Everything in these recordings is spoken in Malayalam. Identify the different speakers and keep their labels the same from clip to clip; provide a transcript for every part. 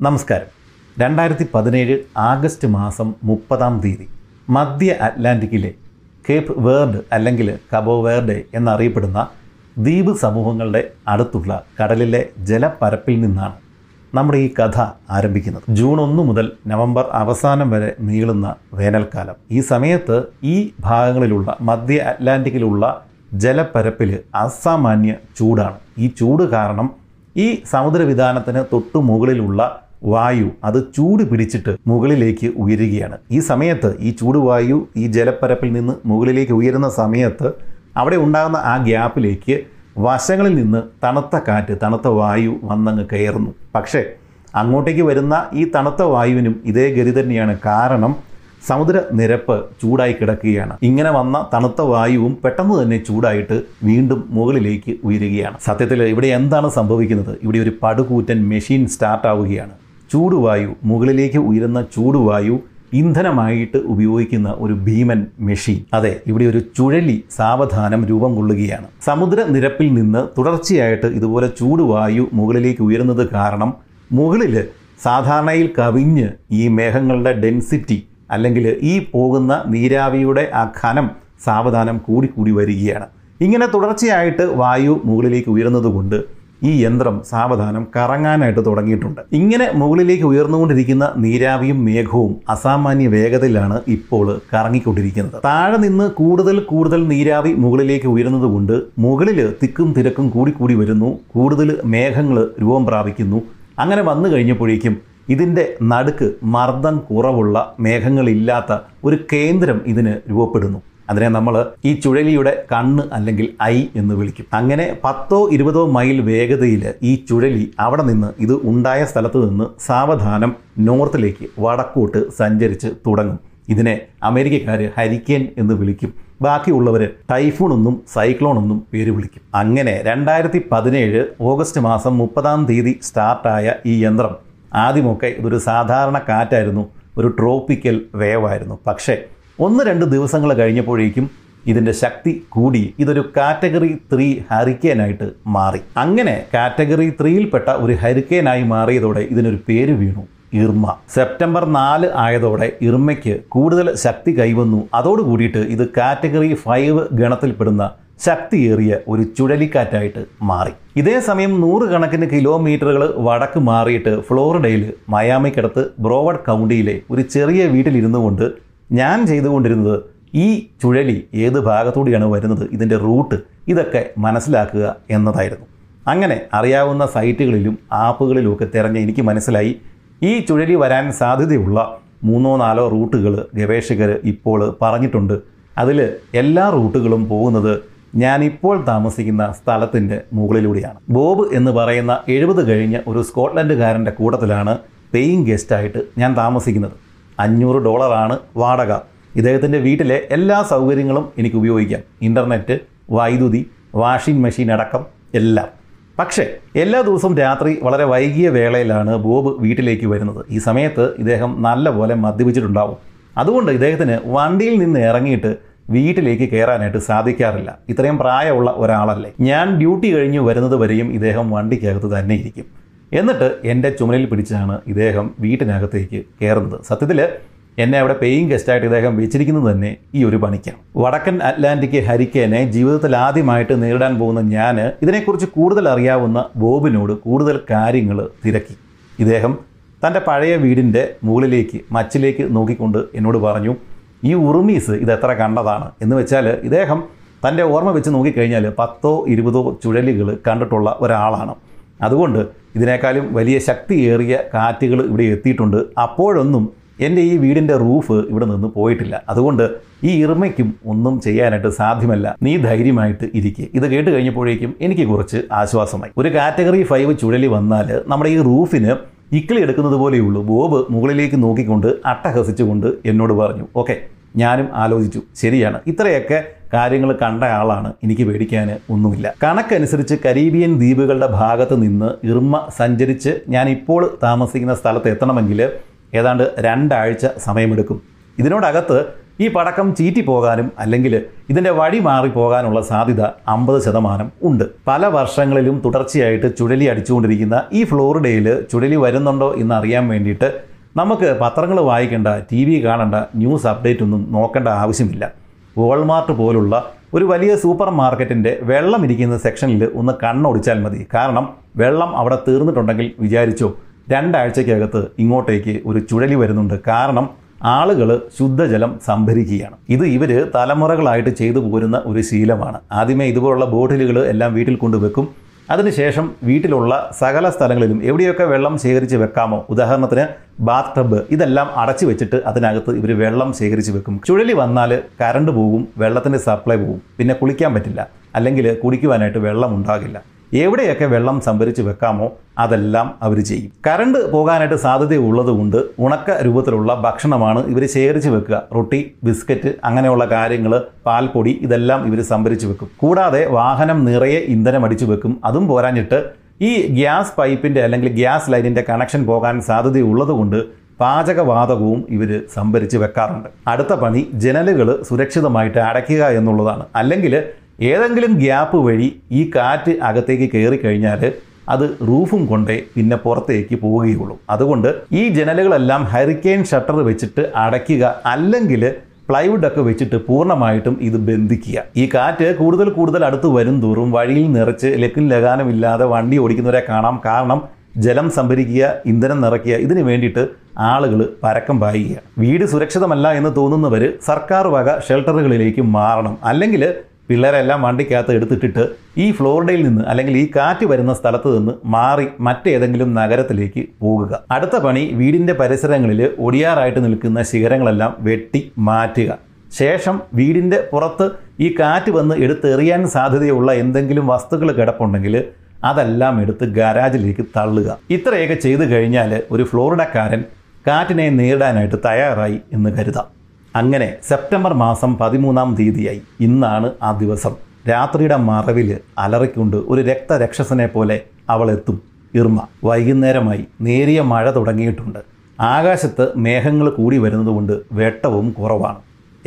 Speaker 1: നമസ്കാരം. രണ്ടായിരത്തി പതിനേഴ് ആഗസ്റ്റ് മാസം മുപ്പതാം തീയതി മധ്യ അറ്റ്ലാന്റിക്കിലെ കേപ്പ് വേർഡ് അല്ലെങ്കിൽ കബോ വേർഡ് എന്നറിയപ്പെടുന്ന ദ്വീപ് സമൂഹങ്ങളുടെ അടുത്തുള്ള കടലിലെ ജലപ്പരപ്പിൽ നിന്നാണ് നമ്മുടെ ഈ കഥ ആരംഭിക്കുന്നത്. ജൂൺ ഒന്ന് മുതൽ നവംബർ അവസാനം വരെ നീളുന്ന വേനൽക്കാലം. ഈ സമയത്ത് ഈ ഭാഗങ്ങളിലുള്ള മധ്യ അറ്റ്ലാന്റിക്കിലുള്ള ജലപ്പരപ്പിൽ അസാമാന്യ ചൂടാണ്. ഈ ചൂട് കാരണം ഈ സമുദ്രവിധാനത്തിന് തൊട്ടു മുകളിലുള്ള വായു അത് ചൂട് പിടിച്ചിട്ട് മുകളിലേക്ക് ഉയരുകയാണ്. ഈ സമയത്ത് ഈ ചൂട് ചൂടുവായു ഈ ജലപ്പരപ്പിൽ നിന്ന് മുകളിലേക്ക് ഉയരുന്ന സമയത്ത് അവിടെ ഉണ്ടാകുന്ന ആ ഗ്യാപ്പിലേക്ക് വശങ്ങളിൽ നിന്ന് തണുത്ത കാറ്റ് തണുത്ത വായു വന്നങ്ങ് കയറുന്നു. പക്ഷേ അങ്ങോട്ടേക്ക് വരുന്ന ഈ തണുത്ത വായുവിനും ഇതേ ഗതി തന്നെയാണ്. കാരണം സമുദ്ര നിരപ്പ് ചൂടായി കിടക്കുകയാണ്. ഇങ്ങനെ വന്ന തണുത്ത വായുവും പെട്ടെന്ന് തന്നെ ചൂടായിട്ട് വീണ്ടും മുകളിലേക്ക് ഉയരുകയാണ്. സത്യത്തിൽ ഇവിടെ എന്താണ് സംഭവിക്കുന്നത്? ഇവിടെ ഒരു പടുകൂറ്റൻ മെഷീൻ സ്റ്റാർട്ട് ആവുകയാണ് ചൂടുവായു മുകളിലേക്ക് ഉയരുന്ന ചൂടുവായു ഇന്ധനമായിട്ട് ഉപയോഗിക്കുന്ന ഒരു ഭീമൻ മെഷീൻ. അതെ ഇവിടെ ഒരു ചുഴലി സാവധാനം രൂപം കൊള്ളുകയാണ്. സമുദ്ര നിരപ്പിൽ നിന്ന് തുടർച്ചയായിട്ട് ഇതുപോലെ ചൂടുവായു മുകളിലേക്ക് ഉയരുന്നത് കാരണം മുകളിൽ സാധാരണയിൽ കവിഞ്ഞ് ഈ മേഘങ്ങളുടെ ഡെൻസിറ്റി അല്ലെങ്കിൽ ഈ പോകുന്ന നീരാവിയുടെ ആ ഖനം സാവധാനം കൂടിക്കൂടി വരികയാണ്. ഇങ്ങനെ തുടർച്ചയായിട്ട് വായു മുകളിലേക്ക് ഉയരുന്നതുകൊണ്ട് ഈ യന്ത്രം സാവധാനം കറങ്ങാനായിട്ട് തുടങ്ങിയിട്ടുണ്ട്. ഇങ്ങനെ മുകളിലേക്ക് ഉയർന്നുകൊണ്ടിരിക്കുന്ന നീരാവിയും മേഘവും അസാമാന്യ വേഗതയിലാണ് ഇപ്പോൾ കറങ്ങിക്കൊണ്ടിരിക്കുന്നത്. താഴെ നിന്ന് കൂടുതൽ കൂടുതൽ നീരാവി മുകളിലേക്ക് ഉയരുന്നതുകൊണ്ട് മുകളിൽ തിക്കും തിരക്കും കൂടിക്കൂടി വരുന്നു. കൂടുതൽ മേഘങ്ങൾ രൂപം പ്രാപിക്കുന്നു. അങ്ങനെ വന്നു കഴിഞ്ഞപ്പോഴേക്കും ഇതിന്റെ നടുക്ക് മർദ്ദം കുറവുള്ള മേഘങ്ങളില്ലാത്ത ഒരു കേന്ദ്രം ഇതിന് രൂപപ്പെടുന്നു. അതിനെ നമ്മൾ ഈ ചുഴലിയുടെ കണ്ണ് അല്ലെങ്കിൽ ഐ എന്ന് വിളിക്കും. അങ്ങനെ പത്തോ ഇരുപതോ മൈൽ വേഗതയിൽ ഈ ചുഴലി അവിടെ നിന്ന് ഇത് ഉണ്ടായ സ്ഥലത്ത് നിന്ന് സാവധാനം നോർത്തിലേക്ക് വടക്കോട്ട് സഞ്ചരിച്ച് തുടങ്ങും. ഇതിനെ അമേരിക്കക്കാർ ഹരിക്കേൻ എന്ന് വിളിക്കും. ബാക്കിയുള്ളവർ ടൈഫൂൺ എന്നും സൈക്ലോൺ എന്നും പേര് വിളിക്കും. അങ്ങനെ രണ്ടായിരത്തി പതിനേഴ് ഓഗസ്റ്റ് മാസം മുപ്പതാം തീയതി സ്റ്റാർട്ടായ ഈ യന്ത്രം. ആദ്യമൊക്കെ ഇതൊരു സാധാരണ കാറ്റായിരുന്നു. ഒരു ട്രോപ്പിക്കൽ വേവായിരുന്നു. പക്ഷേ ഒന്ന് രണ്ട് ദിവസങ്ങൾ കഴിഞ്ഞപ്പോഴേക്കും ഇതിന്റെ ശക്തി കൂടി. ഇതൊരു കാറ്റഗറി ത്രീ ഹരിക്കേനായിട്ട് മാറി. അങ്ങനെ കാറ്റഗറി ത്രീയിൽപ്പെട്ട ഒരു ഹരിക്കേനായി മാറിയതോടെ ഇതിനൊരു പേര് വീണു. ഇർമ സെപ്റ്റംബർ നാല് ആയതോടെ ഇർമയ്ക്ക് കൂടുതൽ ശക്തി കൈവന്നു. അതോടുകൂടിയിട്ട് ഇത് കാറ്റഗറി ഫൈവ് ഗണത്തിൽപ്പെടുന്ന ശക്തിയേറിയ ഒരു ചുഴലിക്കാറ്റായിട്ട് മാറി. ഇതേ സമയം നൂറുകണക്കിന് കിലോമീറ്ററുകൾ വടക്ക് മാറിയിട്ട് ഫ്ലോറിഡയിൽ മയാമിക്കടുത്ത് ബ്രോവഡ് കൗണ്ടിയിലെ ഒരു ചെറിയ വീട്ടിലിരുന്നു കൊണ്ട് ഞാൻ ചെയ്തുകൊണ്ടിരുന്നത് ഈ ചുഴലി ഏത് ഭാഗത്തൂടെയാണ് വരുന്നത് ഇതിന്റെ റൂട്ട് ഇതൊക്കെ മനസ്സിലാക്കുക എന്നതായിരുന്നു. അങ്ങനെ അറിയാവുന്ന സൈറ്റുകളിലും ആപ്പുകളിലും ഒക്കെ തിരഞ്ഞ് എനിക്ക് മനസ്സിലായി. ഈ ചുഴലി വരാൻ സാധ്യതയുള്ള മൂന്നോ നാലോ റൂട്ടുകൾ ഗവേഷകർ ഇപ്പോൾ പറഞ്ഞിട്ടുണ്ട്. അതിൽ എല്ലാ റൂട്ടുകളും പോകുന്നത് ഞാനിപ്പോൾ താമസിക്കുന്ന സ്ഥലത്തിന്റെ മുകളിലൂടെയാണ്. ബോബ് എന്ന് പറയുന്ന എഴുപത് കഴിഞ്ഞ ഒരു സ്കോട്ട്ലൻഡുകാരന്റെ കൂട്ടത്തിലാണ് പേയിങ് ഗസ്റ്റായിട്ട് ഞാൻ താമസിക്കുന്നത്. അഞ്ഞൂറ് ഡോളറാണ് വാടക. ഇദ്ദേഹത്തിന്റെ വീട്ടിലെ എല്ലാ സൗകര്യങ്ങളും എനിക്ക് ഉപയോഗിക്കാം. ഇന്റർനെറ്റ് വൈദ്യുതി വാഷിംഗ് മെഷീൻ അടക്കം എല്ലാം. പക്ഷേ എല്ലാ ദിവസവും രാത്രി വളരെ വൈകിയ വേളയിലാണ് ബോബ് വീട്ടിലേക്ക് വരുന്നത്. ഈ സമയത്ത് ഇദ്ദേഹം നല്ലപോലെ മദ്യപിച്ചിട്ടുണ്ടാവും. അതുകൊണ്ട് ഇദ്ദേഹത്തിന് വണ്ടിയിൽ നിന്ന് ഇറങ്ങിയിട്ട് വീട്ടിലേക്ക് കയറാനായിട്ട് സാധിക്കാറില്ല. ഇത്രയും പ്രായമുള്ള ഒരാളല്ലേ. ഞാൻ ഡ്യൂട്ടി കഴിഞ്ഞ് വരുന്നത് വരെയും ഇദ്ദേഹം വണ്ടിക്കകത്ത് തന്നെ ഇരിക്കും എന്നിട്ട് എന്റെ ചുമലിൽ പിടിച്ചാണ് ഇദ്ദേഹം വീട്ടിനകത്തേക്ക് കയറുന്നത്. സത്യത്തിൽ എന്നെ അവിടെ പേയിങ് ഗസ്റ്റായിട്ട് ഇദ്ദേഹം വെച്ചിരിക്കുന്നത് തന്നെ ഈ ഒരു പണിക്കാണ് വടക്കൻ അറ്റ്ലാന്റിക് ഹരിക്കേനെ ജീവിതത്തിൽ ആദ്യമായിട്ട് നേരിടാൻ പോകുന്ന ഞാൻ ഇതിനെക്കുറിച്ച് കൂടുതൽ അറിയാവുന്ന ബോബിനോട് കൂടുതൽ കാര്യങ്ങൾ തിരക്കി. ഇദ്ദേഹം തന്റെ പഴയ വീടിന്റെ മുകളിലേക്ക് മച്ചിലേക്ക് നോക്കിക്കൊണ്ട് എന്നോട് പറഞ്ഞു ഈ ഉറുമീസ് ഇത് എത്ര കണ്ടതാണ്? എന്ന് വെച്ചാൽ ഇദ്ദേഹം തന്റെ ഓർമ്മ വെച്ച് നോക്കിക്കഴിഞ്ഞാൽ പത്തോ ഇരുപതോ ചുഴലികൾ കണ്ടിട്ടുള്ള ഒരാളാണ്. അതുകൊണ്ട് ഇതിനേക്കാളും വലിയ ശക്തിയേറിയ കാറ്റുകൾ ഇവിടെ എത്തിയിട്ടുണ്ട്. അപ്പോഴൊന്നും എന്റെ ഈ വീടിന്റെ റൂഫ് ഇവിടെ നിന്ന് പോയിട്ടില്ല. അതുകൊണ്ട് ഈ ഇർമയ്ക്കും ഒന്നും ചെയ്യാനായിട്ട് സാധ്യമല്ല. നീ ധൈര്യമായിട്ട് ഇരിക്കുക ഇത് കേട്ട് കഴിഞ്ഞപ്പോഴേക്കും എനിക്ക് കുറച്ച് ആശ്വാസമായി. ഒരു കാറ്റഗറി ഫൈവ് ചുഴലി വന്നാൽ നമ്മുടെ ഈ റൂഫിന് ഇക്കിളി എടുക്കുന്നത് പോലെയുള്ളൂ. ബോബ് മുകളിലേക്ക് നോക്കിക്കൊണ്ട് അട്ടഹസിച്ചുകൊണ്ട് എന്നോട് പറഞ്ഞു. ഓക്കെ ഞാനും ആലോചിച്ചു. ശരിയാണ്. ഇത്രയൊക്കെ കാര്യങ്ങൾ കണ്ട ആളാണ്. എനിക്ക് പേടിക്കാൻ ഒന്നുമില്ല. കണക്കനുസരിച്ച് കരീബിയൻ ദ്വീപുകളുടെ ഭാഗത്ത് നിന്ന് ഇർമ്മ സഞ്ചരിച്ച് ഞാൻ ഇപ്പോൾ താമസിക്കുന്ന സ്ഥലത്ത് എത്തണമെങ്കിൽ ഏതാണ്ട് രണ്ടാഴ്ച സമയമെടുക്കും. ഇതിനോടകത്ത് ഈ പടക്കം ചീറ്റി പോകാനും അല്ലെങ്കിൽ ഇതിന്റെ വഴി മാറി പോകാനുള്ള സാധ്യത അമ്പത് ശതമാനം ഉണ്ട്. പല വർഷങ്ങളിലും തുടർച്ചയായിട്ട് ചുഴലി അടിച്ചുകൊണ്ടിരിക്കുന്ന ഈ ഫ്ലോറിഡയിൽ ചുഴലി വരുന്നുണ്ടോ എന്ന് അറിയാൻ വേണ്ടിയിട്ട് നമുക്ക് പത്രങ്ങൾ വായിക്കേണ്ട ടി വി കാണേണ്ട ന്യൂസ് അപ്ഡേറ്റ് ഒന്നും നോക്കേണ്ട ആവശ്യമില്ല. വോൾമാർട്ട് പോലുള്ള ഒരു വലിയ സൂപ്പർ മാർക്കറ്റിന്റെ വെള്ളം ഇരിക്കുന്ന സെക്ഷനിൽ ഒന്ന് കണ്ണൊടിച്ചാൽ മതി. കാരണം വെള്ളം അവിടെ തീർന്നിട്ടുണ്ടെങ്കിൽ വിചാരിച്ചോ രണ്ടാഴ്ചയ്ക്കകത്ത് ഇങ്ങോട്ടേക്ക് ഒരു ചുഴലി വരുന്നുണ്ട്. കാരണം ആളുകൾ ശുദ്ധജലം സംഭരിക്കുകയാണ്. ഇത് ഇവർ തലമുറകളായിട്ട് ചെയ്തു പോരുന്ന ഒരു ശീലമാണ്. ആദ്യമേ ഇതുപോലുള്ള ബോട്ടിലുകൾ എല്ലാം വീട്ടിൽ കൊണ്ടുവെക്കും. അതിനുശേഷം വീട്ടിലുള്ള സകല സ്ഥലങ്ങളിലും എവിടെയൊക്കെ വെള്ളം ശേഖരിച്ച് വെക്കാമോ? ഉദാഹരണത്തിന് ബാത്ത് ടബ് ഇതെല്ലാം അടച്ചു വെച്ചിട്ട് അതിനകത്ത് ഇവർ വെള്ളം ശേഖരിച്ച് വെക്കും. ചുഴലി വന്നാൽ കറണ്ട് പോകും വെള്ളത്തിന്റെ സപ്ലൈ പോകും. പിന്നെ കുളിക്കാൻ പറ്റില്ല. അല്ലെങ്കിൽ കുടിക്കുവാനായിട്ട് വെള്ളം ഉണ്ടാകില്ല. എവിടെയൊക്കെ വെള്ളം സംഭരിച്ച് വെക്കാമോ അതെല്ലാം അവർ ചെയ്യും. കറണ്ട് പോകാനായിട്ട് സാധ്യതയുള്ളത് കൊണ്ട് ഉണക്ക രൂപത്തിലുള്ള ഭക്ഷണമാണ് ഇവർ ശേഖരിച്ച് വെക്കുക. റൊട്ടി ബിസ്ക്കറ്റ് അങ്ങനെയുള്ള കാര്യങ്ങൾ പാൽപ്പൊടി ഇതെല്ലാം ഇവർ സംഭരിച്ച് വെക്കും. കൂടാതെ വാഹനം നിറയെ ഇന്ധനം അടിച്ചു വെക്കും. അതും പോരാഞ്ഞിട്ട് ഈ ഗ്യാസ് പൈപ്പിന്റെ അല്ലെങ്കിൽ ഗ്യാസ് ലൈനിന്റെ കണക്ഷൻ പോകാൻ സാധ്യതയുള്ളത് കൊണ്ട് പാചകവാതകവും ഇവർ സംഭരിച്ച് വെക്കാറുണ്ട്. അടുത്ത പണി ജനലുകൾ സുരക്ഷിതമായിട്ട് അടയ്ക്കുക എന്നുള്ളതാണ്. അല്ലെങ്കിൽ ഏതെങ്കിലും ഗ്യാപ്പ് വഴി ഈ കാറ്റ് അകത്തേക്ക് കയറി കഴിഞ്ഞാൽ അത് റൂഫും കൊണ്ടേ പിന്നെ പുറത്തേക്ക് പോവുകയുള്ളൂ. അതുകൊണ്ട് ഈ ജനലുകളെല്ലാം ഹരിക്കെയിൻ ഷട്ടർ വെച്ചിട്ട് അടയ്ക്കുക അല്ലെങ്കിൽ പ്ലൈവുഡൊക്കെ വെച്ചിട്ട് പൂർണമായിട്ടും ഇത് ബന്ധിക്കുക. ഈ കാറ്റ് കൂടുതൽ കൂടുതൽ അടുത്ത് വരും തോറും വഴിയിൽ നിറച്ച് ലക്കും ലഗാനമില്ലാതെ വണ്ടി ഓടിക്കുന്നവരെ കാണാം. കാരണം ജലം സംഭരിക്കുക ഇന്ധനം നിറയ്ക്കുക ഇതിനു വേണ്ടിയിട്ട് ആളുകൾ പരക്കം പായുക. വീട് സുരക്ഷിതമല്ല എന്ന് തോന്നുന്നവർ സർക്കാർ വക ഷെൽട്ടറുകളിലേക്ക് മാറണം. അല്ലെങ്കിൽ പിള്ളേരെല്ലാം വണ്ടിക്കകത്ത് എടുത്തിട്ടിട്ട് ഈ ഫ്ലോറിഡയിൽ നിന്ന് അല്ലെങ്കിൽ ഈ കാറ്റ് വരുന്ന സ്ഥലത്ത് നിന്ന് മാറി മറ്റേതെങ്കിലും നഗരത്തിലേക്ക് പോകുക. അടുത്ത പണി വീടിന്റെ പരിസരങ്ങളിൽ ഒടിയാറായിട്ട് നിൽക്കുന്ന ശിഖരങ്ങളെല്ലാം വെട്ടി മാറ്റുക. ശേഷം വീടിന്റെ പുറത്ത് ഈ കാറ്റ് വന്ന് എടുത്തെറിയാൻ സാധ്യതയുള്ള എന്തെങ്കിലും വസ്തുക്കൾ കിടപ്പുണ്ടെങ്കിൽ അതെല്ലാം എടുത്ത് ഗാരാജിലേക്ക് തള്ളുക. ഇത്രയൊക്കെ ചെയ്തു കഴിഞ്ഞാൽ ഒരു ഫ്ലോറിഡക്കാരൻ കാറ്റിനെ നേരിടാനായിട്ട് തയ്യാറായി എന്ന് കരുതാം. അങ്ങനെ സെപ്റ്റംബർ മാസം പതിമൂന്നാം തീയതിയായി ഇന്നാണ് ആ ദിവസം. രാത്രിയുടെ മറവിൽ അലറിക്കൊണ്ട് ഒരു രക്തരക്ഷസനെ പോലെ അവൾ എത്തും ഇർമ വൈകുന്നേരമായി നേരിയ മഴ തുടങ്ങിയിട്ടുണ്ട്. ആകാശത്ത് മേഘങ്ങൾ കൂടി വരുന്നതുകൊണ്ട് വെട്ടവും കുറവാണ്.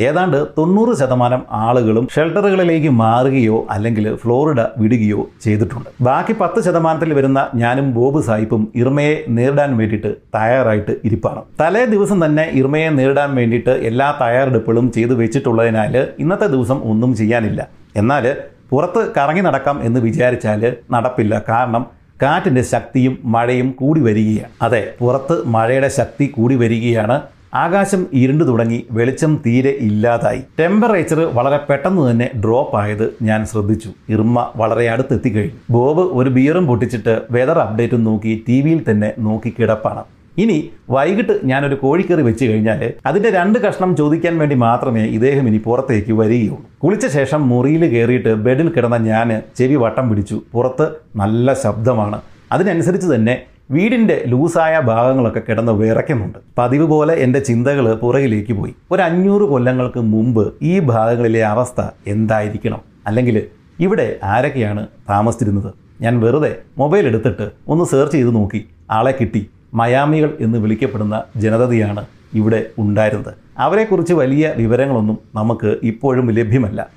Speaker 1: ഏതാണ്ട് തൊണ്ണൂറ് ശതമാനം ആളുകളും ഷെൽട്ടറുകളിലേക്ക് മാറുകയോ അല്ലെങ്കിൽ ഫ്ലോറിഡ വിടുകയോ ചെയ്തിട്ടുണ്ട്. ബാക്കി പത്ത് ശതമാനത്തിൽ വരുന്ന ഞാനും ബോബ് സാഹിബും ഇർമയെ നേരിടാൻ വേണ്ടിയിട്ട് തയ്യാറായിട്ട് ഇരിപ്പാണ്. തലേ ദിവസം തന്നെ ഇർമയെ നേരിടാൻ വേണ്ടിയിട്ട് എല്ലാ തയ്യാറെടുപ്പുകളും ചെയ്തു വെച്ചിട്ടുള്ളതിനാൽ ഇന്നത്തെ ദിവസം ഒന്നും ചെയ്യാനില്ല. എന്നാൽ പുറത്ത് കറങ്ങി നടക്കാം എന്ന് വിചാരിച്ചാൽ നടപ്പില്ല. കാരണം കാറ്റിന്റെ ശക്തിയും മഴയും കൂടി വരികയാണ്. അതെ പുറത്ത് മഴയുടെ ശക്തി കൂടി വരികയാണ്. ആകാശം ഇരുണ്ടു തുടങ്ങി വെളിച്ചം തീരെ ഇല്ലാതായി. ടെമ്പറേച്ചർ വളരെ പെട്ടെന്ന് തന്നെ ഡ്രോപ്പ് ആയത് ഞാൻ ശ്രദ്ധിച്ചു. ഇർമ്മ വളരെ അടുത്തെത്തിക്കഴിഞ്ഞു ബോബ് ഒരു ബിയറും പൊട്ടിച്ചിട്ട് വെതർ അപ്ഡേറ്റും നോക്കി ടി വിയിൽ തന്നെ നോക്കി കിടപ്പാണ്. ഇനി വൈകിട്ട് ഞാനൊരു കോഴിക്കറി വെച്ച് കഴിഞ്ഞാൽ അതിന്റെ രണ്ട് കഷ്ണം ചോദിക്കാൻ വേണ്ടി മാത്രമേ ഇദ്ദേഹം ഇനി പുറത്തേക്ക് വരികയുള്ളൂ. കുളിച്ച ശേഷം മുറിയിൽ കയറിയിട്ട് ബെഡിൽ കിടന്ന ഞാൻ ചെവി വട്ടം പിടിച്ചു. പുറത്ത് നല്ല ശബ്ദമാണ്. അതിനനുസരിച്ച് തന്നെ വീടിന്റെ ലൂസായ ഭാഗങ്ങളൊക്കെ കിടന്ന് വിറയ്ക്കുന്നുണ്ട്. പതിവ് പോലെ എന്റെ ചിന്തകൾ പുറകിലേക്ക് പോയി. ഒരു അഞ്ഞൂറ് കൊല്ലങ്ങൾക്ക് മുമ്പ് ഈ ഭാഗങ്ങളിലെ അവസ്ഥ എന്തായിരിക്കണം? അല്ലെങ്കിൽ ഇവിടെ ആരൊക്കെയാണ് താമസിച്ചിരുന്നത്? ഞാൻ വെറുതെ മൊബൈൽ എടുത്തിട്ട് ഒന്ന് സെർച്ച് ചെയ്ത് നോക്കി. ആളെ കിട്ടി. മയാമികൾ എന്ന് വിളിക്കപ്പെടുന്ന ജനതയാണ് ഇവിടെ ഉണ്ടായിരുന്നത്. അവരെക്കുറിച്ച് വലിയ വിവരങ്ങളൊന്നും നമുക്ക് ഇപ്പോഴും ലഭ്യമല്ല.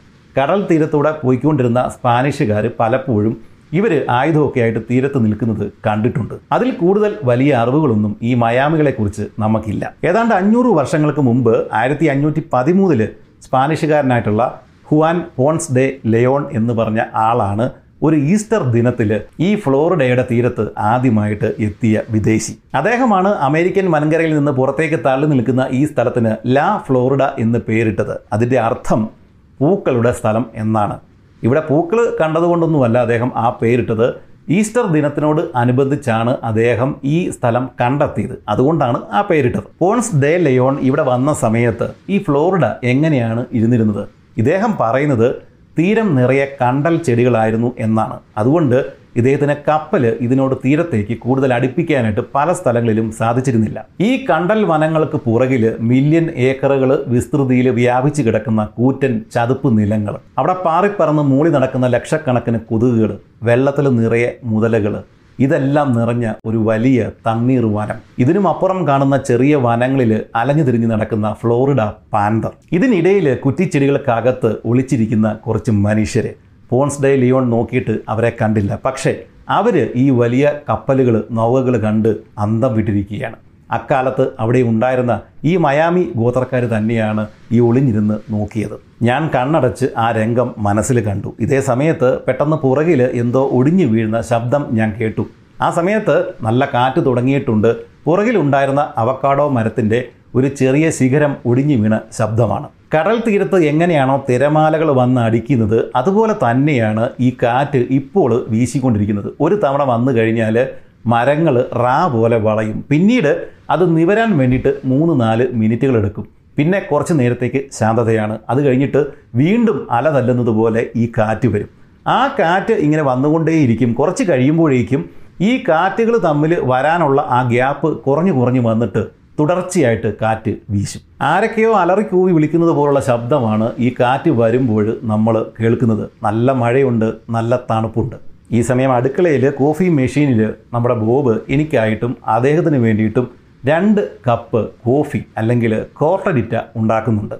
Speaker 1: കടൽ തീരത്തൂടെ പോയിക്കൊണ്ടിരുന്ന സ്പാനിഷുകാർ പലപ്പോഴും ഇവർ ആയുധമൊക്കെ ആയിട്ട് തീരത്ത് നിൽക്കുന്നത് കണ്ടിട്ടുണ്ട്. അതിൽ കൂടുതൽ വലിയ അറിവുകളൊന്നും ഈ മയാമികളെക്കുറിച്ച് നമുക്കില്ല. ഏതാണ്ട് അഞ്ഞൂറ് വർഷങ്ങൾക്ക് മുമ്പ് ആയിരത്തി അഞ്ഞൂറ്റി പതിമൂന്നിൽ സ്പാനിഷുകാരനായിട്ടുള്ള ഹുവാൻ പോൺസ് ഡെ ലയോൺ എന്ന് പറഞ്ഞ ആളാണ് ഒരു ഈസ്റ്റർ ദിനത്തിൽ ഈ ഫ്ലോറിഡയുടെ തീരത്ത് ആദ്യമായിട്ട് എത്തിയ വിദേശി. അദ്ദേഹമാണ് അമേരിക്കൻ വൻകരയിൽ നിന്ന് പുറത്തേക്ക് തള്ളി നിൽക്കുന്ന ഈ സ്ഥലത്തിന് ലാ ഫ്ലോറിഡ എന്ന് പേരിട്ടത്. അതിന്റെ അർത്ഥം പൂക്കളുടെ സ്ഥലം എന്നാണ്. ഇവിടെ പൂക്കൾ കണ്ടതുകൊണ്ടൊന്നുമല്ല അദ്ദേഹം ആ പേരിട്ടത്. ഈസ്റ്റർ ദിനത്തിനോട് അനുബന്ധിച്ചാണ് അദ്ദേഹം ഈ സ്ഥലം കണ്ടെത്തിയത്. അതുകൊണ്ടാണ് ആ പേരിട്ടത്. പോൺസ് ഡേ ലയോൺ ഇവിടെ വന്ന സമയത്ത് ഈ ഫ്ലോറിഡ എങ്ങനെയാണ് ഇരുന്നിരുന്നത്? ഇദ്ദേഹം പറയുന്നത് തീരം നിറയെ കണ്ടൽ ചെടികളായിരുന്നു എന്നാണ്. അതുകൊണ്ട് ഇദ്ദേഹത്തിന് കപ്പൽ ഇതിനോട് തീരത്തേക്ക് കൂടുതൽ അടുപ്പിക്കാനായിട്ട് പല സ്ഥലങ്ങളിലും സാധിച്ചിരുന്നില്ല. ഈ കണ്ടൽ വനങ്ങൾക്ക് പുറകിൽ മില്യൺ ഏക്കറുകൾ വിസ്തൃതിയിൽ വ്യാപിച്ചു കിടക്കുന്ന കൂറ്റൻ ചതുപ്പ് നിലങ്ങൾ. അവിടെ പാറിപ്പറന്ന് മൂളി നടക്കുന്ന ലക്ഷക്കണക്കിന് കൊതുകുകൾ വെള്ളത്തിൽ നിറയെ മുതലകൾ ഇതെല്ലാം നിറഞ്ഞ ഒരു വലിയ തണ്ണീർ വനം. ഇതിനും അപ്പുറം കാണുന്ന ചെറിയ വനങ്ങളിൽ അലഞ്ഞു തിരിഞ്ഞു നടക്കുന്ന ഫ്ലോറിഡ പാന്തർ. ഇതിനിടയിൽ കുറ്റിച്ചെടികൾക്കകത്ത് ഒളിച്ചിരിക്കുന്ന കുറച്ച് മനുഷ്യരെ. പോൺസ്ഡേ ലിയോൺ നോക്കിയിട്ട് അവരെ കണ്ടില്ല. പക്ഷേ അവർ ഈ വലിയ കപ്പലുകൾ നൗകകൾ കണ്ട് അന്തം വിട്ടിരിക്കുകയാണ്. അക്കാലത്ത് അവിടെ ഉണ്ടായിരുന്ന ഈ മയാമി ഗോത്രക്കാർ തന്നെയാണ് ഈ ഒളിഞ്ഞിരുന്ന് നോക്കിയത്. ഞാൻ കണ്ണടച്ച് ആ രംഗം മനസ്സിൽ കണ്ടു. ഇതേ സമയത്ത് പെട്ടെന്ന് പുറകിൽ എന്തോ ഒടിഞ്ഞു വീഴുന്ന ശബ്ദം ഞാൻ കേട്ടു. ആ സമയത്ത് നല്ല കാറ്റ് തുടങ്ങിയിട്ടുണ്ട്. പുറകിലുണ്ടായിരുന്ന അവക്കാടോ മരത്തിന്റെ ഒരു ചെറിയ ശിഖരം ഒടിഞ്ഞു വീണ ശബ്ദമാണ്. കടൽ തീരത്ത് എങ്ങനെയാണോ തിരമാലകൾ വന്ന് അടിക്കുന്നത് അതുപോലെ തന്നെയാണ് ഈ കാറ്റ് ഇപ്പോൾ വീശിക്കൊണ്ടിരിക്കുന്നത്. ഒരു തവണ വന്നു കഴിഞ്ഞാൽ മരങ്ങൾ റാ പോലെ വളയും. പിന്നീട് അത് നിവരാൻ വേണ്ടിയിട്ട് മൂന്ന് നാല് മിനിറ്റുകൾ എടുക്കും. പിന്നെ കുറച്ച് നേരത്തേക്ക് ശാന്തതയാണ്. അത് കഴിഞ്ഞിട്ട് വീണ്ടും അല തല്ലുന്നത് പോലെ ഈ കാറ്റ് വരും. ആ കാറ്റ് ഇങ്ങനെ വന്നുകൊണ്ടേയിരിക്കും. കുറച്ച് കഴിയുമ്പോഴേക്കും ഈ കാറ്റുകൾ തമ്മിൽ വരാനുള്ള ആ ഗ്യാപ്പ് കുറഞ്ഞു കുറഞ്ഞു വന്നിട്ട് തുടർച്ചയായിട്ട് കാറ്റ് വീശും. ആരൊക്കെയോ അലറിക്കൂവി വിളിക്കുന്നത് പോലുള്ള ശബ്ദമാണ് ഈ കാറ്റ് വരുമ്പോൾ നമ്മൾ കേൾക്കുന്നത്. നല്ല മഴയുണ്ട് നല്ല തണുപ്പുണ്ട്. ഈ സമയം അടുക്കളയിൽ കോഫി മെഷീനിൽ നമ്മുടെ ബോബ് എനിക്കായിട്ടും അദ്ദേഹത്തിന് വേണ്ടിയിട്ടും രണ്ട് കപ്പ് കോഫി അല്ലെങ്കിൽ കോർട്ടഡിറ്റ ഉണ്ടാക്കുന്നുണ്ട്.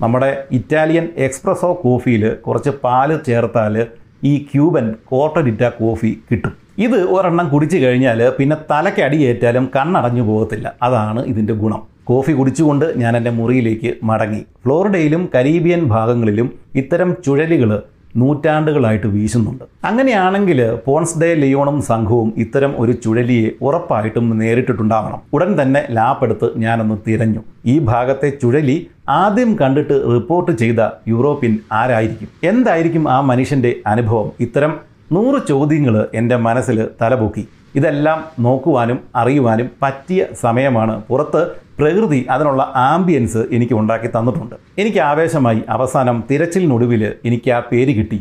Speaker 1: നമ്മുടെ ഇറ്റാലിയൻ എക്സ്പ്രസോ കോഫിയിൽ കുറച്ച് പാൽ ചേർത്താൽ ഈ ക്യൂബൻ കോർട്ടഡിറ്റ കോഫി കിട്ടും. ഇത് ഒരെണ്ണം കുടിച്ചു കഴിഞ്ഞാൽ പിന്നെ തലയ്ക്ക് ഏറ്റാലും കണ്ണടഞ്ഞു പോകത്തില്ല. അതാണ് ഇതിന്റെ ഗുണം. കോഫി കുടിച്ചുകൊണ്ട് ഞാൻ എന്റെ മുറിയിലേക്ക് മടങ്ങി. ഫ്ലോറിഡയിലും കരീബിയൻ ഭാഗങ്ങളിലും ഇത്തരം ചുഴലികൾ നൂറ്റാണ്ടുകളായിട്ട് വീശുന്നുണ്ട്. അങ്ങനെയാണെങ്കിൽ പോൺസ് ഡേ ലിയോണും സംഘവും ഇത്തരം ഒരു ചുഴലിയെ ഉറപ്പായിട്ടും നേരിട്ടിട്ടുണ്ടാവണം. ഉടൻ തന്നെ ലാപ്പെടുത്ത് ഞാനൊന്ന് തിരഞ്ഞു. ഈ ഭാഗത്തെ ചുഴലി ആദ്യം കണ്ടിട്ട് റിപ്പോർട്ട് ചെയ്ത യൂറോപ്യൻ ആരായിരിക്കും? എന്തായിരിക്കും ആ മനുഷ്യന്റെ അനുഭവം? ഇത്തരം നൂറ് ചോദ്യങ്ങൾ എന്റെ മനസ്സിൽ തലപൊക്കി. ഇതെല്ലാം നോക്കുവാനും അറിയുവാനും പറ്റിയ സമയമാണ്. പുറത്ത് പ്രകൃതി അതിനുള്ള ആംബിയൻസ് എനിക്ക് ഉണ്ടാക്കി തന്നിട്ടുണ്ട്. എനിക്ക് ആവേശമായി അവസാനം തിരച്ചിലിനൊടുവിൽ എനിക്ക് ആ പേര് കിട്ടി.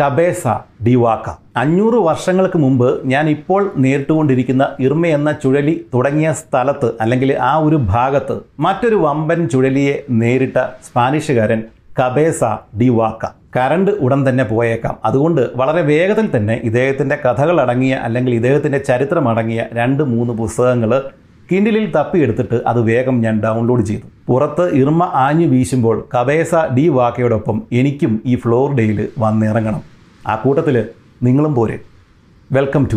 Speaker 1: Cabeza de Vaca. അഞ്ഞൂറ് വർഷങ്ങൾക്ക് മുമ്പ് ഞാൻ ഇപ്പോൾ നേരിട്ടുകൊണ്ടിരിക്കുന്ന ഇർമ എന്ന ചുഴലി തുടങ്ങിയ സ്ഥലത്ത് അല്ലെങ്കിൽ ആ ഒരു ഭാഗത്ത് മറ്റൊരു വമ്പൻ ചുഴലിയെ നേരിട്ട സ്പാനിഷുകാരൻ കബേസ ഡിവാക്ക. കറണ്ട് ഉടൻ തന്നെ പോയേക്കാം. അതുകൊണ്ട് വളരെ വേഗത്തിൽ തന്നെ ഇദ്ദേഹത്തിന്റെ കഥകൾ അടങ്ങിയ അല്ലെങ്കിൽ ഇദ്ദേഹത്തിന്റെ ചരിത്രം അടങ്ങിയ രണ്ട് മൂന്ന് പുസ്തകങ്ങൾ കിൻഡിലിൽ തപ്പിയെടുത്തിട്ട് അത് വേഗം ഞാൻ ഡൗൺലോഡ് ചെയ്തു. പുറത്ത് ഇർമ ആഞ്ഞു വീശുമ്പോൾ കബേസ ഡി വാക്കയോടൊപ്പം എനിക്കും ഈ ഫ്ലോറിഡയിൽ വന്നിറങ്ങണം. ആ കൂട്ടത്തിൽ നിങ്ങളും പോരെ. വെൽക്കം ടു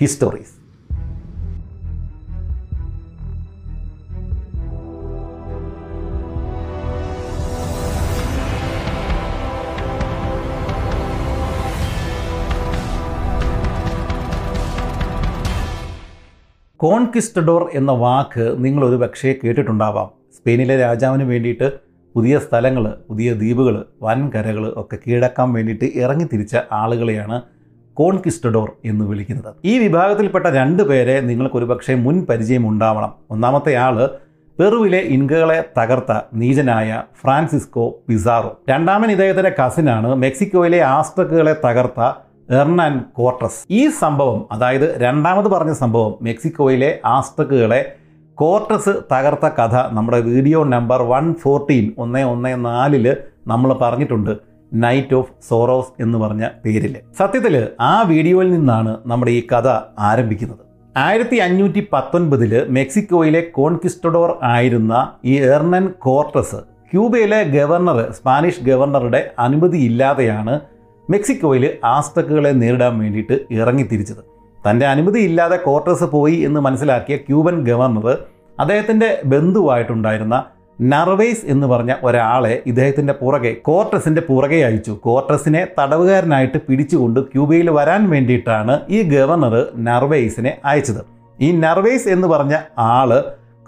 Speaker 1: ഹിസ്റ്റോറീസ് കോൺകിസ്റ്റഡോർ എന്ന വാക്ക് നിങ്ങൾ ഒരു പക്ഷേ കേട്ടിട്ടുണ്ടാവാം. സ്പെയിനിലെ രാജാവിന് വേണ്ടിയിട്ട് പുതിയ സ്ഥലങ്ങൾ പുതിയ ദ്വീപുകൾ വൻകരകൾ ഒക്കെ കീഴടക്കാൻ വേണ്ടിയിട്ട് ഇറങ്ങി തിരിച്ച ആളുകളെയാണ് കോൺകിസ്റ്റഡോർ എന്ന് വിളിക്കുന്നത്. ഈ വിഭാഗത്തിൽപ്പെട്ട രണ്ട് പേരെ നിങ്ങൾക്കൊരു പക്ഷേ മുൻ പരിചയം ഉണ്ടാവണം. ഒന്നാമത്തെ ആൾ പെറുവിലെ ഇൻകകളെ തകർത്ത നീചനായ ഫ്രാൻസിസ്കോ പിസാറോ. രണ്ടാമൻ ഇദ്ദേഹത്തിന്റെ കസിനാണ് മെക്സിക്കോയിലെ ആസ്ട്രക്കുകളെ തകർത്ത എർണാൻ കോർട്ടസ് ഈ സംഭവം അതായത് രണ്ടാമത് പറഞ്ഞ സംഭവം മെക്സിക്കോയിലെ ആസ്തക്കുകളെ കോർട്ടസ് തകർത്ത കഥ നമ്മുടെ വീഡിയോ നമ്പർ വൺ ഫോർട്ടീൻ ഒന്ന് ഒന്ന് നാലിൽ നമ്മൾ പറഞ്ഞിട്ടുണ്ട്. നൈറ്റ് ഓഫ് സോറോസ് എന്ന് പറഞ്ഞ പേരിൽ സത്യത്തിൽ ആ വീഡിയോയിൽ നിന്നാണ് നമ്മുടെ ഈ കഥ ആരംഭിക്കുന്നത്. ആയിരത്തി അഞ്ഞൂറ്റി പത്തൊൻപതിൽ മെക്സിക്കോയിലെ കോൺകിസ്റ്റഡോർ ആയിരുന്ന ഈ എർണൻ കോർട്ടസ് ക്യൂബയിലെ ഗവർണർ സ്പാനിഷ് ഗവർണറുടെ അനുമതിയില്ലാതെയാണ് മെക്സിക്കോയിൽ ആസ്തക്കുകളെ നേരിടാൻ വേണ്ടിയിട്ട് ഇറങ്ങിത്തിരിച്ചത് തന്റെ അനുമതിയില്ലാതെ കോർട്ടസ് പോയി എന്ന് മനസ്സിലാക്കിയ ക്യൂബൻ ഗവർണർ അദ്ദേഹത്തിന്റെ ബന്ധുവായിട്ടുണ്ടായിരുന്ന നർവേസ് എന്ന് പറഞ്ഞ ഒരാളെ ഇദ്ദേഹത്തിന്റെ പുറകെ കോർട്ടസിന്റെ പുറകെ അയച്ചു. കോർട്ടസിനെ തടവുകാരനായിട്ട് പിടിച്ചുകൊണ്ട് ക്യൂബയിൽ വരാൻ വേണ്ടിയിട്ടാണ് ഈ ഗവർണർ നർവേസിനെ അയച്ചത്. ഈ നർവേസ് എന്ന് പറഞ്ഞ ആൾ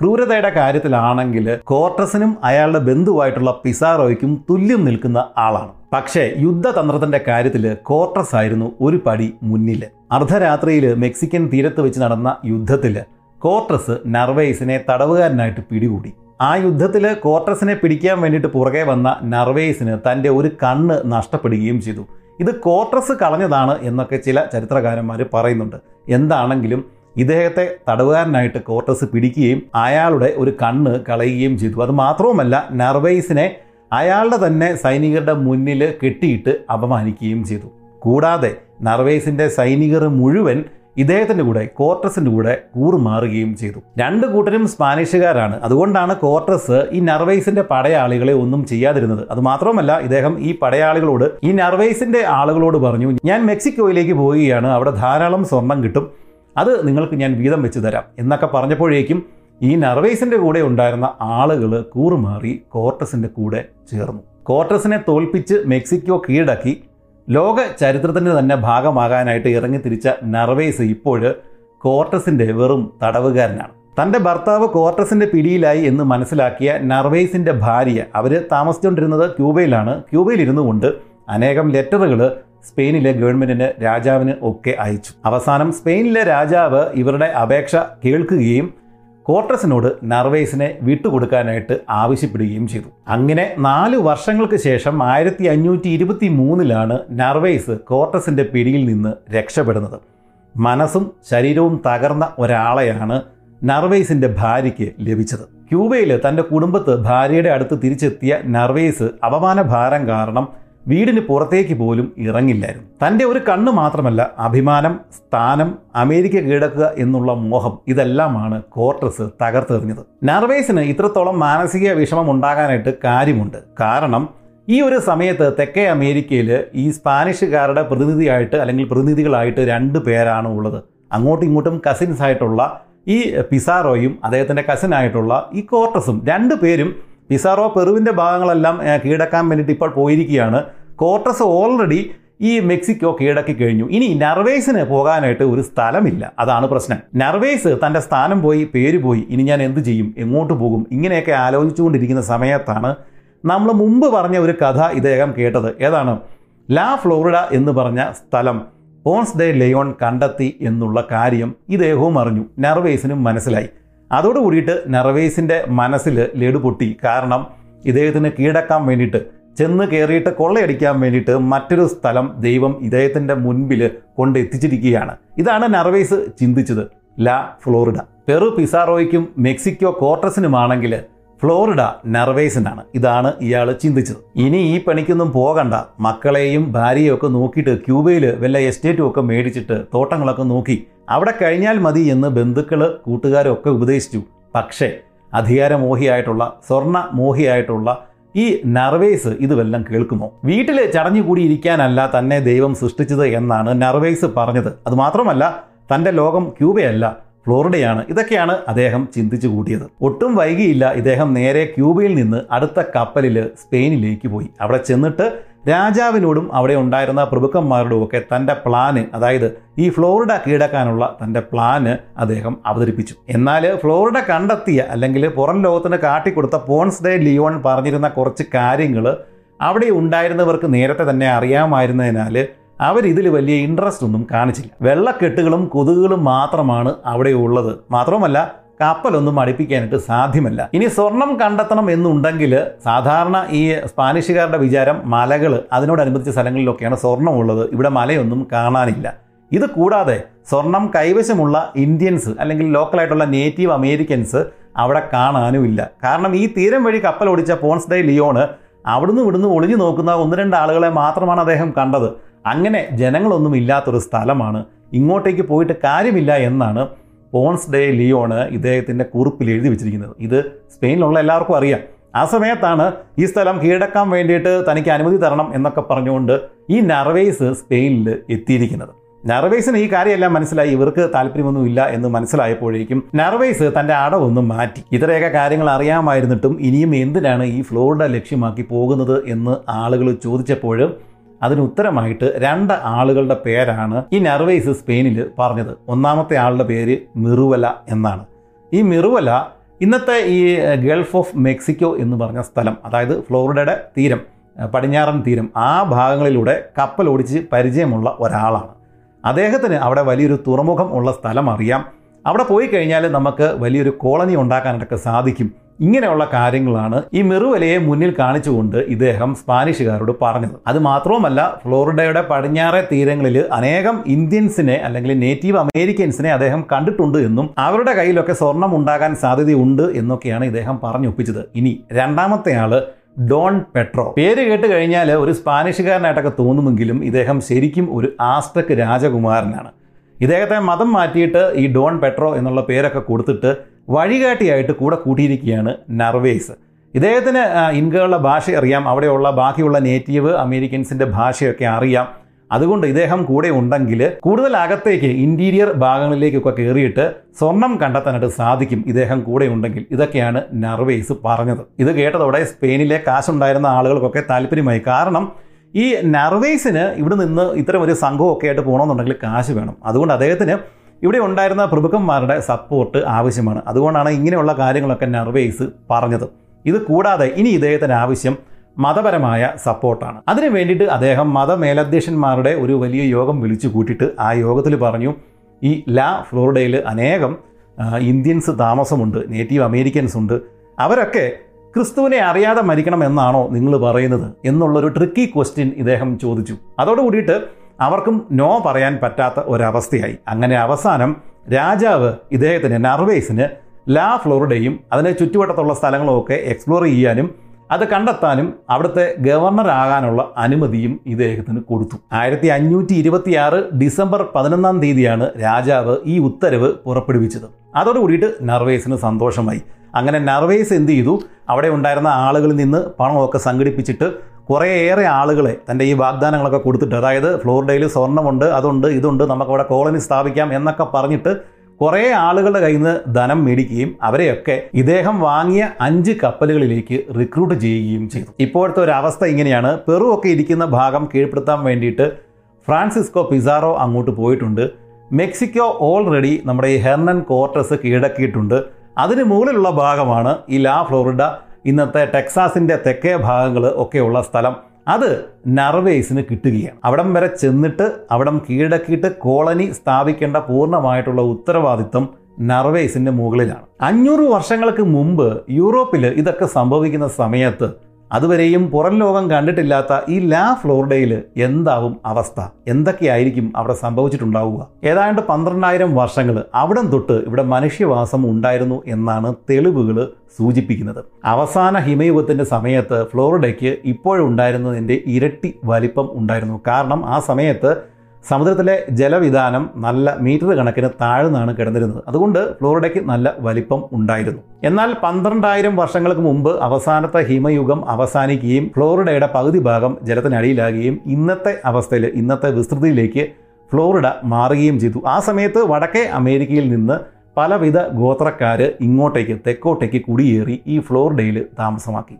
Speaker 1: ക്രൂരതയുടെ കാര്യത്തിലാണെങ്കിൽ കോർട്ടസിനും അയാളുടെ ബന്ധുവായിട്ടുള്ള പിസാറോയ്ക്കും തുല്യം നിൽക്കുന്ന ആളാണ്. പക്ഷേ യുദ്ധതന്ത്രത്തിന്റെ കാര്യത്തിൽ കോർട്ടസ് ആയിരുന്നു ഒരു പടി മുന്നിൽ. അർദ്ധരാത്രിയിൽ മെക്സിക്കൻ തീരത്ത് വെച്ച് നടന്ന യുദ്ധത്തിൽ കോർട്ടസ് നർവേസിനെ തടവുകാരനായിട്ട് പിടികൂടി. ആ യുദ്ധത്തിൽ കോർട്ടസിനെ പിടിക്കാൻ വേണ്ടിയിട്ട് പുറകെ വന്ന നർവേസിന് തന്റെ ഒരു കണ്ണ് നഷ്ടപ്പെടുകയും ചെയ്തു. ഇത് കോർട്ടസ് കളഞ്ഞതാണ് എന്നൊക്കെ ചില ചരിത്രകാരന്മാർ പറയുന്നുണ്ട്. എന്താണെങ്കിലും ഇദ്ദേഹത്തെ തടവുകാരനായിട്ട് കോർട്ടസ് പിടിക്കുകയും അയാളുടെ ഒരു കണ്ണ് കളയുകയും ചെയ്തു. അത് മാത്രവുമല്ല നർവൈസിനെ അയാളുടെ തന്നെ സൈനികരുടെ മുന്നിൽ കെട്ടിയിട്ട് അപമാനിക്കുകയും ചെയ്തു. കൂടാതെ നർവേസിന്റെ സൈനികർ മുഴുവൻ ഇദ്ദേഹത്തിന്റെ കൂടെ കോർട്ടസിന്റെ കൂടെ കൂറുമാറുകയും ചെയ്തു. രണ്ട് കൂട്ടരും സ്പാനിഷുകാരാണ്. അതുകൊണ്ടാണ് കോർട്ടസ് ഈ നർവേസിന്റെ പടയാളികളെ ഒന്നും ചെയ്യാതിരുന്നത്. അത് മാത്രമല്ല ഇദ്ദേഹം ഈ പടയാളികളോട് ഈ നർവേസിന്റെ ആളുകളോട് പറഞ്ഞു ഞാൻ മെക്സിക്കോയിലേക്ക് പോവുകയാണ്. അവിടെ ധാരാളം സ്വർണം കിട്ടും. അത് നിങ്ങൾക്ക് ഞാൻ വീതം വെച്ച് തരാം എന്നൊക്കെ പറഞ്ഞപ്പോഴേക്കും ഈ നർവേസിന്റെ കൂടെ ഉണ്ടായിരുന്ന ആളുകൾ കൂറുമാറി കോർട്ടസിന്റെ കൂടെ ചേർന്നു. കോർട്ടസിനെ തോൽപ്പിച്ച് മെക്സിക്കോ കീഴടക്കി ലോക ചരിത്രത്തിന്റെ തന്നെ ഭാഗമാകാനായിട്ട് ഇറങ്ങി തിരിച്ച നർവേസ് ഇപ്പോൾ കോർട്ടസിന്റെ വെറും തടവുകാരനാണ്. തന്റെ ഭർത്താവ് കോർട്ടസിന്റെ പിടിയിലായി എന്ന് മനസ്സിലാക്കിയ നർവേസിന്റെ ഭാര്യ അവർ താമസിച്ചുകൊണ്ടിരുന്നത് ക്യൂബയിലാണ്. ക്യൂബയിലിരുന്നു കൊണ്ട് അനേകം ലെറ്ററുകൾ സ്പെയിനിലെ ഗവൺമെന്റിന് രാജാവിന് ഒക്കെ അയച്ചു. അവസാനം സ്പെയിനിലെ രാജാവ് ഇവരുടെ അപേക്ഷ കേൾക്കുകയും കോർട്ടസിനോട് നർവേസിനെ വിട്ടുകൊടുക്കാനായിട്ട് ആവശ്യപ്പെടുകയും ചെയ്തു. അങ്ങനെ നാല് വർഷങ്ങൾക്ക് ശേഷം ആയിരത്തി അഞ്ഞൂറ്റി ഇരുപത്തി മൂന്നിലാണ് നർവേസ് കോർട്ടസിന്റെ പിടിയിൽ നിന്ന് രക്ഷപ്പെടുന്നത്. മനസ്സും ശരീരവും തകർന്ന ഒരാളെയാണ് നർവേസിന്റെ ഭാര്യയ്ക്ക് ലഭിച്ചത്. ക്യൂബയിൽ തന്റെ കുടുംബത്ത് ഭാര്യയുടെ അടുത്ത് തിരിച്ചെത്തിയ നർവേസ് അപമാനഭാരം കാരണം വീടിന് പുറത്തേക്ക് പോലും ഇറങ്ങില്ലായിരുന്നു. തന്റെ ഒരു കണ്ണ് മാത്രമല്ല അഭിമാനം സ്ഥാനം അമേരിക്ക കീഴടക്കുക എന്നുള്ള മോഹം ഇതെല്ലാമാണ് കോർട്ടസ് തകർത്തെറിഞ്ഞത് നർവേസിന് ഇത്രത്തോളം മാനസിക വിഷമം ഉണ്ടാകാനായിട്ട് കാര്യമുണ്ട്. കാരണം ഈ ഒരു സമയത്ത് തെക്കേ അമേരിക്കയിൽ ഈ സ്പാനിഷുകാരുടെ പ്രതിനിധിയായിട്ട് അല്ലെങ്കിൽ പ്രതിനിധികളായിട്ട് രണ്ട് പേരാണ് ഉള്ളത്. അങ്ങോട്ടും ഇങ്ങോട്ടും കസിൻസ് ആയിട്ടുള്ള ഈ പിസാറോയും അദ്ദേഹത്തിന്റെ കസിനായിട്ടുള്ള ഈ കോർട്ടസും രണ്ട് പേരും പിസാറോ പെറുവിന്റെ ഭാഗങ്ങളെല്ലാം കീഴടക്കാൻ വേണ്ടിയിട്ട് ഇപ്പോൾ പോയിരിക്കുകയാണ്. കോർട്ടസ് ഓൾറെഡി ഈ മെക്സിക്കോ കീഴടക്കി കഴിഞ്ഞു. ഇനി നർവേസിന് പോകാനായിട്ട് ഒരു സ്ഥലമില്ല. അതാണ് പ്രശ്നം. നർവേസ് തന്റെ സ്ഥാനം പോയി പേര് പോയി. ഇനി ഞാൻ എന്ത് ചെയ്യും? എങ്ങോട്ട് പോകും? ഇങ്ങനെയൊക്കെ ആലോചിച്ചുകൊണ്ടിരിക്കുന്ന സമയത്താണ് നമ്മൾ മുമ്പ് പറഞ്ഞ ഒരു കഥ ഇദ്ദേഹം കേട്ടത്. ഏതാണ്? ലാ ഫ്ലോറിഡ എന്ന് പറഞ്ഞ സ്ഥലം പോൺസ് ഡേ ലെയോൺ കണ്ടെത്തി എന്നുള്ള കാര്യം ഇദ്ദേഹവും അറിഞ്ഞു. നർവേസിനും മനസ്സിലായി. അതോടുകൂടിയിട്ട് നെർവേസിന്റെ മനസ്സിൽ ലഡു പൊട്ടി. കാരണം ഇദ്ദേഹത്തിന് കീഴടക്കാൻ വേണ്ടിയിട്ട് ചെന്ന് കയറിയിട്ട് കൊള്ളയടിക്കാൻ വേണ്ടിയിട്ട് മറ്റൊരു സ്ഥലം ദൈവം ഇദ്ദേഹത്തിന്റെ മുൻപിൽ കൊണ്ടെത്തിച്ചിരിക്കുകയാണ് ഇതാണ് നർവേസ് ചിന്തിച്ചത്. La Florida. പെറു പിസാറോയ്ക്കും മെക്സിക്കോ കോർട്ടസിനുമാണെങ്കിൽ ഫ്ലോറിഡ നർവേസിനാണ് ഇതാണ് ഇയാൾ ചിന്തിച്ചത്. ഇനി ഈ പണിക്കൊന്നും പോകണ്ട. മക്കളെയും ഭാര്യയും ഒക്കെ നോക്കിയിട്ട് ക്യൂബയിൽ വല്ല എസ്റ്റേറ്റും ഒക്കെ മേടിച്ചിട്ട് തോട്ടങ്ങളൊക്കെ നോക്കി. അവിടെ കഴിഞ്ഞാൽ മതി എന്ന് ബന്ധുക്കൾ കൂട്ടുകാരൊക്കെ ഉപദേശിച്ചു. പക്ഷേ അധികാരമോഹിയായിട്ടുള്ള സ്വർണ മോഹിയായിട്ടുള്ള ഈ നർവേസ് ഇത് വല്ലം കേൾക്കുമോ? വീട്ടിൽ ചടഞ്ഞുകൂടി ഇരിക്കാനല്ല തന്നെ ദൈവം സൃഷ്ടിച്ചത് എന്നാണ് നർവേസ് പറഞ്ഞത്. അതുമാത്രമല്ല തന്റെ ലോകം ക്യൂബയല്ല. ഫ്ലോറിഡയാണ്. ഇതൊക്കെയാണ് അദ്ദേഹം ചിന്തിച്ചു കൂട്ടിയത്. ഒട്ടും വൈകിയില്ല ഇദ്ദേഹം നേരെ ക്യൂബയിൽ നിന്ന് അടുത്ത കപ്പലിൽ സ്പെയിനിലേക്ക് പോയി. അവിടെ ചെന്നിട്ട് രാജാവിനോടും അവിടെ ഉണ്ടായിരുന്ന പ്രഭുക്കന്മാരോടും ഒക്കെ തന്റെ പ്ലാന് അതായത് ഈ ഫ്ലോറിഡ കീഴടക്കാനുള്ള തന്റെ പ്ലാന് അദ്ദേഹം അവതരിപ്പിച്ചു. എന്നാൽ ഫ്ലോറിഡ കണ്ടെത്തിയ അല്ലെങ്കിൽ പുറം ലോകത്തിന് കാട്ടിക്കൊടുത്ത പോൺസ് ഡേ ലിയോൺ പറഞ്ഞിരുന്ന കുറച്ച് കാര്യങ്ങൾ അവിടെ ഉണ്ടായിരുന്നവർക്ക് നേരത്തെ തന്നെ അറിയാമായിരുന്നതിനാൽ അവരിതിൽ വലിയ ഇൻട്രസ്റ്റ് ഒന്നും കാണിച്ചില്ല. വെള്ളക്കെട്ടുകളും കൊതുകുകളും മാത്രമാണ് അവിടെ ഉള്ളത്. മാത്രവുമല്ല കപ്പലൊന്നും അടുപ്പിക്കാനായിട്ട് സാധ്യമല്ല. ഇനി സ്വർണം കണ്ടെത്തണം എന്നുണ്ടെങ്കിൽ സാധാരണ ഈ സ്പാനിഷുകാരുടെ വിചാരം മലകൾ അതിനോടനുബന്ധിച്ച സ്ഥലങ്ങളിലൊക്കെയാണ് സ്വർണം ഉള്ളത് ഇവിടെ മലയൊന്നും കാണാനില്ല. ഇത് കൂടാതെ സ്വർണം കൈവശമുള്ള ഇന്ത്യൻസ് അല്ലെങ്കിൽ ലോക്കലായിട്ടുള്ള നേറ്റീവ് അമേരിക്കൻസ് അവിടെ കാണാനുമില്ല. കാരണം ഈ തീരം വഴി കപ്പൽ ഓടിച്ച പോൺസ് ഡേ ലിയോണ് അവിടുന്ന് ഇവിടുന്ന് ഒളിഞ്ഞു നോക്കുന്ന ഒന്ന് രണ്ട് ആളുകളെ മാത്രമാണ് അദ്ദേഹം കണ്ടത്. അങ്ങനെ ജനങ്ങളൊന്നും ഇല്ലാത്തൊരു സ്ഥലമാണ്. ഇങ്ങോട്ടേക്ക് പോയിട്ട് കാര്യമില്ല എന്നാണ് പോൺസ് ഡേ ലിയോണ് ഇദ്ദേഹത്തിന്റെ കുറിപ്പിൽ എഴുതി വെച്ചിരിക്കുന്നത്. ഇത് സ്പെയിനിലുള്ള എല്ലാവർക്കും അറിയാം. ആ സമയത്താണ് ഈ സ്ഥലം കീഴടക്കാൻ വേണ്ടിയിട്ട് തനിക്ക് അനുമതി തരണം എന്നൊക്കെ പറഞ്ഞുകൊണ്ട് ഈ നർവേസ് സ്പെയിനിൽ എത്തിയിരിക്കുന്നത്. നർവേസിന് ഈ കാര്യമെല്ലാം മനസ്സിലായി. ഇവർക്ക് താല്പര്യമൊന്നുമില്ല എന്ന് മനസ്സിലായപ്പോഴേക്കും നർവേസ് തന്റെ അടവൊന്നും മാറ്റി. ഇത്രയൊക്കെ കാര്യങ്ങൾ അറിയാമായിരുന്നിട്ടും ഇനിയും എന്തിനാണ് ഈ ഫ്ലോറിഡ ലക്ഷ്യമാക്കി പോകുന്നത് എന്ന് ആളുകൾ ചോദിച്ചപ്പോൾ അതിന് ഉത്തരമായിട്ട് രണ്ട് ആളുകളുടെ പേരാണ് ഈ നർവേസ് സ്പെയിനിൽ പറഞ്ഞത്. ഒന്നാമത്തെ ആളുടെ പേര് മിറുവല എന്നാണ്. ഈ മിറുവല ഇന്നത്തെ ഈ ഗൾഫ് ഓഫ് മെക്സിക്കോ എന്ന് പറഞ്ഞ സ്ഥലം അതായത് ഫ്ലോറിഡയുടെ തീരം പടിഞ്ഞാറൻ തീരം ആ ഭാഗങ്ങളിലൂടെ കപ്പൽ ഓടിച്ച് പരിചയമുള്ള ഒരാളാണ്. അദ്ദേഹത്തിന് അവിടെ വലിയൊരു തുറമുഖം ഉള്ള സ്ഥലം അറിയാം. അവിടെ പോയി കഴിഞ്ഞാൽ നമുക്ക് വലിയൊരു കോളനി ഉണ്ടാക്കാനായിട്ടൊക്കെ സാധിക്കും. ഇങ്ങനെയുള്ള കാര്യങ്ങളാണ് ഈ മെറുവലയെ മുന്നിൽ കാണിച്ചുകൊണ്ട് ഇദ്ദേഹം സ്പാനിഷുകാരോട് പറഞ്ഞത്. അത് മാത്രവുമല്ല ഫ്ലോറിഡയുടെ പടിഞ്ഞാറെ തീരങ്ങളിൽ അനേകം ഇന്ത്യൻസിനെ അല്ലെങ്കിൽ നേറ്റീവ് അമേരിക്കൻസിനെ അദ്ദേഹം കണ്ടിട്ടുണ്ട് എന്നും അവരുടെ കയ്യിലൊക്കെ സ്വർണം ഉണ്ടാകാൻ സാധ്യതയുണ്ട് എന്നൊക്കെയാണ് ഇദ്ദേഹം പറഞ്ഞൊപ്പിച്ചത്. ഇനി രണ്ടാമത്തെ ആൾ ഡോൺ പെട്രോ. പേര് കേട്ട് കഴിഞ്ഞാൽ ഒരു സ്പാനിഷുകാരനായിട്ടൊക്കെ തോന്നുമെങ്കിലും ഇദ്ദേഹം ശരിക്കും ഒരു ആസ്തക് രാജകുമാരനാണ്. ഇദ്ദേഹത്തെ മതം മാറ്റിയിട്ട് ഈ ഡോൺ പെട്രോ എന്നുള്ള പേരൊക്കെ കൊടുത്തിട്ട് വഴികാട്ടിയായിട്ട് കൂടെ കൂട്ടിയിരിക്കുകയാണ് നർവേസ്. ഇദ്ദേഹത്തിന് ഇൻകകളുടെ ഭാഷ അറിയാം അവിടെയുള്ള ബാക്കിയുള്ള നേറ്റീവ് അമേരിക്കൻസിന്റെ ഭാഷയൊക്കെ അറിയാം. അതുകൊണ്ട് ഇദ്ദേഹം കൂടെ ഉണ്ടെങ്കിൽ കൂടുതൽ അകത്തേക്ക് ഇന്റീരിയർ ഭാഗങ്ങളിലേക്കൊക്കെ കയറിയിട്ട് സ്വർണം കണ്ടെത്താനായിട്ട് സാധിക്കും ഇദ്ദേഹം കൂടെ ഉണ്ടെങ്കിൽ. ഇതൊക്കെയാണ് നർവേസ് പറഞ്ഞത്. ഇത് കേട്ടതോടെ സ്പെയിനിലെ കാശുണ്ടായിരുന്ന ആളുകൾക്കൊക്കെ താല്പര്യമായി. കാരണം ഈ നർവേസിന് ഇവിടെ നിന്ന് ഇത്തരം ഒരു സംഘമൊക്കെ ആയിട്ട് പോകണമെന്നുണ്ടെങ്കിൽ കാശ് വേണം. അതുകൊണ്ട് അദ്ദേഹത്തിന് ഇവിടെ ഉണ്ടായിരുന്ന പ്രഭുക്കന്മാരുടെ സപ്പോർട്ട് ആവശ്യമാണ്. അതുകൊണ്ടാണ് ഇങ്ങനെയുള്ള കാര്യങ്ങളൊക്കെ നർവേസ് പറഞ്ഞത്. ഇത് കൂടാതെ ഇനി ഇദ്ദേഹത്തിന് ആവശ്യം മതപരമായ സപ്പോർട്ടാണ് അതിനു വേണ്ടിയിട്ട് അദ്ദേഹം മതമേലധ്യക്ഷന്മാരുടെ ഒരു വലിയ യോഗം വിളിച്ചു കൂട്ടിയിട്ട് ആ യോഗത്തിൽ പറഞ്ഞു ഈ ലാ ഫ്ലോറിഡയിൽ അനേകം ഇന്ത്യൻസ് താമസമുണ്ട് നേറ്റീവ് അമേരിക്കൻസ് ഉണ്ട്. അവരൊക്കെ ക്രിസ്തുവിനെ അറിയാതെ മരിക്കണം എന്നാണോ നിങ്ങൾ പറയുന്നത് എന്നുള്ളൊരു ട്രിക്കി ക്വസ്റ്റ്യൻ ഇദ്ദേഹം ചോദിച്ചു. അതോടുകൂടിയിട്ട് അവർക്കും നോ പറയാൻ പറ്റാത്ത ഒരവസ്ഥയായി. അങ്ങനെ അവസാനം രാജാവ് ഇദ്ദേഹത്തിന് നർവേസിന് ലാ ഫ്ലോറിഡയും അതിന് ചുറ്റുവട്ടത്തുള്ള സ്ഥലങ്ങളുമൊക്കെ എക്സ്പ്ലോർ ചെയ്യാനും അത് കണ്ടെത്താനും അവിടുത്തെ ഗവർണറാകാനുള്ള അനുമതിയും ഇദ്ദേഹത്തിന് കൊടുത്തു. ആയിരത്തി അഞ്ഞൂറ്റി ഇരുപത്തിയാറ് ഡിസംബർ പതിനൊന്നാം തീയതിയാണ് രാജാവ് ഈ ഉത്തരവ് പുറപ്പെടുവിച്ചത്. അതോടുകൂടിയിട്ട് നർവേസിന് സന്തോഷമായി. അങ്ങനെ നർവേസ് എന്ത് ചെയ്തു? അവിടെ ഉണ്ടായിരുന്ന ആളുകളിൽ നിന്ന് പണമൊക്കെ സംഘടിപ്പിച്ചിട്ട് കുറേയേറെ ആളുകളെ തന്റെ ഈ വാഗ്ദാനങ്ങളൊക്കെ കൊടുത്തിട്ട് അതായത് ഫ്ലോറിഡയിൽ സ്വർണമുണ്ട് അതുണ്ട് ഇതുണ്ട് നമുക്കവിടെ കോളനി സ്ഥാപിക്കാം എന്നൊക്കെ പറഞ്ഞിട്ട് കുറേ ആളുകളുടെ കയ്യിൽ നിന്ന് ധനം മേടിക്കുകയും അവരെയൊക്കെ ഇദ്ദേഹം വാങ്ങിയ അഞ്ച് കപ്പലുകളിലേക്ക് റിക്രൂട്ട് ചെയ്യുകയും ചെയ്തു. ഇപ്പോഴത്തെ ഒരു അവസ്ഥ ഇങ്ങനെയാണ്. പെറു ഒക്കെ ഇരിക്കുന്ന ഭാഗം കീഴ്പ്പെടുത്താൻ വേണ്ടിയിട്ട് ഫ്രാൻസിസ്കോ പിസാറോ അങ്ങോട്ട് പോയിട്ടുണ്ട്. മെക്സിക്കോ ഓൾറെഡി നമ്മുടെ ഈ ഹെർണൻ കോർട്ടസ് കീഴടക്കിയിട്ടുണ്ട്. അതിന് മുകളിലുള്ള ഭാഗമാണ് ഈ ലാ ഫ്ലോറിഡ ഇന്നത്തെ ടെക്സാസിന്റെ തെക്കേ ഭാഗങ്ങൾ ഒക്കെയുള്ള സ്ഥലം. അത് നർവേസിന് കിട്ടുകയാണ്. അവിടം വരെ ചെന്നിട്ട് അവിടം കീഴടക്കിയിട്ട് കോളനി സ്ഥാപിക്കേണ്ട പൂർണമായിട്ടുള്ള ഉത്തരവാദിത്വം നർവേസിന്റെ മുകളിലാണ്. അഞ്ഞൂറ് വർഷങ്ങൾക്ക് മുമ്പ് യൂറോപ്പിൽ ഇതൊക്കെ സംഭവിക്കുന്ന സമയത്ത് അതുവരെയും പുറം ലോകം കണ്ടിട്ടില്ലാത്ത ഈ ലാ ഫ്ലോറിഡയിൽ എന്താവും അവസ്ഥ? എന്തൊക്കെയായിരിക്കും അവിടെ സംഭവിച്ചിട്ടുണ്ടാവുക? ഏതാണ്ട് പന്ത്രണ്ടായിരം വർഷങ്ങൾ അവിടം തൊട്ട് ഇവിടെ മനുഷ്യവാസം ഉണ്ടായിരുന്നു എന്നാണ് തെളിവുകൾ സൂചിപ്പിക്കുന്നത്. അവസാന ഹിമയുഗത്തിന്റെ സമയത്ത് ഫ്ലോറിഡയ്ക്ക് ഇപ്പോഴുണ്ടായിരുന്നതിന്റെ ഇരട്ടി വലിപ്പം ഉണ്ടായിരുന്നു. കാരണം ആ സമയത്ത് സമുദ്രത്തിലെ ജലവിധാനം നല്ല മീറ്റർ കണക്കിന് താഴ്ന്നാണ് കിടന്നിരുന്നത്. അതുകൊണ്ട് ഫ്ലോറിഡയ്ക്ക് നല്ല വലിപ്പം ഉണ്ടായിരുന്നു. എന്നാൽ പന്ത്രണ്ടായിരം വർഷങ്ങൾക്ക് മുമ്പ് അവസാനത്തെ ഹിമയുഗം അവസാനിക്കുകയും ഫ്ലോറിഡയുടെ പകുതി ഭാഗം ജലത്തിനടിയിലാകുകയും ഇന്നത്തെ അവസ്ഥയിൽ ഇന്നത്തെ വിസ്തൃതിയിലേക്ക് ഫ്ലോറിഡ മാറുകയും ചെയ്തു. ആ സമയത്ത് വടക്കേ അമേരിക്കയിൽ നിന്ന് പലവിധ ഗോത്രക്കാർ ഇങ്ങോട്ടേക്ക് തെക്കോട്ടേക്ക് കുടിയേറി ഈ ഫ്ലോറിഡയിൽ താമസമാക്കി.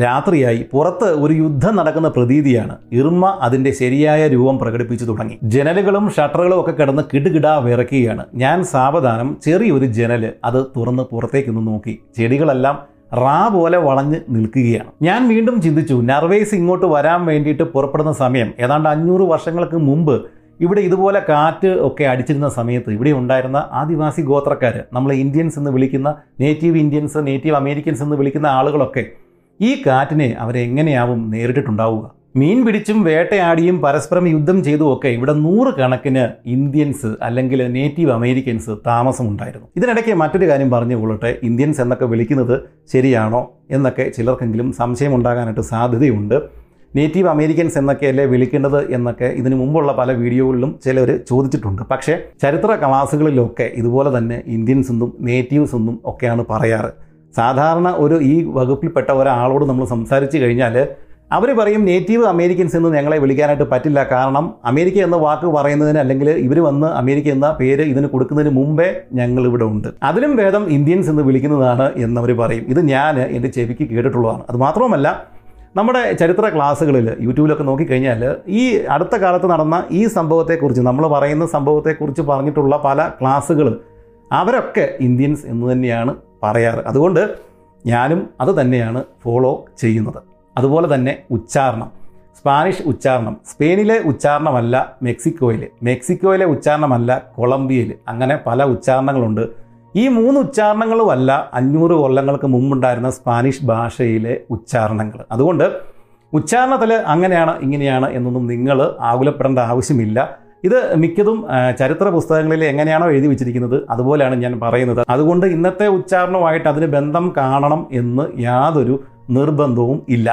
Speaker 1: രാത്രിയായി പുറത്ത് ഒരു യുദ്ധം നടക്കുന്ന പ്രതീതിയാണ്. ഇർമ അതിന്റെ ശരിയായ രൂപം പ്രകടിപ്പിച്ചു തുടങ്ങി. ജനലുകളും ഷട്ടറുകളും ഒക്കെ കിടന്ന് കിടുകിടാ വിറക്കുകയാണ് ഞാൻ സാവധാനം ചെറിയൊരു ജനൽ അത് തുറന്ന് പുറത്തേക്കൊന്ന് നോക്കി. ചെടികളെല്ലാം റാ പോലെ വളഞ്ഞ് നിൽക്കുകയാണ്. ഞാൻ വീണ്ടും ചിന്തിച്ചു നർവേസ് ഇങ്ങോട്ട് വരാൻ വേണ്ടിയിട്ട് പുറപ്പെടുന്ന സമയം. ഏതാണ്ട് അഞ്ഞൂറ് വർഷങ്ങൾക്ക് മുമ്പ് ഇവിടെ ഇതുപോലെ കാറ്റ് ഒക്കെ അടിച്ചിരുന്ന സമയത്ത് ഇവിടെ ഉണ്ടായിരുന്ന ആദിവാസി ഗോത്രക്കാർ നമ്മൾ ഇന്ത്യൻസ് എന്ന് വിളിക്കുന്ന നേറ്റീവ് ഇന്ത്യൻസ് നേറ്റീവ് അമേരിക്കൻസ് എന്ന് വിളിക്കുന്ന ആളുകളൊക്കെ ഈ കാറ്റിനെ അവരെങ്ങനെയാവും നേരിട്ടിട്ടുണ്ടാവുക? മീൻ പിടിച്ചും വേട്ടയാടിയും പരസ്പരം യുദ്ധം ചെയ്തും ഒക്കെ ഇവിടെ നൂറ് കണക്കിന് ഇന്ത്യൻസ് അല്ലെങ്കിൽ നേറ്റീവ് അമേരിക്കൻസ് താമസമുണ്ടായിരുന്നു. ഇതിനിടയ്ക്ക് മറ്റൊരു കാര്യം പറഞ്ഞു കൊള്ളട്ടെ. ഇന്ത്യൻസ് എന്നൊക്കെ വിളിക്കുന്നത് ശരിയാണോ എന്നൊക്കെ ചിലർക്കെങ്കിലും സംശയം ഉണ്ടാകാനായിട്ട് സാധ്യതയുണ്ട്. നേറ്റീവ് അമേരിക്കൻസ് എന്നൊക്കെയല്ലേ വിളിക്കേണ്ടത് എന്നൊക്കെ ഇതിനു മുമ്പുള്ള പല വീഡിയോകളിലും ചിലർ ചോദിച്ചിട്ടുണ്ട്. പക്ഷേ ചരിത്ര ക്ലാസുകളിലൊക്കെ ഇതുപോലെ തന്നെ ഇന്ത്യൻസ് എന്നും നേറ്റീവ്സ് എന്നും ഒക്കെയാണ് പറയാറ്. സാധാരണ ഒരു ഈ വകുപ്പിൽപ്പെട്ട ഒരാളോട് നമ്മൾ സംസാരിച്ച് കഴിഞ്ഞാൽ അവർ പറയും നേറ്റീവ് അമേരിക്കൻസ് എന്ന് ഞങ്ങളെ വിളിക്കാനായിട്ട് പറ്റില്ല. കാരണം അമേരിക്ക എന്ന വാക്ക് പറയുന്നതിന് അല്ലെങ്കിൽ ഇവർ വന്ന് അമേരിക്ക എന്ന പേര് ഇതിന് കൊടുക്കുന്നതിന് മുമ്പേ ഞങ്ങൾ ഇവിടെ ഉണ്ട്. അതിലും ഭേദം ഇന്ത്യൻസ് എന്ന് വിളിക്കുന്നതാണ് എന്നവർ പറയും. ഇത് ഞാൻ എന്റെ ചെവിക്ക് കേട്ടിട്ടുള്ളതാണ്. അത് മാത്രവുമല്ല നമ്മുടെ ചരിത്ര ക്ലാസ്സുകളിൽ യൂട്യൂബിലൊക്കെ നോക്കിക്കഴിഞ്ഞാൽ ഈ അടുത്ത കാലത്ത് നടന്ന ഈ സംഭവത്തെക്കുറിച്ച് നമ്മൾ പറയുന്ന സംഭവത്തെക്കുറിച്ച് പറഞ്ഞിട്ടുള്ള പല ക്ലാസ്സുകൾ അവരൊക്കെ ഇന്ത്യൻസ് എന്ന് തന്നെയാണ് പറയാറ്. അതുകൊണ്ട് ഞാനും അത് തന്നെയാണ് ഫോളോ ചെയ്യുന്നത്. അതുപോലെ തന്നെ ഉച്ചാരണം. സ്പാനിഷ് ഉച്ചാരണം. സ്പെയിനിലെ ഉച്ചാരണമല്ല മെക്സിക്കോയിൽ മെക്സിക്കോയിലെ ഉച്ചാരണമല്ല കൊളംബിയയിൽ അങ്ങനെ പല ഉച്ചാരണങ്ങളുണ്ട്. ഈ മൂന്ന് ഉച്ചാരണങ്ങളുമല്ല അഞ്ഞൂറ് കൊല്ലങ്ങൾക്ക് മുമ്പുണ്ടായിരുന്ന സ്പാനിഷ് ഭാഷയിലെ ഉച്ചാരണങ്ങൾ. അതുകൊണ്ട് ഉച്ചാരണത്തിൽ അങ്ങനെയാണ് ഇങ്ങനെയാണ് എന്നൊന്നും നിങ്ങൾ ആകുലപ്പെടേണ്ട ആവശ്യമില്ല. ഇത് മിക്കതും ചരിത്ര പുസ്തകങ്ങളിൽ എങ്ങനെയാണോ എഴുതി വെച്ചിരിക്കുന്നത് അതുപോലെയാണ് ഞാൻ പറയുന്നത്. അതുകൊണ്ട് ഇന്നത്തെ ഉച്ചാരണവുമായിട്ട് അതിന് ബന്ധം കാണണം എന്ന് യാതൊരു നിർബന്ധവും ഇല്ല.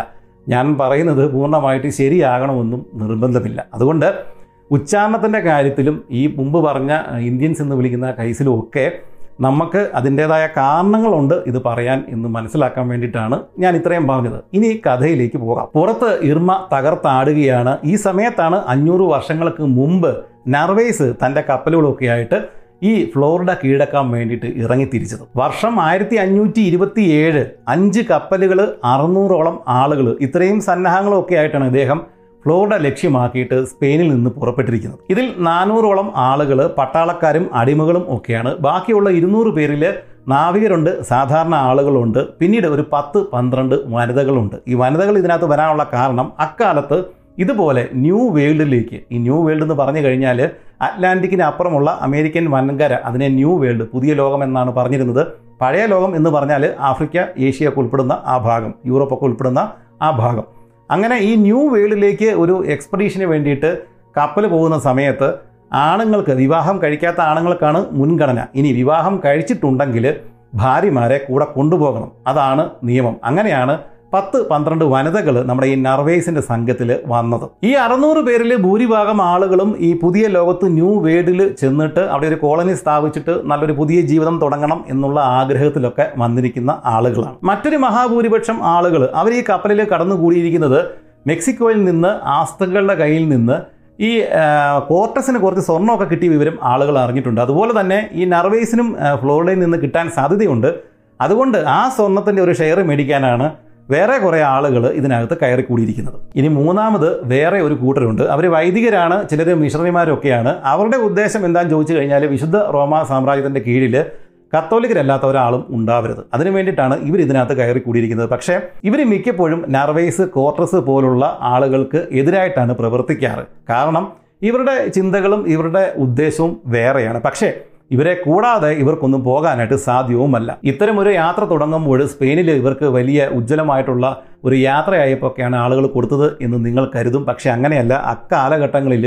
Speaker 1: ഞാൻ പറയുന്നത് പൂർണമായിട്ട് ശരിയാകണമെന്നും നിർബന്ധമില്ല. അതുകൊണ്ട് ഉച്ചാരണത്തിന്റെ കാര്യത്തിലും ഈ മുമ്പ് പറഞ്ഞ ഇന്ത്യൻസ് എന്ന് വിളിക്കുന്ന കൈസിലും ഒക്കെ നമുക്ക് അതിന്റേതായ കാരണങ്ങളുണ്ട് ഇത് പറയാൻ എന്ന് മനസ്സിലാക്കാൻ വേണ്ടിയിട്ടാണ് ഞാൻ ഇത്രയും പറഞ്ഞത്. ഇനി കഥയിലേക്ക് പോകാം. പുറത്ത് ഇർമ തകർത്താടുകയാണ്. ഈ സമയത്താണ് അഞ്ഞൂറ് വർഷങ്ങൾക്ക് മുമ്പ് നർവേസ് തന്റെ കപ്പലുകളൊക്കെ ആയിട്ട് ഈ ഫ്ലോറിഡ കീഴടക്കാൻ വേണ്ടിയിട്ട് ഇറങ്ങി തിരിച്ചത് വർഷം ആയിരത്തി അഞ്ഞൂറ്റി ഇരുപത്തി ഏഴ് അഞ്ച് കപ്പലുകൾ അറുന്നൂറോളം ആളുകൾ ഇത്രയും സന്നാഹങ്ങളൊക്കെ ആയിട്ടാണ് ഇദ്ദേഹം ഫ്ലോറിഡ ലക്ഷ്യമാക്കിയിട്ട് സ്പെയിനിൽ നിന്ന് പുറപ്പെട്ടിരിക്കുന്നത്. ഇതിൽ നാനൂറോളം ആളുകൾ പട്ടാളക്കാരും അടിമകളും ഒക്കെയാണ്. ബാക്കിയുള്ള ഇരുന്നൂറ് പേരിൽ നാവികരുണ്ട് സാധാരണ ആളുകളുണ്ട്. പിന്നീട് ഒരു പത്ത് പന്ത്രണ്ട് വനിതകളുണ്ട്. ഈ വനിതകൾ ഇതിനകത്ത് വരാനുള്ള കാരണം അക്കാലത്ത് ഇതുപോലെ ന്യൂ വേൾഡിലേക്ക് ഈ ന്യൂ വേൾഡ് എന്ന് പറഞ്ഞു കഴിഞ്ഞാൽ അറ്റ്ലാന്റിക്കിന് അപ്പുറമുള്ള അമേരിക്കൻ വൻകര അതിനെ ന്യൂ വേൾഡ് പുതിയ ലോകം എന്നാണ് പറഞ്ഞിരുന്നത്. പഴയ ലോകം എന്ന് പറഞ്ഞാൽ ആഫ്രിക്ക ഏഷ്യ ഒക്കെ ഉൾപ്പെടുന്ന ആ ഭാഗം യൂറോപ്പൊക്കെ ഉൾപ്പെടുന്ന ആ ഭാഗം. അങ്ങനെ ഈ ന്യൂ വേൾഡിലേക്ക് ഒരു എക്സ്പെഡീഷന് വേണ്ടിയിട്ട് കപ്പൽ പോകുന്ന സമയത്ത് ആണുങ്ങൾക്ക് വിവാഹം കഴിക്കാത്ത ആണുങ്ങൾക്കാണ് മുൻഗണന. ഇനി വിവാഹം കഴിച്ചിട്ടുണ്ടെങ്കിൽ ഭാര്യമാരെ കൂടെ കൊണ്ടുപോകണം. അതാണ് നിയമം. അങ്ങനെയാണ് പത്ത് പന്ത്രണ്ട് വനിതകൾ നമ്മുടെ ഈ നർവേസിന്റെ സംഘത്തിൽ വന്നത്. ഈ അറുന്നൂറ് പേരിൽ ഭൂരിഭാഗം ആളുകളും ഈ പുതിയ ലോകത്ത് ന്യൂ വേൾഡിൽ ചെന്നിട്ട് അവിടെ ഒരു കോളനി സ്ഥാപിച്ചിട്ട് നല്ലൊരു പുതിയ ജീവിതം തുടങ്ങണം എന്നുള്ള ആഗ്രഹത്തിലൊക്കെ വന്നിരിക്കുന്ന ആളുകളാണ്. മറ്റൊരു മഹാഭൂരിപക്ഷം ആളുകൾ അവർ ഈ കപ്പലിൽ കടന്നുകൂടിയിരിക്കുന്നത് മെക്സിക്കോയിൽ നിന്ന് ആസ്തകളുടെ കയ്യിൽ നിന്ന് ഈ കോർട്ടസിന് കുറച്ച് സ്വർണമൊക്കെ കിട്ടിയ വിവരം ആളുകൾ അറിഞ്ഞിട്ടുണ്ട്. അതുപോലെ തന്നെ ഈ നർവേസിനും ഫ്ലോറിഡയിൽ നിന്ന് കിട്ടാൻ സാധ്യതയുണ്ട്. അതുകൊണ്ട് ആ സ്വർണത്തിന്റെ ഒരു ഷെയർ മേടിക്കാനാണ് വേറെ കുറേ ആളുകൾ ഇതിനകത്ത് കയറി കൂടിയിരിക്കുന്നത്. ഇനി മൂന്നാമത് വേറെ ഒരു കൂട്ടരുണ്ട്. അവർ വൈദികരാണ് ചിലർ മിഷണറിമാരൊക്കെയാണ്. അവരുടെ ഉദ്ദേശം എന്താണെന്ന് ചോദിച്ചു കഴിഞ്ഞാൽ വിശുദ്ധ റോമാ സാമ്രാജ്യത്തിന്റെ കീഴിൽ കത്തോലിക്കരല്ലാത്ത ഒരാളും ഉണ്ടാവരുത്. അതിനു വേണ്ടിയിട്ടാണ് ഇവർ ഇതിനകത്ത് കയറി കൂടിയിരിക്കുന്നത്. പക്ഷേ ഇവർ മിക്കപ്പോഴും നർവേസ് കോർട്ടസ് പോലുള്ള ആളുകൾക്ക് എതിരായിട്ടാണ് പ്രവർത്തിക്കാറ്. കാരണം ഇവരുടെ ചിന്തകളും ഇവരുടെ ഉദ്ദേശവും വേറെയാണ്. പക്ഷേ ഇവരെ കൂടാതെ ഇവർക്കൊന്നും പോകാനായിട്ട് സാധ്യവുമല്ല. ഇത്തരം ഒരു യാത്ര തുടങ്ങുമ്പോൾ സ്പെയിനിൽ ഇവർക്ക് വലിയ ഉജ്ജ്വലമായിട്ടുള്ള ഒരു യാത്രയായപ്പോഴൊക്കെയാണ് ആളുകൾ കൊടുത്തത് എന്ന് നിങ്ങൾ കരുതും. പക്ഷേ അങ്ങനെയല്ല. അക്കാലഘട്ടങ്ങളിൽ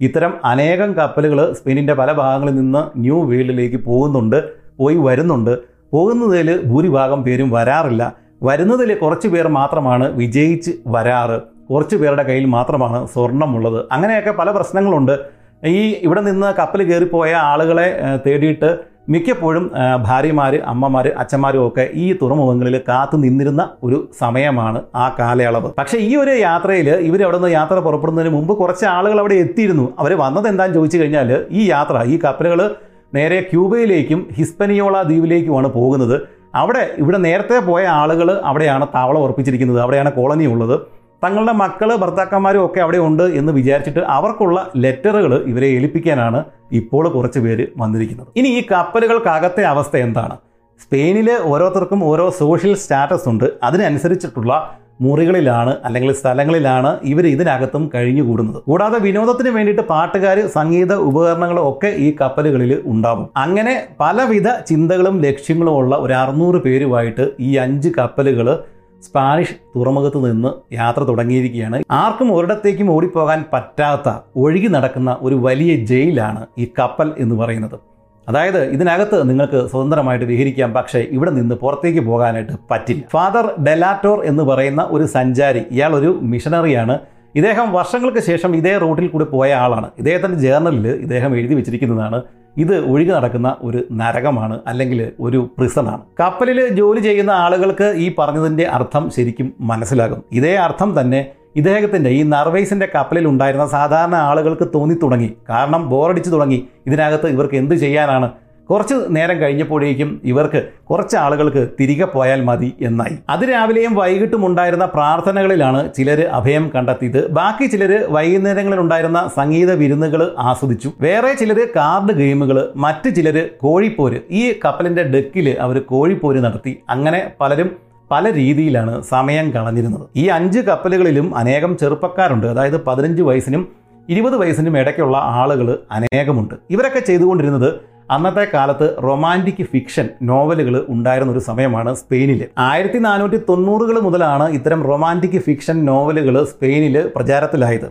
Speaker 1: ഇത്തരം അനേകം കപ്പലുകൾ സ്പെയിനിന്റെ പല ഭാഗങ്ങളിൽ നിന്ന് ന്യൂ വേൾഡിലേക്ക് പോകുന്നുണ്ട് പോയി വരുന്നുണ്ട്. പോകുന്നതിൽ ഭൂരിഭാഗം പേരും വരാറില്ല. വരുന്നതിൽ കുറച്ച് പേർ മാത്രമാണ് വിജയിച്ച് വരാറ്. കുറച്ച് പേരുടെ കയ്യിൽ മാത്രമാണ് സ്വർണമുള്ളത് അങ്ങനെയൊക്കെ പല പ്രശ്നങ്ങളുണ്ട്. ഈ ഇവിടെ നിന്ന് കപ്പൽ കയറിപ്പോയ ആളുകളെ തേടിയിട്ട് മിക്കപ്പോഴും ഭാര്യമാർ അമ്മമാർ അച്ഛന്മാരും ഒക്കെ ഈ തുറമുഖങ്ങളിൽ കാത്തു നിന്നിരുന്ന ഒരു സമയമാണ് ആ കാലയളവ്. പക്ഷേ ഈ ഒരു യാത്രയിൽ ഇവർ അവിടെ നിന്ന് യാത്ര പുറപ്പെടുന്നതിന് മുമ്പ് കുറച്ച് ആളുകൾ അവിടെ എത്തിയിരുന്നു. അവർ വന്നത് എന്താണെന്ന് ചോദിച്ചു കഴിഞ്ഞാൽ ഈ യാത്ര ഈ കപ്പലുകൾ നേരെ ക്യൂബയിലേക്കും ഹിസ്പനിയോള ദ്വീപിലേക്കുമാണ് പോകുന്നത്. അവിടെ ഇവിടെ നേരത്തെ പോയ ആളുകൾ അവിടെയാണ് താവളം ഉറപ്പിച്ചിരിക്കുന്നത്. അവിടെയാണ് കോളനി ഉള്ളത് തങ്ങളുടെ മക്കൾ ഭർത്താക്കന്മാരും ഒക്കെ അവിടെ ഉണ്ട് എന്ന് വിചാരിച്ചിട്ട് അവർക്കുള്ള ലെറ്ററുകൾ ഇവരെ ഏൽപ്പിക്കാനാണ് ഇപ്പോൾ കുറച്ച് പേര് വന്നിരിക്കുന്നത്. ഇനി ഈ കപ്പലുകൾക്കകത്തെ അവസ്ഥ എന്താണ്? സ്പെയിനിൽ ഓരോരുത്തർക്കും ഓരോ സോഷ്യൽ സ്റ്റാറ്റസ് ഉണ്ട്. അതിനനുസരിച്ചിട്ടുള്ള മുറികളിലാണ് അല്ലെങ്കിൽ സ്ഥലങ്ങളിലാണ് ഇവർ ഇതിനകത്തും കഴിഞ്ഞുകൂടുന്നത്. കൂടാതെ വിനോദത്തിന് വേണ്ടിയിട്ട് പാട്ടുകാർ സംഗീത ഉപകരണങ്ങളും ഒക്കെ ഈ കപ്പലുകളിൽ ഉണ്ടാവും. അങ്ങനെ പലവിധ ചിന്തകളും ലക്ഷ്യങ്ങളും ഉള്ള ഒരു അറുന്നൂറ് പേരുമായിട്ട് ഈ അഞ്ച് കപ്പലുകൾ സ്പാനിഷ് തുറമുഖത്ത് നിന്ന് യാത്ര തുടങ്ങിയിരിക്കുകയാണ്. ആർക്കും ഒരിടത്തേക്കും ഓടിപ്പോകാൻ പറ്റാത്ത ഒഴുകി നടക്കുന്ന ഒരു വലിയ ജയിലാണ് ഈ കപ്പൽ എന്ന് പറയുന്നത്. അതായത് ഇതിനകത്ത് നിങ്ങൾക്ക് സ്വതന്ത്രമായിട്ട് വിഹരിക്കാം പക്ഷേ ഇവിടെ നിന്ന് പുറത്തേക്ക് പോകാനായിട്ട് പറ്റില്ല. ഫാദർ ഡെലാറ്റോർ എന്ന് പറയുന്ന ഒരു സഞ്ചാരി ഇയാൾ ഒരു മിഷനറിയാണ്. ഇദ്ദേഹം വർഷങ്ങൾക്ക് ശേഷം ഇതേ റൂട്ടിൽ കൂടി പോയ ആളാണ്. ഇദ്ദേഹത്തിന്റെ ജേർണലിൽ ഇദ്ദേഹം എഴുതി വെച്ചിരിക്കുന്നതാണ്. ഇത് ഒഴുകി നടക്കുന്ന ഒരു നരകമാണ് അല്ലെങ്കിൽ ഒരു പ്രിസണാണ് കപ്പലിൽ ജോലി ചെയ്യുന്ന ആളുകൾക്ക് ഈ പറഞ്ഞതിന്റെ അർത്ഥം ശരിക്കും മനസ്സിലാകും. ഇതേ അർത്ഥം തന്നെ ഇദ്ദേഹത്തിന്റെ ഈ നർവേസിന്റെ കപ്പലിൽ ഉണ്ടായിരുന്ന സാധാരണ ആളുകൾക്ക് തോന്നി തുടങ്ങി. കാരണം ബോറടിച്ചു തുടങ്ങി. ഇതിനകത്ത് ഇവർക്ക് എന്ത് ചെയ്യാനാണ് കുറച്ച് നേരം കഴിഞ്ഞപ്പോഴേക്കും ഇവർക്ക് കുറച്ച് ആളുകൾക്ക് തിരികെ പോയാൽ മതി എന്നായി. അതിരാവിലെയും വൈകിട്ടും ഉണ്ടായിരുന്ന പ്രാർത്ഥനകളിലാണ് ചിലർ അഭയം കണ്ടെത്തിയത്. ബാക്കി ചിലർ വൈകുന്നേരങ്ങളിൽ ഉണ്ടായിരുന്ന സംഗീത വിരുന്നുകൾ ആസ്വദിച്ചു. വേറെ ചിലർ കാർഡ് ഗെയിമുകൾ മറ്റ് ചിലർ കോഴിപ്പോര് ഈ കപ്പലിന്റെ ഡെക്കിൽ അവർ കോഴിപ്പോര് നടത്തി. അങ്ങനെ പലരും പല രീതിയിലാണ് സമയം കളഞ്ഞിരുന്നത്. ഈ അഞ്ച് കപ്പലുകളിലും അനേകം ചെറുപ്പക്കാരുണ്ട്. അതായത് പതിനഞ്ച് വയസ്സിനും ഇരുപത് വയസ്സിനും ഇടയ്ക്കുള്ള ആളുകൾ അനേകമുണ്ട്. ഇവരൊക്കെ ചെയ്തുകൊണ്ടിരുന്നത് അന്നത്തെ കാലത്ത് റൊമാന്റിക് ഫിക്ഷൻ നോവലുകൾ ഉണ്ടായിരുന്ന ഒരു സമയമാണ് സ്പെയിനിൽ ആയിരത്തി നാനൂറ്റി തൊണ്ണൂറുകൾ മുതലാണ് ഇത്തരം റൊമാന്റിക് ഫിക്ഷൻ നോവലുകൾ സ്പെയിനിൽ പ്രചാരത്തിലായത്.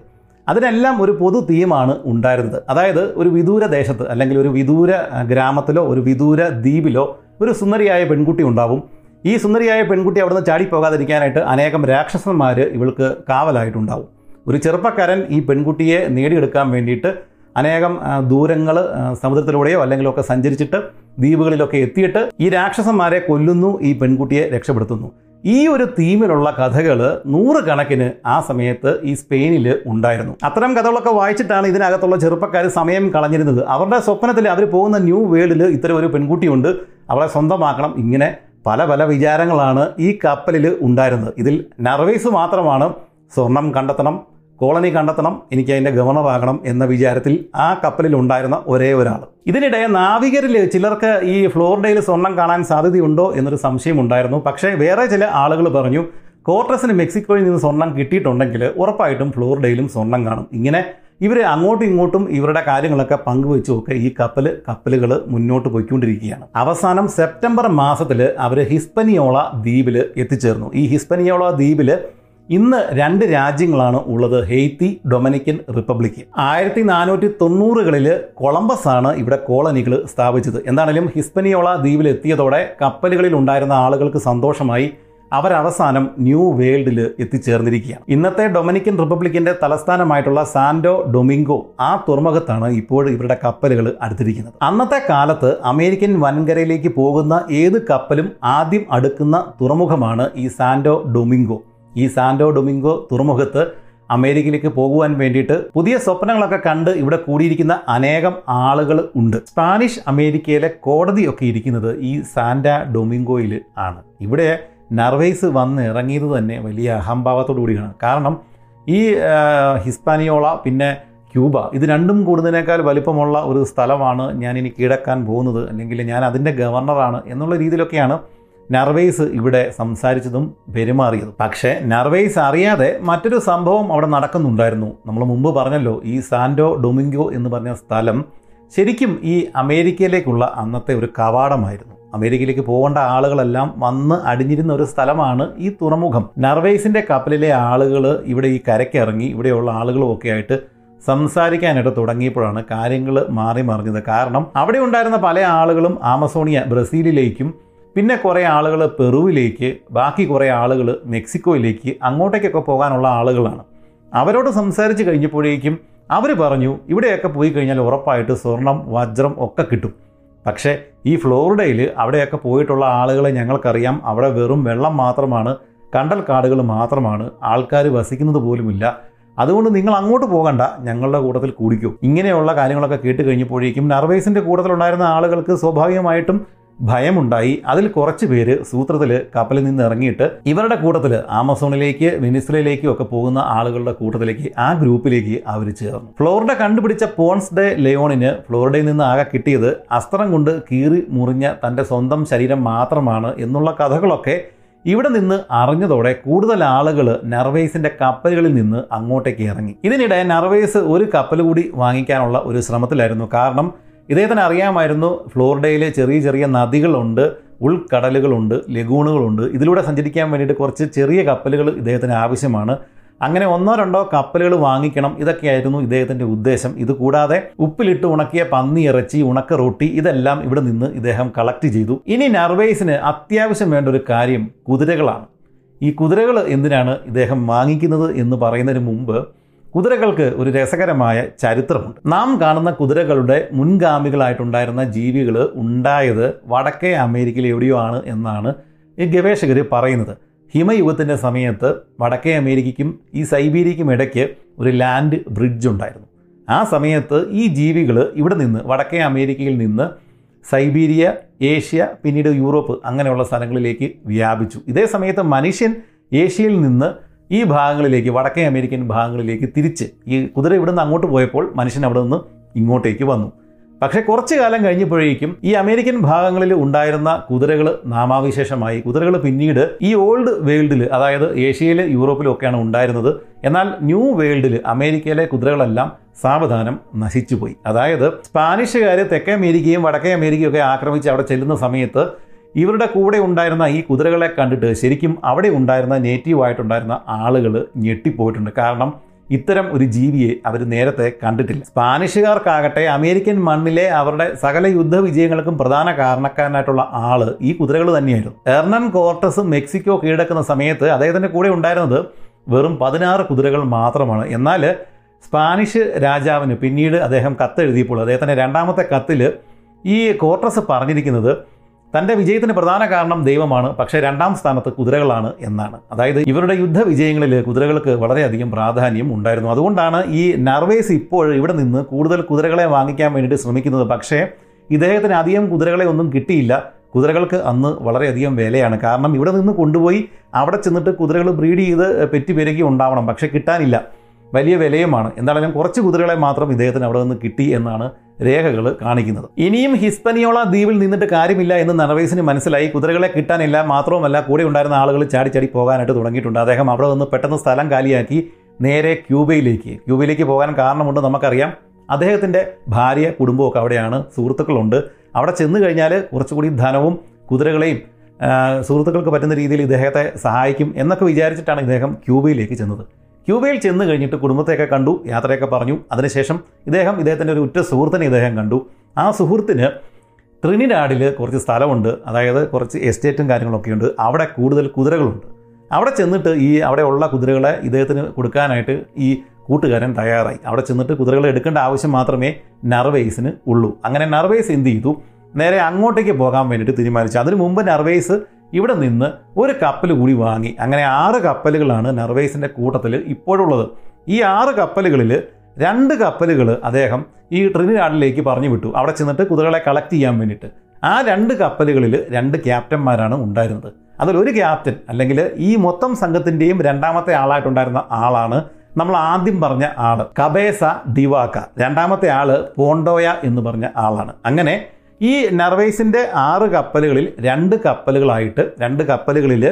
Speaker 1: അതിനെല്ലാം ഒരു പൊതു തീമാണ് ഉണ്ടായിരുന്നത്. അതായത് ഒരു വിദൂര ദേശത്ത് അല്ലെങ്കിൽ ഒരു വിദൂര ഗ്രാമത്തിലോ ഒരു വിദൂര ദ്വീപിലോ ഒരു സുന്ദരിയായ പെൺകുട്ടി ഉണ്ടാവും. ഈ സുന്ദരിയായ പെൺകുട്ടി അവിടുന്ന് ചാടിപ്പോകാതിരിക്കാനായിട്ട് അനേകം രാക്ഷസന്മാർ ഇവൾക്ക് കാവലായിട്ടുണ്ടാവും. ഒരു ചെറുപ്പക്കാരൻ ഈ പെൺകുട്ടിയെ നേടിയെടുക്കാൻ വേണ്ടിയിട്ട് അനേകം ദൂരങ്ങൾ സമുദ്രത്തിലൂടെയോ അല്ലെങ്കിലോ ഒക്കെ സഞ്ചരിച്ചിട്ട് ദ്വീപുകളിലൊക്കെ എത്തിയിട്ട് ഈ രാക്ഷസന്മാരെ കൊല്ലുന്നു ഈ പെൺകുട്ടിയെ രക്ഷപ്പെടുത്തുന്നു. ഈ ഒരു തീമിലുള്ള കഥകൾ നൂറുകണക്കിന് ആ സമയത്ത് ഈ സ്പെയിനിൽ ഉണ്ടായിരുന്നു. അത്തരം കഥകളൊക്കെ വായിച്ചിട്ടാണ് ഇതിനകത്തുള്ള ചെറുപ്പക്കാർ സമയം കളഞ്ഞിരുന്നത്. അവരുടെ സ്വപ്നത്തിൽ അവർ പോകുന്ന ന്യൂ വേൾഡിൽ ഇത്തരം ഒരു പെൺകുട്ടിയുണ്ട്. അവളെ സ്വന്തമാക്കണം. ഇങ്ങനെ പല പല വിചാരങ്ങളാണ് ഈ കപ്പലിൽ ഉണ്ടായിരുന്നത്. ഇതിൽ നർവേസ് മാത്രമാണ് സ്വർണം കണ്ടെത്തണം കോളനി കണ്ടെത്തണം എനിക്ക് അതിന്റെ ഗവർണറാകണം എന്ന വിചാരത്തിൽ ആ കപ്പലിൽ ഉണ്ടായിരുന്ന ഒരേ ഒരാൾ ഇതിനിടെ നാവികരിൽ ചിലർക്ക് ഈ ഫ്ലോറിഡയിൽ സ്വർണം കാണാൻ സാധ്യതയുണ്ടോ എന്നൊരു സംശയം ഉണ്ടായിരുന്നു. പക്ഷേ വേറെ ചില ആളുകൾ പറഞ്ഞു കോർട്ടസിന് മെക്സിക്കോയിൽ നിന്ന് സ്വർണം കിട്ടിയിട്ടുണ്ടെങ്കിൽ ഉറപ്പായിട്ടും ഫ്ലോറിഡയിലും സ്വർണം കാണും. ഇങ്ങനെ ഇവർ അങ്ങോട്ടും ഇങ്ങോട്ടും ഇവരുടെ കാര്യങ്ങളൊക്കെ പങ്കുവെച്ചുമൊക്കെ ഈ കപ്പൽ കപ്പലുകൾ മുന്നോട്ട് പോയിക്കൊണ്ടിരിക്കുകയാണ്. അവസാനം സെപ്റ്റംബർ മാസത്തിൽ അവർ ഹിസ്പനിയോള ദ്വീപിൽ എത്തിച്ചേർന്നു. ഈ ഹിസ്പനിയോള ദ്വീപിൽ ഇന്ന് രണ്ട് രാജ്യങ്ങളാണ് ഉള്ളത്. Haiti Dominican Republic. ആയിരത്തി നാനൂറ്റി തൊണ്ണൂറുകളിൽ കൊളംബസ് ആണ് ഇവിടെ കോളനികൾ സ്ഥാപിച്ചത്. എന്താണെങ്കിലും ഹിസ്പനിയോള ദ്വീപിലെത്തിയതോടെ കപ്പലുകളിൽ ഉണ്ടായിരുന്ന ആളുകൾക്ക് സന്തോഷമായി അവരവസാനം ന്യൂ വേൾഡിൽ എത്തിച്ചേർന്നിരിക്കുകയാണ്. ഇന്നത്തെ ഡൊമിനിക്കൻ റിപ്പബ്ലിക്കിന്റെ തലസ്ഥാനമായിട്ടുള്ള സാൻഡോ ഡൊമിംഗോ ആ തുറമുഖത്താണ് ഇപ്പോൾ ഇവരുടെ കപ്പലുകൾ അടുത്തിരിക്കുന്നത്. അന്നത്തെ കാലത്ത് അമേരിക്കൻ വൻകരയിലേക്ക് പോകുന്ന ഏത് കപ്പലും ആദ്യം അടുക്കുന്ന തുറമുഖമാണ് ഈ സാൻഡോ ഡൊമിംഗോ. ഈ സാന്റോ ഡൊമിംഗോ തുറമുഖത്ത് അമേരിക്കയിലേക്ക് പോകുവാൻ വേണ്ടിയിട്ട് പുതിയ സ്വപ്നങ്ങളൊക്കെ കണ്ട് ഇവിടെ കൂടിയിരിക്കുന്ന അനേകം ആളുകൾ ഉണ്ട്. സ്പാനിഷ് അമേരിക്കയിലെ കോടതിയൊക്കെ ഇരിക്കുന്നത് ഈ സാന്റ ഡൊമിംഗോയിൽ ആണ്. ഇവിടെ നർവേസ് വന്ന് ഇറങ്ങിയത് തന്നെ വലിയ അഹംഭാവത്തോടു കൂടിയാണ്. കാരണം ഈ ഹിസ്പാനിയോള പിന്നെ ക്യൂബ ഇത് രണ്ടും കൂടുന്നതിനേക്കാൾ വലിപ്പമുള്ള ഒരു സ്ഥലമാണ് ഞാൻ ഇനി കീഴടക്കാൻ പോകുന്നത് അല്ലെങ്കിൽ ഞാൻ അതിന്റെ ഗവർണറാണ് എന്നുള്ള രീതിയിലൊക്കെയാണ് നർവേസ് ഇവിടെ സംസാരിച്ചതും പെരുമാറിയതും. പക്ഷേ നർവേസ് അറിയാതെ മറ്റൊരു സംഭവം അവിടെ നടക്കുന്നുണ്ടായിരുന്നു. നമ്മൾ മുമ്പ് പറഞ്ഞല്ലോ ഈ സാൻഡോ ഡൊമിംഗോ എന്ന് പറഞ്ഞ സ്ഥലം ശരിക്കും ഈ അമേരിക്കയിലേക്കുള്ള അന്നത്തെ ഒരു കവാടമായിരുന്നു. അമേരിക്കയിലേക്ക് പോകേണ്ട ആളുകളെല്ലാം വന്ന് അടിഞ്ഞിരുന്ന ഒരു സ്ഥലമാണ് ഈ തുറമുഖം. നർവേസിന്റെ കപ്പലിലെ ആളുകൾ ഇവിടെ ഈ കരയ്ക്ക് ഇറങ്ങി ഇവിടെയുള്ള ആളുകളുമൊക്കെ ആയിട്ട് സംസാരിക്കാനായിട്ട് തുടങ്ങിയപ്പോഴാണ് കാര്യങ്ങൾ മാറി മറിഞ്ഞത്. കാരണം അവിടെ ഉണ്ടായിരുന്ന പല ആളുകളും ആമസോണിയ ബ്രസീലിലേക്കും പിന്നെ കുറേ ആളുകൾ പെറുവിലേക്ക് ബാക്കി കുറേ ആളുകൾ മെക്സിക്കോയിലേക്ക് അങ്ങോട്ടേക്കൊക്കെ പോകാനുള്ള ആളുകളാണ്. അവരോട് സംസാരിച്ച് കഴിഞ്ഞപ്പോഴേക്കും അവർ പറഞ്ഞു ഇവിടെയൊക്കെ പോയി കഴിഞ്ഞാൽ ഉറപ്പായിട്ട് സ്വർണം വജ്രം ഒക്കെ കിട്ടും. പക്ഷേ ഈ ഫ്ലോറിഡയിൽ അവിടെയൊക്കെ പോയിട്ടുള്ള ആളുകളെ ഞങ്ങൾക്കറിയാം. അവിടെ വെറും വെള്ളം മാത്രമാണ് കണ്ടൽ കാടുകൾ മാത്രമാണ് ആൾക്കാർ വസിക്കുന്നത് പോലുമില്ല. അതുകൊണ്ട് നിങ്ങൾ അങ്ങോട്ട് പോകണ്ട ഞങ്ങളുടെ കൂട്ടത്തിൽ കൂടിക്കും. ഇങ്ങനെയുള്ള കാര്യങ്ങളൊക്കെ കേട്ട് കഴിഞ്ഞപ്പോഴേക്കും നർവേസിന്റെ കൂട്ടത്തിലുണ്ടായിരുന്ന ആളുകൾക്ക് സ്വാഭാവികമായിട്ടും ഭയമുണ്ടായി. അതിൽ കുറച്ച് പേര് സൂത്രത്തിൽ കപ്പലിൽ നിന്ന് ഇറങ്ങിയിട്ട് ഇവരുടെ കൂട്ടത്തിൽ ആമസോണിലേക്ക് വെനിസ്വലയിലേക്കും ഒക്കെ പോകുന്ന ആളുകളുടെ കൂട്ടത്തിലേക്ക് ആ ഗ്രൂപ്പിലേക്ക് അവർ ചേർന്നു. ഫ്ലോറിഡ കണ്ടുപിടിച്ച പോൺസ് ഡെ ലെയോണിന് ഫ്ലോറിഡയിൽ നിന്ന് ആകെ കിട്ടിയത് അസ്ത്രം കൊണ്ട് കീറി മുറിഞ്ഞ തന്റെ സ്വന്തം ശരീരം മാത്രമാണ് എന്നുള്ള കഥകളൊക്കെ ഇവിടെ നിന്ന് അറിഞ്ഞതോടെ കൂടുതൽ ആളുകൾ നർവേസിന്റെ കപ്പലുകളിൽ നിന്ന് അങ്ങോട്ടേക്ക് ഇറങ്ങി. ഇതിനിടെ നർവേസ് ഒരു കപ്പൽ കൂടി വാങ്ങിക്കാനുള്ള ഒരു ശ്രമത്തിലായിരുന്നു. കാരണം ഇദ്ദേഹത്തിന് അറിയാമായിരുന്നു ഫ്ലോറിഡയിലെ ചെറിയ ചെറിയ നദികളുണ്ട് ഉൾക്കടലുകളുണ്ട് ലഗൂണുകളുണ്ട്. ഇതിലൂടെ സഞ്ചരിക്കാൻ വേണ്ടിയിട്ട് കുറച്ച് ചെറിയ കപ്പലുകൾ ഇദ്ദേഹത്തിന് ആവശ്യമാണ്. അങ്ങനെ ഒന്നോ രണ്ടോ കപ്പലുകൾ വാങ്ങിക്കണം ഇതൊക്കെയായിരുന്നു ഇദ്ദേഹത്തിന്റെ ഉദ്ദേശം. ഇത് കൂടാതെ ഉപ്പിലിട്ട് ഉണക്കിയ പന്നി ഇറച്ചി ഉണക്ക റൊട്ടി ഇതെല്ലാം ഇവിടെ നിന്ന് ഇദ്ദേഹം കളക്ട് ചെയ്തു. ഇനി നർവേസിന് അത്യാവശ്യം വേണ്ട ഒരു കാര്യം കുതിരകളാണ്. ഈ കുതിരകൾ എന്തിനാണ് ഇദ്ദേഹം വാങ്ങിക്കുന്നത് എന്ന് പറയുന്നതിന് മുമ്പ് കുതിരകൾക്ക് ഒരു രസകരമായ ചരിത്രമുണ്ട്. നാം കാണുന്ന കുതിരകളുടെ മുൻഗാമികളായിട്ടുണ്ടായിരുന്ന ജീവികൾ ഉണ്ടായത് വടക്കേ അമേരിക്കയിൽ എവിടെയോ ആണ് എന്നാണ് ഈ ഗവേഷകർ പറയുന്നത്. ഹിമയുഗത്തിന്റെ സമയത്ത് വടക്കേ അമേരിക്കയ്ക്കും ഈ സൈബീരിയയ്ക്കും ഇടയ്ക്ക് ഒരു ലാൻഡ് ബ്രിഡ്ജ് ഉണ്ടായിരുന്നു. ആ സമയത്ത് ഈ ജീവികൾ ഇവിടെ നിന്ന് വടക്കേ അമേരിക്കയിൽ നിന്ന് സൈബീരിയ ഏഷ്യ പിന്നീട് യൂറോപ്പ് അങ്ങനെയുള്ള സ്ഥലങ്ങളിലേക്ക് വ്യാപിച്ചു. ഇതേ സമയത്ത് മനുഷ്യൻ ഏഷ്യയിൽ നിന്ന് ഈ ഭാഗങ്ങളിലേക്ക് വടക്കേ അമേരിക്കൻ ഭാഗങ്ങളിലേക്ക് തിരിച്ച് ഈ കുതിര ഇവിടുന്ന് അങ്ങോട്ട് പോയപ്പോൾ മനുഷ്യൻ അവിടെ നിന്ന് ഇങ്ങോട്ടേക്ക് വന്നു. പക്ഷേ കുറച്ചു കാലം കഴിഞ്ഞപ്പോഴേക്കും ഈ അമേരിക്കൻ ഭാഗങ്ങളിൽ ഉണ്ടായിരുന്ന കുതിരകൾ നാമാവിശേഷമായി. കുതിരകൾ പിന്നീട് ഈ ഓൾഡ് വേൾഡിൽ അതായത് ഏഷ്യയിൽ യൂറോപ്പിലും ഒക്കെയാണ് ഉണ്ടായിരുന്നത്. എന്നാൽ ന്യൂ വേൾഡിൽ അമേരിക്കയിലെ കുതിരകളെല്ലാം സാവധാനം നശിച്ചുപോയി. അതായത് സ്പാനിഷുകാർ തെക്കേ അമേരിക്കയും വടക്കേ അമേരിക്കയും ഒക്കെ ആക്രമിച്ച് അവിടെ ചെല്ലുന്ന സമയത്ത് ഇവരുടെ കൂടെ ഉണ്ടായിരുന്ന ഈ കുതിരകളെ കണ്ടിട്ട് ശരിക്കും അവിടെ ഉണ്ടായിരുന്ന നേറ്റീവായിട്ടുണ്ടായിരുന്ന ആളുകൾ ഞെട്ടിപ്പോയിട്ടുണ്ട്. കാരണം ഇത്തരം ഒരു ജീവിയെ അവർ നേരത്തെ കണ്ടിട്ടില്ല. സ്പാനിഷുകാർക്കാകട്ടെ അമേരിക്കൻ മണ്ണിലെ അവരുടെ സകല യുദ്ധ വിജയങ്ങൾക്കും പ്രധാന കാരണക്കാരനായിട്ടുള്ള ആൾ ഈ കുതിരകൾ തന്നെയായിരുന്നു. എർണൻ കോർട്ടസ് മെക്സിക്കോ കീഴടക്കുന്ന സമയത്ത് അദ്ദേഹത്തിന്റെ കൂടെ ഉണ്ടായിരുന്നത് വെറും പതിനാറ് കുതിരകൾ മാത്രമാണ്. എന്നാൽ സ്പാനിഷ് രാജാവിന് പിന്നീട് അദ്ദേഹം കത്തെഴുതിയപ്പോൾ അദ്ദേഹത്തിന്റെ രണ്ടാമത്തെ കത്തിൽ ഈ കോർട്ടസ് പറഞ്ഞിരിക്കുന്നത് തന്റെ വിജയത്തിന് പ്രധാന കാരണം ദൈവമാണ് പക്ഷേ രണ്ടാം സ്ഥാനത്ത് കുതിരകളാണ് എന്നാണ്. അതായത് ഇവരുടെ യുദ്ധ വിജയങ്ങളിൽ കുതിരകൾക്ക് വളരെയധികം പ്രാധാന്യം ഉണ്ടായിരുന്നു. അതുകൊണ്ടാണ് ഈ നർവേസ് ഇപ്പോൾ ഇവിടെ നിന്ന് കൂടുതൽ കുതിരകളെ വാങ്ങിക്കാൻ വേണ്ടിയിട്ട് ശ്രമിക്കുന്നത്. പക്ഷേ ഇദ്ദേഹത്തിന് അധികം കുതിരകളെ ഒന്നും കിട്ടിയില്ല. കുതിരകൾക്ക് അന്ന് വളരെയധികം വിലയാണ്. കാരണം ഇവിടെ നിന്ന് കൊണ്ടുപോയി അവിടെ ചെന്നിട്ട് കുതിരകൾ ബ്രീഡ് ചെയ്ത് പെറ്റി പെരുകി ഉണ്ടാവണം. പക്ഷേ കിട്ടാനില്ല. വലിയ വിലയുമാണ്. എന്തായാലും കുറച്ച് കുതിരകളെ മാത്രം ഇദ്ദേഹത്തിന് അവിടെ നിന്ന് കിട്ടി എന്നാണ് രേഖകൾ കാണിക്കുന്നത്. ഇനിയും ഹിസ്പനിയോള ദ്വീപിൽ നിന്നിട്ട് കാര്യമില്ല എന്ന് നർവേസിന് മനസ്സിലായി. കുതിരകളെ കിട്ടാനില്ല. മാത്രവുമല്ല കൂടെ ഉണ്ടായിരുന്ന ആളുകൾ ചാടി ചാടി പോകാനായിട്ട് തുടങ്ങിയിട്ടുണ്ട്. അദ്ദേഹം അവിടെ നിന്ന് പെട്ടെന്ന് സ്ഥലം കാലിയാക്കി നേരെ ക്യൂബയിലേക്ക്. ക്യൂബയിലേക്ക് പോകാൻ കാരണമുണ്ട് നമുക്കറിയാം. അദ്ദേഹത്തിന്റെ ഭാര്യ കുടുംബമൊക്കെ അവിടെയാണ്. സുഹൃത്തുക്കളുണ്ട്. അവിടെ ചെന്ന് കഴിഞ്ഞാൽ കുറച്ചുകൂടി ധനവും കുതിരകളെയും സുഹൃത്തുക്കൾക്ക് പറ്റുന്ന രീതിയിൽ ഇദ്ദേഹത്തെ സഹായിക്കും എന്നൊക്കെ വിചാരിച്ചിട്ടാണ് ഇദ്ദേഹം ക്യൂബയിലേക്ക് ചെന്നത്. ക്യൂബയിൽ ചെന്ന് കഴിഞ്ഞിട്ട് കുടുംബത്തെയൊക്കെ കണ്ടു യാത്രയൊക്കെ പറഞ്ഞു. അതിനുശേഷം ഇദ്ദേഹം ഇദ്ദേഹത്തിന്റെ ഒരു ഉറ്റ സുഹൃത്തിനെ ഇദ്ദേഹം കണ്ടു. ആ സുഹൃത്തിന് ട്രിനിഡാഡിൽ കുറച്ച് സ്ഥലമുണ്ട്. അതായത് കുറച്ച് എസ്റ്റേറ്റും കാര്യങ്ങളൊക്കെ ഉണ്ട്. അവിടെ കൂടുതൽ കുതിരകളുണ്ട്. അവിടെ ചെന്നിട്ട് ഈ അവിടെ ഉള്ള കുതിരകളെ ഇദ്ദേഹത്തിന് കൊടുക്കാനായിട്ട് ഈ കൂട്ടുകാരൻ തയ്യാറായി. അവിടെ ചെന്നിട്ട് കുതിരകളെ എടുക്കേണ്ട ആവശ്യം മാത്രമേ നർവേസിന് ഉള്ളൂ. അങ്ങനെ നർവേസ് എന്ത് ചെയ്തു? നേരെ അങ്ങോട്ടേക്ക് പോകാൻ വേണ്ടിയിട്ട് തീരുമാനിച്ചു. അതിനു മുമ്പ് നർവേസ് ഇവിടെ നിന്ന് ഒരു കപ്പൽ കൂടി വാങ്ങി. അങ്ങനെ ആറ് കപ്പലുകളാണ് നർവേസിന്റെ കൂട്ടത്തിൽ ഇപ്പോഴുള്ളത്. ഈ ആറ് കപ്പലുകളിൽ രണ്ട് കപ്പലുകൾ അദ്ദേഹം ഈ ട്രിനിഡാഡിലേക്ക് പറഞ്ഞു വിട്ടു. അവിടെ ചെന്നിട്ട് കുതിരകളെ കളക്ട് ചെയ്യാൻ വേണ്ടിയിട്ട്. ആ രണ്ട് കപ്പലുകളിൽ രണ്ട് ക്യാപ്റ്റന്മാരാണ് ഉണ്ടായിരുന്നത്. അതിലൊരു ക്യാപ്റ്റൻ അല്ലെങ്കിൽ ഈ മൊത്തം സംഘത്തിന്റെയും രണ്ടാമത്തെ ആളായിട്ടുണ്ടായിരുന്ന ആളാണ് നമ്മൾ ആദ്യം പറഞ്ഞ ആൾ കബേസ ഡിവാക്ക. രണ്ടാമത്തെ ആൾ പോണ്ടോയ എന്ന് പറഞ്ഞ ആളാണ്. അങ്ങനെ ഈ നർവേസിന്റെ ആറ് കപ്പലുകളിൽ രണ്ട് കപ്പലുകളായിട്ട് രണ്ട് കപ്പലുകളിൽ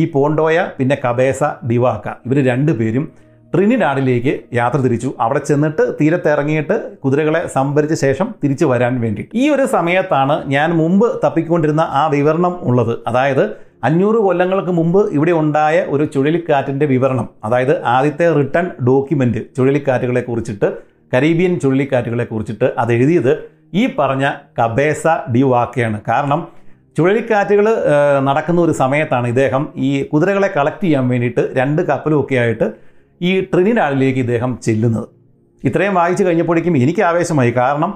Speaker 1: ഈ പോണ്ടോയ പിന്നെ കബേസ ഡിവാക്ക ഇവർ രണ്ടുപേരും ട്രിനിഡാഡിലേക്ക് യാത്ര തിരിച്ചു. അവിടെ ചെന്നിട്ട് തീരത്തിറങ്ങിയിട്ട് കുതിരകളെ സംഭരിച്ച ശേഷം തിരിച്ചു വരാൻ വേണ്ടി ഈ ഒരു സമയത്താണ് ഞാൻ മുമ്പ് തപ്പിക്കൊണ്ടിരുന്ന ആ വിവരണം ഉള്ളത്. അതായത് അഞ്ഞൂറ് കൊല്ലങ്ങൾക്ക് മുമ്പ് ഇവിടെ ഉണ്ടായ ഒരു ചുഴലിക്കാറ്റിന്റെ വിവരണം. അതായത് ആദ്യത്തെ റിട്ടേൺ ഡോക്യുമെന്റ് ചുഴലിക്കാറ്റുകളെ കുറിച്ചിട്ട് കരീബിയൻ ചുഴലിക്കാറ്റുകളെ കുറിച്ചിട്ട് അത് എഴുതിയത് ഈ പറഞ്ഞ കബേസ ഡി വാക്കയാണ്. കാരണം ചുഴലിക്കാറ്റുകൾ നടക്കുന്ന ഒരു സമയത്താണ് ഇദ്ദേഹം ഈ കുതിരകളെ കളക്ട് ചെയ്യാൻ വേണ്ടിയിട്ട് രണ്ട് കപ്പലുമൊക്കെ ആയിട്ട് ഈ ട്രിനിഡാഡിലേക്ക് ഇദ്ദേഹം ചെല്ലുന്നത്. ഇത്രയും വായിച്ചു കഴിഞ്ഞപ്പോഴേക്കും എനിക്ക് ആവേശമായി. കാരണം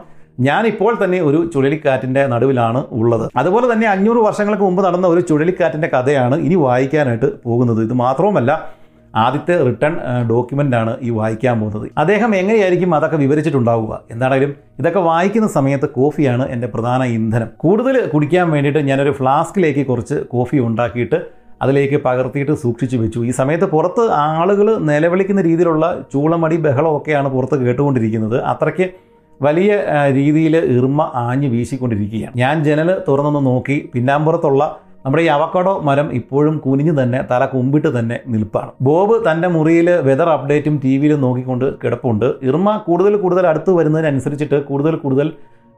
Speaker 1: ഞാനിപ്പോൾ തന്നെ ഒരു ചുഴലിക്കാറ്റിന്റെ നടുവിലാണ് ഉള്ളത്. അതുപോലെ തന്നെ അഞ്ഞൂറ് വർഷങ്ങൾക്ക് മുമ്പ് നടന്ന ഒരു ചുഴലിക്കാറ്റിന്റെ കഥയാണ് ഇനി വായിക്കാനായിട്ട് പോകുന്നത്. ഇത് മാത്രവുമല്ല ആദ്യത്തെ റിട്ടേൺ ഡോക്യുമെന്റ് ആണ് ഈ വായിക്കാൻ പോകുന്നത്. അദ്ദേഹം എങ്ങനെയായിരിക്കും അതൊക്കെ വിവരിച്ചിട്ടുണ്ടാവുക? എന്താണെങ്കിലും ഇതൊക്കെ വായിക്കുന്ന സമയത്ത് കോഫിയാണ് എന്റെ പ്രധാന ഇന്ധനം. കൂടുതൽ കുടിക്കാൻ വേണ്ടിയിട്ട് ഞാനൊരു ഫ്ലാസ്കിലേക്ക് കുറച്ച് കോഫി ഉണ്ടാക്കിയിട്ട് അതിലേക്ക് പകർത്തിയിട്ട് സൂക്ഷിച്ചു വെച്ചു. ഈ സമയത്ത് പുറത്ത് ആളുകൾ നിലവിളിക്കുന്ന രീതിയിലുള്ള ചൂളമടി ബഹളമൊക്കെയാണ് പുറത്ത് കേട്ടുകൊണ്ടിരിക്കുന്നത്. അത്രയ്ക്ക് വലിയ രീതിയിൽ ഇർമ്മ ആഞ്ഞു വീശിക്കൊണ്ടിരിക്കുകയാണ്. ഞാൻ ജനൽ തുറന്നൊന്ന് നോക്കി പിന്നാമ്പുറത്തുള്ള നമ്മുടെ ഈ അവക്കടോ മരം ഇപ്പോഴും കുനിഞ്ഞു തന്നെ തല കുമ്പിട്ട് തന്നെ നിൽപ്പാണ്. ബോബ് തന്റെ മുറിയിൽ വെതർ അപ്ഡേറ്റും ടി വിയിലും നോക്കിക്കൊണ്ട് കിടപ്പുണ്ട്. ഇർമ കൂടുതൽ കൂടുതൽ അടുത്ത് വരുന്നതിനനുസരിച്ചിട്ട് കൂടുതൽ കൂടുതൽ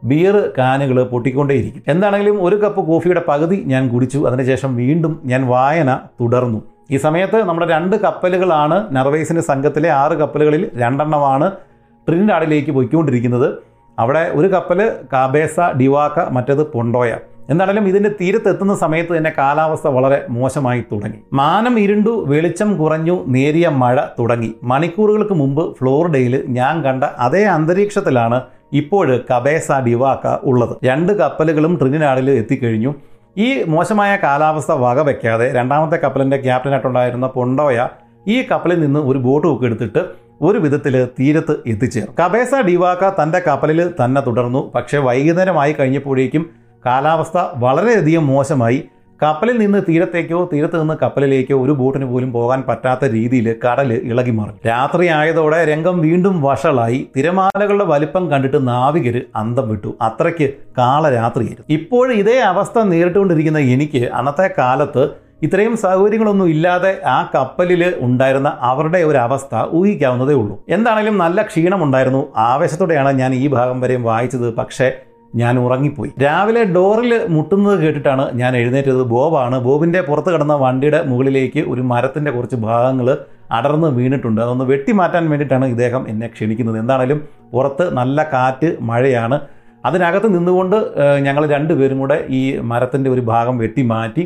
Speaker 1: ബിയർ കാനുകൾ പൊട്ടിക്കൊണ്ടേയിരിക്കും. എന്താണെങ്കിലും ഒരു കപ്പ് കോഫിയുടെ പകുതി ഞാൻ കുടിച്ചു. അതിനുശേഷം വീണ്ടും ഞാൻ വായന തുടർന്നു. ഈ സമയത്ത് നമ്മുടെ രണ്ട് കപ്പലുകളാണ് നർവേസിന്റെ സംഘത്തിലെ ആറ് കപ്പലുകളിൽ രണ്ടെണ്ണമാണ് ട്രിനിഡാഡിലേക്ക് പോയിക്കൊണ്ടിരിക്കുന്നത്. അവിടെ ഒരു കപ്പൽ കാബേസ ഡിവാക്ക മറ്റേത് പൊണ്ടോയ എന്താണെങ്കിലും ഇതിന്റെ തീരത്തെത്തുന്ന സമയത്ത് തന്നെ കാലാവസ്ഥ വളരെ മോശമായി തുടങ്ങി. മാനം ഇരുണ്ടു വെളിച്ചം കുറഞ്ഞു നേരിയ മഴ തുടങ്ങി. മണിക്കൂറുകൾക്ക് മുമ്പ് ഫ്ലോറിഡയിൽ ഞാൻ കണ്ട അതേ അന്തരീക്ഷത്തിലാണ് ഇപ്പോൾ കബേസ ഡിവാക്ക ഉള്ളത്. രണ്ട് കപ്പലുകളും ട്രിനിനാഡിൽ എത്തിക്കഴിഞ്ഞു. ഈ മോശമായ കാലാവസ്ഥ വകവെക്കാതെ രണ്ടാമത്തെ കപ്പലിന്റെ ക്യാപ്റ്റനായിട്ടുണ്ടായിരുന്ന പൊണ്ടോയ ഈ കപ്പലിൽ നിന്ന് ഒരു ബോട്ട് ഒക്കെ എടുത്തിട്ട് ഒരു വിധത്തിൽ തീരത്ത് എത്തിച്ചേർന്നു. കബേസ ഡിവാക്ക തന്റെ കപ്പലിൽ തന്നെ തുടർന്നു. പക്ഷേ വൈകുന്നേരമായി കഴിഞ്ഞപ്പോഴേക്കും കാലാവസ്ഥ വളരെയധികം മോശമായി. കപ്പലിൽ നിന്ന് തീരത്തേക്കോ തീരത്ത് നിന്ന് കപ്പലിലേക്കോ ഒരു ബോട്ടിന് പോലും പോകാൻ പറ്റാത്ത രീതിയിൽ കടൽ ഇളകി മാറി രാത്രി ആയതോടെ രംഗം വീണ്ടും വഷളായി. തിരമാലകളുടെ വലിപ്പം കണ്ടിട്ട് നാവികർ അന്തം വിട്ടു. അത്രയ്ക്ക് കാളരാത്രിയായിരുന്നു ഇപ്പോൾ ഇതേ അവസ്ഥ നേരിട്ടുകൊണ്ടിരിക്കുന്ന എനിക്ക് അന്നത്തെ കാലത്ത് ഇത്രയും സൗകര്യങ്ങളൊന്നും ഇല്ലാതെ ആ കപ്പലിൽ ഉണ്ടായിരുന്ന അവരുടെ ഒരു അവസ്ഥ ഊഹിക്കാവുന്നതേ ഉള്ളൂ. എന്താണെങ്കിലും നല്ല ക്ഷീണമുണ്ടായിരുന്നു. ആവേശത്തോടെയാണ് ഞാൻ ഈ ഭാഗം വരെയും വായിച്ചത്. പക്ഷേ ഞാൻ ഉറങ്ങിപ്പോയി. രാവിലെ ഡോറിൽ മുട്ടുന്നത് കേട്ടിട്ടാണ് ഞാൻ എഴുന്നേറ്റത്. ബോബാണ്. ബോബിന്റെ പുറത്ത് കിടന്ന വണ്ടിയുടെ മുകളിലേക്ക് ഒരു മരത്തിന്റെ കുറച്ച് ഭാഗങ്ങൾ അടർന്ന് വീണിട്ടുണ്ട്. അതൊന്ന് വെട്ടിമാറ്റാൻ വേണ്ടിയിട്ടാണ് ഇദ്ദേഹം എന്നെ ക്ഷണിക്കുന്നത്. എന്താണേലും പുറത്ത് നല്ല കാറ്റ് മഴയാണ്. അതിനകത്ത് നിന്നുകൊണ്ട് ഞങ്ങൾ രണ്ടുപേരും കൂടെ ഈ മരത്തിന്റെ ഒരു ഭാഗം വെട്ടി മാറ്റി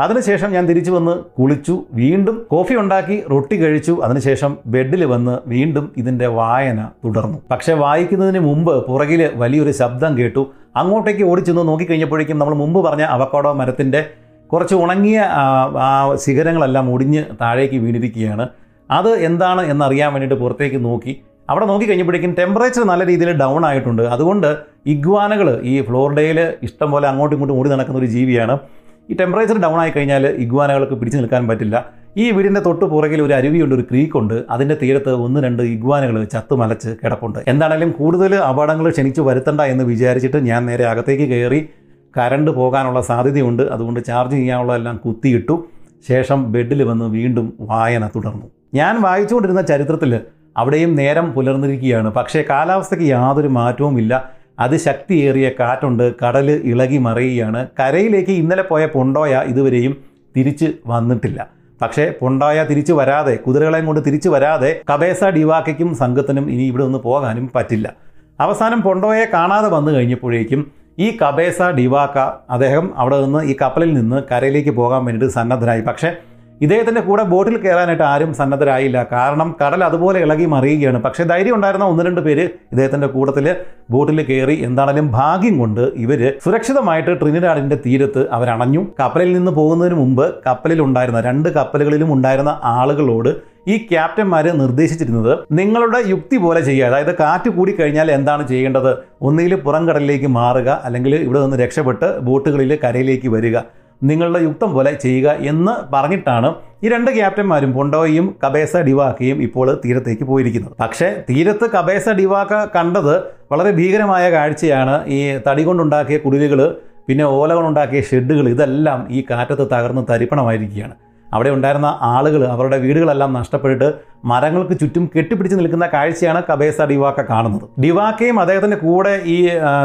Speaker 1: അതിനുശേഷം ഞാൻ തിരിച്ചു വന്ന് കുളിച്ചു വീണ്ടും കോഫി ഉണ്ടാക്കി റൊട്ടി കഴിച്ചു. അതിനുശേഷം ബെഡിൽ വന്ന് വീണ്ടും ഇതിന്റെ വായന തുടർന്നു. പക്ഷേ വായിക്കുന്നതിന് മുമ്പ് പുറകിൽ വലിയൊരു ശബ്ദം കേട്ടു. അങ്ങോട്ടേക്ക് ഓടിച്ചെന്ന് നോക്കിക്കഴിഞ്ഞപ്പോഴേക്കും നമ്മൾ മുമ്പ് പറഞ്ഞ അവക്കോടോ മരത്തിന്റെ കുറച്ച് ഉണങ്ങിയ ശിഖരങ്ങളെല്ലാം ഒടിഞ്ഞ് താഴേക്ക് വീണിരിക്കുകയാണ്. അത് എന്താണ് എന്നറിയാൻ വേണ്ടിയിട്ട് പുറത്തേക്ക് നോക്കി. അവിടെ നോക്കി കഴിഞ്ഞപ്പോഴേക്കും ടെമ്പറേച്ചർ നല്ല രീതിയിൽ ഡൗൺ ആയിട്ടുണ്ട്. അതുകൊണ്ട് ഇഗ്വാനകൾ ഈ ഫ്ലോറിഡയിൽ ഇഷ്ടം പോലെ അങ്ങോട്ടും ഇങ്ങോട്ടും ഓടി നടക്കുന്ന ഒരു ജീവിയാണ്. ഈ ടെമ്പറേച്ചർ ഡൗൺ ആയി കഴിഞ്ഞാൽ ഇഗ്വാനകൾക്ക് പിടിച്ചു നിൽക്കാൻ പറ്റില്ല. ഈ വീടിന്റെ തൊട്ട് പുറകിൽ ഒരു അരുവിയുണ്ട് ഒരു ക്രീക്കുണ്ട് അതിന്റെ തീരത്ത് ഒന്ന് രണ്ട് ഇഗ്വാനകൾ ചത്തുമലച്ച് കിടപ്പുണ്ട്. എന്താണെങ്കിലും കൂടുതൽ അപകടങ്ങൾ ക്ഷണിച്ചു വരുത്തണ്ട എന്ന് വിചാരിച്ചിട്ട് ഞാൻ നേരെ അകത്തേക്ക് കയറി കറണ്ട് പോകാനുള്ള സാധ്യതയുണ്ട്. അതുകൊണ്ട് ചാർജ് ചെയ്യാനുള്ളതെല്ലാം കുത്തിയിട്ടു. ശേഷം ബെഡിൽ വന്ന് വീണ്ടും വായന തുടർന്നു. ഞാൻ വായിച്ചുകൊണ്ടിരുന്ന ചരിത്രത്തിൽ അവിടെയും നേരം പുലർന്നിരിക്കുകയാണ്. പക്ഷേ കാലാവസ്ഥയ്ക്ക് യാതൊരു മാറ്റവും ഇല്ല അതിശക്തിയേറിയ കാറ്റുണ്ട്. കടൽ ഇളകി മറിയുകയാണ്. കരയിലേക്ക് ഇന്നലെ പോയ പൊണ്ടോയ ഇതുവരെയും തിരിച്ച് വന്നിട്ടില്ല. പക്ഷേ പൊണ്ടായ തിരിച്ചു വരാതെ കുതിരകളെയും കൊണ്ട് തിരിച്ചു വരാതെ കബേസ ഡിവാക്കയ്ക്കും സംഘത്തിനും ഇനി ഇവിടെ ഒന്ന് പോകാനും പറ്റില്ല. അവസാനം പൊണ്ടോയെ കാണാതെ വന്നു കഴിഞ്ഞപ്പോഴേക്കും ഈ കബേസ ഡിവാക്ക അദ്ദേഹം അവിടെ നിന്ന് ഈ കപ്പലിൽ നിന്ന് കരയിലേക്ക് പോകാൻ വേണ്ടിയിട്ട് സന്നദ്ധനായി. പക്ഷേ ഇദ്ദേഹത്തിന്റെ കൂടെ ബോട്ടിൽ കയറാനായിട്ട് ആരും സന്നദ്ധരായില്ല. കാരണം കടൽ അതുപോലെ ഇളകി മറിയുകയാണ്. പക്ഷേ ധൈര്യം ഉണ്ടായിരുന്ന ഒന്ന് രണ്ട് പേര് ഇദ്ദേഹത്തിന്റെ കൂട്ടത്തിൽ ബോട്ടിൽ കയറി എന്താണെങ്കിലും ഭാഗ്യം കൊണ്ട് ഇവർ സുരക്ഷിതമായിട്ട് ട്രിനിഡാഡിന്റെ തീരത്ത് അവരണഞ്ഞു. കപ്പലിൽ നിന്ന് പോകുന്നതിന് മുമ്പ് കപ്പലിൽ ഉണ്ടായിരുന്ന രണ്ട് കപ്പലുകളിലും ഉണ്ടായിരുന്ന ആളുകളോട് ഈ ക്യാപ്റ്റന്മാർ നിർദ്ദേശിച്ചിരുന്നത് നിങ്ങളുടെ യുക്തി പോലെ ചെയ്യുക. അതായത് കാറ്റ് കൂടി കഴിഞ്ഞാൽ എന്താണ് ചെയ്യേണ്ടത്? ഒന്നുകിൽ പുറംകടലിലേക്ക് മാറുക അല്ലെങ്കിൽ ഇവിടെ നിന്ന് രക്ഷപ്പെട്ട് ബോട്ടുകളിൽ കരയിലേക്ക് വരിക. നിങ്ങളുടെ യുക്തം പോലെ ചെയ്യുക എന്ന് പറഞ്ഞിട്ടാണ് ഈ രണ്ട് ക്യാപ്റ്റന്മാരും പൊണ്ടോയും കബേസ ഡിവാക്കയും ഇപ്പോൾ തീരത്തേക്ക് പോയിരിക്കുന്നത്. പക്ഷേ തീരത്ത് കബേസ ഡിവാക്ക കണ്ടത് വളരെ ഭീകരമായ കാഴ്ചയാണ്. ഈ തടി കൊണ്ടുണ്ടാക്കിയ കുടിലുകൾ പിന്നെ ഓല കൊണ്ടുണ്ടാക്കിയ ഷെഡുകൾ ഇതെല്ലാം ഈ കാറ്റത്ത് തകർന്ന് തരിപ്പണമായിരിക്കുകയാണ്. അവിടെ ഉണ്ടായിരുന്ന ആളുകൾ അവരുടെ വീടുകളെല്ലാം നഷ്ടപ്പെട്ടിട്ട് മരങ്ങൾക്ക് ചുറ്റും കെട്ടിപ്പിടിച്ച് നിൽക്കുന്ന കാഴ്ചയാണ് കബേസ ഡിവാക്ക കാണുന്നത്. ഡിവാക്കയും അദ്ദേഹത്തിന്റെ കൂടെ ഈ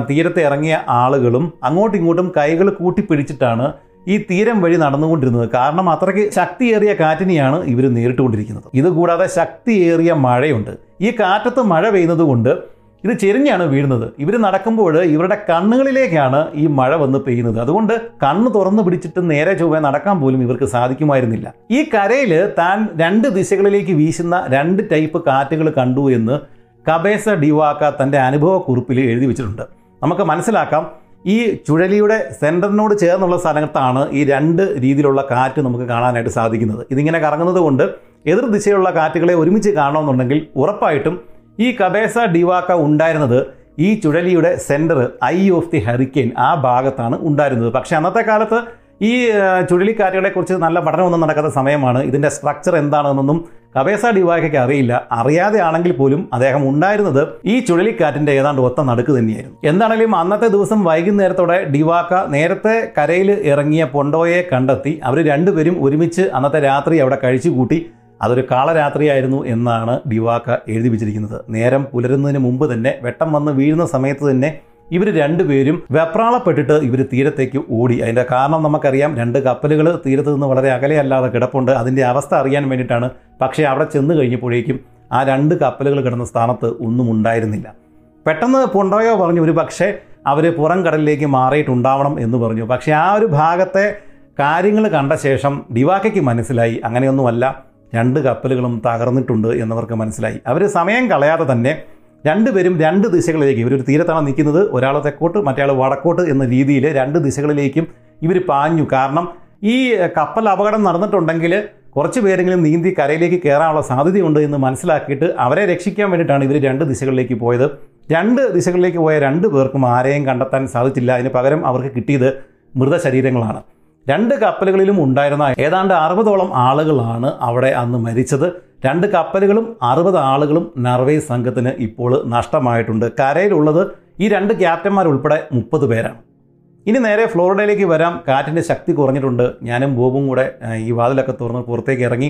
Speaker 1: തീരത്ത് ഇറങ്ങിയ ആളുകളും അങ്ങോട്ടും ഇങ്ങോട്ടും കൈകൾ കൂട്ടിപ്പിടിച്ചിട്ടാണ് ഈ തീരം വഴി നടന്നുകൊണ്ടിരുന്നത്. കാരണം അത്രയ്ക്ക് ശക്തിയേറിയ കാറ്റിനെയാണ് ഇവർ നേരിട്ടുകൊണ്ടിരിക്കുന്നത്. ഇതുകൂടാതെ ശക്തിയേറിയ മഴയുണ്ട്. ഈ കാറ്റത്ത് മഴ പെയ്യുന്നത് കൊണ്ട് ഇത് ചെരിഞ്ഞാണ് വീഴുന്നത്. ഇവർ നടക്കുമ്പോൾ ഇവരുടെ കണ്ണുകളിലേക്കാണ് ഈ മഴ വന്ന് പെയ്യുന്നത്. അതുകൊണ്ട് കണ്ണ് തുറന്നു പിടിച്ചിട്ട് നേരെ ചൊവ്വ നടക്കാൻ പോലും ഇവർക്ക് സാധിക്കുമായിരുന്നില്ല. ഈ കരയിൽ താൻ രണ്ട് ദിശകളിലേക്ക് വീശുന്ന രണ്ട് ടൈപ്പ് കാറ്റുകൾ കണ്ടു എന്ന് കബേസ ഡിവാക്ക തന്റെ അനുഭവക്കുറിപ്പിൽ എഴുതി വെച്ചിട്ടുണ്ട്. നമുക്ക് മനസ്സിലാക്കാം. ഈ ചുഴലിയുടെ സെന്ററിനോട് ചേർന്നുള്ള സ്ഥലത്താണ് ഈ രണ്ട് രീതിയിലുള്ള കാറ്റ് നമുക്ക് കാണാനായിട്ട് സാധിക്കുന്നത്. ഇതിങ്ങനെ കറങ്ങുന്നത് കൊണ്ട് എതിർ ദിശയുള്ള കാറ്റുകളെ ഒരുമിച്ച് കാണണമെന്നുണ്ടെങ്കിൽ ഉറപ്പായിട്ടും ഈ കബേസ ഡിവാക്ക ഉണ്ടായിരുന്നത് ഈ ചുഴലിയുടെ centre eye of the hurricane ആ ഭാഗത്താണ് ഉണ്ടായിരുന്നത്. പക്ഷേ അന്നത്തെ കാലത്ത് ഈ ചുഴലിക്കാറ്റുകളെക്കുറിച്ച് നല്ല പഠനമൊന്നും നടക്കാത്ത സമയമാണ്. ഇതിന്റെ സ്ട്രക്ചർ എന്താണെന്നൊന്നും കബേസ ഡിവാക്കയ്ക്ക് അറിയില്ല. അറിയാതെ ആണെങ്കിൽ പോലും അദ്ദേഹം ഉണ്ടായിരുന്നത് ഈ ചുഴലിക്കാറ്റിന്റെ ഏതാണ്ട് ഒത്ത നടുക്ക് തന്നെയായിരുന്നു. എന്താണെങ്കിലും അന്നത്തെ ദിവസം വൈകുന്നേരത്തോടെ ഡിവാക്ക നേരത്തെ കരയിൽ ഇറങ്ങിയ പൊണ്ടോയെ കണ്ടെത്തി അവർ രണ്ടുപേരും ഒരുമിച്ച് അന്നത്തെ രാത്രി അവിടെ കഴിച്ചുകൂട്ടി. അതൊരു കാളരാത്രിയായിരുന്നു എന്നാണ് ഡിവാക്ക എഴുതി വെച്ചിരിക്കുന്നത്. നേരം പുലരുന്നതിന് മുമ്പ് തന്നെ വെട്ടം വന്ന് വീഴുന്ന സമയത്ത് തന്നെ ഇവർ രണ്ടുപേരും വെപ്രാളപ്പെട്ടിട്ട് ഇവർ തീരത്തേക്ക് ഓടി. അതിന്റെ കാരണം നമുക്കറിയാം രണ്ട് കപ്പലുകൾ തീരത്ത് നിന്ന് വളരെ അകലെയല്ലാതെ കിടപ്പുണ്ട്. അതിന്റെ അവസ്ഥ അറിയാൻ വേണ്ടിയിട്ടാണ്. പക്ഷേ അവിടെ ചെന്ന് കഴിഞ്ഞപ്പോഴേക്കും ആ രണ്ട് കപ്പലുകൾ കിടന്ന സ്ഥാനത്ത് ഒന്നും ഉണ്ടായിരുന്നില്ല. പെട്ടെന്ന് പൊണ്ടോയോ പറഞ്ഞു ഒരു പക്ഷേ അവർ പുറം കടലിലേക്ക് മാറിയിട്ടുണ്ടാവണം എന്ന് പറഞ്ഞു. പക്ഷേ ആ ഒരു ഭാഗത്തെ കാര്യങ്ങൾ കണ്ട ശേഷം ഡിവാക്കയ്ക്ക് മനസ്സിലായി അങ്ങനെയൊന്നുമല്ല രണ്ട് കപ്പലുകളും തകർന്നിട്ടുണ്ട് എന്നവർക്ക് മനസ്സിലായി. അവർ സമയം കളയാതെ തന്നെ രണ്ടുപേരും രണ്ട് ദിശകളിലേക്ക് ഒരു തീരത്താണ് നിൽക്കുന്നത് ഒരാൾ തെക്കോട്ട് മറ്റേ വടക്കോട്ട് എന്ന രീതിയിൽ രണ്ട് ദിശകളിലേക്കും ഇവർ പാഞ്ഞു. കാരണം ഈ കപ്പൽ അപകടം നടന്നിട്ടുണ്ടെങ്കിൽ കുറച്ച് പേരെങ്കിലും നീന്തി കരയിലേക്ക് കയറാനുള്ള സാധ്യതയുണ്ട് എന്ന് മനസ്സിലാക്കിയിട്ട് അവരെ രക്ഷിക്കാൻ വേണ്ടിയിട്ടാണ് ഇവർ രണ്ട് ദിശകളിലേക്ക് പോയത്. രണ്ട് ദിശകളിലേക്ക് പോയ രണ്ട് പേർക്കും ആരെയും കണ്ടെത്താൻ സാധിച്ചില്ല. അതിന് പകരം അവർക്ക് കിട്ടിയത് മൃതശരീരങ്ങളാണ്. രണ്ട് കപ്പലുകളിലും ഉണ്ടായിരുന്ന ഏതാണ്ട് അറുപതോളം ആളുകളാണ് അവിടെ അന്ന് മരിച്ചത്. രണ്ട് കപ്പലുകളും അറുപത് ആളുകളും നർവേ സംഘത്തിന് ഇപ്പോൾ നഷ്ടമായിട്ടുണ്ട്. കരയിലുള്ളത് ഈ രണ്ട് ക്യാപ്റ്റന്മാർ ഉൾപ്പെടെ മുപ്പത് പേരാണ്. ഇനി നേരെ ഫ്ലോറിഡയിലേക്ക് വരാം. കാറ്റിന്റെ ശക്തി കുറഞ്ഞിട്ടുണ്ട്. ഞാനും ബോബും കൂടെ ഈ വാതിലൊക്കെ തുറന്ന് പുറത്തേക്ക് ഇറങ്ങി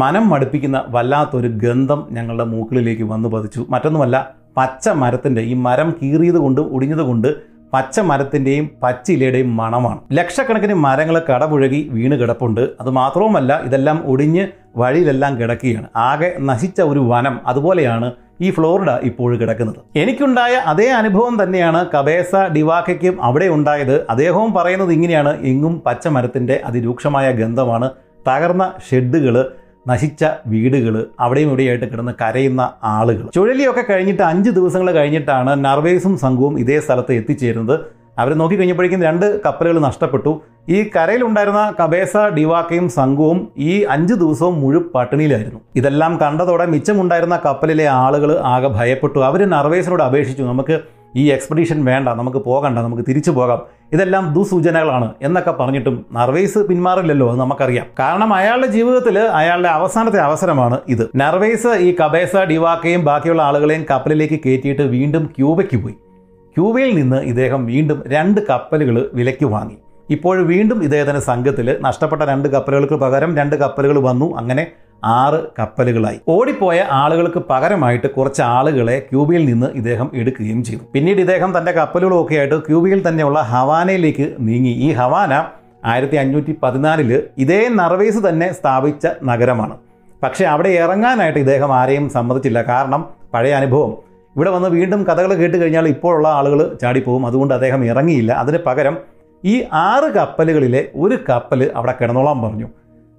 Speaker 1: മനം മടുപ്പിക്കുന്ന വല്ലാത്തൊരു ഗന്ധം ഞങ്ങളുടെ മൂക്കിലേക്ക് വന്നു പതിച്ചു. മറ്റൊന്നുമല്ല പച്ച മരത്തിന്റെ ഈ മരം കീറിയത് കൊണ്ടും ഒടിഞ്ഞത് കൊണ്ട് പച്ച മരത്തിന്റെയും പച്ചിലയുടെയും മണമാണ്. ലക്ഷക്കണക്കിന് മരങ്ങൾ കടപുഴകി വീണ് കിടപ്പുണ്ട്. അത് മാത്രവുമല്ല ഇതെല്ലാം ഒടിഞ്ഞ് വഴിയിലെല്ലാം കിടക്കുകയാണ്. ആകെ നശിച്ച ഒരു വനം അതുപോലെയാണ് ഈ ഫ്ലോറിഡ ഇപ്പോൾ കിടക്കുന്നത്. എനിക്കുണ്ടായ അതേ അനുഭവം തന്നെയാണ് കബേസ ഡിവാക്കയ്ക്കും അവിടെ ഉണ്ടായത്. അദ്ദേഹവും പറയുന്നത് ഇങ്ങനെയാണ്. എങ്ങും പച്ചമരത്തിന്റെ അതിരൂക്ഷമായ ഗന്ധമാണ് തകർന്ന ഷെഡുകൾ നശിച്ച വീടുകൾ അവിടെയും ഇവിടെയായിട്ട് കിടന്ന് കരയുന്ന ആളുകൾ ചുഴലിയൊക്കെ കഴിഞ്ഞിട്ട് അഞ്ച് ദിവസങ്ങൾ കഴിഞ്ഞിട്ടാണ് നർവേസും സംഘവും ഇതേ സ്ഥലത്ത് എത്തിച്ചേരുന്നത്. അവർ നോക്കിക്കഴിഞ്ഞപ്പോഴേക്കും രണ്ട് കപ്പലുകൾ നഷ്ടപ്പെട്ടു. ഈ കരയിലുണ്ടായിരുന്ന കബേസ ഡിവാക്കയും സംഘവും ഈ അഞ്ച് ദിവസവും മുഴു പട്ടിണിയിലായിരുന്നു ഇതെല്ലാം കണ്ടതോടെ മിച്ചമുണ്ടായിരുന്ന കപ്പലിലെ ആളുകൾ ആകെ ഭയപ്പെട്ടു. അവർ നർവേസിനോട് അപേക്ഷിച്ചു നമുക്ക് ഈ എക്സ്പെഡീഷൻ വേണ്ട നമുക്ക് പോകണ്ട നമുക്ക് തിരിച്ചു പോകാം. ഇതെല്ലാം ദുസൂചനകളാണ് എന്നൊക്കെ പറഞ്ഞിട്ടും നർവേസ് പിന്മാറില്ലല്ലോ അത് നമുക്കറിയാം. കാരണം അയാളുടെ ജീവിതത്തിൽ അയാളുടെ അവസാനത്തെ അവസരമാണ് ഇത്. നർവേസ് ഈ കബേസ ഡിവാക്കയും ബാക്കിയുള്ള ആളുകളെയും കപ്പലിലേക്ക് കയറ്റിയിട്ട് വീണ്ടും ക്യൂബയ്ക്ക് പോയി. ക്യൂബയിൽ നിന്ന് ഇദ്ദേഹം വീണ്ടും രണ്ട് കപ്പലുകൾ വിലയ്ക്ക് വാങ്ങി. ഇപ്പോൾ വീണ്ടും ഇദ്ദേഹത്തിന്റെ സംഘത്തിൽ നഷ്ടപ്പെട്ട രണ്ട് കപ്പലുകൾക്ക് പകരം രണ്ട് കപ്പലുകൾ വന്നു. അങ്ങനെ ആറ് കപ്പലുകളായി. ഓടിപ്പോയ ആളുകൾക്ക് പകരമായിട്ട് കുറച്ച് ആളുകളെ ക്യൂബയിൽ നിന്ന് ഇദ്ദേഹം എടുക്കുകയും ചെയ്തു. പിന്നീട് ഇദ്ദേഹം തന്റെ കപ്പലുകളൊക്കെ ആയിട്ട് ക്യൂബയിൽ തന്നെയുള്ള ഹവാനയിലേക്ക് നീങ്ങി. ഈ ഹവാന ആയിരത്തി അഞ്ഞൂറ്റി പതിനാലിൽ ഇതേ നർവേസ് തന്നെ സ്ഥാപിച്ച നഗരമാണ്. പക്ഷേ അവിടെ ഇറങ്ങാനായിട്ട് ഇദ്ദേഹം ആരെയും സമ്മതിച്ചില്ല. കാരണം പഴയ അനുഭവം ഇവിടെ വന്ന് വീണ്ടും കഥകൾ കേട്ട് കഴിഞ്ഞാൽ ഇപ്പോഴുള്ള ആളുകൾ ചാടിപ്പോകും. അതുകൊണ്ട് അദ്ദേഹം ഇറങ്ങിയില്ല. അതിന് പകരം ഈ ആറ് കപ്പലുകളിലെ ഒരു കപ്പൽ അവിടെ കിടന്നോളാൻ പറഞ്ഞു.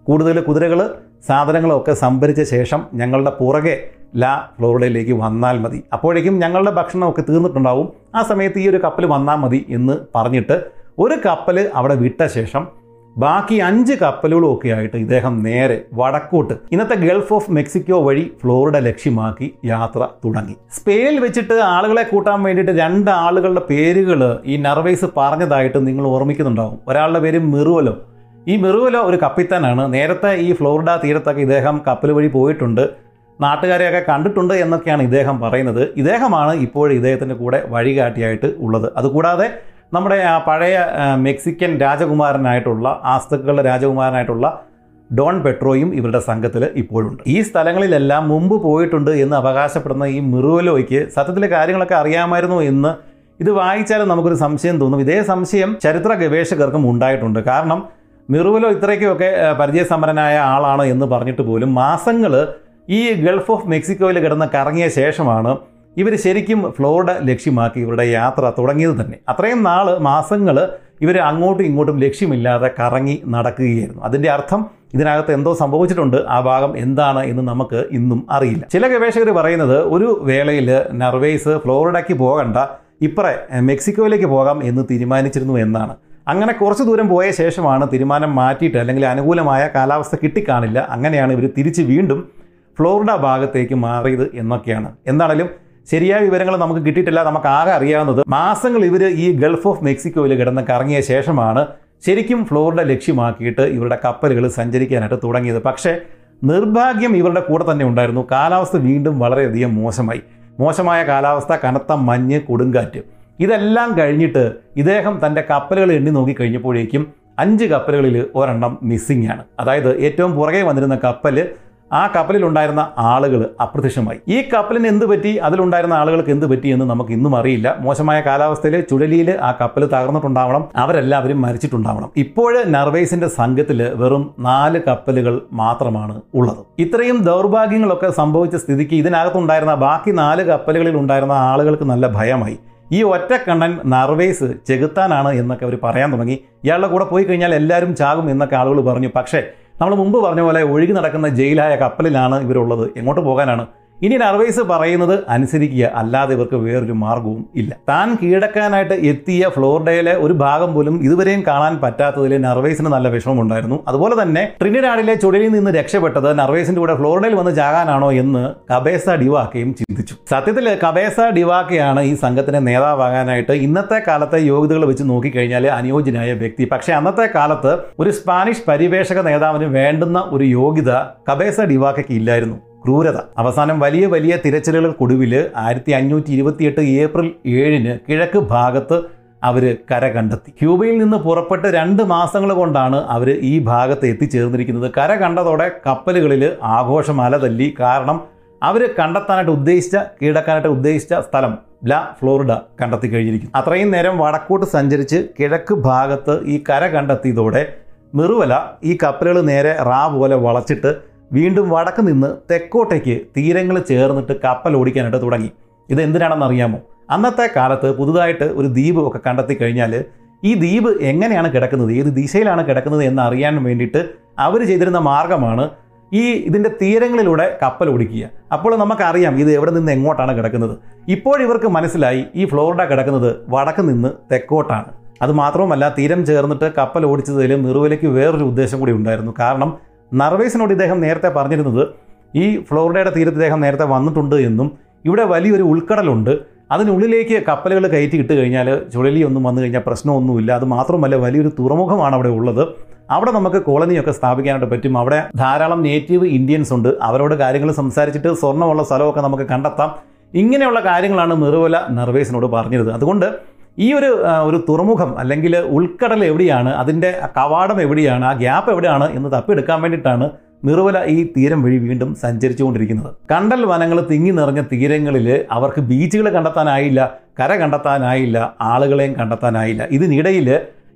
Speaker 1: കൂടുതൽ കുതിരകൾ സാധനങ്ങളൊക്കെ സംഭരിച്ച ശേഷം ഞങ്ങളുടെ പുറകെ ലാ ഫ്ലോറിഡയിലേക്ക് വന്നാൽ മതി. അപ്പോഴേക്കും ഞങ്ങളുടെ ഭക്ഷണമൊക്കെ തീർന്നിട്ടുണ്ടാവും. ആ സമയത്ത് ഈ ഒരു കപ്പൽ വന്നാൽ മതി എന്ന് പറഞ്ഞിട്ട് ഒരു കപ്പൽ അവിടെ വിട്ട ശേഷം ബാക്കി അഞ്ച് കപ്പലുകളൊക്കെ ആയിട്ട് ഇദ്ദേഹം നേരെ വടക്കോട്ട് ഇന്നത്തെ ഗൾഫ് ഓഫ് മെക്സിക്കോ വഴി ഫ്ലോറിഡ ലക്ഷ്യമാക്കി യാത്ര തുടങ്ങി. സ്പെയിനിൽ വെച്ചിട്ട് ആളുകളെ കൂട്ടാൻ വേണ്ടിയിട്ട് രണ്ട് ആളുകളുടെ പേരുകൾ ഈ നർവേസ് പറഞ്ഞതായിട്ട് നിങ്ങൾ ഓർമ്മിക്കുന്നുണ്ടാവും. ഒരാളുടെ പേര് മിറുവലോ ഈ മിറുവലോ ഒരു കപ്പിത്താനാണ്. നേരത്തെ ഈ ഫ്ലോറിഡ തീരത്തൊക്കെ ഇദ്ദേഹം കപ്പൽ വഴി പോയിട്ടുണ്ട്. നാട്ടുകാരെയൊക്കെ കണ്ടിട്ടുണ്ട് എന്നൊക്കെയാണ് ഇദ്ദേഹം പറയുന്നത്. ഇദ്ദേഹമാണ് ഇപ്പോൾ ഇദ്ദേഹത്തിന്റെ കൂടെ വഴികാട്ടിയായിട്ട് ഉള്ളത്. അതുകൂടാതെ നമ്മുടെ ആ പഴയ മെക്സിക്കൻ രാജകുമാരനായിട്ടുള്ള ആസ്തക്കുകളുടെ രാജകുമാരനായിട്ടുള്ള ഡോൺ പെട്രോയും ഇവരുടെ സംഘത്തിൽ ഇപ്പോഴുണ്ട്. ഈ സ്ഥലങ്ങളിലെല്ലാം മുമ്പ് പോയിട്ടുണ്ട് എന്ന് അവകാശപ്പെടുന്ന ഈ മിറുവലോയ്ക്ക് സത്യത്തിലെ കാര്യങ്ങളൊക്കെ അറിയാമായിരുന്നു എന്ന് ഇത് വായിച്ചാലും നമുക്കൊരു സംശയം തോന്നും. ഇതേ സംശയം ചരിത്ര ഗവേഷകർക്കും ഉണ്ടായിട്ടുണ്ട്. കാരണം മിറുവലോ ഇത്രയ്ക്കൊക്കെ ആ, പരിചയസമ്പന്നനായ ആളാണ് എന്ന് പറഞ്ഞിട്ട് പോലും മാസങ്ങൾ ഈ ഗൾഫ് ഓഫ് മെക്സിക്കോയിൽ കിടന്ന് കറങ്ങിയ ശേഷമാണ് ഇവർ ശരിക്കും ഫ്ലോറിഡ ലക്ഷ്യമാക്കി ഇവരുടെ യാത്ര തുടങ്ങിയത് തന്നെ. അത്രയും നാൾ മാസങ്ങൾ ഇവർ അങ്ങോട്ടും ഇങ്ങോട്ടും ലക്ഷ്യമില്ലാതെ കറങ്ങി നടക്കുകയായിരുന്നു. അതിന്റെ അർത്ഥം ഇതിനകത്ത് എന്തോ സംഭവിച്ചിട്ടുണ്ട് ആ ഭാഗം എന്താണ് എന്ന് നമുക്ക് ഇന്നും അറിയില്ല. ചില ഗവേഷകർ പറയുന്നത് ഒരു വേളയിൽ നർവേസ് ഫ്ലോറിഡയ്ക്ക് പോകണ്ട ഇപ്പറേ മെക്സിക്കോയിലേക്ക് പോകാം എന്ന് തീരുമാനിച്ചിരുന്നു എന്നാണ്. അങ്ങനെ കുറച്ച് ദൂരം പോയ ശേഷമാണ് തീരുമാനം മാറ്റിയിട്ട് അല്ലെങ്കിൽ അനുകൂലമായ കാലാവസ്ഥ കിട്ടിക്കാണില്ല. അങ്ങനെയാണ് ഇവർ തിരിച്ച് വീണ്ടും ഫ്ലോറിഡ ഭാഗത്തേക്ക് മാറിയത് എന്നൊക്കെയാണ്. എന്താണെങ്കിലും ശരിയായ വിവരങ്ങൾ നമുക്ക് കിട്ടിയിട്ടില്ല നമുക്ക് ആകെ അറിയാവുന്നത് മാസങ്ങൾ ഇവർ ഈ ഗൾഫ് ഓഫ് മെക്സിക്കോയിൽ കിടന്ന് കറങ്ങിയ ശേഷമാണ് ശരിക്കും ഫ്ലോറിഡ ലക്ഷ്യമാക്കിയിട്ട് ഇവരുടെ കപ്പലുകൾ സഞ്ചരിക്കാനായിട്ട് തുടങ്ങിയത്. പക്ഷേ നിർഭാഗ്യം ഇവരുടെ കൂടെ തന്നെ ഉണ്ടായിരുന്നു. കാലാവസ്ഥ വീണ്ടും വളരെയധികം മോശമായി. മോശമായ കാലാവസ്ഥ കനത്ത മഞ്ഞ് കൊടുങ്കാറ്റ്. ഇതെല്ലാം കഴിഞ്ഞിട്ട് ഇദ്ദേഹം തന്റെ കപ്പലുകൾ എണ്ണി നോക്കി കഴിഞ്ഞപ്പോഴേക്കും അഞ്ച് കപ്പലുകളിൽ ഒരെണ്ണം മിസ്സിംഗ് ആണ്. അതായത് ഏറ്റവും പുറകെ വന്നിരുന്ന കപ്പൽ ആ കപ്പലിലുണ്ടായിരുന്ന ആളുകൾ അപ്രത്യക്ഷമായി. ഈ കപ്പലിന് എന്ത് പറ്റി? അതിലുണ്ടായിരുന്ന ആളുകൾക്ക് എന്ത് പറ്റി എന്ന് നമുക്ക് ഇന്നും അറിയില്ല. മോശമായ കാലാവസ്ഥയിൽ ചുഴലിയിൽ ആ കപ്പൽ തകർന്നിട്ടുണ്ടാവണം. അവരെല്ലാവരും മരിച്ചിട്ടുണ്ടാവണം. ഇപ്പോൾ നർവേസിന്റെ സംഘത്തിൽ വെറും നാല് കപ്പലുകൾ മാത്രമാണ് ഉള്ളത്. ഇത്രയും ദൗർഭാഗ്യങ്ങളൊക്കെ സംഭവിച്ച സ്ഥിതിക്ക് ഇതിനകത്തുണ്ടായിരുന്ന ബാക്കി നാല് കപ്പലുകളിൽ ഉണ്ടായിരുന്ന ആളുകൾക്ക് നല്ല ഭയമായി. ഈ ഒറ്റ കണ്ണൻ നർവേസ് ചെകുത്താനാണ് എന്നൊക്കെ അവർ പറയാൻ തുടങ്ങി. ഇയാളുടെ കൂടെ പോയി കഴിഞ്ഞാൽ എല്ലാവരും ചാകും എന്നൊക്കെ ആളുകൾ പറഞ്ഞു. പക്ഷേ നമ്മൾ മുമ്പ് പറഞ്ഞ പോലെ ഒഴുകി നടക്കുന്ന ജയിലായ കപ്പലിലാണ് ഇവരുള്ളത്. എങ്ങോട്ട് പോകാനാണ്? ഇനി നർവേസ് പറയുന്നത് അനുസരിക്കുക അല്ലാതെ ഇവർക്ക് വേറൊരു മാർഗവും ഇല്ല. താൻ കീഴടക്കാനായിട്ട് എത്തിയ ഫ്ലോറിഡയിലെ ഒരു ഭാഗം പോലും ഇതുവരെയും കാണാൻ പറ്റാത്തതിൽ നർവേസിന് നല്ല വിഷമമുണ്ടായിരുന്നു. അതുപോലെ തന്നെ ട്രിനിഡാഡിലെ ചുഴലിൽ നിന്ന് രക്ഷപ്പെട്ടത് നർവേസിന്റെ കൂടെ ഫ്ലോറിഡയിൽ വന്ന് ചാകാനാണോ എന്ന് കബേസ ഡിവാക്കയും ചിന്തിച്ചു. സത്യത്തിൽ കബേസ ഡിവാക്കയാണ് ഈ സംഘത്തിന്റെ നേതാവാകാനായിട്ട് ഇന്നത്തെ കാലത്തെ യോഗ്യതകൾ വെച്ച് നോക്കിക്കഴിഞ്ഞാൽ അനുയോജ്യനായ വ്യക്തി. പക്ഷേ അന്നത്തെ കാലത്ത് ഒരു സ്പാനിഷ് പരിവേഷക നേതാവിന് വേണ്ടുന്ന ഒരു യോഗ്യത കബേസ ഡിവാക്കയ്ക്ക് ഇല്ലായിരുന്നു. ക്രൂരത. അവസാനം വലിയ വലിയ തിരച്ചിലുകൾക്കൊടുവിൽ ആയിരത്തി അഞ്ഞൂറ്റി ഇരുപത്തിയെട്ട് ഏപ്രിൽ ഏഴിന് കിഴക്ക് ഭാഗത്ത് അവർ കര കണ്ടെത്തി. ക്യൂബയിൽ നിന്ന് പുറപ്പെട്ട് രണ്ട് മാസങ്ങൾ കൊണ്ടാണ് അവർ ഈ ഭാഗത്ത് എത്തിച്ചേർന്നിരിക്കുന്നത്. കര കണ്ടതോടെ കപ്പലുകളിൽ ആഘോഷം അലതല്ലി കാരണം അവർ കണ്ടെത്താനായിട്ട് ഉദ്ദേശിച്ച കീഴടക്കാനായിട്ട് ഉദ്ദേശിച്ച സ്ഥലം ല ഫ്ലോറിഡ കണ്ടെത്തി കഴിഞ്ഞിരിക്കുന്നു. അത്രയും നേരം വടക്കോട്ട് സഞ്ചരിച്ച് കിഴക്ക് ഭാഗത്ത് ഈ കര കണ്ടെത്തിയതോടെ മിറുവല ഈ കപ്പലുകൾ നേരെ റാ പോലെ വളച്ചിട്ട് വീണ്ടും വടക്ക് നിന്ന് തെക്കോട്ടേക്ക് തീരങ്ങൾ ചേർന്നിട്ട് കപ്പൽ ഓടിക്കാനായിട്ട് തുടങ്ങി. ഇത് എന്തിനാണെന്ന് അറിയാമോ? അന്നത്തെ കാലത്ത് പുതുതായിട്ട് ഒരു ദ്വീപ് ഒക്കെ കണ്ടെത്തി കഴിഞ്ഞാൽ ഈ ദ്വീപ് എങ്ങനെയാണ് കിടക്കുന്നത് ഏത് ദിശയിലാണ് കിടക്കുന്നത് എന്ന് അറിയാൻ വേണ്ടിയിട്ട് അവർ ചെയ്തിരുന്ന മാർഗമാണ് ഈ ഇതിന്റെ തീരങ്ങളിലൂടെ കപ്പൽ ഓടിക്കുക. അപ്പോൾ നമുക്കറിയാം ഇത് എവിടെ നിന്ന് എങ്ങോട്ടാണ് കിടക്കുന്നത്. ഇപ്പോഴിവർക്ക് മനസ്സിലായി ഈ ഫ്ലോറിഡ കിടക്കുന്നത് വടക്ക് നിന്ന് തെക്കോട്ടാണ്. അത് മാത്രവുമല്ല തീരം ചേർന്നിട്ട് കപ്പൽ ഓടിച്ചതിൽ നിറുവിലയ്ക്ക് വേറൊരു ഉദ്ദേശം കൂടി ഉണ്ടായിരുന്നു. കാരണം നർവേസിനോട് ഇദ്ദേഹം നേരത്തെ പറഞ്ഞിരുന്നത് ഈ ഫ്ലോറിഡയുടെ തീരത്ത് ഇദ്ദേഹം നേരത്തെ വന്നിട്ടുണ്ട് എന്നും ഇവിടെ വലിയൊരു ഉൾക്കടലുണ്ട്. അതിനുള്ളിലേക്ക് കപ്പലുകൾ കയറ്റി ഇട്ട് കഴിഞ്ഞാൽ ചുഴലിയൊന്നും വന്നു കഴിഞ്ഞാൽ പ്രശ്നമൊന്നുമില്ല. അത് മാത്രമല്ല വലിയൊരു തുറമുഖമാണ് അവിടെ ഉള്ളത്. അവിടെ നമുക്ക് കോളനിയൊക്കെ സ്ഥാപിക്കാനായിട്ട് പറ്റും. അവിടെ ധാരാളം നേറ്റീവ് ഇന്ത്യൻസ് ഉണ്ട്. അവരോട് കാര്യങ്ങൾ സംസാരിച്ചിട്ട് സ്വർണമുള്ള സ്ഥലമൊക്കെ നമുക്ക് കണ്ടെത്താം. ഇങ്ങനെയുള്ള കാര്യങ്ങളാണ് മിറുവല നർവേസിനോട് പറഞ്ഞിരുന്നത്. അതുകൊണ്ട് ഈ ഒരു ഒരു തുറമുഖം അല്ലെങ്കിൽ ഉൾക്കടൽ എവിടെയാണ് അതിന്റെ കവാടം എവിടെയാണ് ആ ഗ്യാപ്പ് എവിടെയാണ് എന്ന് തപ്പിയെടുക്കാൻ വേണ്ടിയിട്ടാണ് നിർവല ഈ തീരം വഴി വീണ്ടും സഞ്ചരിച്ചുകൊണ്ടിരിക്കുന്നത്. കണ്ടൽ വനങ്ങൾ തിങ്ങി നിറഞ്ഞ തീരങ്ങളിൽ അവർക്ക് ബീച്ചുകൾ കണ്ടെത്താനായില്ല കര കണ്ടെത്താനായില്ല ആളുകളെയും കണ്ടെത്താനായില്ല. ഇതിനിടയിൽ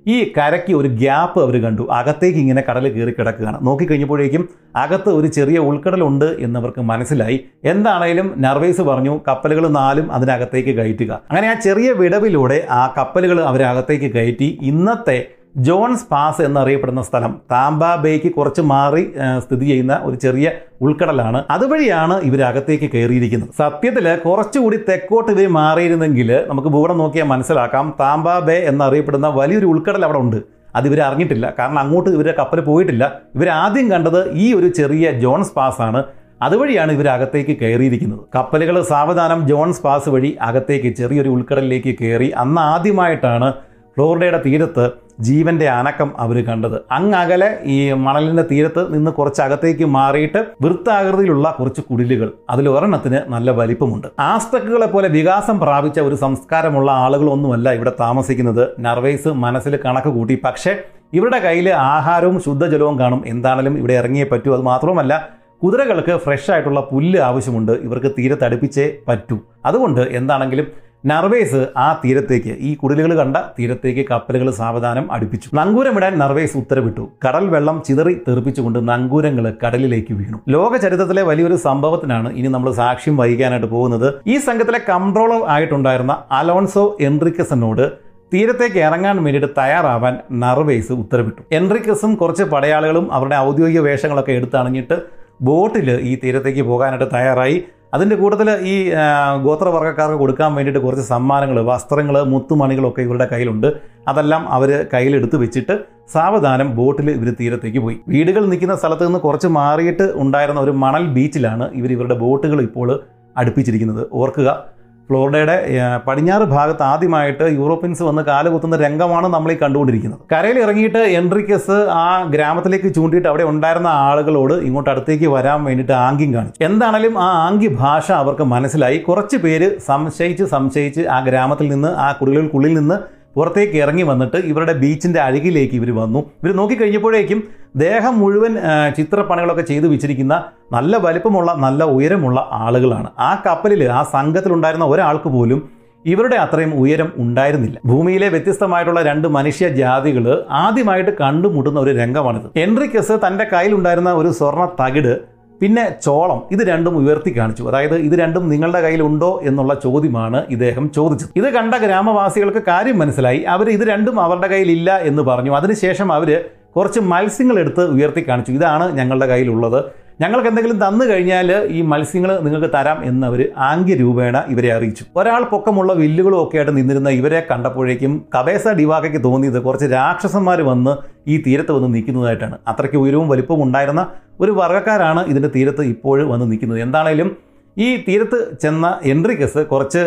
Speaker 1: ഈ കരയ്ക്ക് ഒരു ഗ്യാപ്പ് അവർ കണ്ടു. അകത്തേക്ക് ഇങ്ങനെ കടൽ കയറി കിടക്കുകയാണ്. നോക്കിക്കഴിഞ്ഞപ്പോഴേക്കും അകത്ത് ഒരു ചെറിയ ഉൾക്കടലുണ്ട് എന്നവർക്ക് മനസ്സിലായി. എന്താണേലും നർവേസ് പറഞ്ഞു കപ്പലുകൾ നാലും അതിനകത്തേക്ക് കയറ്റുക. അങ്ങനെ ആ ചെറിയ വിടവിലൂടെ ആ കപ്പലുകൾ അവരകത്തേക്ക് കയറ്റി. ഇന്നത്തെ ജോൺസ് പാസ് എന്നറിയപ്പെടുന്ന സ്ഥലം. താമ്പ ബേക്ക് കുറച്ച് മാറി സ്ഥിതി ചെയ്യുന്ന ഒരു ചെറിയ ഉൾക്കടലാണ്. അതുവഴിയാണ് ഇവർ അകത്തേക്ക് കയറിയിരിക്കുന്നത്. സത്യത്തിൽ കുറച്ചുകൂടി തെക്കോട്ട് ഇവർ മാറിയിരുന്നെങ്കിൽ നമുക്ക് ഭൂപടം നോക്കിയാൽ മനസ്സിലാക്കാം. താമ്പ ബേ എന്നറിയപ്പെടുന്ന വലിയൊരു ഉൾക്കടൽ അവിടെ ഉണ്ട്. അത് ഇവർ അറിഞ്ഞിട്ടില്ല. കാരണം അങ്ങോട്ട് ഇവരെ കപ്പൽ പോയിട്ടില്ല. ഇവർ ആദ്യം കണ്ടത് ഈ ഒരു ചെറിയ ജോൺസ് പാസ് ആണ്. അതുവഴിയാണ് ഇവർ അകത്തേക്ക് കയറിയിരിക്കുന്നത്. കപ്പലുകൾ സാവധാനം ജോൺസ് പാസ് വഴി അകത്തേക്ക് ചെറിയൊരു ഉൾക്കടലിലേക്ക് കയറി. അന്ന് ആദ്യമായിട്ടാണ് ഫ്ലോറിഡയുടെ തീരത്ത് ജീവന്റെ അനക്കം അവർ കണ്ടത്. അങ്ങകലെ ഈ മണലിന്റെ തീരത്ത് നിന്ന് കുറച്ച് അകത്തേക്ക് മാറിയിട്ട് വൃത്താകൃതിയിലുള്ള കുറച്ച് കുടിലുകൾ. അതിൽ ഒരെണ്ണത്തിന് നല്ല വലിപ്പമുണ്ട്. ആസ്തക്കുകളെ പോലെ വികാസം പ്രാപിച്ച ഒരു സംസ്കാരമുള്ള ആളുകളൊന്നുമല്ല ഇവിടെ താമസിക്കുന്നത്. നർവേസ് മനസ്സിൽ കണക്ക് കൂട്ടി. പക്ഷേ ഇവരുടെ കയ്യിൽ ആഹാരവും ശുദ്ധജലവും കാണും. എന്താണെങ്കിലും ഇവിടെ ഇറങ്ങിയേ പറ്റൂ. അത് മാത്രവുമല്ല കുതിരകൾക്ക് ഫ്രഷ് ആയിട്ടുള്ള പുല്ല് ആവശ്യമുണ്ട്. ഇവർക്ക് തീരെ തടുപ്പിച്ചേ പറ്റൂ. അതുകൊണ്ട് എന്താണെങ്കിലും നർവേസ് ആ തീരത്തേക്ക് ഈ കുടിലുകൾ കണ്ട തീരത്തേക്ക് കപ്പലുകൾ സാവധാനം അടുപ്പിച്ചു. നങ്കൂരമിടാൻ നർവേസ് ഉത്തരവിട്ടു. കടൽ വെള്ളം ചിതറി തെറിപ്പിച്ചുകൊണ്ട് നങ്കൂരങ്ങൾ കടലിലേക്ക് വീണു. ലോക ചരിത്രത്തിലെ വലിയൊരു സംഭവത്തിനാണ് ഇനി നമ്മൾ സാക്ഷ്യം വഹിക്കാനായിട്ട് പോകുന്നത്. ഈ സംഘത്തിലെ കൺട്രോളർ ആയിട്ടുണ്ടായിരുന്ന അലോൺസോ എൻറിക്കസനോട് തീരത്തേക്ക് ഇറങ്ങാൻ വേണ്ടിയിട്ട് തയ്യാറാവാൻ നർവേസ് ഉത്തരവിട്ടു. എൻറിക്കസും കുറച്ച് പടയാളികളും അവരുടെ ഔദ്യോഗിക വേഷങ്ങളൊക്കെ എടുത്തണിഞ്ഞിട്ട് ബോട്ടിൽ ഈ തീരത്തേക്ക് പോകാനായിട്ട് തയ്യാറായി. അതിന്റെ കൂട്ടത്തിൽ ഈ ഗോത്രവർഗക്കാർക്ക് കൊടുക്കാൻ വേണ്ടിയിട്ട് കുറച്ച് സമ്മാനങ്ങൾ വസ്ത്രങ്ങൾ മുത്തുമണികളൊക്കെ ഇവരുടെ കയ്യിലുണ്ട്. അതെല്ലാം അവർ കയ്യിലെടുത്ത് വെച്ചിട്ട് സാവധാനം ബോട്ടിൽ ഇവർ തീരത്തേക്ക് പോയി. വീടുകൾ നിൽക്കുന്ന സ്ഥലത്ത് നിന്ന് കുറച്ച് മാറിയിട്ട് ഉണ്ടായിരുന്ന ഒരു മണൽ ബീച്ചിലാണ് ഇവർ ഇവരുടെ ബോട്ടുകൾ ഇപ്പോൾ അടുപ്പിച്ചിരിക്കുന്നത്. ഓർക്കുക ഫ്ലോറിഡയുടെ പടിഞ്ഞാറ് ഭാഗത്ത് ആദ്യമായിട്ട് യൂറോപ്യൻസ് വന്ന് കാലുകുത്തുന്ന രംഗമാണ് നമ്മൾ ഈ കണ്ടുകൊണ്ടിരിക്കുന്നത്. കരയിൽ ഇറങ്ങിയിട്ട് എൻട്രിക്കസ് ആ ഗ്രാമത്തിലേക്ക് ചൂണ്ടിയിട്ട് അവിടെ ഉണ്ടായിരുന്ന ആളുകളോട് ഇങ്ങോട്ട് അടുത്തേക്ക് വരാൻ വേണ്ടിയിട്ട് ആംഗ്യം കാണിച്ചു. എന്താണേലും ആ ആംഗ്യ ഭാഷ അവർക്ക് മനസ്സിലായി. കുറച്ച് പേര് സംശയിച്ച് സംശയിച്ച് ആ ഗ്രാമത്തിൽ നിന്ന് ആ കുടിലുകൾക്കുള്ളിൽ നിന്ന് പുറത്തേക്ക് ഇറങ്ങി വന്നിട്ട് ഇവരുടെ ബീച്ചിന്റെ അഴുകിലേക്ക് ഇവർ വന്നു. ഇവർ നോക്കിക്കഴിഞ്ഞപ്പോഴേക്കും ദേഹം മുഴുവൻ ചിത്രപ്പണികളൊക്കെ ചെയ്തു വെച്ചിരിക്കുന്ന നല്ല വലിപ്പമുള്ള നല്ല ഉയരമുള്ള ആളുകളാണ്. ആ കപ്പലിൽ ആ സംഘത്തിലുണ്ടായിരുന്ന ഒരാൾക്ക് പോലും ഇവരുടെ അത്രയും ഉയരം ഉണ്ടായിരുന്നില്ല. ഭൂമിയിലെ വ്യത്യസ്തമായിട്ടുള്ള രണ്ട് മനുഷ്യ ജാതികൾ ആദ്യമായിട്ട് കണ്ടുമുട്ടുന്ന ഒരു രംഗമാണിത്. എൻട്രിക്കസ് തന്റെ കയ്യിലുണ്ടായിരുന്ന ഒരു സ്വർണ തകിട് പിന്നെ ചോളം ഇത് രണ്ടും ഉയർത്തി കാണിച്ചു. അതായത് ഇത് രണ്ടും നിങ്ങളുടെ കയ്യിലുണ്ടോ എന്നുള്ള ചോദ്യമാണ് ഇദ്ദേഹം ചോദിച്ചത്. ഇത് കണ്ട ഗ്രാമവാസികൾക്ക് കാര്യം മനസ്സിലായി. അവർ ഇത് രണ്ടും അവരുടെ കയ്യിലില്ല എന്ന് പറഞ്ഞു. അതിനുശേഷം അവർ കുറച്ച് മത്സ്യങ്ങൾ എടുത്ത് ഉയർത്തി കാണിച്ചു. ഇതാണ് ഞങ്ങളുടെ കയ്യിലുള്ളത്. ഞങ്ങൾക്ക് എന്തെങ്കിലും തന്നു കഴിഞ്ഞാൽ ഈ മത്സ്യങ്ങൾ നിങ്ങൾക്ക് തരാം എന്നവർ ആംഗ്യരൂപേണ ഇവരെ അറിയിച്ചു. ഒരാൾ പൊക്കമുള്ള വില്ലുകളും ഒക്കെ ആയിട്ട് നിന്നിരുന്ന ഇവരെ കണ്ടപ്പോഴേക്കും കബേസ ഡിവാക്കയ്ക്ക് തോന്നിയത് കുറച്ച് രാക്ഷസന്മാർ വന്ന് ഈ തീരത്ത് വന്ന് നിൽക്കുന്നതായിട്ടാണ്. അത്രയ്ക്ക് ഉയരവും വലിപ്പവും ഉണ്ടായിരുന്ന ഒരു വർഗക്കാരാണ് ഇതിന്റെ തീരത്ത് ഇപ്പോഴും വന്ന് നിൽക്കുന്നത്. എന്താണേലും ഈ തീരത്ത് ചെന്ന എൻട്രിക്കസ് കുറച്ച്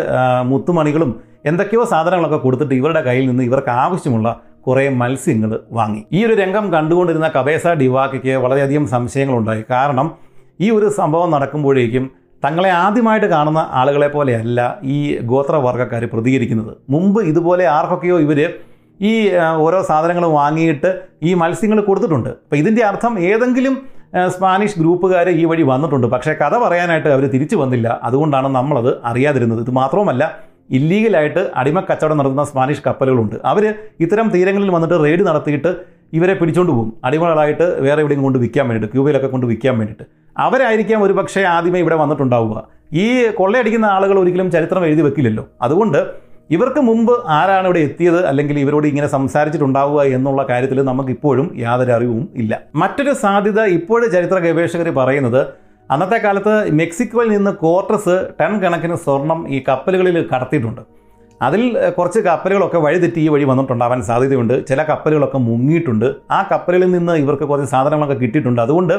Speaker 1: മുത്തുമണികളും എന്തൊക്കെയോ സാധനങ്ങളൊക്കെ കൊടുത്തിട്ട് ഇവരുടെ കയ്യിൽ നിന്ന് ഇവർക്ക് ആവശ്യമുള്ള കുറേ മത്സ്യങ്ങൾ വാങ്ങി. ഈ ഒരു രംഗം കണ്ടുകൊണ്ടിരുന്ന കബേസ ഡിവാക്കയ്ക്ക് വളരെയധികം സംശയങ്ങളുണ്ടായി. കാരണം ഈ ഒരു സംഭവം നടക്കുമ്പോഴേക്കും തങ്ങളെ ആദ്യമായിട്ട് കാണുന്ന ആളുകളെ പോലെയല്ല ഈ ഗോത്രവർഗക്കാർ പ്രതികരിക്കുന്നത്. മുമ്പ് ഇതുപോലെ ആർക്കൊക്കെയോ ഇവർ ഈ ഓരോ സാധനങ്ങൾ വാങ്ങിയിട്ട് ഈ മത്സ്യങ്ങൾ കൊടുത്തിട്ടുണ്ട്. അപ്പോൾ ഇതിന്റെ അർത്ഥം ഏതെങ്കിലും സ്പാനിഷ് ഗ്രൂപ്പുകാർ ഈ വഴി വന്നിട്ടുണ്ട്. പക്ഷേ കഥ പറയാനായിട്ട് അവർ തിരിച്ചു വന്നില്ല. അതുകൊണ്ടാണ് നമ്മളത് അറിയാതിരുന്നത്. ഇത് മാത്രമല്ല ഇല്ലീഗലായിട്ട് അടിമ കച്ചവടം നടത്തുന്ന സ്പാനിഷ് കപ്പലുകളുണ്ട്. അവർ ഇത്തരം തീരങ്ങളിൽ വന്നിട്ട് റെയ്ഡ് നടത്തിയിട്ട് ഇവരെ പിടിച്ചോണ്ട് പോകും. അടിമകളായിട്ട് വേറെ എവിടെയും കൊണ്ട് വിൽക്കാൻ വേണ്ടിയിട്ട് ക്യൂബയിലൊക്കെ കൊണ്ട് വിൽക്കാൻ വേണ്ടിയിട്ട് അവരായിരിക്കാം ഒരു പക്ഷേ ആദ്യമേ ഇവിടെ വന്നിട്ടുണ്ടാവുക. ഈ കൊള്ളയടിക്കുന്ന ആളുകൾ ഒരിക്കലും ചരിത്രം എഴുതി വെക്കില്ലല്ലോ. അതുകൊണ്ട് ഇവർക്ക് മുമ്പ് ആരാണ് ഇവിടെ എത്തിയത് അല്ലെങ്കിൽ ഇവരോട് ഇങ്ങനെ സംസാരിച്ചിട്ടുണ്ടാവുക എന്നുള്ള കാര്യത്തിൽ നമുക്ക് ഇപ്പോഴും യാതൊരു അറിവും ഇല്ല. മറ്റൊരു സാധ്യത ഇപ്പോഴും ചരിത്ര ഗവേഷകർ പറയുന്നത് അന്നത്തെ കാലത്ത് മെക്സിക്കോയിൽ നിന്ന് കോർട്ടസ് ടൺ കണക്കിന് സ്വർണം ഈ കപ്പലുകളിൽ കടത്തിയിട്ടുണ്ട്. അതിൽ കുറച്ച് കപ്പലുകളൊക്കെ വഴിതെറ്റി ഈ വഴി വന്നിട്ടുണ്ടാവാൻ സാധ്യതയുണ്ട്. ചില കപ്പലുകളൊക്കെ മുങ്ങിയിട്ടുണ്ട്. ആ കപ്പലുകളിൽ നിന്ന് ഇവർക്ക് കുറച്ച് സാധനങ്ങളൊക്കെ കിട്ടിയിട്ടുണ്ട്. അതുകൊണ്ട്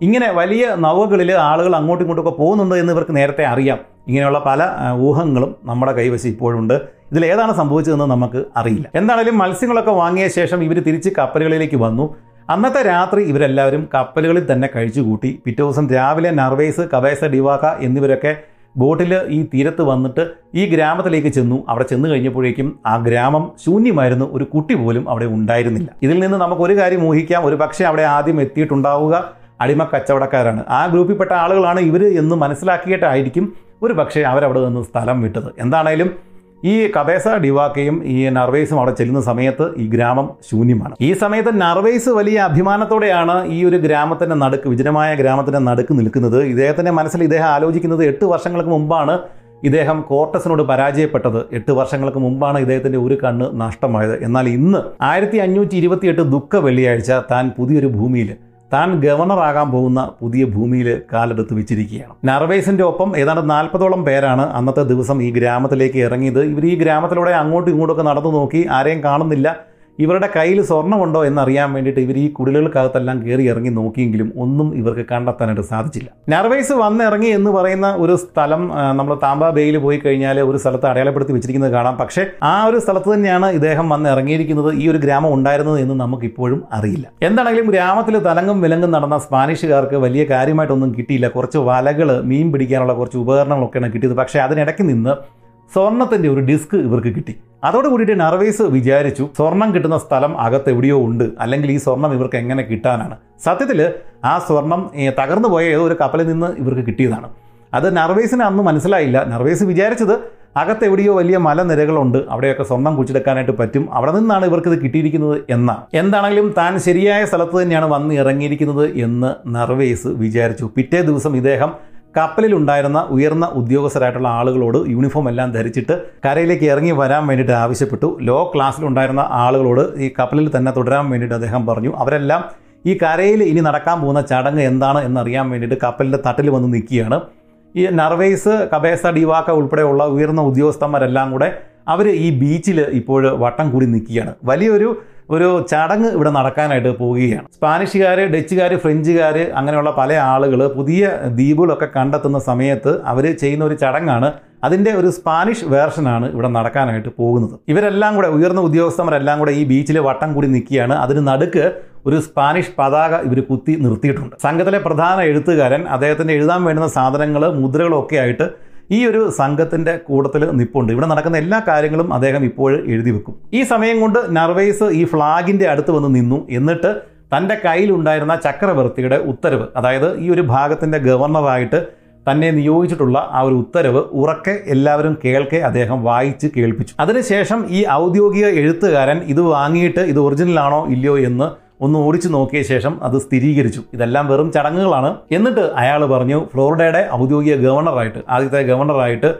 Speaker 1: ഇങ്ങനെ വലിയ നവകളിൽ ആളുകൾ അങ്ങോട്ടും ഇങ്ങോട്ടും ഒക്കെ പോകുന്നുണ്ട് എന്ന് ഇവർക്ക് നേരത്തെ അറിയാം. ഇങ്ങനെയുള്ള പല ഊഹങ്ങളും നമ്മുടെ കൈവശം ഇപ്പോഴുണ്ട്. ഇതിൽ ഏതാണ് സംഭവിച്ചതെന്ന് നമുക്ക് അറിയില്ല. എന്താണെങ്കിലും മത്സ്യങ്ങളൊക്കെ വാങ്ങിയ ശേഷം ഇവർ തിരിച്ച് കപ്പലുകളിലേക്ക് വന്നു. അന്നത്തെ രാത്രി ഇവരെല്ലാവരും കപ്പലുകളിൽ തന്നെ കഴിച്ചുകൂട്ടി. പിറ്റേ ദിവസം രാവിലെ നർവേസ് കവേസ ഡിവാക എന്നിവരൊക്കെ ബോട്ടിൽ ഈ തീരത്ത് വന്നിട്ട് ഈ ഗ്രാമത്തിലേക്ക് ചെന്നു. അവിടെ ചെന്ന് കഴിഞ്ഞപ്പോഴേക്കും ആ ഗ്രാമം ശൂന്യമായിരുന്നു. ഒരു കുട്ടി പോലും അവിടെ ഉണ്ടായിരുന്നില്ല. ഇതിൽ നിന്ന് നമുക്ക് ഒരു കാര്യം ഊഹിക്കാം. ഒരു പക്ഷേ അവിടെ ആദ്യം എത്തിയിട്ടുണ്ടാവുക അടിമ കച്ചവടക്കാരാണ്. ആ ഗ്രൂപ്പിൽപ്പെട്ട ആളുകളാണ് ഇവർ എന്ന് മനസ്സിലാക്കിയിട്ടായിരിക്കും ഒരു പക്ഷേ അവരവിടെ നിന്ന് സ്ഥലം വിട്ടത്. എന്താണേലും ഈ കബേസ ഡിവാക്കയും ഈ നർവേസും അവിടെ ചെല്ലുന്ന സമയത്ത് ഈ ഗ്രാമം ശൂന്യമാണ്. ഈ സമയത്ത് നർവേസ് വലിയ അഭിമാനത്തോടെയാണ് ഈ ഒരു ഗ്രാമത്തിന്റെ നടുക്ക് വിജനമായ ഗ്രാമത്തിന്റെ നടുക്ക് നിൽക്കുന്നത്. ഇദ്ദേഹത്തിന്റെ മനസ്സിൽ ഇദ്ദേഹം ആലോചിക്കുന്നത് എട്ട് വർഷങ്ങൾക്ക് മുമ്പാണ് ഇദ്ദേഹം കോർട്ടസിനോട് പരാജയപ്പെട്ടത്. എട്ട് വർഷങ്ങൾക്ക് മുമ്പാണ് ഇദ്ദേഹത്തിന്റെ ഒരു കണ്ണ് നഷ്ടമായത്. എന്നാൽ ഇന്ന് ആയിരത്തി അഞ്ഞൂറ്റി ഇരുപത്തിയെട്ട് ദുഃഖ വെള്ളിയാഴ്ച താൻ പുതിയൊരു ഭൂമിയിൽ താൻ ഗവർണറാകാൻ പോകുന്ന പുതിയ ഭൂമിയിൽ കാലെടുത്ത് വെച്ചിരിക്കുകയാണ്. നർവേസിന്റെ ഒപ്പം ഏതാണ്ട് നാൽപ്പതോളം പേരാണ് അന്നത്തെ ദിവസം ഈ ഗ്രാമത്തിലേക്ക് ഇറങ്ങിയത്. ഇവർ ഈ ഗ്രാമത്തിലൂടെ അങ്ങോട്ടും ഇങ്ങോട്ടൊക്കെ നടന്നു നോക്കി ആരെയും കാണുന്നില്ല. ഇവരുടെ കയ്യിൽ സ്വർണമുണ്ടോ എന്നറിയാൻ വേണ്ടിയിട്ട് ഇവർ ഈ കുടിലുകൾക്കകത്തെല്ലാം കയറി ഇറങ്ങി നോക്കിയെങ്കിലും ഒന്നും ഇവർക്ക് കണ്ടെത്താനായിട്ട് സാധിച്ചില്ല. നർവേസ് വന്നിറങ്ങി എന്ന് പറയുന്ന ഒരു സ്ഥലം നമ്മൾ താമ്പ ബേയിൽ പോയി കഴിഞ്ഞാൽ ഒരു സ്ഥലത്ത് അടയാളപ്പെടുത്തി വെച്ചിരിക്കുന്നത് കാണാം. പക്ഷേ ആ ഒരു സ്ഥലത്ത് തന്നെയാണ് ഇദ്ദേഹം വന്ന് ഇറങ്ങിയിരിക്കുന്നത്. ഈ ഒരു ഗ്രാമം ഉണ്ടായിരുന്നത് എന്ന് നമുക്ക് ഇപ്പോഴും അറിയില്ല. എന്താണെങ്കിലും ഗ്രാമത്തിൽ തലങ്ങും വിലങ്ങും നടന്ന സ്പാനിഷുകാർക്ക് വലിയ കാര്യമായിട്ടൊന്നും കിട്ടിയില്ല. കുറച്ച് വലകൾ മീൻ പിടിക്കാനുള്ള കുറച്ച് ഉപകരണങ്ങളൊക്കെയാണ് കിട്ടിയത്. പക്ഷേ അതിനിടയ്ക്ക് നിന്ന് സ്വർണത്തിന്റെ ഒരു ഡിസ്ക് ഇവർക്ക് കിട്ടി. അതോട് കൂടിയിട്ട് നർവേസ് വിചാരിച്ചു സ്വർണം കിട്ടുന്ന സ്ഥലം അകത്ത് എവിടെയോ ഉണ്ട്. അല്ലെങ്കിൽ ഈ സ്വർണം ഇവർക്ക് എങ്ങനെ കിട്ടാനാണ്. സത്യത്തിൽ ആ സ്വർണം തകർന്നു പോയ ഏതോ ഒരു കപ്പലിൽ നിന്ന് ഇവർക്ക് കിട്ടിയതാണ്. അത് നർവേസിന് അന്ന് മനസ്സിലായില്ല. നർവേസ് വിചാരിച്ചത് അകത്ത് എവിടെയോ വലിയ മലനിരകളുണ്ട്. അവിടെയൊക്കെ സ്വർണം കുച്ചെടുക്കാനായിട്ട് പറ്റും. അവിടെ നിന്നാണ് ഇവർക്ക് ഇത് കിട്ടിയിരിക്കുന്നത് എന്ന. എന്താണെങ്കിലും താൻ ശരിയായ സ്ഥലത്ത് തന്നെയാണ് വന്ന് ഇറങ്ങിയിരിക്കുന്നത് എന്ന് നർവേസ് വിചാരിച്ചു. പിറ്റേ ദിവസം ഇദ്ദേഹം കപ്പലിലുണ്ടായിരുന്ന ഉയർന്ന ഉദ്യോഗസ്ഥരായിട്ടുള്ള ആളുകളോട് യൂണിഫോം എല്ലാം ധരിച്ചിട്ട് കരയിലേക്ക് ഇറങ്ങി വരാൻ വേണ്ടിയിട്ട് ആവശ്യപ്പെട്ടു. ലോ ക്ലാസ്സിലുണ്ടായിരുന്ന ആളുകളോട് ഈ കപ്പലിൽ തന്നെ തുടരാൻ വേണ്ടിയിട്ട് അദ്ദേഹം പറഞ്ഞു. അവരെല്ലാം ഈ കരയിൽ ഇനി നടക്കാൻ പോകുന്ന ചടങ്ങ് എന്താണ് എന്നറിയാൻ വേണ്ടിയിട്ട് കപ്പലിന്റെ തട്ടിൽ വന്ന് നിൽക്കുകയാണ്. ഈ നർവേസ് കബേസ ഡിവാക്ക ഉൾപ്പെടെയുള്ള ഉയർന്ന ഉദ്യോഗസ്ഥന്മാരെല്ലാം കൂടെ അവർ ഈ ബീച്ചിൽ ഇപ്പോൾ വട്ടം കൂടി നിൽക്കുകയാണ്. വലിയൊരു ഒരു ചടങ്ങ് ഇവിടെ നടക്കാനായിട്ട് പോവുകയാണ്. സ്പാനിഷുകാർ ഡച്ചുകാർ ഫ്രഞ്ചുകാർ അങ്ങനെയുള്ള പല ആളുകൾ പുതിയ ദ്വീപുകളൊക്കെ കണ്ടെത്തുന്ന സമയത്ത് അവർ ചെയ്യുന്ന ഒരു ചടങ്ങാണ്. അതിന്റെ ഒരു സ്പാനിഷ് വേർഷനാണ് ഇവിടെ നടക്കാനായിട്ട് പോകുന്നത്. ഇവരെല്ലാം കൂടെ ഉയർന്ന ഉദ്യോഗസ്ഥന്മാരെല്ലാം കൂടെ ഈ ബീച്ചിൽ വട്ടം കൂടി നിൽക്കുകയാണ്. അതിന് നടുക്ക് ഒരു സ്പാനിഷ് പതാക ഇവർ കുത്തി നിർത്തിയിട്ടുണ്ട്. സംഘത്തിലെ പ്രധാന എഴുത്തുകാരൻ അദ്ദേഹത്തിന് എഴുതാൻ വേണ്ടുന്ന സാധനങ്ങൾ മുദ്രകളൊക്കെ ആയിട്ട് ഈ ഒരു സംഘത്തിന്റെ കൂട്ടത്തിൽ നിപ്പുണ്ട്. ഇവിടെ നടക്കുന്ന എല്ലാ കാര്യങ്ങളും അദ്ദേഹം ഇപ്പോൾ എഴുതി വെക്കും. ഈ സമയം കൊണ്ട് നർവേസ് ഈ ഫ്ലാഗിന്റെ അടുത്ത് വന്ന് നിന്നു. എന്നിട്ട് തന്റെ കയ്യിലുണ്ടായിരുന്ന ചക്രവർത്തിയുടെ ഉത്തരവ് അതായത് ഈ ഒരു ഭാഗത്തിന്റെ ഗവർണറായിട്ട് തന്നെ നിയോഗിച്ചിട്ടുള്ള ആ ഒരു ഉത്തരവ് ഉറക്കെ എല്ലാവരും കേൾക്കെ അദ്ദേഹം വായിച്ച് കേൾപ്പിച്ചു. അതിനുശേഷം ഈ ഔദ്യോഗിക എഴുത്തുകാരൻ ഇത് വാങ്ങിയിട്ട് ഇത് ഒറിജിനലാണോ ഇല്ലയോ എന്ന് ഒന്ന് ഓടിച്ചു നോക്കിയ ശേഷം അത് സ്ഥിരീകരിച്ചു. ഇതെല്ലാം വെറും ചടങ്ങുകളാണ്. എന്നിട്ട് അയാൾ പറഞ്ഞു ഫ്ലോറിഡയുടെ ഔദ്യോഗിക ഗവർണറായിട്ട് ആദ്യത്തെ ഗവർണറായിട്ട്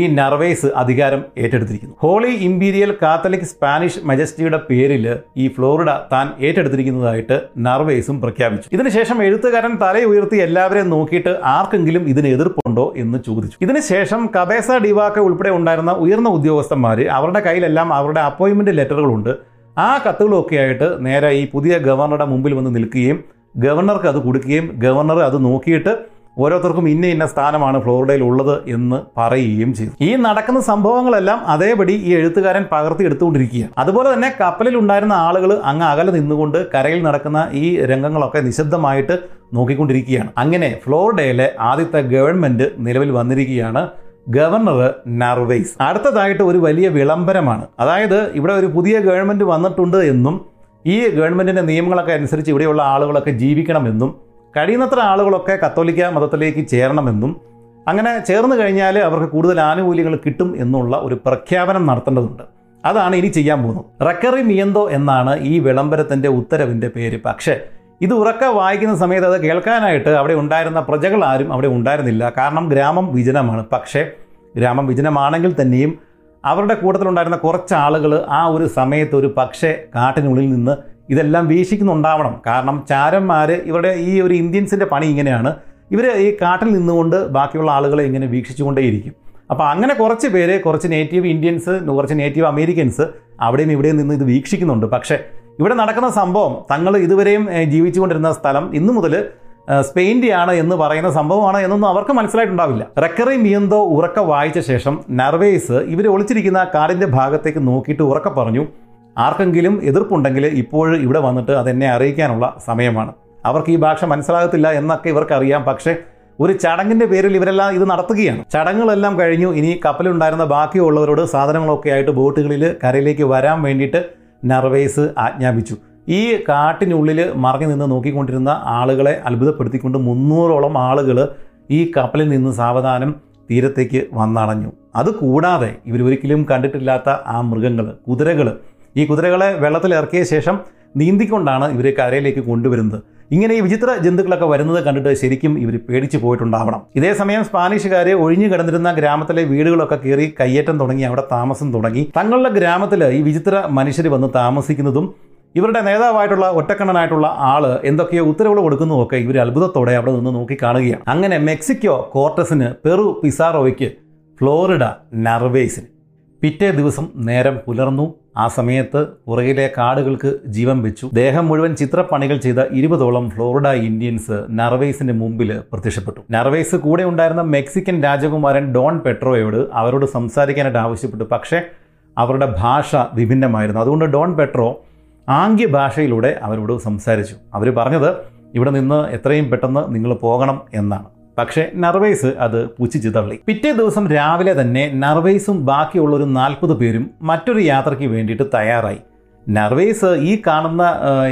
Speaker 1: ഈ നർവേസ് അധികാരം ഏറ്റെടുത്തിരിക്കുന്നു. ഹോളി ഇമ്പീരിയൽ കാത്തലിക് സ്പാനിഷ് മജസ്റ്റിയുടെ പേരിൽ ഈ ഫ്ലോറിഡ താൻ ഏറ്റെടുത്തിരിക്കുന്നതായിട്ട് നർവേസും പ്രഖ്യാപിച്ചു. ഇതിനുശേഷം എഴുത്തുകാരൻ തലയുയർത്തി എല്ലാവരെയും നോക്കിയിട്ട് ആർക്കെങ്കിലും ഇതിന് എതിർപ്പുണ്ടോ എന്ന് ചോദിച്ചു. ഇതിനുശേഷം കബേസ ഡിവാക്ക ഉൾപ്പെടെ ഉണ്ടായിരുന്ന ഉയർന്ന ഉദ്യോഗസ്ഥന്മാർ അവരുടെ കയ്യിലെല്ലാം അവരുടെ അപ്പോയിൻമെന്റ് ലെറ്ററുകളുണ്ട്. ആ കത്തുകളൊക്കെ ആയിട്ട് നേരെ ഈ പുതിയ ഗവർണറുടെ മുമ്പിൽ വന്ന് നിൽക്കുകയും ഗവർണർക്ക് അത് കൊടുക്കുകയും ഗവർണർ അത് നോക്കിയിട്ട് ഓരോരുത്തർക്കും ഇന്ന ഇന്ന സ്ഥാനമാണ് ഫ്ലോറിഡയിൽ ഉള്ളത് എന്ന് പറയുകയും ചെയ്തു. ഈ നടക്കുന്ന സംഭവങ്ങളെല്ലാം അതേപടി ഈ എഴുത്തുകാരൻ പകർത്തി എടുത്തുകൊണ്ടിരിക്കുകയാണ്. അതുപോലെ തന്നെ കപ്പലിൽ ഉണ്ടായിരുന്ന ആളുകൾ അങ്ങ് അകലെ നിന്നുകൊണ്ട് കരയിൽ നടക്കുന്ന ഈ രംഗങ്ങളൊക്കെ നിശബ്ദമായിട്ട് നോക്കിക്കൊണ്ടിരിക്കുകയാണ്. അങ്ങനെ ഫ്ലോറിഡയിലെ ആദ്യത്തെ ഗവൺമെന്റ് നിലവിൽ വന്നിരിക്കുകയാണ്. ഗവർണർ നർവേസ് അടുത്തതായിട്ട് ഒരു വലിയ വിളംബരമാണ്. അതായത് ഇവിടെ ഒരു പുതിയ ഗവൺമെന്റ് വന്നിട്ടുണ്ട് എന്നും ഈ ഗവൺമെന്റിന്റെ നിയമങ്ങളൊക്കെ അനുസരിച്ച് ഇവിടെയുള്ള ആളുകളൊക്കെ ജീവിക്കണമെന്നും കഴിയുന്നത്ര ആളുകളൊക്കെ കത്തോലിക്ക മതത്തിലേക്ക് ചേരണമെന്നും അങ്ങനെ ചേർന്ന് കഴിഞ്ഞാൽ അവർക്ക് കൂടുതൽ ആനുകൂല്യങ്ങൾ കിട്ടും എന്നുള്ള ഒരു പ്രഖ്യാപനം നടത്തേണ്ടതുണ്ട്. അതാണ് ഇനി ചെയ്യാൻ പോകുന്നത്. റക്കറി മിയന്തോ എന്നാണ് ഈ വിളംബരത്തിന്റെ ഉത്തരവിന്റെ പേര്. പക്ഷേ ഇത് ഉറക്ക വായിക്കുന്ന സമയത്ത് അത് കേൾക്കാനായിട്ട് അവിടെ ഉണ്ടായിരുന്ന പ്രജകൾ ആരും അവിടെ ഉണ്ടായിരുന്നില്ല. കാരണം ഗ്രാമം വിജനമാണ്. പക്ഷേ ഗ്രാമം വിജനമാണെങ്കിൽ തന്നെയും അവരുടെ കൂട്ടത്തിലുണ്ടായിരുന്ന കുറച്ച് ആളുകൾ ആ ഒരു സമയത്ത് ഒരു പക്ഷേ കാട്ടിനുള്ളിൽ നിന്ന് ഇതെല്ലാം വീക്ഷിക്കുന്നുണ്ടാവണം. കാരണം ചാരന്മാർ ഇവരുടെ ഈ ഒരു ഇന്ത്യൻസിന്റെ പണി ഇങ്ങനെയാണ്. ഇവർ ഈ കാട്ടിൽ നിന്നുകൊണ്ട് ബാക്കിയുള്ള ആളുകളെ ഇങ്ങനെ വീക്ഷിച്ചുകൊണ്ടേയിരിക്കും. അപ്പോൾ അങ്ങനെ കുറച്ച് പേര് കുറച്ച് നേറ്റീവ് ഇന്ത്യൻസ് കുറച്ച് നേറ്റീവ് അമേരിക്കൻസ് അവിടെയും ഇവിടെയും നിന്ന് ഇത് വീക്ഷിക്കുന്നുണ്ട്. പക്ഷേ ഇവിടെ നടക്കുന്ന സംഭവം തങ്ങൾ ഇതുവരെയും ജീവിച്ചുകൊണ്ടിരുന്ന സ്ഥലം ഇന്നു മുതൽ സ്പെയിന്റെയാണ് എന്ന് പറയുന്ന സംഭവമാണ് എന്നൊന്നും അവർക്ക് മനസ്സിലായിട്ടുണ്ടാവില്ല. റെക്കറി മിയന്തോ ഉറക്ക വായിച്ച ശേഷം നർവേസ് ഇവർ ഒളിച്ചിരിക്കുന്ന കാടിന്റെ ഭാഗത്തേക്ക് നോക്കിയിട്ട് ഉറക്ക പറഞ്ഞു ആർക്കെങ്കിലും എതിർപ്പുണ്ടെങ്കിൽ ഇപ്പോൾ ഇവിടെ വന്നിട്ട് അതെന്നെ അറിയിക്കാനുള്ള സമയമാണ്. അവർക്ക് ഈ ഭാഷ മനസ്സിലാകത്തില്ല എന്നൊക്കെ ഇവർക്കറിയാം. പക്ഷേ ഒരു ചടങ്ങിന്റെ പേരിൽ ഇവരെല്ലാം ഇത് നടത്തുകയാണ്. ചടങ്ങുകളെല്ലാം കഴിഞ്ഞു. ഇനി കപ്പലുണ്ടായിരുന്ന ബാക്കിയുള്ളവരോട് സാധനങ്ങളൊക്കെ ആയിട്ട് ബോട്ടുകളിൽ കരയിലേക്ക് വരാൻ വേണ്ടിയിട്ട് നർവേസ് ആജ്ഞാപിച്ചു. ഈ കാട്ടിനുള്ളിൽ മറഞ്ഞു നിന്ന് നോക്കിക്കൊണ്ടിരുന്ന ആളുകളെ അത്ഭുതപ്പെടുത്തിക്കൊണ്ട് മുന്നൂറോളം ആളുകൾ ഈ കപ്പലിൽ നിന്ന് സാവധാനം തീരത്തേക്ക് വന്നടഞ്ഞു. അതുകൂടാതെ ഇവരൊരിക്കലും കണ്ടിട്ടില്ലാത്ത ആ മൃഗങ്ങൾ കുതിരകൾ. ഈ കുതിരകളെ വെള്ളത്തിൽ ഇറക്കിയ ശേഷം നീന്തിക്കൊണ്ടാണ് ഇവർ കരയിലേക്ക് കൊണ്ടുവരുന്നത്. ഇങ്ങനെ ഈ വിചിത്ര ജന്തുക്കളൊക്കെ വരുന്നത് കണ്ടിട്ട് ശരിക്കും ഇവർ പേടിച്ചു പോയിട്ടുണ്ടാവണം. ഇതേസമയം സ്പാനിഷുകാർ ഒഴിഞ്ഞു കിടന്നിരുന്ന ഗ്രാമത്തിലെ വീടുകളൊക്കെ കയറി കയ്യേറ്റം തുടങ്ങി അവിടെ താമസം തുടങ്ങി. തങ്ങളുടെ ഗ്രാമത്തിൽ ഈ വിചിത്ര മനുഷ്യർ വന്ന് താമസിക്കുന്നതും ഇവരുടെ നേതാവായിട്ടുള്ള ഒറ്റക്കണ്ണനായിട്ടുള്ള ആൾ എന്തൊക്കെയോ ഉത്തരവുകൾ കൊടുക്കുന്നതൊക്കെ ഇവർ അത്ഭുതത്തോടെ അവിടെ നിന്ന് നോക്കി കാണുകയാണ് അങ്ങനെ മെക്സിക്കോ കോർട്ടസിന് പെറു പിസാറോയ്ക്ക് ഫ്ലോറിഡ നർവേസിന് പിറ്റേ ദിവസം നേരം പുലർന്നു. ആ സമയത്ത് പുറകിലെ കാടുകൾക്ക് ജീവൻ വെച്ചു. ദേഹം മുഴുവൻ ചിത്രപ്പണികൾ ചെയ്ത ഇരുപതോളം ഫ്ലോറിഡ ഇന്ത്യൻസ് നർവേസിന്റെ മുമ്പിൽ പ്രത്യക്ഷപ്പെട്ടു. നർവേസ് കൂടെ ഉണ്ടായിരുന്ന മെക്സിക്കൻ രാജകുമാരൻ ഡോൺ പെട്രോയോട് അവരോട് സംസാരിക്കാനായിട്ട് ആവശ്യപ്പെട്ടു. പക്ഷേ അവരുടെ ഭാഷ വിഭിന്നമായിരുന്നു. അതുകൊണ്ട് ഡോൺ പെട്രോ ആംഗ്യ ഭാഷയിലൂടെ അവരോട് സംസാരിച്ചു. അവർ പറഞ്ഞത് ഇവിടെ നിന്ന് എത്രയും പെട്ടെന്ന് നിങ്ങൾ പോകണം എന്നാണ്. പക്ഷേ നർവേസ് അത് പുച്ഛിച്ച് തള്ളി. പിറ്റേ ദിവസം രാവിലെ തന്നെ നർവേസും ബാക്കിയുള്ള ഒരു നാൽപ്പത് പേരും മറ്റൊരു യാത്രയ്ക്ക് വേണ്ടിയിട്ട് തയ്യാറായി. നർവേസ് ഈ കാണുന്ന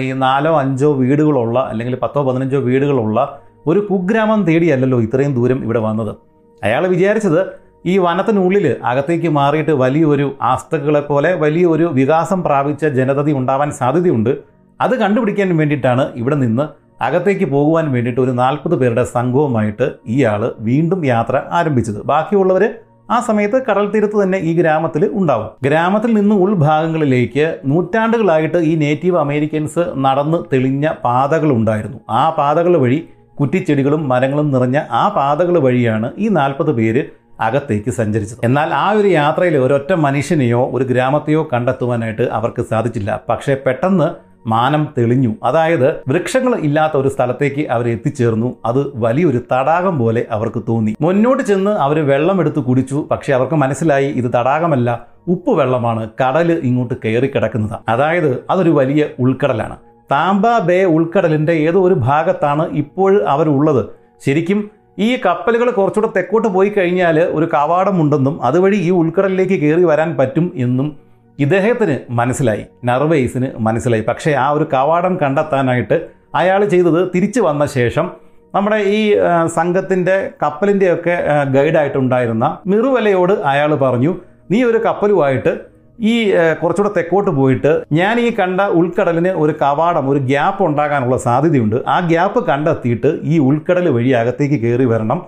Speaker 1: ഈ നാലോ അഞ്ചോ വീടുകളുള്ള അല്ലെങ്കിൽ പത്തോ പതിനഞ്ചോ വീടുകളുള്ള ഒരു കുഗ്രാമം തേടിയല്ലല്ലോ ഇത്രയും ദൂരം ഇവിടെ വന്നത്. അയാൾ വിചാരിച്ചത് ഈ വനത്തിനുള്ളിൽ അകത്തേക്ക് മാറിയിട്ട് വലിയൊരു ആസ്തകളെ പോലെ വലിയൊരു വികാസം പ്രാപിച്ച ജനതതി ഉണ്ടാവാൻ സാധ്യതയുണ്ട്. അത് കണ്ടുപിടിക്കാൻ വേണ്ടിയിട്ടാണ് ഇവിടെ നിന്ന് അകത്തേക്ക് പോകുവാൻ വേണ്ടിയിട്ട് ഒരു നാൽപ്പത് പേരുടെ സംഘവുമായിട്ട് ഇയാൾ വീണ്ടും യാത്ര ആരംഭിച്ചത്. ബാക്കിയുള്ളവർ ആ സമയത്ത് കടൽ തീരത്ത് തന്നെ ഈ ഗ്രാമത്തിൽ ഉണ്ടാവും. ഗ്രാമത്തിൽ നിന്ന് ഉൾഭാഗങ്ങളിലേക്ക് നൂറ്റാണ്ടുകളായിട്ട് ഈ നേറ്റീവ് അമേരിക്കൻസ് നടന്ന് തെളിഞ്ഞ പാതകൾ ഉണ്ടായിരുന്നു. ആ പാതകൾ വഴി കുറ്റിച്ചെടികളും മരങ്ങളും നിറഞ്ഞ ആ പാതകൾ വഴിയാണ് ഈ നാൽപ്പത് പേര് അകത്തേക്ക് സഞ്ചരിച്ചത്. എന്നാൽ ആ ഒരു യാത്രയിൽ ഒരൊറ്റ മനുഷ്യനെയോ ഒരു ഗ്രാമത്തെയോ കണ്ടെത്തുവാനായിട്ട് അവർക്ക് സാധിച്ചില്ല. പക്ഷേ പെട്ടെന്ന് മാനം തെളിഞ്ഞു. അതായത് വൃക്ഷങ്ങൾ ഇല്ലാത്ത ഒരു സ്ഥലത്തേക്ക് അവർ എത്തിച്ചേർന്നു. അത് വലിയൊരു തടാകം പോലെ അവർക്ക് തോന്നി. മുന്നോട്ട് ചെന്ന് അവർ വെള്ളം എടുത്ത് കുടിച്ചു. പക്ഷെ അവർക്ക് മനസ്സിലായി ഇത് തടാകമല്ല ഉപ്പ് വെള്ളമാണ്. കടൽ ഇങ്ങോട്ട് കയറി കിടക്കുന്നത്. അതായത് അതൊരു വലിയ ഉൾക്കടലാണ്. താമ്പ ബേ ഉൾക്കടലിന്റെ ഏതോ ഒരു ഭാഗത്താണ് ഇപ്പോൾ അവരുള്ളത് ശരിക്കും ഈ കപ്പലുകൾ കുറച്ചുകൂടെ തെക്കോട്ട് പോയി കഴിഞ്ഞാൽ ഒരു കവാടമുണ്ടെന്നും അതുവഴി ഈ ഉൾക്കടലിലേക്ക് കയറി വരാൻ പറ്റും എന്നും ഇദ്ദേഹത്തിന് മനസ്സിലായി നർവേസിന് മനസ്സിലായി. പക്ഷേ ആ ഒരു കവാടം കണ്ടെത്താനായിട്ട് അയാൾ ചെയ്തത് തിരിച്ചു വന്ന ശേഷം നമ്മുടെ ഈ സംഘത്തിന്റെ കപ്പലിന്റെയൊക്കെ ഗൈഡായിട്ടുണ്ടായിരുന്ന മിറുവലയോട് അയാൾ പറഞ്ഞു നീ ഒരു കപ്പലുമായിട്ട് ഈ കുറച്ചുകൂടെ തെക്കോട്ട് പോയിട്ട് ഞാൻ ഈ കണ്ട ഉൾക്കടലിന് ഒരു കവാടം ഒരു ഗ്യാപ്പ് ഉണ്ടാകാനുള്ള സാധ്യതയുണ്ട്. ആ ഗ്യാപ്പ് കണ്ടെത്തിയിട്ട് ഈ ഉൾക്കടൽ വഴി അകത്തേക്ക് കയറി വരണം.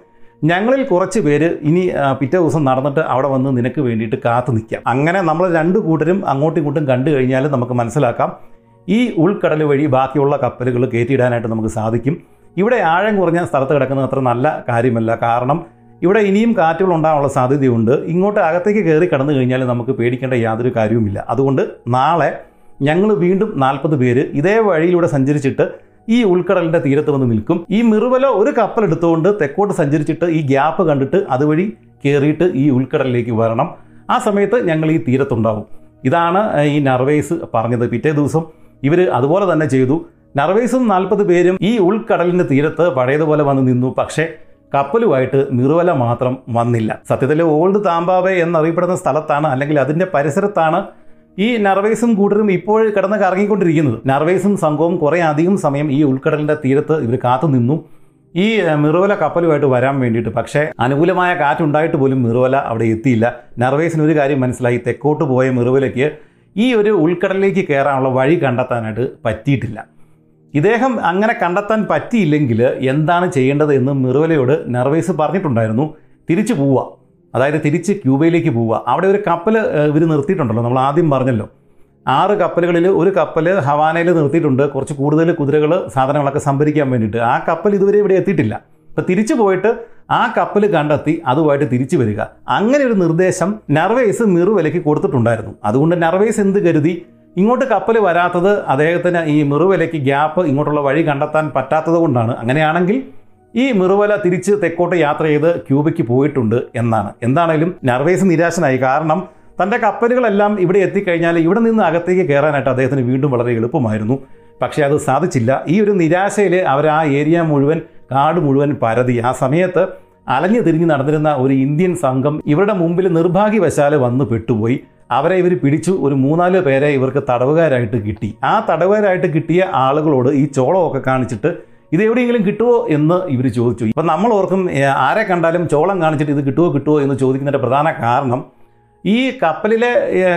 Speaker 1: ഞങ്ങളിൽ കുറച്ച് പേര് ഇനി പിറ്റേ ദിവസം നടന്നിട്ട് അവിടെ വന്ന് നിനക്ക് വേണ്ടിയിട്ട് കാത്തു നിൽക്കാം. അങ്ങനെ നമ്മൾ രണ്ട് കൂട്ടരും അങ്ങോട്ടും ഇങ്ങോട്ടും കണ്ടു കഴിഞ്ഞാൽ നമുക്ക് മനസ്സിലാക്കാം. ഈ ഉൾക്കടൽ വഴി ബാക്കിയുള്ള കപ്പലുകൾ കയറ്റിയിടാനായിട്ട് നമുക്ക് സാധിക്കും. ഇവിടെ ആഴം കുറഞ്ഞ സ്ഥലത്ത് കിടക്കുന്നത് അത്ര നല്ല കാര്യമല്ല. കാരണം ഇവിടെ ഇനിയും കാറ്റുകൾ ഉണ്ടാകാനുള്ള സാധ്യതയുണ്ട്. ഇങ്ങോട്ട് അകത്തേക്ക് കയറി കടന്നു കഴിഞ്ഞാൽ നമുക്ക് പേടിക്കേണ്ട യാതൊരു കാര്യവുമില്ല. അതുകൊണ്ട് നാളെ ഞങ്ങൾ വീണ്ടും നാൽപ്പത് പേര് ഇതേ വഴിയിലൂടെ സഞ്ചരിച്ചിട്ട് ഈ ഉൾക്കടലിന്റെ തീരത്ത് വന്ന് നിൽക്കും. ഈ മിറുവല ഒരു കപ്പൽ എടുത്തുകൊണ്ട് തെക്കോട്ട് സഞ്ചരിച്ചിട്ട് ഈ ഗ്യാപ്പ് കണ്ടിട്ട് അതുവഴി കയറിയിട്ട് ഈ ഉൾക്കടലിലേക്ക് വരണം. ആ സമയത്ത് ഞങ്ങൾ ഈ തീരത്തുണ്ടാവും. ഇതാണ് ഈ നർവേസ് പറഞ്ഞത്. പിറ്റേ ദിവസം ഇവർ അതുപോലെ തന്നെ ചെയ്തു. നർവേസും നാൽപ്പത് പേരും ഈ ഉൾക്കടലിന്റെ തീരത്ത് പഴയതുപോലെ വന്ന് നിന്നു. പക്ഷേ കപ്പലുമായിട്ട് നിറുവല മാത്രം വന്നില്ല. സത്യത്തിൽ ഓൾഡ് താമ്പാവെ എന്നറിയപ്പെടുന്ന സ്ഥലത്താണ് അല്ലെങ്കിൽ അതിന്റെ പരിസരത്താണ് ഈ നർവേസും കൂട്ടരും ഇപ്പോൾ കിടന്ന് കറങ്ങിക്കൊണ്ടിരിക്കുന്നത്. നർവേസും സംഘവും കുറേ അധികം സമയം ഈ ഉൾക്കടലിന്റെ തീരത്ത് ഇവർ കാത്തു നിന്നു. ഈ മിറുവല കപ്പലുമായിട്ട് വരാൻ വേണ്ടിയിട്ട്. പക്ഷേ അനുകൂലമായ കാറ്റുണ്ടായിട്ട് പോലും മിറുവല അവിടെ എത്തിയില്ല. നർവേസിന് ഒരു കാര്യം മനസ്സിലായി. തെക്കോട്ട് പോയ മിറുവലയ്ക്ക് ഈ ഒരു ഉൾക്കടലിലേക്ക് കയറാനുള്ള വഴി കണ്ടെത്താനായിട്ട് പറ്റിയിട്ടില്ല. ഇദ്ദേഹം അങ്ങനെ കണ്ടെത്താൻ പറ്റിയില്ലെങ്കിൽ എന്താണ് ചെയ്യേണ്ടത് എന്ന് മിറുവലയോട് നർവേസ് പറഞ്ഞിട്ടുണ്ടായിരുന്നു. തിരിച്ചു പോവുക. അതായത് തിരിച്ച് ക്യൂബയിലേക്ക് പോവുക. അവിടെ ഒരു കപ്പൽ ഇവർ നിർത്തിയിട്ടുണ്ടല്ലോ. നമ്മൾ ആദ്യം പറഞ്ഞല്ലോ. ആറ് കപ്പലുകളിൽ ഒരു കപ്പൽ ഹവാനയിൽ നിർത്തിയിട്ടുണ്ട്. കുറച്ച് കൂടുതൽ കുതിരകൾ സാധനങ്ങളൊക്കെ സംഭരിക്കാൻ വേണ്ടിയിട്ട്. ആ കപ്പൽ ഇതുവരെ ഇവിടെ എത്തിയിട്ടില്ല. അപ്പോൾ തിരിച്ചു പോയിട്ട് ആ കപ്പൽ കണ്ടെത്തി അതുമായിട്ട് തിരിച്ചു വരിക. അങ്ങനെ ഒരു നിർദ്ദേശം നർവേസ് മിറുവലയ്ക്ക് കൊടുത്തിട്ടുണ്ടായിരുന്നു. അതുകൊണ്ട് നർവേസ് എന്ത് കരുതി? ഇങ്ങോട്ട് കപ്പൽ വരാത്തത് അദ്ദേഹത്തിന് ഈ മിറുവലയ്ക്ക് ഗ്യാപ്പ് ഇങ്ങോട്ടുള്ള വഴി കണ്ടെത്താൻ പറ്റാത്തത് കൊണ്ടാണ്. അങ്ങനെയാണെങ്കിൽ ഈ മിറുവല തിരിച്ച് തെക്കോട്ട് യാത്ര ചെയ്ത് ക്യൂബയ്ക്ക് പോയിട്ടുണ്ട് എന്നാണ്. എന്താണേലും നർവേസ് നിരാശനായി. കാരണം തന്റെ കപ്പലുകളെല്ലാം ഇവിടെ എത്തിക്കഴിഞ്ഞാൽ ഇവിടെ നിന്ന് അകത്തേക്ക് കയറാനായിട്ട് അദ്ദേഹത്തിന് വീണ്ടും വളരെ എളുപ്പമായിരുന്നു. പക്ഷേ അത് സാധിച്ചില്ല. ഈ ഒരു നിരാശയിൽ അവർ ആ ഏരിയ മുഴുവൻ കാട് മുഴുവൻ പരതി. ആ സമയത്ത് അലഞ്ഞു തിരിഞ്ഞ് നടന്നിരുന്ന ഒരു ഇന്ത്യൻ സംഘം ഇവരുടെ മുമ്പിൽ നിർഭാഗ്യവശാൽ വന്ന് പെട്ടുപോയി. അവരെ ഇവർ പിടിച്ചു. ഒരു മൂന്നാൽ പേരെ ഇവർക്ക് തടവുകാരായിട്ട് കിട്ടി. ആ തടവുകാരായിട്ട് കിട്ടിയ ആളുകളോട് ഈ ചോളമൊക്കെ കാണിച്ചിട്ട് ഇത് എവിടെയെങ്കിലും കിട്ടുമോ എന്ന് ഇവർ ചോദിച്ചു. ഇപ്പം നമ്മൾ ഓർക്കും ആരെ കണ്ടാലും ചോളം കാണിച്ചിട്ട് ഇത് കിട്ടുമോ കിട്ടുമോ എന്ന് ചോദിക്കുന്നതിന്റെ പ്രധാന കാരണം ഈ കപ്പലിലെ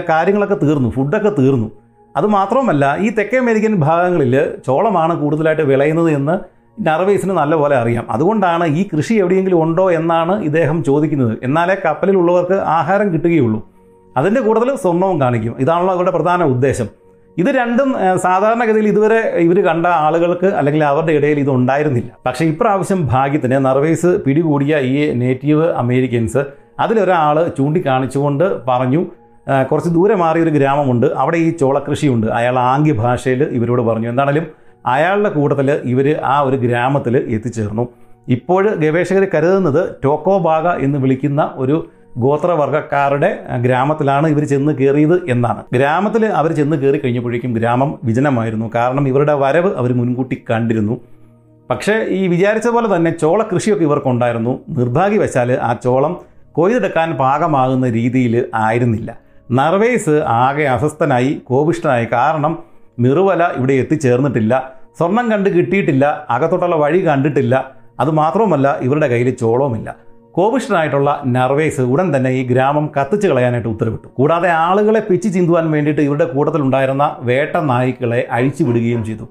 Speaker 1: കാര്യങ്ങളൊക്കെ തീർന്നു ഫുഡൊക്കെ തീർന്നു. അതുമാത്രവുമല്ല ഈ തെക്കേ അമേരിക്കൻ ഭാഗങ്ങളിൽ ചോളമാണ് കൂടുതലായിട്ട് വിളയുന്നത് എന്ന് നർവേസിന് നല്ലപോലെ അറിയാം. അതുകൊണ്ടാണ് ഈ കൃഷി എവിടെയെങ്കിലും ഉണ്ടോ എന്നാണ് ഇദ്ദേഹം ചോദിക്കുന്നത്. എന്നാലേ കപ്പലിലുള്ളവർക്ക് ആഹാരം കിട്ടുകയുള്ളൂ. അതിന്റെ കൂടുതൽ സ്വർണവും കാണിക്കും. ഇതാണല്ലോ അവരുടെ പ്രധാന ഉദ്ദേശം. ഇത് രണ്ടും സാധാരണഗതിയിൽ ഇതുവരെ ഇവർ കണ്ട ആളുകൾക്ക് അല്ലെങ്കിൽ അവരുടെ ഇടയിൽ ഇത് ഉണ്ടായിരുന്നില്ല. പക്ഷേ ഇപ്രാവശ്യം ഭാഗ്യത്തിന് നർവേസ് പിടികൂടിയ ഈ നേറ്റീവ് അമേരിക്കൻസ് അതിലൊരാൾ ചൂണ്ടിക്കാണിച്ചുകൊണ്ട് പറഞ്ഞു കുറച്ച് ദൂരെ മാറിയ ഒരു ഗ്രാമമുണ്ട് അവിടെ ഈ ചോളകൃഷിയുണ്ട് അയാൾ ആംഗ്യ ഭാഷയിൽ ഇവരോട് പറഞ്ഞു. എന്താണേലും അയാളുടെ കൂട്ടത്തിൽ ഇവർ ആ ഒരു ഗ്രാമത്തിൽ എത്തിച്ചേർന്നു. ഇപ്പോൾ ഗവേഷകർ കരുതുന്നത് ടോക്കോബാഗ എന്ന് വിളിക്കുന്ന ഒരു ഗോത്രവർഗക്കാരുടെ ഗ്രാമത്തിലാണ് ഇവർ ചെന്ന് കയറിയത് എന്നാണ്. ഗ്രാമത്തിൽ അവർ ചെന്ന് കയറി കഴിഞ്ഞപ്പോഴേക്കും ഗ്രാമം വിജനമായിരുന്നു. കാരണം ഇവരുടെ വരവ് അവർ മുൻകൂട്ടി കണ്ടിരുന്നു. പക്ഷേ ഈ വിചാരിച്ച പോലെ തന്നെ ചോള കൃഷിയൊക്കെ ഇവർക്കുണ്ടായിരുന്നു. നിർഭാഗ്യവശാൽ ആ ചോളം കൊയ്തെടുക്കാൻ പാകമാകുന്ന രീതിയിൽ ആയിരുന്നില്ല. നർവേസ് ആകെ അസ്വസ്ഥനായി കോപിഷ്ഠനായി. കാരണം മിറുവല ഇവിടെ എത്തിച്ചേർന്നിട്ടില്ല. സ്വർണം കണ്ട് കിട്ടിയിട്ടില്ല. അകത്തോട്ടുള്ള വഴി കണ്ടിട്ടില്ല. അതുമാത്രവുമല്ല ഇവരുടെ കയ്യിൽ ചോളവുമില്ല. കോപിഷ്ഠനായിട്ടുള്ള നർവേസ് ഉടൻ തന്നെ ഈ ഗ്രാമം കത്തിച്ചു കളയാനായിട്ട് ഉത്തരവിട്ടു. കൂടാതെ ആളുകളെ പിച്ചു ചിന്തുവാൻ വേണ്ടിയിട്ട് ഇവരുടെ കൂട്ടത്തിലുണ്ടായിരുന്ന വേട്ട നായ്ക്കളെ അഴിച്ചു വിടുകയും ചെയ്തു.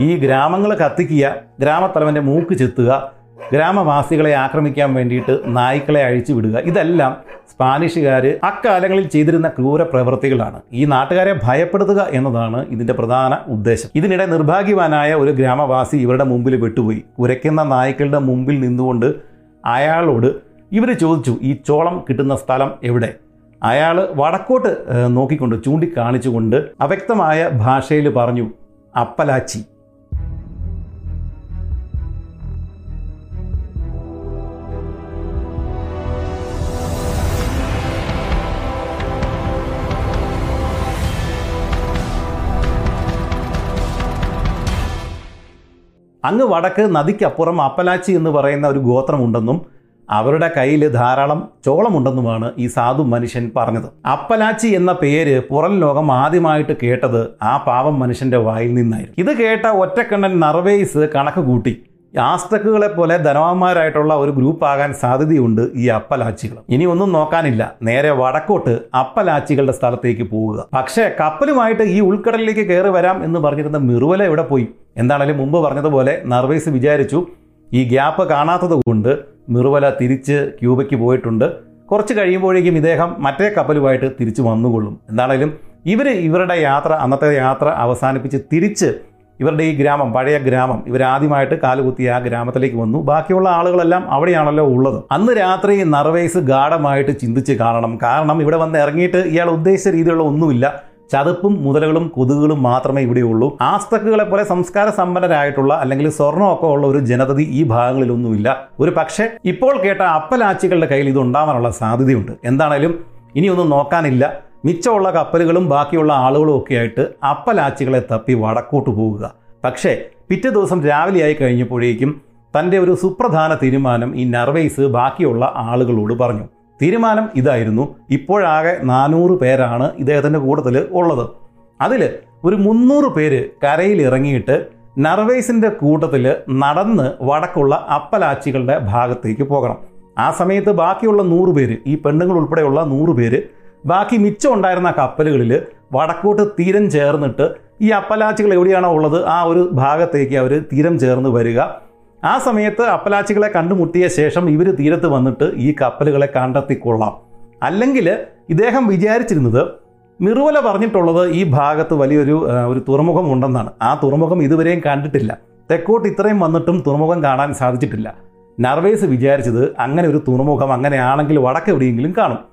Speaker 1: ഈ ഗ്രാമങ്ങൾ കത്തിക്കുക ഗ്രാമത്തലവന്റെ മൂക്ക് ചെത്തുക ഗ്രാമവാസികളെ ആക്രമിക്കാൻ വേണ്ടിയിട്ട് നായ്ക്കളെ അഴിച്ചു വിടുക ഇതെല്ലാം സ്പാനിഷുകാർ അക്കാലങ്ങളിൽ ചെയ്തിരുന്ന ക്രൂര പ്രവൃത്തികളാണ്. ഈ നാട്ടുകാരെ ഭയപ്പെടുത്തുക എന്നതാണ് ഇതിന്റെ പ്രധാന ഉദ്ദേശം. ഇതിനിടെ നിർഭാഗ്യവാനായ ഒരു ഗ്രാമവാസി ഇവരുടെ മുമ്പിൽ വിട്ടുപോയി കുരയ്ക്കുന്ന നായ്ക്കളുടെ മുമ്പിൽ നിന്നുകൊണ്ട് അയാളോട് ഇവർ ചോദിച്ചു ഈ ചോളം കിട്ടുന്ന സ്ഥലം എവിടെ? അയാൾ വടക്കോട്ട് നോക്കിക്കൊണ്ട് ചൂണ്ടിക്കാണിച്ചുകൊണ്ട് അവ്യക്തമായ ഭാഷയിൽ പറഞ്ഞു അപ്പലാച്ചി. അങ്ങ് വടക്ക് നദിക്കപ്പുറം അപ്പലാച്ചി എന്ന് പറയുന്ന ഒരു ഗോത്രമുണ്ടെന്നും അവരുടെ കയ്യിൽ ധാരാളം ചോളമുണ്ടെന്നുമാണ് ഈ സാധു മനുഷ്യൻ പറഞ്ഞത്. അപ്പലാച്ചി എന്ന പേര് പുറം ലോകം ആദ്യമായിട്ട് കേട്ടത് ആ പാവം മനുഷ്യന്റെ വായിൽ നിന്നായിരുന്നു. ഇത് കേട്ട ഒറ്റക്കണ്ണൻ നർവേസ് കണക്ക് കൂട്ടി. ആസ്തക്കുകളെ പോലെ ധനവാന്മാരായിട്ടുള്ള ഒരു ഗ്രൂപ്പ് ആകാൻ സാധ്യതയുണ്ട് ഈ അപ്പലാച്ചികൾ ഇനി ഒന്നും നോക്കാനില്ല. നേരെ വടക്കോട്ട് അപ്പലാച്ചികളുടെ സ്ഥലത്തേക്ക് പോവുക. പക്ഷേ കപ്പലുമായിട്ട് ഈ ഉൾക്കടലിലേക്ക് കയറി വരാം എന്ന് പറഞ്ഞിരുന്ന മിറുവല എവിടെ പോയി? എന്താണേലും മുമ്പ് പറഞ്ഞതുപോലെ നർവേസ് വിചാരിച്ചു. ഈ ഗ്യാപ്പ് കാണാത്തത് കൊണ്ട് മിറുവല തിരിച്ച് ക്യൂബയ്ക്ക് പോയിട്ടുണ്ട്. കുറച്ച് കഴിയുമ്പോഴേക്കും ഇദ്ദേഹം മറ്റേ കപ്പലുമായിട്ട് തിരിച്ചു വന്നുകൊള്ളും. എന്താണേലും ഇവർ ഇവരുടെ യാത്ര അന്നത്തെ യാത്ര അവസാനിപ്പിച്ച് തിരിച്ച് ഇവരുടെ ഈ ഗ്രാമം പഴയ ഗ്രാമം ഇവരാദ്യമായിട്ട് കാലുകുത്തി ആ ഗ്രാമത്തിലേക്ക് വന്നു. ബാക്കിയുള്ള ആളുകളെല്ലാം അവിടെയാണല്ലോ ഉള്ളത്. അന്ന് രാത്രി നർവേസ് ഗാഠമായിട്ട് ചിന്തിച്ച് കാണണം. കാരണം ഇവിടെ വന്ന് ഇറങ്ങിയിട്ട് ഇയാൾ ഉദ്ദേശിച്ച രീതിയിലുള്ള ഒന്നുമില്ല. ചതുപ്പും മുതലകളും കൊതുകുകളും മാത്രമേ ഇവിടെയുള്ളൂ ആസ്തക്കുകളെ പോലെ സംസ്കാര സമ്പന്നരായിട്ടുള്ള അല്ലെങ്കിൽ സ്വർണമൊക്കെ ഉള്ള ഒരു ജനതതി ഈ ഭാഗങ്ങളിലൊന്നുമില്ല. ഒരു പക്ഷേ ഇപ്പോൾ കേട്ട അപ്പലാച്ചികളുടെ കയ്യിൽ ഇത് ഉണ്ടാവാനുള്ള സാധ്യതയുണ്ട്. എന്താണേലും ഇനിയൊന്നും നോക്കാനില്ല. മിച്ചമുള്ള കപ്പലുകളും ബാക്കിയുള്ള ആളുകളും ഒക്കെ ആയിട്ട് അപ്പലാച്ചികളെ തപ്പി വടക്കോട്ട് പോവുക. പക്ഷേ പിറ്റേ ദിവസം രാവിലെയായി കഴിഞ്ഞപ്പോഴേക്കും തന്റെ ഒരു സുപ്രധാന തീരുമാനം ഈ നർവൈസ് ബാക്കിയുള്ള ആളുകളോട് പറഞ്ഞു. തീരുമാനം ഇതായിരുന്നു. ഇപ്പോഴാകെ നാനൂറ് പേരാണ് ഇദ്ദേഹത്തിന്റെ കൂട്ടത്തിൽ ഉള്ളത്. അതിൽ ഒരു മുന്നൂറ് പേര് കരയിൽ ഇറങ്ങിയിട്ട് നർവേസിന്റെ കൂട്ടത്തിൽ നടന്ന് വടക്കുള്ള അപ്പലാച്ചികളുടെ ഭാഗത്തേക്ക് പോകണം. ആ സമയത്ത് ബാക്കിയുള്ള നൂറ് പേര് ഈ പെണ്ണുങ്ങൾ ഉൾപ്പെടെയുള്ള നൂറ് പേര് ബാക്കി മിച്ചം ഉണ്ടായിരുന്ന കപ്പലുകളിൽ വടക്കോട്ട് തീരം ചേർന്നിട്ട് ഈ അപ്പലാച്ചികൾ എവിടെയാണോ ഉള്ളത് ആ ഒരു ഭാഗത്തേക്ക് അവർ തീരം ചേർന്ന് വരിക. ആ സമയത്ത് അപ്പലാച്ചികളെ കണ്ടുമുട്ടിയ ശേഷം ഇവർ തീരത്ത് വന്നിട്ട് ഈ കപ്പലുകളെ കണ്ടെത്തിക്കൊള്ളാം. അല്ലെങ്കിൽ ഇദ്ദേഹം വിചാരിച്ചിരുന്നത് മിറുവല പറഞ്ഞിട്ടുള്ളത് ഈ ഭാഗത്ത് വലിയൊരു ഒരു തുറമുഖം ഉണ്ടെന്നാണ് ആ തുറമുഖം ഇതുവരെയും കണ്ടിട്ടില്ല. തെക്കോട്ട് ഇത്രയും വന്നിട്ടും തുറമുഖം കാണാൻ സാധിച്ചിട്ടില്ല. നർവേസ് വിചാരിച്ചത് അങ്ങനെ ഒരു തുറമുഖം അങ്ങനെയാണെങ്കിൽ വടക്കെവിടെയെങ്കിലും കാണും.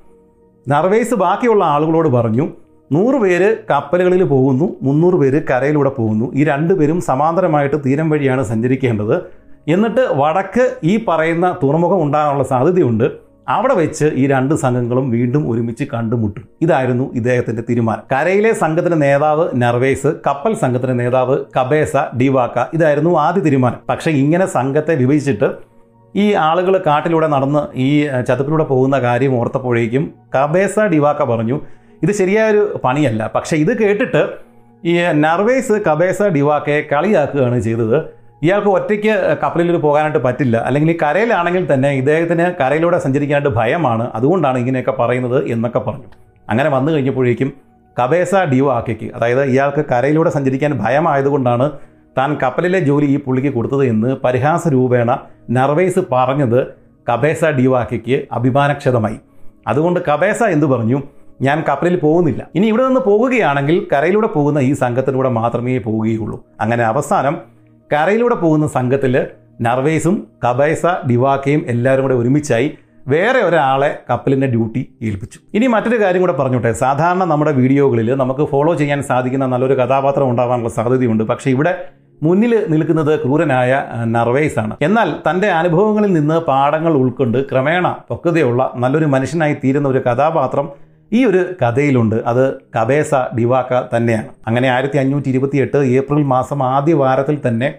Speaker 1: നർവേസ് ബാക്കിയുള്ള ആളുകളോട് പറഞ്ഞു നൂറ് പേര് കപ്പലുകളിൽ പോകുന്നു മുന്നൂറ് പേര് കരയിലൂടെ പോകുന്നു. ഈ രണ്ടുപേരും സമാന്തരമായിട്ട് തീരം വഴിയാണ് സഞ്ചരിക്കേണ്ടത്. എന്നിട്ട് വടക്ക് ഈ പറയുന്ന തുറമുഖം ഉണ്ടാകാനുള്ള സാധ്യതയുണ്ട്. അവിടെ വെച്ച് ഈ രണ്ട് സംഘങ്ങളും വീണ്ടും ഒരുമിച്ച് കണ്ടുമുട്ടും. ഇതായിരുന്നു ഇദ്ദേഹത്തിന്റെ തീരുമാനം. കരയിലെ സംഘത്തിന്റെ നേതാവ് നർവേസ് കപ്പൽ സംഘത്തിന്റെ നേതാവ് കബേസ ഡിവാക്ക ഇതായിരുന്നു ആദ്യ തീരുമാനം. പക്ഷേ ഇങ്ങനെ സംഘത്തെ വിഭജിച്ചിട്ട് ഈ ആളുകൾ കാട്ടിലൂടെ നടന്ന് ഈ ചതുപ്പിലൂടെ പോകുന്ന കാര്യം ഓർത്തപ്പോഴേക്കും കബേസ ഡിവാക്ക പറഞ്ഞു ഇത് ശരിയായൊരു പണിയല്ല. പക്ഷേ ഇത് കേട്ടിട്ട് ഈ നർവേസ് കബേസ ഡിവാക്കയെ കളിയാക്കുകയാണ് ചെയ്തത്. ഇയാൾക്ക് ഒറ്റയ്ക്ക് കപ്പലിൽ പോകാനായിട്ട് പറ്റില്ല. അല്ലെങ്കിൽ ഈ കരയിലാണെങ്കിൽ തന്നെ ഇദ്ദേഹത്തിന് കരയിലൂടെ സഞ്ചരിക്കാനായിട്ട് ഭയമാണ്. അതുകൊണ്ടാണ് ഇങ്ങനെയൊക്കെ പറയുന്നത് എന്നൊക്കെ പറഞ്ഞു. അങ്ങനെ വന്നു കഴിഞ്ഞപ്പോഴേക്കും കബേസ ഡിവാക്കയ്ക്ക് അതായത് ഇയാൾക്ക് കരയിലൂടെ സഞ്ചരിക്കാൻ ഭയമായതുകൊണ്ടാണ് താൻ കപ്പലിലെ ജോലി ഈ പുള്ളിക്ക് കൊടുത്തത് എന്ന് പരിഹാസ രൂപേണ നർവേസ് പറഞ്ഞത് കബേസ ഡിവാക്കയ്ക്ക് അഭിമാനക്ഷതമായി. അതുകൊണ്ട് കബേസ എന്തു പറഞ്ഞു? ഞാൻ കപ്പലിൽ പോകുന്നില്ല. ഇനി ഇവിടെ നിന്ന് പോകുകയാണെങ്കിൽ കരയിലൂടെ പോകുന്ന ഈ സംഘത്തിലൂടെ മാത്രമേ പോവുകയുള്ളൂ അങ്ങനെ അവസാനം കരയിലൂടെ പോകുന്ന സംഘത്തിൽ നർവേസും കബേസ ഡിവാക്കയും എല്ലാവരും കൂടെ ഒരുമിച്ചായി വേറെ ഒരാളെ കപ്പലിന്റെ ഡ്യൂട്ടി ഏൽപ്പിച്ചു. ഇനി മറ്റൊരു കാര്യം കൂടെ പറഞ്ഞോട്ടെ. സാധാരണ നമ്മുടെ വീഡിയോകളിൽ നമുക്ക് ഫോളോ ചെയ്യാൻ സാധിക്കുന്ന നല്ലൊരു കഥാപാത്രം ഉണ്ടാവാനുള്ള സാധ്യതയുണ്ട്. പക്ഷേ ഇവിടെ മുന്നിൽ നിൽക്കുന്നത് ക്രൂരനായ നർവേസ് ആണ് എന്നാൽ തന്റെ അനുഭവങ്ങളിൽ നിന്ന് പാഠങ്ങൾ ഉൾക്കൊണ്ട് ക്രമേണ പക്വതയുള്ള നല്ലൊരു മനുഷ്യനായി തീരുന്ന ഒരു കഥാപാത്രം ഈ ഒരു കഥയിലുണ്ട്. അത് കബേസ ഡിവാക്ക തന്നെയാണ്. അങ്ങനെ ആയിരത്തി അഞ്ഞൂറ്റി ഇരുപത്തി എട്ട് ഏപ്രിൽ മാസം ആദ്യ വാരത്തിൽ തന്നെ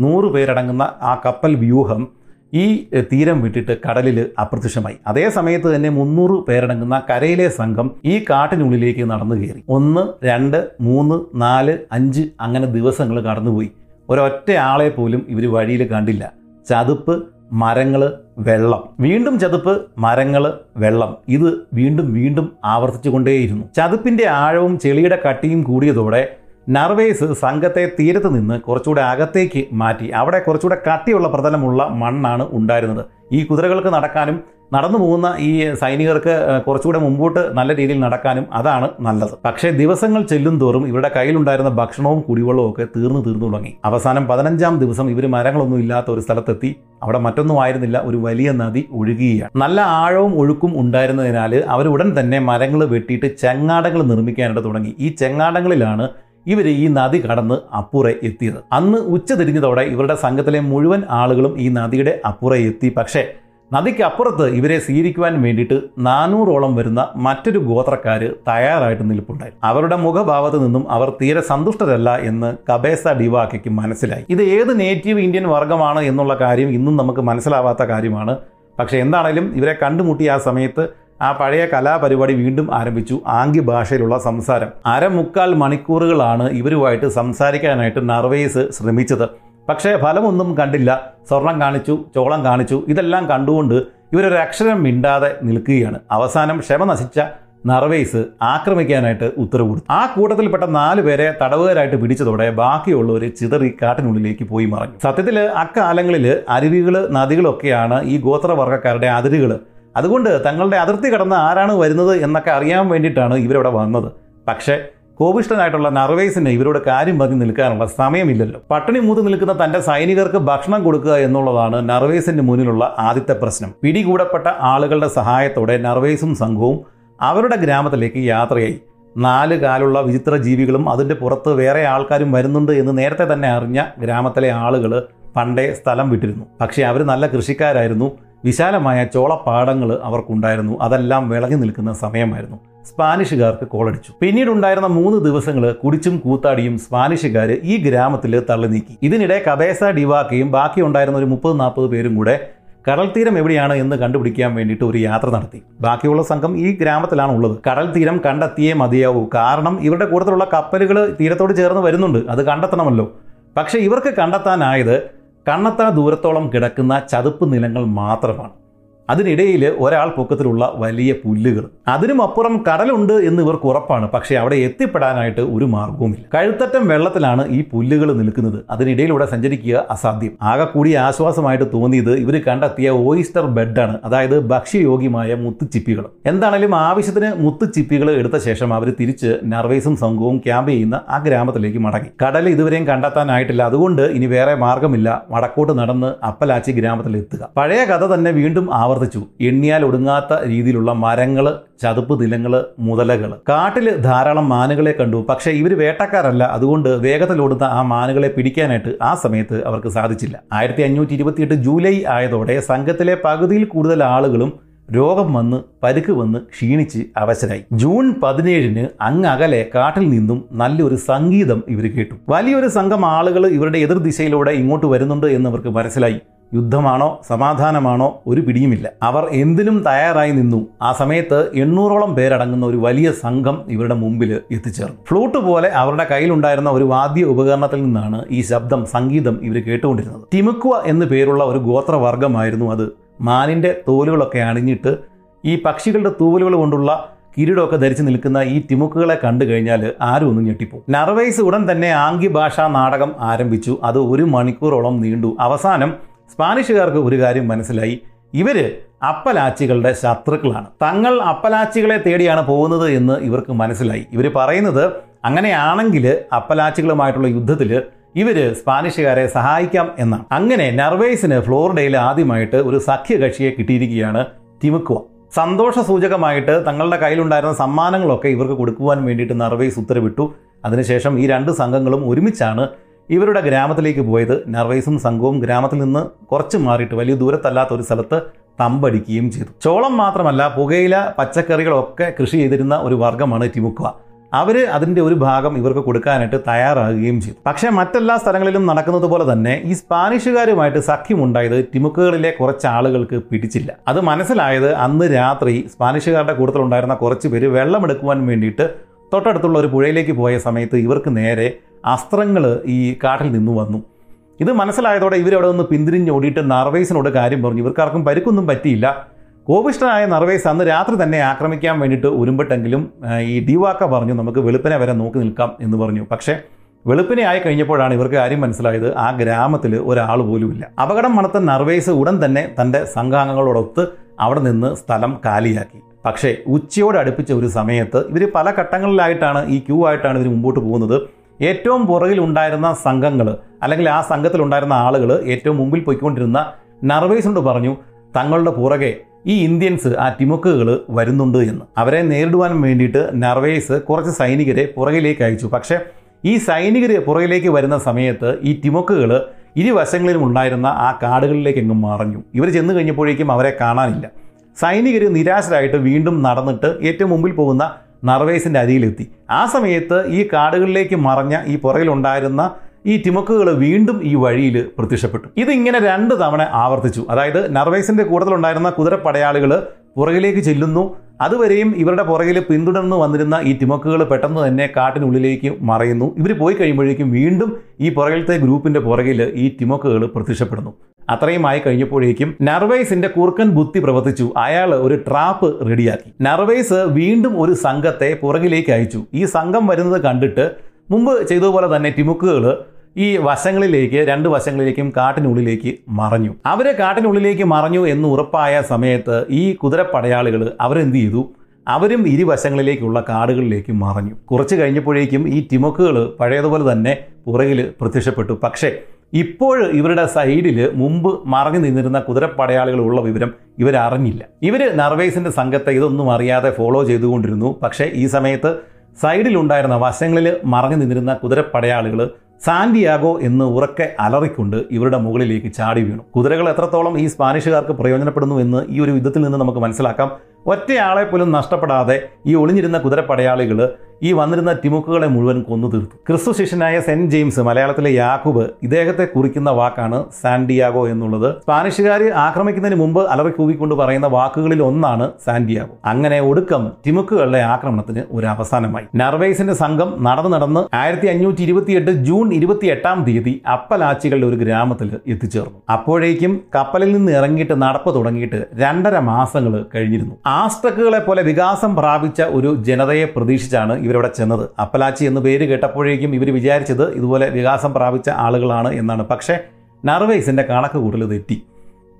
Speaker 1: നൂറ് പേരടങ്ങുന്ന ആ കപ്പൽ വ്യൂഹം ഈ തീരം വിട്ടിട്ട് കടലിൽ അപ്രത്യക്ഷമായി. അതേ സമയത്ത് തന്നെ മുന്നൂറ് പേരടങ്ങുന്ന കരയിലെ സംഘം ഈ കാട്ടിനുള്ളിലേക്ക് നടന്നു കയറി. ഒന്ന് രണ്ട് മൂന്ന് നാല് അഞ്ച് അങ്ങനെ ദിവസങ്ങൾ കടന്നുപോയി. ഒരൊറ്റ ആളെ പോലും ഇവർ വഴിയിൽ കണ്ടില്ല. ചതുപ്പ് മരങ്ങൾ വെള്ളം. വീണ്ടും ചതുപ്പ് മരങ്ങൾ വെള്ളം. ഇത് വീണ്ടും വീണ്ടും ആവർത്തിച്ചു കൊണ്ടേയിരുന്നു ആഴവും ചെളിയുടെ കട്ടിയും കൂടിയതോടെ നർവേസ് സംഘത്തെ തീരത്ത് നിന്ന് കുറച്ചുകൂടെ അകത്തേക്ക് മാറ്റി. അവിടെ കുറച്ചുകൂടെ കട്ടിയുള്ള പ്രതലമുള്ള മണ്ണാണ് ഉണ്ടായിരുന്നത്. ഈ കുതിരകൾക്ക് നടക്കാനും നടന്നു പോകുന്ന ഈ സൈനികർക്ക് കുറച്ചുകൂടെ മുമ്പോട്ട് നല്ല രീതിയിൽ നടക്കാനും അതാണ് നല്ലത്. പക്ഷേ ദിവസങ്ങൾ ചെല്ലും തോറും ഇവരുടെ കയ്യിലുണ്ടായിരുന്ന ഭക്ഷണവും കുടിവെള്ളവും ഒക്കെ തീർന്നു തീർന്നു തുടങ്ങി. അവസാനം പതിനഞ്ചാം ദിവസം ഇവർ മരങ്ങളൊന്നും ഇല്ലാത്ത ഒരു സ്ഥലത്തെത്തി. അവിടെ മറ്റൊന്നും ആയിരുന്നില്ല ഒരു വലിയ നദി ഒഴുകുകയാണ്. നല്ല ആഴവും ഒഴുക്കും ഉണ്ടായിരുന്നതിനാൽ അവർ ഉടൻ തന്നെ മരങ്ങൾ വെട്ടിയിട്ട് ചെങ്ങാടങ്ങൾ നിർമ്മിക്കാനായിട്ട് തുടങ്ങി. ഈ ചെങ്ങാടങ്ങളിലാണ് ഇവർ ഈ നദി കടന്ന് അപ്പുറെ എത്തിയത്. അന്ന് ഉച്ച തിരിഞ്ഞതോടെ ഇവരുടെ സംഘത്തിലെ മുഴുവൻ ആളുകളും ഈ നദിയുടെ അപ്പുറെ എത്തി. പക്ഷേ നദിക്കപ്പുറത്ത് ഇവരെ സ്വീകരിക്കുവാൻ വേണ്ടിയിട്ട് നാനൂറോളം വരുന്ന മറ്റൊരു ഗോത്രക്കാർ തയ്യാറായിട്ട് നിൽപ്പുണ്ടായി അവരുടെ മുഖഭാവത്ത് നിന്നും അവർ തീരെ സന്തുഷ്ടരല്ല എന്ന് കബേസ ഡിവാക്കയ്ക്ക് മനസ്സിലായി. ഇത് ഏത് നേറ്റീവ് ഇന്ത്യൻ വർഗമാണ് എന്നുള്ള കാര്യം ഇന്നും നമുക്ക് മനസ്സിലാവാത്ത കാര്യമാണ്. പക്ഷേ എന്താണേലും ഇവരെ കണ്ടുമുട്ടിയ ആ സമയത്ത് ആ പഴയ കലാപരിപാടി വീണ്ടും ആരംഭിച്ചു ആംഗ്യ ഭാഷയിലുള്ള സംസാരം. അരമുക്കാൽ മണിക്കൂറുകളാണ് ഇവരുമായിട്ട് സംസാരിക്കാനായിട്ട് നർവേസ് ശ്രമിച്ചത്. പക്ഷേ ഫലമൊന്നും കണ്ടില്ല. സ്വർണം കാണിച്ചു ചോളം കാണിച്ചു ഇതെല്ലാം കണ്ടുകൊണ്ട് ഇവരൊരു അക്ഷരം മിണ്ടാതെ നിൽക്കുകയാണ്. അവസാനം ക്ഷമ നശിച്ച നർവേസ് ആക്രമിക്കാനായിട്ട് ഉത്തരവ് കൊടുത്തു. ആ കൂട്ടത്തിൽപ്പെട്ട നാല് പേരെ തടവുകാരായിട്ട് പിടിച്ചതോടെ ബാക്കിയുള്ളവർ ചിതറി കാട്ടിനുള്ളിലേക്ക് പോയി മറഞ്ഞു. സത്യത്തിൽ അക്കാലങ്ങളിൽ അരുവികൾ നദികളൊക്കെയാണ് ഈ ഗോത്രവർഗക്കാരുടെ അതിരുകൾ അതുകൊണ്ട് തങ്ങളുടെ അതിർത്തി കടന്ന് ആരാണ് വരുന്നത് എന്നൊക്കെ അറിയാൻ വേണ്ടിയിട്ടാണ് ഇവരവിടെ വന്നത്. പക്ഷേ കോപിഷ്ടനായിട്ടുള്ള നർവേസിന് ഇവരോട് കാര്യം പറഞ്ഞ് നിൽക്കാനുള്ള സമയമില്ലല്ലോ. പട്ടിണി മൂത്ത് നിൽക്കുന്ന തന്റെ സൈനികർക്ക് ഭക്ഷണം കൊടുക്കുക എന്നുള്ളതാണ് നർവേസിന്റെ മുന്നിലുള്ള ആദ്യത്തെ പ്രശ്നം. പിടികൂടപ്പെട്ട ആളുകളുടെ സഹായത്തോടെ നർവേസും സംഘവും അവരുടെ ഗ്രാമത്തിലേക്ക് യാത്രയായി. നാല് കാലുള്ള വിചിത്ര ജീവികളും അതിന്റെ പുറത്ത് വേറെ ആൾക്കാരും വരുന്നുണ്ട് എന്ന് നേരത്തെ തന്നെ അറിഞ്ഞ ഗ്രാമത്തിലെ ആളുകൾ പണ്ടേ സ്ഥലം വിട്ടിരുന്നു. പക്ഷേ അവർ നല്ല കൃഷിക്കാരായിരുന്നു. വിശാലമായ ചോളപ്പാടങ്ങൾ അവർക്കുണ്ടായിരുന്നു. അതെല്ലാം വിളഞ്ഞു നിൽക്കുന്ന സമയമായിരുന്നു. സ്പാനിഷുകാർക്ക് കോളടിച്ചു. പിന്നീടുണ്ടായിരുന്ന മൂന്ന് ദിവസങ്ങൾ കുടിച്ചും കൂത്താടിയും സ്പാനിഷുകാർ ഈ ഗ്രാമത്തിൽ തള്ളി നീക്കി. ഇതിനിടെ കബേസ ഡിവാക്കയും ബാക്കി ഉണ്ടായിരുന്ന ഒരു മുപ്പത് നാൽപ്പത് പേരും കൂടെ കടൽ തീരം എവിടെയാണ് എന്ന് കണ്ടുപിടിക്കാൻ വേണ്ടിയിട്ട് ഒരു യാത്ര നടത്തി. ബാക്കിയുള്ള സംഘം ഈ ഗ്രാമത്തിലാണ് ഉള്ളത്. കടൽ തീരം കണ്ടെത്തിയേ മതിയാവൂ. കാരണം ഇവരുടെ കൂടുതലുള്ള കപ്പലുകൾ തീരത്തോട് ചേർന്ന് വരുന്നുണ്ട്. അത് കണ്ടെത്തണമല്ലോ. പക്ഷേ ഇവർക്ക് കണ്ടെത്താനായത് കണ്ണത്താ ദൂരത്തോളം കിടക്കുന്ന ചതുപ്പ് നിലങ്ങൾ മാത്രമാണ്. അതിനിടയിൽ ഒരാൾ പൊക്കത്തിലുള്ള വലിയ പുല്ലുകൾ. അതിനും അപ്പുറം കടലുണ്ട് എന്ന് ഇവർക്ക് ഉറപ്പാണ്. പക്ഷേ അവിടെ എത്തിപ്പെടാനായിട്ട് ഒരു മാർഗവുമില്ല കഴുത്തറ്റം വെള്ളത്തിലാണ് ഈ പുല്ലുകൾ നിൽക്കുന്നത്. അതിനിടയിലൂടെ സഞ്ചരിക്കുക അസാധ്യം. ആകെ കൂടി ആശ്വാസമായിട്ട് തോന്നിയത് ഇവർ കണ്ടെത്തിയ ഓയിസ്റ്റർ ബെഡാണ്. അതായത് ഭക്ഷ്യയോഗ്യമായ മുത്തുച്ചിപ്പികൾ. എന്താണെങ്കിലും ആവശ്യത്തിന് മുത്തുച്ചിപ്പികൾ എടുത്ത ശേഷം അവർ തിരിച്ച് നർവേസും സംഘവും ക്യാമ്പ് ചെയ്യുന്ന ആ ഗ്രാമത്തിലേക്ക് മടങ്ങി. കടൽ ഇതുവരെയും കണ്ടെത്താനായിട്ടില്ല. അതുകൊണ്ട് ഇനി വേറെ മാർഗമില്ല വടക്കോട്ട് നടന്ന് അപ്പലാച്ചി ഗ്രാമത്തിൽ എത്തുക പഴയ കഥ തന്നെ വീണ്ടും ആവർത്തിച്ചു. എണ്ണിയാൽ ഒടുങ്ങാത്ത രീതിയിലുള്ള മരങ്ങൾ ചതുപ്പ് നിലങ്ങൾ മുതലകൾ കാട്ടിൽ ധാരാളം മാനുകളെ കണ്ടു. പക്ഷേ ഇവർ വേട്ടക്കാരല്ല. അതുകൊണ്ട് വേഗത്തിലോടുന്ന ആ മാനുകളെ പിടിക്കാനായിട്ട് ആ സമയത്ത് അവർക്ക് സാധിച്ചില്ല. ആയിരത്തി അഞ്ഞൂറ്റി ഇരുപത്തിയെട്ട് ജൂലൈ ആയതോടെ സംഘത്തിലെ പകുതിയിൽ കൂടുതൽ ആളുകളും രോഗം വന്ന് പരുക്ക് വന്ന് ക്ഷീണിച്ച് അവശരായി. ജൂൺ പതിനേഴിന് അങ്ങകലെ കാട്ടിൽ നിന്നും നല്ലൊരു സംഗീതം ഇവർ കേട്ടു. വലിയൊരു സംഘം ആളുകൾ ഇവരുടെ എതിർ ദിശയിലൂടെ ഇങ്ങോട്ട് വരുന്നുണ്ട് എന്ന് അവർക്ക് മനസ്സിലായി. യുദ്ധമാണോ സമാധാനമാണോ ഒരു പിടിയുമില്ല. അവർ എന്തിനും തയ്യാറായി നിന്നു. ആ സമയത്ത് എണ്ണൂറോളം പേരടങ്ങുന്ന ഒരു വലിയ സംഘം ഇവരുടെ മുമ്പിൽ എത്തിച്ചേർന്നു. ഫ്ലൂട്ട് പോലെ അവരുടെ കയ്യിലുണ്ടായിരുന്ന ഒരു വാദ്യ ഉപകരണത്തിൽ നിന്നാണ് ഈ ശബ്ദം സംഗീതം ഇവർ കേട്ടുകൊണ്ടിരുന്നത്. ടിമുക്വ എന്ന് പേരുള്ള ഒരു ഗോത്രവർഗമായിരുന്നു അത്. മാനിന്റെ തോലുകളൊക്കെ അണിഞ്ഞിട്ട് ഈ പക്ഷികളുടെ തൂവലുകൾ കൊണ്ടുള്ള കിരീടമൊക്കെ ധരിച്ചു നിൽക്കുന്ന ഈ തിമുക്കുകളെ കണ്ടു കഴിഞ്ഞാൽ ആരും ഒന്നും ഞെട്ടിപ്പോ നർവൈസ് ഉടൻ തന്നെ ആംഗ്യ ഭാഷാ നാടകം ആരംഭിച്ചു. അത് ഒരു മണിക്കൂറോളം നീണ്ടു. അവസാനം സ്പാനിഷുകാർക്ക് ഒരു കാര്യം മനസ്സിലായി. ഇവർ അപ്പലാച്ചികളുടെ ശത്രുക്കളാണ്. തങ്ങൾ അപ്പലാച്ചികളെ തേടിയാണ് പോകുന്നത് എന്ന് ഇവർക്ക് മനസ്സിലായി. ഇവർ പറയുന്നത് അങ്ങനെയാണെങ്കിൽ അപ്പലാച്ചികളുമായിട്ടുള്ള യുദ്ധത്തിൽ ഇവർ സ്പാനിഷുകാരെ സഹായിക്കാം എന്നാണ്. അങ്ങനെ നർവേസിന് ഫ്ലോറിഡയിൽ ആദ്യമായിട്ട് ഒരു സഖ്യകക്ഷിയെ കിട്ടിയിരിക്കുകയാണ് തിമുക്കുവ സന്തോഷ സൂചകമായിട്ട് തങ്ങളുടെ കയ്യിലുണ്ടായിരുന്ന സമ്മാനങ്ങളൊക്കെ ഇവർക്ക് കൊടുക്കുവാൻ വേണ്ടിയിട്ട് നർവേസ് ഉത്തരവിട്ടു. അതിനുശേഷം ഈ രണ്ട് സംഘങ്ങളും ഒരുമിച്ചാണ് ഇവരുടെ ഗ്രാമത്തിലേക്ക് പോയത് നർവേസും സംഘവും ഗ്രാമത്തിൽ നിന്ന് കുറച്ച് മാറിയിട്ട് വലിയ ദൂരത്തല്ലാത്ത ഒരു സ്ഥലത്ത് തമ്പടിക്കുകയും ചെയ്തു. ചോളം മാത്രമല്ല പുകയില പച്ചക്കറികളൊക്കെ കൃഷി ചെയ്തിരുന്ന ഒരു വർഗമാണ് ടിമുക്വ. അവർ അതിന്റെ ഒരു ഭാഗം ഇവർക്ക് കൊടുക്കാനായിട്ട് തയ്യാറാകുകയും ചെയ്തു. പക്ഷേ മറ്റെല്ലാ സ്ഥലങ്ങളിലും നടക്കുന്നത് പോലെ തന്നെ ഈ സ്പാനിഷുകാരുമായിട്ട് സഖ്യമുണ്ടായത് ടിമുക്കുകളിലെ കുറച്ച് ആളുകൾക്ക് പിടിച്ചില്ല. അത് മനസ്സിലായത് അന്ന് രാത്രി സ്പാനിഷുകാരുടെ കൂട്ടത്തിലുണ്ടായിരുന്ന കുറച്ച് പേര് വെള്ളമെടുക്കുവാൻ വേണ്ടിയിട്ട് തൊട്ടടുത്തുള്ള ഒരു പുഴയിലേക്ക് പോയ സമയത്ത് ഇവർക്ക് നേരെ അസ്ത്രങ്ങൾ ഈ കാട്ടിൽ നിന്ന് വന്നു. ഇത് മനസ്സിലായതോടെ ഇവരവിടെ നിന്ന് പിന്തിരിഞ്ഞോടിയിട്ട് നർവേസിനോട് കാര്യം പറഞ്ഞു. ഇവർക്കാർക്കും പരിക്കൊന്നും പറ്റിയില്ല. കോപിഷ്ടനായ നർവേസ് അന്ന് രാത്രി തന്നെ ആക്രമിക്കാൻ വേണ്ടിയിട്ട് ഒരുമ്പെട്ടെങ്കിലും ഈ ഡിവാക്ക പറഞ്ഞു നമുക്ക് വെളുപ്പിനെ വരെ നോക്കി നിൽക്കാം എന്ന് പറഞ്ഞു. പക്ഷേ വെളുപ്പിനെ ആയി കഴിഞ്ഞപ്പോഴാണ് ഇവർക്ക് കാര്യം മനസ്സിലായത്. ആ ഗ്രാമത്തിൽ ഒരാൾ പോലുമില്ല അപകടം മണത്ത നർവേസ് ഉടൻ തന്നെ തന്റെ സംഘാംഗങ്ങളോടൊത്ത് അവിടെ നിന്ന് സ്ഥലം കാലിയാക്കി. പക്ഷേ ഉച്ചയോട് അടുപ്പിച്ച ഒരു സമയത്ത് ഇവർ പല ഘട്ടങ്ങളിലായിട്ടാണ് ഈ ക്യൂ ആയിട്ടാണ് ഇവർ മുമ്പോട്ട് പോകുന്നത്. ഏറ്റവും പുറകിൽ ഉണ്ടായിരുന്ന സംഘങ്ങൾ അല്ലെങ്കിൽ ആ സംഘത്തിലുണ്ടായിരുന്ന ആളുകൾ ഏറ്റവും മുമ്പിൽ പോയിക്കൊണ്ടിരുന്ന നർവേസിനോട് പറഞ്ഞു തങ്ങളുടെ പുറകെ ഈ ഇന്ത്യൻസ് ആ ടിമുക്കുകൾ വരുന്നുണ്ട് എന്ന്. അവരെ നേരിടുവാൻ വേണ്ടിയിട്ട് നർവേസ് കുറച്ച് സൈനികരെ പുറകിലേക്ക് അയച്ചു. പക്ഷേ ഈ സൈനികർ പുറകിലേക്ക് വരുന്ന സമയത്ത് ഈ ടിമുക്കുകൾ ഇരുവശങ്ങളിലും ഉണ്ടായിരുന്ന ആ കാടുകളിലേക്ക് എങ്ങും മറഞ്ഞു. ഇവർ ചെന്ന് കഴിഞ്ഞപ്പോഴേക്കും അവരെ കാണാനില്ല. സൈനികർ നിരാശരായിട്ട് വീണ്ടും നടന്നിട്ട് ഏറ്റവും മുമ്പിൽ പോകുന്ന നർവേസിന്റെ അരിയിലെത്തി ആ സമയത്ത് ഈ കാടുകളിലേക്ക് മറഞ്ഞ ഈ പുറകിലുണ്ടായിരുന്ന ഈ ടിമുക്കുകൾ വീണ്ടും ഈ വഴിയിൽ പ്രത്യക്ഷപ്പെട്ടു. ഇതിങ്ങനെ രണ്ട് തവണ ആവർത്തിച്ചു. അതായത് നർവേസിന്റെ കൂട്ടത്തിലുണ്ടായിരുന്ന കുതിരപ്പടയാളികൾ പുറകിലേക്ക് ചെല്ലുന്നു. അതുവരെയും ഇവരുടെ പുറകിൽ പിന്തുടർന്ന് വന്നിരുന്ന ഈ ടിമക്കുകൾ പെട്ടെന്ന് തന്നെ കാട്ടിനുള്ളിലേക്ക് മറയുന്നു. ഇവർ പോയി കഴിയുമ്പോഴേക്കും വീണ്ടും ഈ പുറകിലത്തെ ഗ്രൂപ്പിന്റെ പുറകിൽ ഈ ടിമക്കുകൾ പ്രത്യക്ഷപ്പെടുന്നു. അത്രയും ആയി കഴിഞ്ഞപ്പോഴേക്കും നർവേസിന്റെ കുറുക്കൻ ബുദ്ധി പ്രവർത്തിച്ചു. അയാൾ ഒരു ട്രാപ്പ് റെഡിയാക്കി നർവേസ് വീണ്ടും ഒരു സംഘത്തെ പുറകിലേക്ക് അയച്ചു. ഈ സംഘം വരുന്നത് കണ്ടിട്ട് മുമ്പ് ചെയ്തതുപോലെ തന്നെ ടിമുക്കുകൾ ഈ വശങ്ങളിലേക്ക് രണ്ട് വശങ്ങളിലേക്കും കാട്ടിനുള്ളിലേക്ക് മറഞ്ഞു. അവരെ കാട്ടിനുള്ളിലേക്ക് മറഞ്ഞു എന്ന് ഉറപ്പായ സമയത്ത് ഈ കുതിരപ്പടയാളികൾ അവരെന്ത് ചെയ്തു? അവരും ഇരുവശങ്ങളിലേക്കുള്ള കാടുകളിലേക്ക് മറഞ്ഞു. കുറച്ച് കഴിഞ്ഞപ്പോഴേക്കും ഈ ടിമുക്കുകൾ പഴയതുപോലെ തന്നെ പുറകിൽ പ്രത്യക്ഷപ്പെട്ടു. പക്ഷേ ഇപ്പോൾ ഇവരുടെ സൈഡിൽ മുമ്പ് മറഞ്ഞു നിന്നിരുന്ന കുതിരപ്പടയാളികൾ ഉള്ള വിവരം ഇവരറിഞ്ഞില്ല. ഇവർ നർവേസിന്റെ സംഘത്തെ ഇതൊന്നും അറിയാതെ ഫോളോ ചെയ്തുകൊണ്ടിരുന്നു. പക്ഷേ ഈ സമയത്ത് സൈഡിലുണ്ടായിരുന്ന വശങ്ങളിൽ മറഞ്ഞു നിന്നിരുന്ന കുതിരപ്പടയാളികൾ സാന്റിയാഗോ എന്ന് ഉറക്കെ അലറിക്കൊണ്ട് ഇവരുടെ മുകളിലേക്ക് ചാടി വീണു. കുതിരകൾ എത്രത്തോളം ഈ സ്പാനിഷുകാർക്ക് പ്രയോജനപ്പെടുന്നു എന്ന് ഈ ഒരു യുദ്ധത്തിൽ നിന്ന് നമുക്ക് മനസ്സിലാക്കാം. ഒറ്റയാളെ പോലും നഷ്ടപ്പെടാതെ ഈ ഒളിഞ്ഞിരുന്ന കുതിരപ്പടയാളികൾ ഈ വന്നിരുന്ന തിമുക്കുകളെ മുഴുവൻ കൊന്നു തീർത്തു. ക്രിസ്തു ശിഷ്യനായ സെന്റ് ജെയിംസ് മലയാളത്തിലെ യാക്കൂബ് ഇദ്ദേഹത്തെ കുറിക്കുന്ന വാക്കാണ് സാൻഡിയാഗോ എന്നുള്ളത്. സ്പാനിഷുകാർ ആക്രമിക്കുന്നതിന് മുമ്പ് അലറി കൂവിക്കൊണ്ട് പറയുന്ന വാക്കുകളിൽ ഒന്നാണ് സാൻഡിയാഗോ അങ്ങനെ ഒടുക്കം തിമുക്കുകളുടെ ആക്രമണത്തിന് ഒരു അവസാനമായി. നർവേസിന്റെ സംഘം നടന്നു നടന്ന് ആയിരത്തി അഞ്ഞൂറ്റി ഇരുപത്തിയെട്ട് ജൂൺ ഇരുപത്തി എട്ടാം തീയതി അപ്പലാച്ചികളുടെ ഒരു ഗ്രാമത്തിൽ എത്തിച്ചേർന്നു. അപ്പോഴേക്കും കപ്പലിൽ നിന്ന് ഇറങ്ങിയിട്ട് നടപ്പ് തുടങ്ങിയിട്ട് രണ്ടര മാസങ്ങൾ കഴിഞ്ഞിരുന്നു. ആസ്ട്രക്കുകളെ പോലെ വികാസം പ്രാപിച്ച ഒരു ജനതയെ പ്രതീക്ഷിച്ചാണ് ഇവരവിടെ ചെന്നത്. അപ്പലാച്ചി എന്ന് പേര് കേട്ടപ്പോഴേക്കും ഇവർ വിചാരിച്ചത് ഇതുപോലെ വികാസം പ്രാപിച്ച ആളുകളാണ് എന്നാണ്. പക്ഷേ നർവേസിന്റെ കണക്ക് കൂട്ടൽ തെറ്റി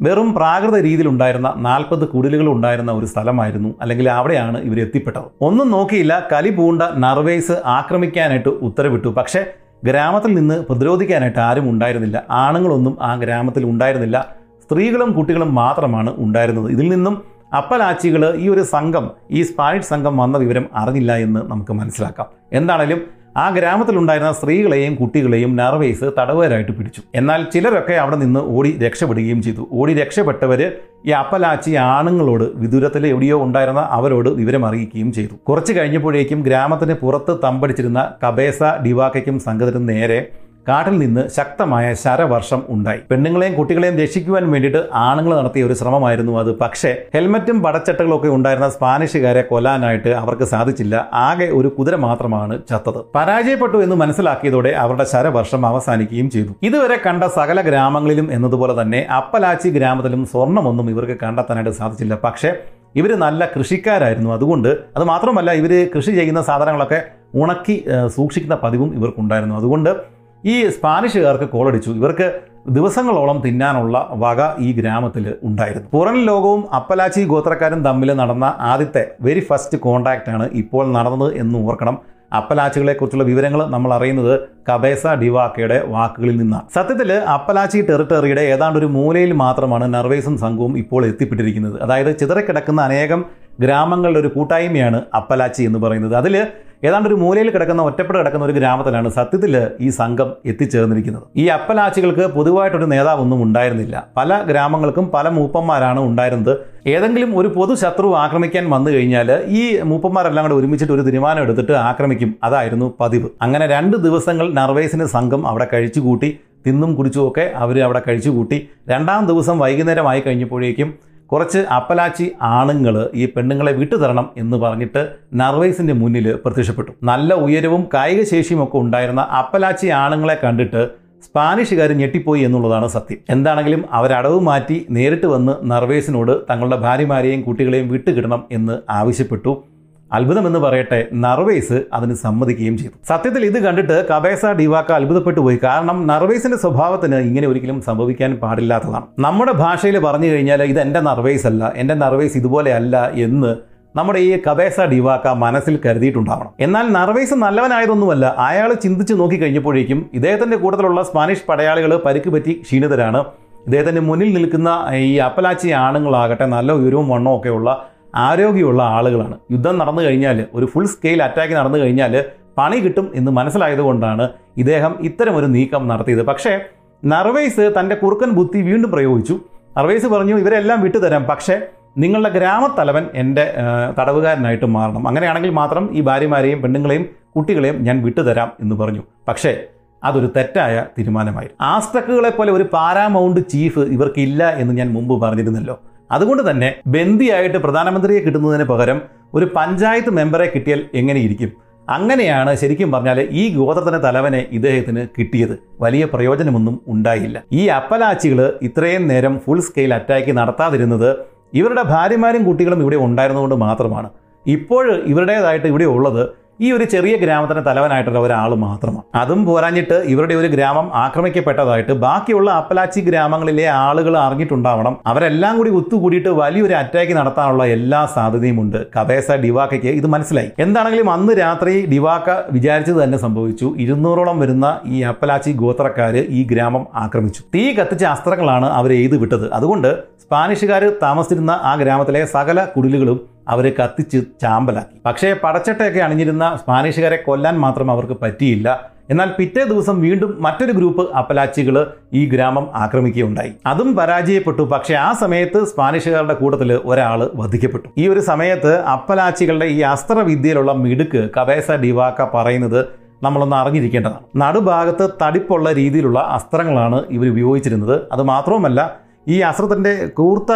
Speaker 1: വെറും പ്രാകൃത രീതിയിലുണ്ടായിരുന്ന നാൽപ്പത് കുടിലുകൾ ഉണ്ടായിരുന്ന ഒരു സ്ഥലമായിരുന്നു. അല്ലെങ്കിൽ അവിടെയാണ് ഇവർ എത്തിപ്പെട്ടത്. ഒന്നും നോക്കിയില്ല കലി പൂണ്ട നർവേസ് ആക്രമിക്കാനായിട്ട് ഉത്തരവിട്ടു. പക്ഷേ ഗ്രാമത്തിൽ നിന്ന് പ്രതിരോധിക്കാനായിട്ട് ആരും ഉണ്ടായിരുന്നില്ല. ആണുങ്ങളൊന്നും ആ ഗ്രാമത്തിൽ ഉണ്ടായിരുന്നില്ല. സ്ത്രീകളും കുട്ടികളും മാത്രമാണ് ഉണ്ടായിരുന്നത്. ഇതിൽ നിന്നും അപ്പലാച്ചികൾ ഈ ഒരു സംഘം ഈ സ്പാനിഷ് സംഘം വന്ന വിവരം അറിഞ്ഞില്ല എന്ന് നമുക്ക് മനസ്സിലാക്കാം. എന്താണേലും ആ ഗ്രാമത്തിലുണ്ടായിരുന്ന സ്ത്രീകളെയും കുട്ടികളെയും നർവേസ് തടവുകാരായിട്ട് പിടിച്ചു. എന്നാൽ ചിലരൊക്കെ അവിടെ നിന്ന് ഓടി രക്ഷപ്പെടുകയും ചെയ്തു. ഓടി രക്ഷപ്പെട്ടവർ ഈ അപ്പലാച്ചി ആണുങ്ങളോട് വിദൂരത്തിൽ എവിടെയോ ഉണ്ടായിരുന്ന അവരോട് വിവരം അറിയിക്കുകയും ചെയ്തു. കുറച്ച് കഴിഞ്ഞപ്പോഴേക്കും ഗ്രാമത്തിന് പുറത്ത് തമ്പടിച്ചിരുന്ന കബേസ ഡിവാക്കയ്ക്കും സംഘത്തിനും നേരെ കാട്ടിൽ നിന്ന് ശക്തമായ ശരവർഷം ഉണ്ടായി. പെണ്ണുങ്ങളെയും കുട്ടികളെയും രക്ഷിക്കുവാൻ വേണ്ടിയിട്ട് ആണുങ്ങൾ നടത്തിയ ഒരു ശ്രമമായിരുന്നു അത്. പക്ഷേ ഹെൽമറ്റും പടച്ചട്ടകളും ഒക്കെ ഉണ്ടായിരുന്ന സ്പാനിഷുകാരെ കൊല്ലാനായിട്ട് അവർക്ക് സാധിച്ചില്ല. ആകെ ഒരു കുതിര മാത്രമാണ് ചത്തത്. പരാജയപ്പെട്ടു എന്ന് മനസ്സിലാക്കിയതോടെ അവരുടെ ശരവർഷം അവസാനിക്കുകയും ചെയ്തു. ഇതുവരെ കണ്ട സകല ഗ്രാമങ്ങളിലും എന്നതുപോലെ തന്നെ അപ്പലാച്ചി ഗ്രാമത്തിലും സ്വർണമൊന്നും ഇവർക്ക് കണ്ടെത്താനായിട്ട് സാധിച്ചില്ല. പക്ഷേ ഇവർ നല്ല കൃഷിക്കാരായിരുന്നു. അതുകൊണ്ട് അത് മാത്രമല്ല ഇവർ കൃഷി ചെയ്യുന്ന സാധനങ്ങളൊക്കെ ഉണക്കി സൂക്ഷിക്കുന്ന പതിവും ഇവർക്കുണ്ടായിരുന്നു. അതുകൊണ്ട് ഈ സ്പാനിഷുകാർക്ക് കോളടിച്ചു. ഇവർക്ക് ദിവസങ്ങളോളം തിന്നാനുള്ള വക ഈ ഗ്രാമത്തിൽ ഉണ്ടായിരുന്നു. പുറം ലോകവും അപ്പലാച്ചി ഗോത്രക്കാരും തമ്മിൽ നടന്ന ആദ്യത്തെ വെരി ഫസ്റ്റ് കോണ്ടാക്റ്റ് ആണ് ഇപ്പോൾ നടന്നത് എന്ന് ഓർക്കണം. അപ്പലാച്ചികളെ കുറിച്ചുള്ള വിവരങ്ങൾ നമ്മൾ അറിയുന്നത് കബേസ ഡിവാക്കയുടെ വാക്കുകളിൽ നിന്നാണ്. സത്യത്തിൽ അപ്പലാച്ചി ടെറിട്ടറിയുടെ ഏതാണ്ട് ഒരു മൂലയിൽ മാത്രമാണ് നർവേസും സംഘവും ഇപ്പോൾ എത്തിപ്പെട്ടിരിക്കുന്നത്. അതായത് ചിതറിക്കിടക്കുന്ന അനേകം ഗ്രാമങ്ങളുടെ ഒരു കൂട്ടായ്മയാണ് അപ്പലാച്ചി എന്ന് പറയുന്നത്. അതിൽ ഏതാണ്ട് ഒരു മൂലയിൽ കിടക്കുന്ന ഒറ്റപ്പെട്ട് കിടക്കുന്ന ഒരു ഗ്രാമത്തിലാണ് സത്യത്തിൽ ഈ സംഘം എത്തിച്ചേർന്നിരിക്കുന്നത്. ഈ അപ്പലാച്ചികൾക്ക് പൊതുവായിട്ടൊരു നേതാവൊന്നും ഉണ്ടായിരുന്നില്ല. പല ഗ്രാമങ്ങൾക്കും പല മൂപ്പന്മാരാണ് ഉണ്ടായിരുന്നത്. ഏതെങ്കിലും ഒരു പൊതു ശത്രു ആക്രമിക്കാൻ വന്നു കഴിഞ്ഞാൽ ഈ മൂപ്പന്മാരെല്ലാം കൂടെ ഒരുമിച്ചിട്ട് ഒരു തീരുമാനം എടുത്തിട്ട് ആക്രമിക്കും. അതായിരുന്നു പതിവ്. അങ്ങനെ രണ്ട് ദിവസങ്ങൾ നർവേസിന് സംഘം അവിടെ കഴിച്ചുകൂട്ടി തിന്നും കുടിച്ചുമൊക്കെ അവർ അവിടെ കഴിച്ചുകൂട്ടി. രണ്ടാം ദിവസം വൈകുന്നേരമായി കഴിഞ്ഞപ്പോഴേക്കും കുറച്ച് അപ്പലാച്ചി ആണുങ്ങൾ ഈ പെണ്ണുങ്ങളെ വിട്ടുതരണം എന്ന് പറഞ്ഞിട്ട് നർവൈസിന്റെ മുന്നിൽ പ്രത്യക്ഷപ്പെട്ടു. നല്ല ഉയരവും കായിക ശേഷിയും ഒക്കെ ഉണ്ടായിരുന്ന അപ്പലാച്ചി ആണുങ്ങളെ കണ്ടിട്ട് സ്പാനിഷുകാർ ഞെട്ടിപ്പോയി എന്നുള്ളതാണ് സത്യം. എന്താണെങ്കിലും അവരടവ് മാറ്റി നേരിട്ട് വന്ന് നർവേസിനോട് തങ്ങളുടെ ഭാര്യമാരെയും കുട്ടികളെയും വിട്ടുകിടണം എന്ന് ആവശ്യപ്പെട്ടു. അത്ഭുതമെന്ന് പറയട്ടെ നർവേസ് അതിന് സമ്മതിക്കുകയും ചെയ്തു. സത്യത്തിൽ ഇത് കണ്ടിട്ട് കബേസ ഡിവാക്ക അത്ഭുതപ്പെട്ടു പോയി. കാരണം നർവേസിന്റെ സ്വഭാവത്തിന് ഇങ്ങനെ ഒരിക്കലും സംഭവിക്കാൻ പാടില്ലാത്തതാണ്. നമ്മുടെ ഭാഷയിൽ പറഞ്ഞു കഴിഞ്ഞാൽ ഇത് എന്റെ നർവേസ് അല്ല എന്റെ നർവേസ് ഇതുപോലെ അല്ല എന്ന് നമ്മുടെ ഈ കബേസ ഡിവാക്ക മനസ്സിൽ കരുതിയിട്ടുണ്ടാവണം. എന്നാൽ നർവേസ് നല്ലവനായതൊന്നുമല്ല. അയാൾ ചിന്തിച്ച് നോക്കി കഴിഞ്ഞപ്പോഴേക്കും ഇദ്ദേഹത്തിന്റെ കൂട്ടത്തിലുള്ള സ്പാനിഷ് പടയാളികൾ പരിക്ക് പറ്റി ക്ഷീണിതരാണ്. ഇദ്ദേഹത്തിന്റെ മുന്നിൽ നിൽക്കുന്ന ഈ അപ്പലാച്ചി ആണുങ്ങളാകട്ടെ നല്ല ഉയരവും വണ്ണവും ഒക്കെയുള്ള ആരോഗ്യമുള്ള ആളുകളാണ്. യുദ്ധം നടന്നു കഴിഞ്ഞാൽ ഒരു ഫുൾ സ്കെയിൽ അറ്റാക്ക് നടന്നു കഴിഞ്ഞാൽ പണി കിട്ടും എന്ന് മനസ്സിലായതുകൊണ്ടാണ് ഇദ്ദേഹം ഇത്തരമൊരു നീക്കം നടത്തിയത്. പക്ഷേ നർവേസ് തന്റെ കുറുക്കൻ ബുദ്ധി വീണ്ടും പ്രയോഗിച്ചു. നർവേസ് പറഞ്ഞു ഇവരെല്ലാം വിട്ടുതരാം പക്ഷേ നിങ്ങളുടെ ഗ്രാമത്തലവൻ എന്റെ തടവുകാരനായിട്ട് മാറണം. അങ്ങനെയാണെങ്കിൽ മാത്രം ഈ ഭാര്യമാരെയും പെണ്ണുങ്ങളെയും കുട്ടികളെയും ഞാൻ വിട്ടുതരാം എന്ന് പറഞ്ഞു. പക്ഷേ അതൊരു തെറ്റായ തീരുമാനമായിരുന്നു. ആസ്ട്രക്കുകളെ പോലെ ഒരു പാരാമൗണ്ട് ചീഫ് ഇവർക്കില്ല എന്ന് ഞാൻ മുമ്പ് പറഞ്ഞിരുന്നല്ലോ. അതുകൊണ്ട് തന്നെ ബന്ദിയായിട്ട് പ്രധാനമന്ത്രിയെ കിട്ടുന്നതിന് പകരം ഒരു പഞ്ചായത്ത് മെമ്പറെ കിട്ടിയാൽ എങ്ങനെയിരിക്കും അങ്ങനെയാണ് ശരിക്കും പറഞ്ഞാൽ ഈ ഗോത്രത്തിന് തലവനെ ഇദ്ദേഹത്തിന് കിട്ടിയത്. വലിയ പ്രയോജനമൊന്നും ഉണ്ടായില്ല. ഈ അപ്പലാച്ചികൾ ഇത്രയും നേരം ഫുൾ സ്കെയിൽ അറ്റാക്ക് നടത്താതിരുന്നത് ഇവരുടെ ഭാര്യമാരും കുട്ടികളും ഇവിടെ ഉണ്ടായിരുന്നതുകൊണ്ട് മാത്രമാണ്. ഇപ്പോൾ ഇവരുടേതായിട്ട് ഇവിടെ ഉള്ളത് ഈ ഒരു ചെറിയ ഗ്രാമത്തിന് തലവനായിട്ടുള്ള ഒരാൾ മാത്രമാണ്. അതും പോരാഞ്ഞിട്ട് ഇവരുടെ ഒരു ഗ്രാമം ആക്രമിക്കപ്പെട്ടതായിട്ട് ബാക്കിയുള്ള അപ്പലാച്ചി ഗ്രാമങ്ങളിലെ ആളുകൾ അറിഞ്ഞിട്ടുണ്ടാവണം. അവരെല്ലാം കൂടി ഒത്തുകൂടിയിട്ട് വലിയൊരു അറ്റാക്ക് നടത്താനുള്ള എല്ലാ സാധ്യതയും ഉണ്ട്. കബേസ ഡിവാക്കയ്ക്ക് ഇത് മനസ്സിലായി. എന്താണെങ്കിലും അന്ന് രാത്രി ഡിവാക്ക വിചാരിച്ചത് തന്നെ സംഭവിച്ചു. ഇരുന്നൂറോളം വരുന്ന ഈ അപ്പലാച്ചി ഗോത്രക്കാര് ഈ ഗ്രാമം ആക്രമിച്ചു. തീ കത്തിച്ച അസ്ത്രങ്ങളാണ് അവർ എഴുതി വിട്ടത്. അതുകൊണ്ട് സ്പാനിഷുകാർ താമസിച്ചിരുന്ന ആ ഗ്രാമത്തിലെ സകല കുടിലുകളും അവരെ കത്തിച്ച് ചാമ്പലാക്കി. പക്ഷേ പടച്ചട്ടയൊക്കെ അണിഞ്ഞിരുന്ന സ്പാനിഷുകാരെ കൊല്ലാൻ മാത്രം അവർക്ക് പറ്റിയില്ല. എന്നാൽ പിറ്റേ ദിവസം വീണ്ടും മറ്റൊരു ഗ്രൂപ്പ് അപ്പലാച്ചികൾ ഈ ഗ്രാമം ആക്രമിക്കുകയുണ്ടായി. അതും പരാജയപ്പെട്ടു. പക്ഷേ ആ സമയത്ത് സ്പാനിഷുകാരുടെ കൂട്ടത്തിൽ ഒരാൾ വധിക്കപ്പെട്ടു. ഈ ഒരു സമയത്ത് അപ്പലാച്ചികളുടെ ഈ അസ്ത്രവിദ്യയിലുള്ള മിടുക്ക് കവേസ ഡിവാക്ക പറയുന്നത് നമ്മളൊന്ന് അറിഞ്ഞിരിക്കേണ്ടതാണ്. നടുഭാഗത്ത് തടിപ്പുള്ള രീതിയിലുള്ള അസ്ത്രങ്ങളാണ് ഇവർ ഉപയോഗിച്ചിരുന്നത്. അത് മാത്രവുമല്ല ഈ അസ്ത്രത്തിന്റെ കൂർത്ത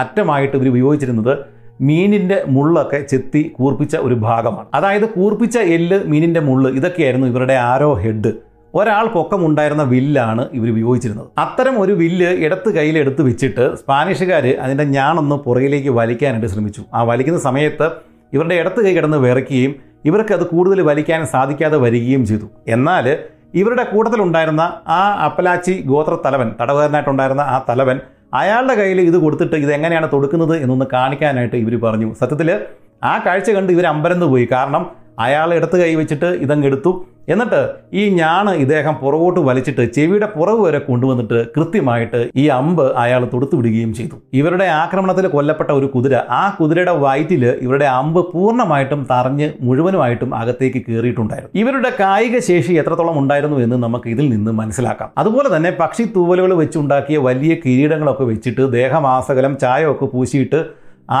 Speaker 1: അറ്റമായിട്ട് ഇവർ ഉപയോഗിച്ചിരുന്നത് മീനിന്റെ മുള്ളൊക്കെ ചെത്തി കൂർപ്പിച്ച ഒരു ഭാഗമാണ്. അതായത് കൂർപ്പിച്ച എല്ല് മീനിന്റെ മുള്ള് ഇതൊക്കെയായിരുന്നു ഇവരുടെ ആരോ ഹെഡ്. ഒരാൾ പൊക്കമുണ്ടായിരുന്ന വില്ലാണ് ഇവർ ഉപയോഗിച്ചിരുന്നത്. അത്തരം ഒരു വില്ല് ഇടത്ത് കയ്യിൽ എടുത്ത് വെച്ചിട്ട് സ്പാനിഷുകാർ അതിന്റെ ഞാണൊന്ന് പുറകിലേക്ക് വലിക്കാനായിട്ട് ശ്രമിച്ചു. ആ വലിക്കുന്ന സമയത്ത് ഇവരുടെ ഇടത്ത് കൈ കിടന്ന് വിറയ്ക്കുകയും ഇവർക്ക് അത് കൂടുതൽ വലിക്കാൻ സാധിക്കാതെ വരികയും ചെയ്തു. എന്നാൽ ഇവരുടെ കൂട്ടത്തിലുണ്ടായിരുന്ന ആ അപ്പലാച്ചി ഗോത്ര തലവൻ തടവുകാരനായിട്ടുണ്ടായിരുന്ന ആ തലവൻ അയാളുടെ കയ്യിൽ ഇത് കൊടുത്തിട്ട് ഇത് എങ്ങനെയാണ് തൊടുക്കുന്നത് എന്നൊന്ന് കാണിക്കാനായിട്ട് ഇവർ പറഞ്ഞു. സത്യത്തിൽ ആ കാഴ്ച കണ്ട് ഇവർ അമ്പരന്ന് പോയി. കാരണം അയാൾ എടുത്ത് കൈ വെച്ചിട്ട് ഇതങ്ങ് എടുത്തു. എന്നിട്ട് ഈ ഞാണ് ഇദ്ദേഹം പുറകോട്ട് വലിച്ചിട്ട് ചെവിയുടെ പുറവ് വരെ കൊണ്ടുവന്നിട്ട് കൃത്യമായിട്ട് ഈ അമ്പ് അയാൾ തൊടുത്തുവിടുകയും ചെയ്തു. ഇവരുടെ ആക്രമണത്തിൽ കൊല്ലപ്പെട്ട ഒരു കുതിര ആ കുതിരയുടെ വയറ്റിൽ ഇവരുടെ അമ്പ് പൂർണമായിട്ടും തറഞ്ഞ് മുഴുവനുമായിട്ടും അകത്തേക്ക് കയറിയിട്ടുണ്ടായിരുന്നു. ഇവരുടെ കായിക ശേഷി എത്രത്തോളം ഉണ്ടായിരുന്നു എന്ന് നമുക്ക് ഇതിൽ നിന്ന് മനസ്സിലാക്കാം. അതുപോലെ തന്നെ പക്ഷി തൂവലുകൾ വെച്ചുണ്ടാക്കിയ വലിയ കിരീടങ്ങളൊക്കെ വെച്ചിട്ട് ദേഹമാസകലം ചായമൊക്കെ പൂശിയിട്ട്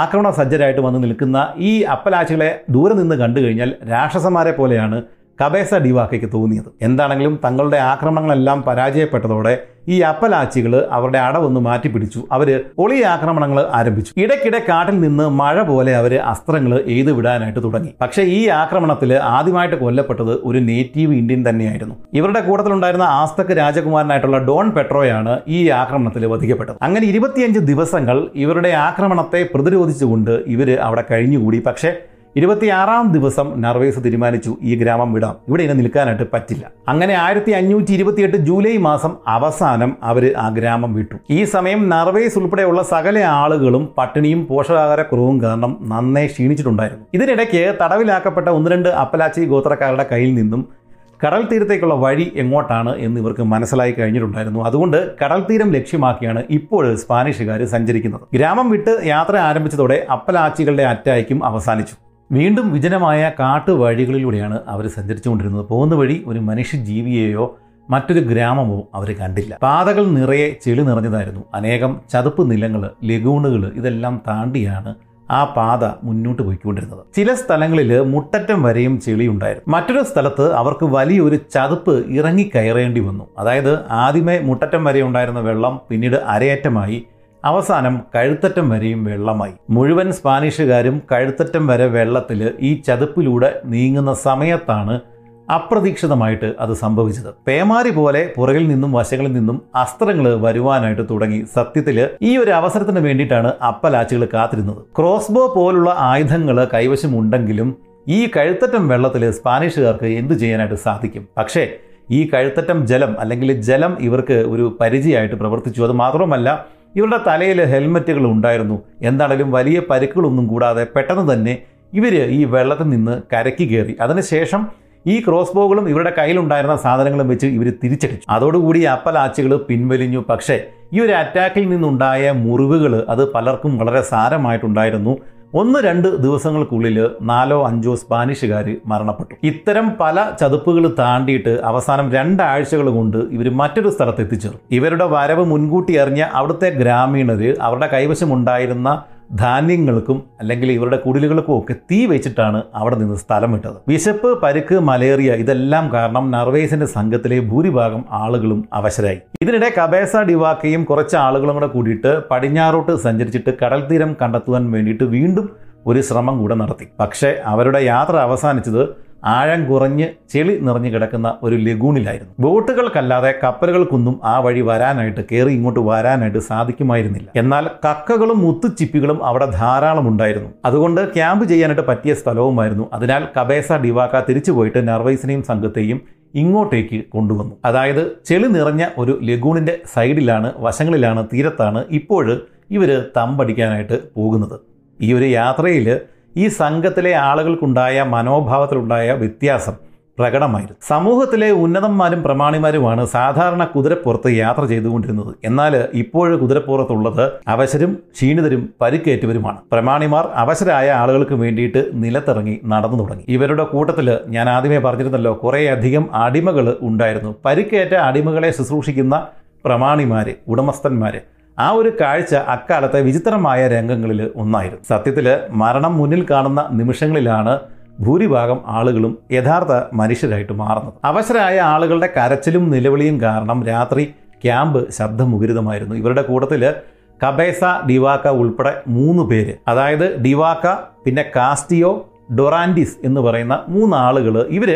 Speaker 1: ആക്രമണ സജ്ജരായിട്ട് വന്ന് നിൽക്കുന്ന ഈ അപ്പലാച്ചികളെ ദൂരെ നിന്ന് കണ്ടു കഴിഞ്ഞാൽ രാക്ഷസന്മാരെ പോലെയാണ് കബേസ ഡിവാക്കയ്ക്ക് തോന്നിയത്. എന്താണെങ്കിലും തങ്ങളുടെ ആക്രമണങ്ങളെല്ലാം പരാജയപ്പെട്ടതോടെ ഈ അപ്പലാച്ചികൾ അവരുടെ അടവൊന്ന് മാറ്റിപ്പിടിച്ചു. അവർ ഒളി ആക്രമണങ്ങൾ ആരംഭിച്ചു. ഇടയ്ക്കിടെ കാട്ടിൽ നിന്ന് മഴ പോലെ അവർ അസ്ത്രങ്ങൾ എയ്തു വിടാനായിട്ട് തുടങ്ങി. പക്ഷേ ഈ ആക്രമണത്തിൽ ആദ്യമായിട്ട് കൊല്ലപ്പെട്ടത് ഒരു നേറ്റീവ് ഇന്ത്യൻ തന്നെയായിരുന്നു. ഇവരുടെ കൂട്ടത്തിലുണ്ടായിരുന്ന ആസ്തക് രാജകുമാരനായിട്ടുള്ള ഡോൺ പെട്രോയാണ് ഈ ആക്രമണത്തിൽ വധിക്കപ്പെട്ടത്. അങ്ങനെ ഇരുപത്തിയഞ്ച് ദിവസങ്ങൾ ഇവരുടെ ആക്രമണത്തെ പ്രതിരോധിച്ചുകൊണ്ട് ഇവർ അവിടെ കഴിഞ്ഞുകൂടി. പക്ഷേ ഇരുപത്തിയാറാം ദിവസം നർവേസ് തീരുമാനിച്ചു ഈ ഗ്രാമം വിടാം. ഇവിടെ ഇനി നിൽക്കാനായിട്ട് പറ്റില്ല. അങ്ങനെ ആയിരത്തി അഞ്ഞൂറ്റി ഇരുപത്തിയെട്ട് ജൂലൈ മാസം അവസാനം അവർ ആ ഗ്രാമം വിട്ടു. ഈ സമയം നർവേസ് ഉൾപ്പെടെയുള്ള സകല ആളുകളും പട്ടിണിയും പോഷകാഹാരക്കുറവും കാരണം നന്നേ ക്ഷീണിച്ചിട്ടുണ്ടായിരുന്നു. ഇതിനിടയ്ക്ക് തടവിലാക്കപ്പെട്ട ഒന്ന് രണ്ട് അപ്പലാച്ചി ഗോത്രക്കാരുടെ കയ്യിൽ നിന്നും കടൽ തീരത്തേക്കുള്ള വഴി എങ്ങോട്ടാണ് എന്ന് ഇവർക്ക് മനസ്സിലായി കഴിഞ്ഞിട്ടുണ്ടായിരുന്നു. അതുകൊണ്ട് കടൽ തീരം ലക്ഷ്യമാക്കിയാണ് ഇപ്പോൾ സ്പാനിഷുകാർ സഞ്ചരിക്കുന്നത്. ഗ്രാമം വിട്ട് യാത്ര ആരംഭിച്ചതോടെ അപ്പലാച്ചികളുടെ അറ്റായ്ക്കും അവസാനിച്ചു. വീണ്ടും വിജനമായ കാട്ടുവഴികളിലൂടെയാണ് അവർ സഞ്ചരിച്ചുകൊണ്ടിരുന്നത്. പോകുന്ന വഴി ഒരു മനുഷ്യജീവിയെയോ മറ്റൊരു ഗ്രാമമോ അവർ കണ്ടില്ല. പാതകൾ നിറയെ ചെളി നിറഞ്ഞതായിരുന്നു. അനേകം ചതുപ്പ് നിലങ്ങൾ ലഗൂണുകൾ ഇതെല്ലാം താണ്ടിയാണ് ആ പാത മുന്നോട്ട് പോയിക്കൊണ്ടിരുന്നത്. ചില സ്ഥലങ്ങളിൽ മുട്ടറ്റം വരെയും ചെളിയുണ്ടായിരുന്നു. മറ്റൊരു സ്ഥലത്ത് അവർക്ക് വലിയൊരു ചതുപ്പ് ഇറങ്ങി കയറേണ്ടി വന്നു. അതായത് ആദ്യമേ മുട്ടറ്റം വരെ ഉണ്ടായിരുന്ന വെള്ളം പിന്നീട് അരയറ്റമായി. അവസാനം കഴുത്തറ്റം വരെയും വെള്ളമായി. മുഴുവൻ സ്പാനിഷുകാരും കഴുത്തറ്റം വരെ വെള്ളത്തിൽ ഈ ചതുപ്പിലൂടെ നീങ്ങുന്ന സമയത്താണ് അപ്രതീക്ഷിതമായിട്ട് അത് സംഭവിച്ചത്. പേമാരി പോലെ പുറകിൽ നിന്നും വശങ്ങളിൽ നിന്നും അസ്ത്രങ്ങൾ വരുവാനായിട്ട് തുടങ്ങി. സത്യത്തിൽ ഈ ഒരു അവസരത്തിന് വേണ്ടിയിട്ടാണ് അപ്പലാച്ചുകൾ കാത്തിരുന്നത്. ക്രോസ്ബോ പോലുള്ള ആയുധങ്ങൾ കൈവശമുണ്ടെങ്കിലും ഈ കഴുത്തറ്റം വെള്ളത്തിൽ സ്പാനിഷുകാർക്ക് എന്തു ചെയ്യാനായിട്ട് സാധിക്കും? പക്ഷേ ഈ കഴുത്തറ്റം ജലം അല്ലെങ്കിൽ ജലം ഇവർക്ക് ഒരു പരിചയമായിട്ട് പ്രവർത്തിച്ചു. അത് മാത്രമല്ല ഇവരുടെ തലയിൽ ഹെൽമറ്റുകൾ ഉണ്ടായിരുന്നു. എന്താണേലും വലിയ പരിക്കുകളൊന്നും കൂടാതെ പെട്ടെന്ന് തന്നെ ഇവർ ഈ വെള്ളത്തിൽ നിന്ന് കരയ്ക്ക് കയറി. അതിനുശേഷം ഈ ക്രോസ് ബോകളും ഇവരുടെ കയ്യിലുണ്ടായിരുന്ന സാധനങ്ങളും വെച്ച് ഇവർ തിരിച്ചടിച്ചു. അതോടുകൂടി അപ്പലാച്ചുകൾ പിൻവലിഞ്ഞു. പക്ഷേ ഈ ഒരു അറ്റാക്കിൽ നിന്നുണ്ടായ മുറിവുകൾ അത് പലർക്കും വളരെ സാരമായിട്ടുണ്ടായിരുന്നു. ഒന്ന് രണ്ട് ദിവസങ്ങൾക്കുള്ളിൽ നാലോ അഞ്ചോ സ്പാനിഷുകാർ മരണപ്പെട്ടു. ഇത്തരം പല ചതുപ്പുകൾ താണ്ടിയിട്ട് അവസാനം രണ്ടാഴ്ചകൾ കൊണ്ട് ഇവർ മറ്റൊരു സ്ഥലത്ത് എത്തിച്ചേർന്നു ഇവരുടെ വരവ് മുൻകൂട്ടി അറിഞ്ഞ അവിടുത്തെ ഗ്രാമീണർ അവരുടെ കൈവശമുണ്ടായിരുന്ന ധാന്യങ്ങൾക്കും അല്ലെങ്കിൽ ഇവരുടെ കുടിലുകൾക്കും ഒക്കെ തീ വെച്ചിട്ടാണ് അവിടെ നിന്ന് സ്ഥലം വിട്ടത്. വിശപ്പ് പരുക്ക് മലേറിയ ഇതെല്ലാം കാരണം നർവേസിന്റെ സംഘത്തിലെ ഭൂരിഭാഗം ആളുകളും അവശരായി. ഇതിനിടെ കബേസ ഡിവാക്കയും കുറച്ച് ആളുകളും കൂടെ കൂടിയിട്ട് പടിഞ്ഞാറോട്ട് സഞ്ചരിച്ചിട്ട് കടൽ തീരം കണ്ടെത്തുവാൻ വേണ്ടിയിട്ട് വീണ്ടും ഒരു ശ്രമം കൂടെ നടത്തി. പക്ഷേ അവരുടെ യാത്ര അവസാനിച്ചത് ആഴം കുറഞ്ഞ് ചെളി നിറഞ്ഞു കിടക്കുന്ന ഒരു ലഗൂണിലായിരുന്നു. ബോട്ടുകൾക്കല്ലാതെ കപ്പലുകൾക്കൊന്നും ആ വഴി വരാനായിട്ട് കയറി ഇങ്ങോട്ട് വരാനായിട്ട് സാധിക്കുമായിരുന്നില്ല. എന്നാൽ കക്കകളും മുത്തുച്ചിപ്പികളും അവിടെ ധാരാളം ഉണ്ടായിരുന്നു. അതുകൊണ്ട് ക്യാമ്പ് ചെയ്യാനായിട്ട് പറ്റിയ സ്ഥലവുമായിരുന്നു. അതിനാൽ കബേസ ഡിവാക്ക തിരിച്ചു പോയിട്ട് നർവൈസിനെയും സംഘത്തെയും ഇങ്ങോട്ടേക്ക് കൊണ്ടുവന്നു. അതായത് ചെളി നിറഞ്ഞ ഒരു ലഗൂണിന്റെ സൈഡിലാണ് വശങ്ങളിലാണ് തീരത്താണ് ഇപ്പോൾ ഇവർ തമ്പടിക്കാനായിട്ട് പോകുന്നത്. ഈ ഒരു യാത്രയിൽ ഈ സംഘത്തിലെ ആളുകൾക്കുണ്ടായ മനോഭാവത്തിലുണ്ടായ വ്യത്യാസം പ്രകടമായിരുന്നു. സമൂഹത്തിലെ ഉന്നതന്മാരും പ്രമാണിമാരുമാണ് സാധാരണ കുതിരപ്പുറത്ത് യാത്ര ചെയ്തുകൊണ്ടിരുന്നത്. എന്നാൽ ഇപ്പോൾ കുതിരപ്പുറത്തുള്ളത് അവശരും ക്ഷീണിതരും പരിക്കേറ്റവരുമാണ്. പ്രമാണിമാർ അവശരായ ആളുകൾക്ക് വേണ്ടിയിട്ട് നിലത്തിറങ്ങി നടന്നു തുടങ്ങി. ഇവരുടെ കൂട്ടത്തിൽ ഞാൻ ആദ്യമേ പറഞ്ഞിരുന്നല്ലോ കുറേയധികം അടിമകൾ ഉണ്ടായിരുന്നു. പരിക്കേറ്റ അടിമകളെ ശുശ്രൂഷിക്കുന്ന പ്രമാണിമാർ ഉടമസ്ഥന്മാര് ആ ഒരു കാഴ്ച അക്കാലത്തെ വിചിത്രമായ രംഗങ്ങളിൽ ഒന്നായിരുന്നു. സത്യത്തിൽ മരണം മുന്നിൽ കാണുന്ന നിമിഷങ്ങളിലാണ് ഭൂരിഭാഗം ആളുകളും യഥാർത്ഥ മനുഷ്യരായിട്ട് മാറുന്നത്. അവശരായ ആളുകളുടെ കരച്ചിലും നിലവിളിയും കാരണം രാത്രി ക്യാമ്പ് ശബ്ദമുഖരിതമായിരുന്നു. ഇവരുടെ കൂട്ടത്തിൽ കബേസ ഡിവാക്ക ഉൾപ്പെടെ മൂന്ന് പേര് അതായത് ഡിവാക്ക പിന്നെ കാസ്റ്റിയോ ഡൊറാൻഡിസ് എന്ന് പറയുന്ന മൂന്ന് ആളുകൾ ഇവർ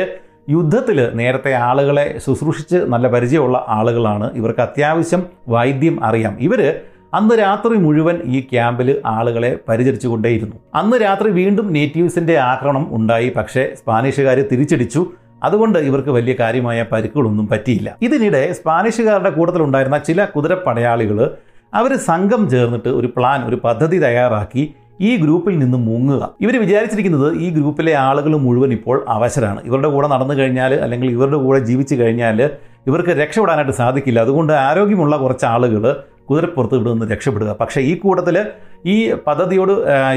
Speaker 1: യുദ്ധത്തിൽ നേരത്തെ ആളുകളെ ശുശ്രൂഷിച്ച് നല്ല പരിചയമുള്ള ആളുകളാണ്. ഇവർക്ക് അത്യാവശ്യം വൈദ്യം അറിയാം. ഇവർ അന്ന് രാത്രി മുഴുവൻ ഈ ക്യാമ്പിൽ ആളുകളെ പരിചരിച്ചുകൊണ്ടേയിരുന്നു. അന്ന് രാത്രി വീണ്ടും നേറ്റീവ്സിന്റെ ആക്രമണം ഉണ്ടായി. പക്ഷേ സ്പാനിഷുകാർ തിരിച്ചടിച്ചു. അതുകൊണ്ട് ഇവർക്ക് വലിയ കാര്യമായ പരിക്കുകളൊന്നും പറ്റിയില്ല. ഇതിനിടെ സ്പാനിഷുകാരുടെ കൂട്ടത്തിലുണ്ടായിരുന്ന ചില കുതിരപ്പടയാളികൾ അവർ സംഘം ചേർന്നിട്ട് ഒരു പ്ലാൻ ഒരു പദ്ധതി തയ്യാറാക്കി. ഈ ഗ്രൂപ്പിൽ നിന്ന് മുങ്ങുക. ഇവർ വിചാരിച്ചിരിക്കുന്നത് ഈ ഗ്രൂപ്പിലെ ആളുകൾ മുഴുവൻ ഇപ്പോൾ അവശരാണ്. ഇവരുടെ കൂടെ നടന്നു കഴിഞ്ഞാൽ അല്ലെങ്കിൽ ഇവരുടെ കൂടെ ജീവിച്ചു കഴിഞ്ഞാൽ ഇവർക്ക് രക്ഷപ്പെടാനായിട്ട് സാധിക്കില്ല. അതുകൊണ്ട് ആരോഗ്യമുള്ള കുറച്ച് ആളുകൾ കുതിരപ്പുറത്ത് ഇവിടെ നിന്ന് രക്ഷപ്പെടുക. പക്ഷേ ഈ കൂട്ടത്തിൽ ഈ പദ്ധതിയോട്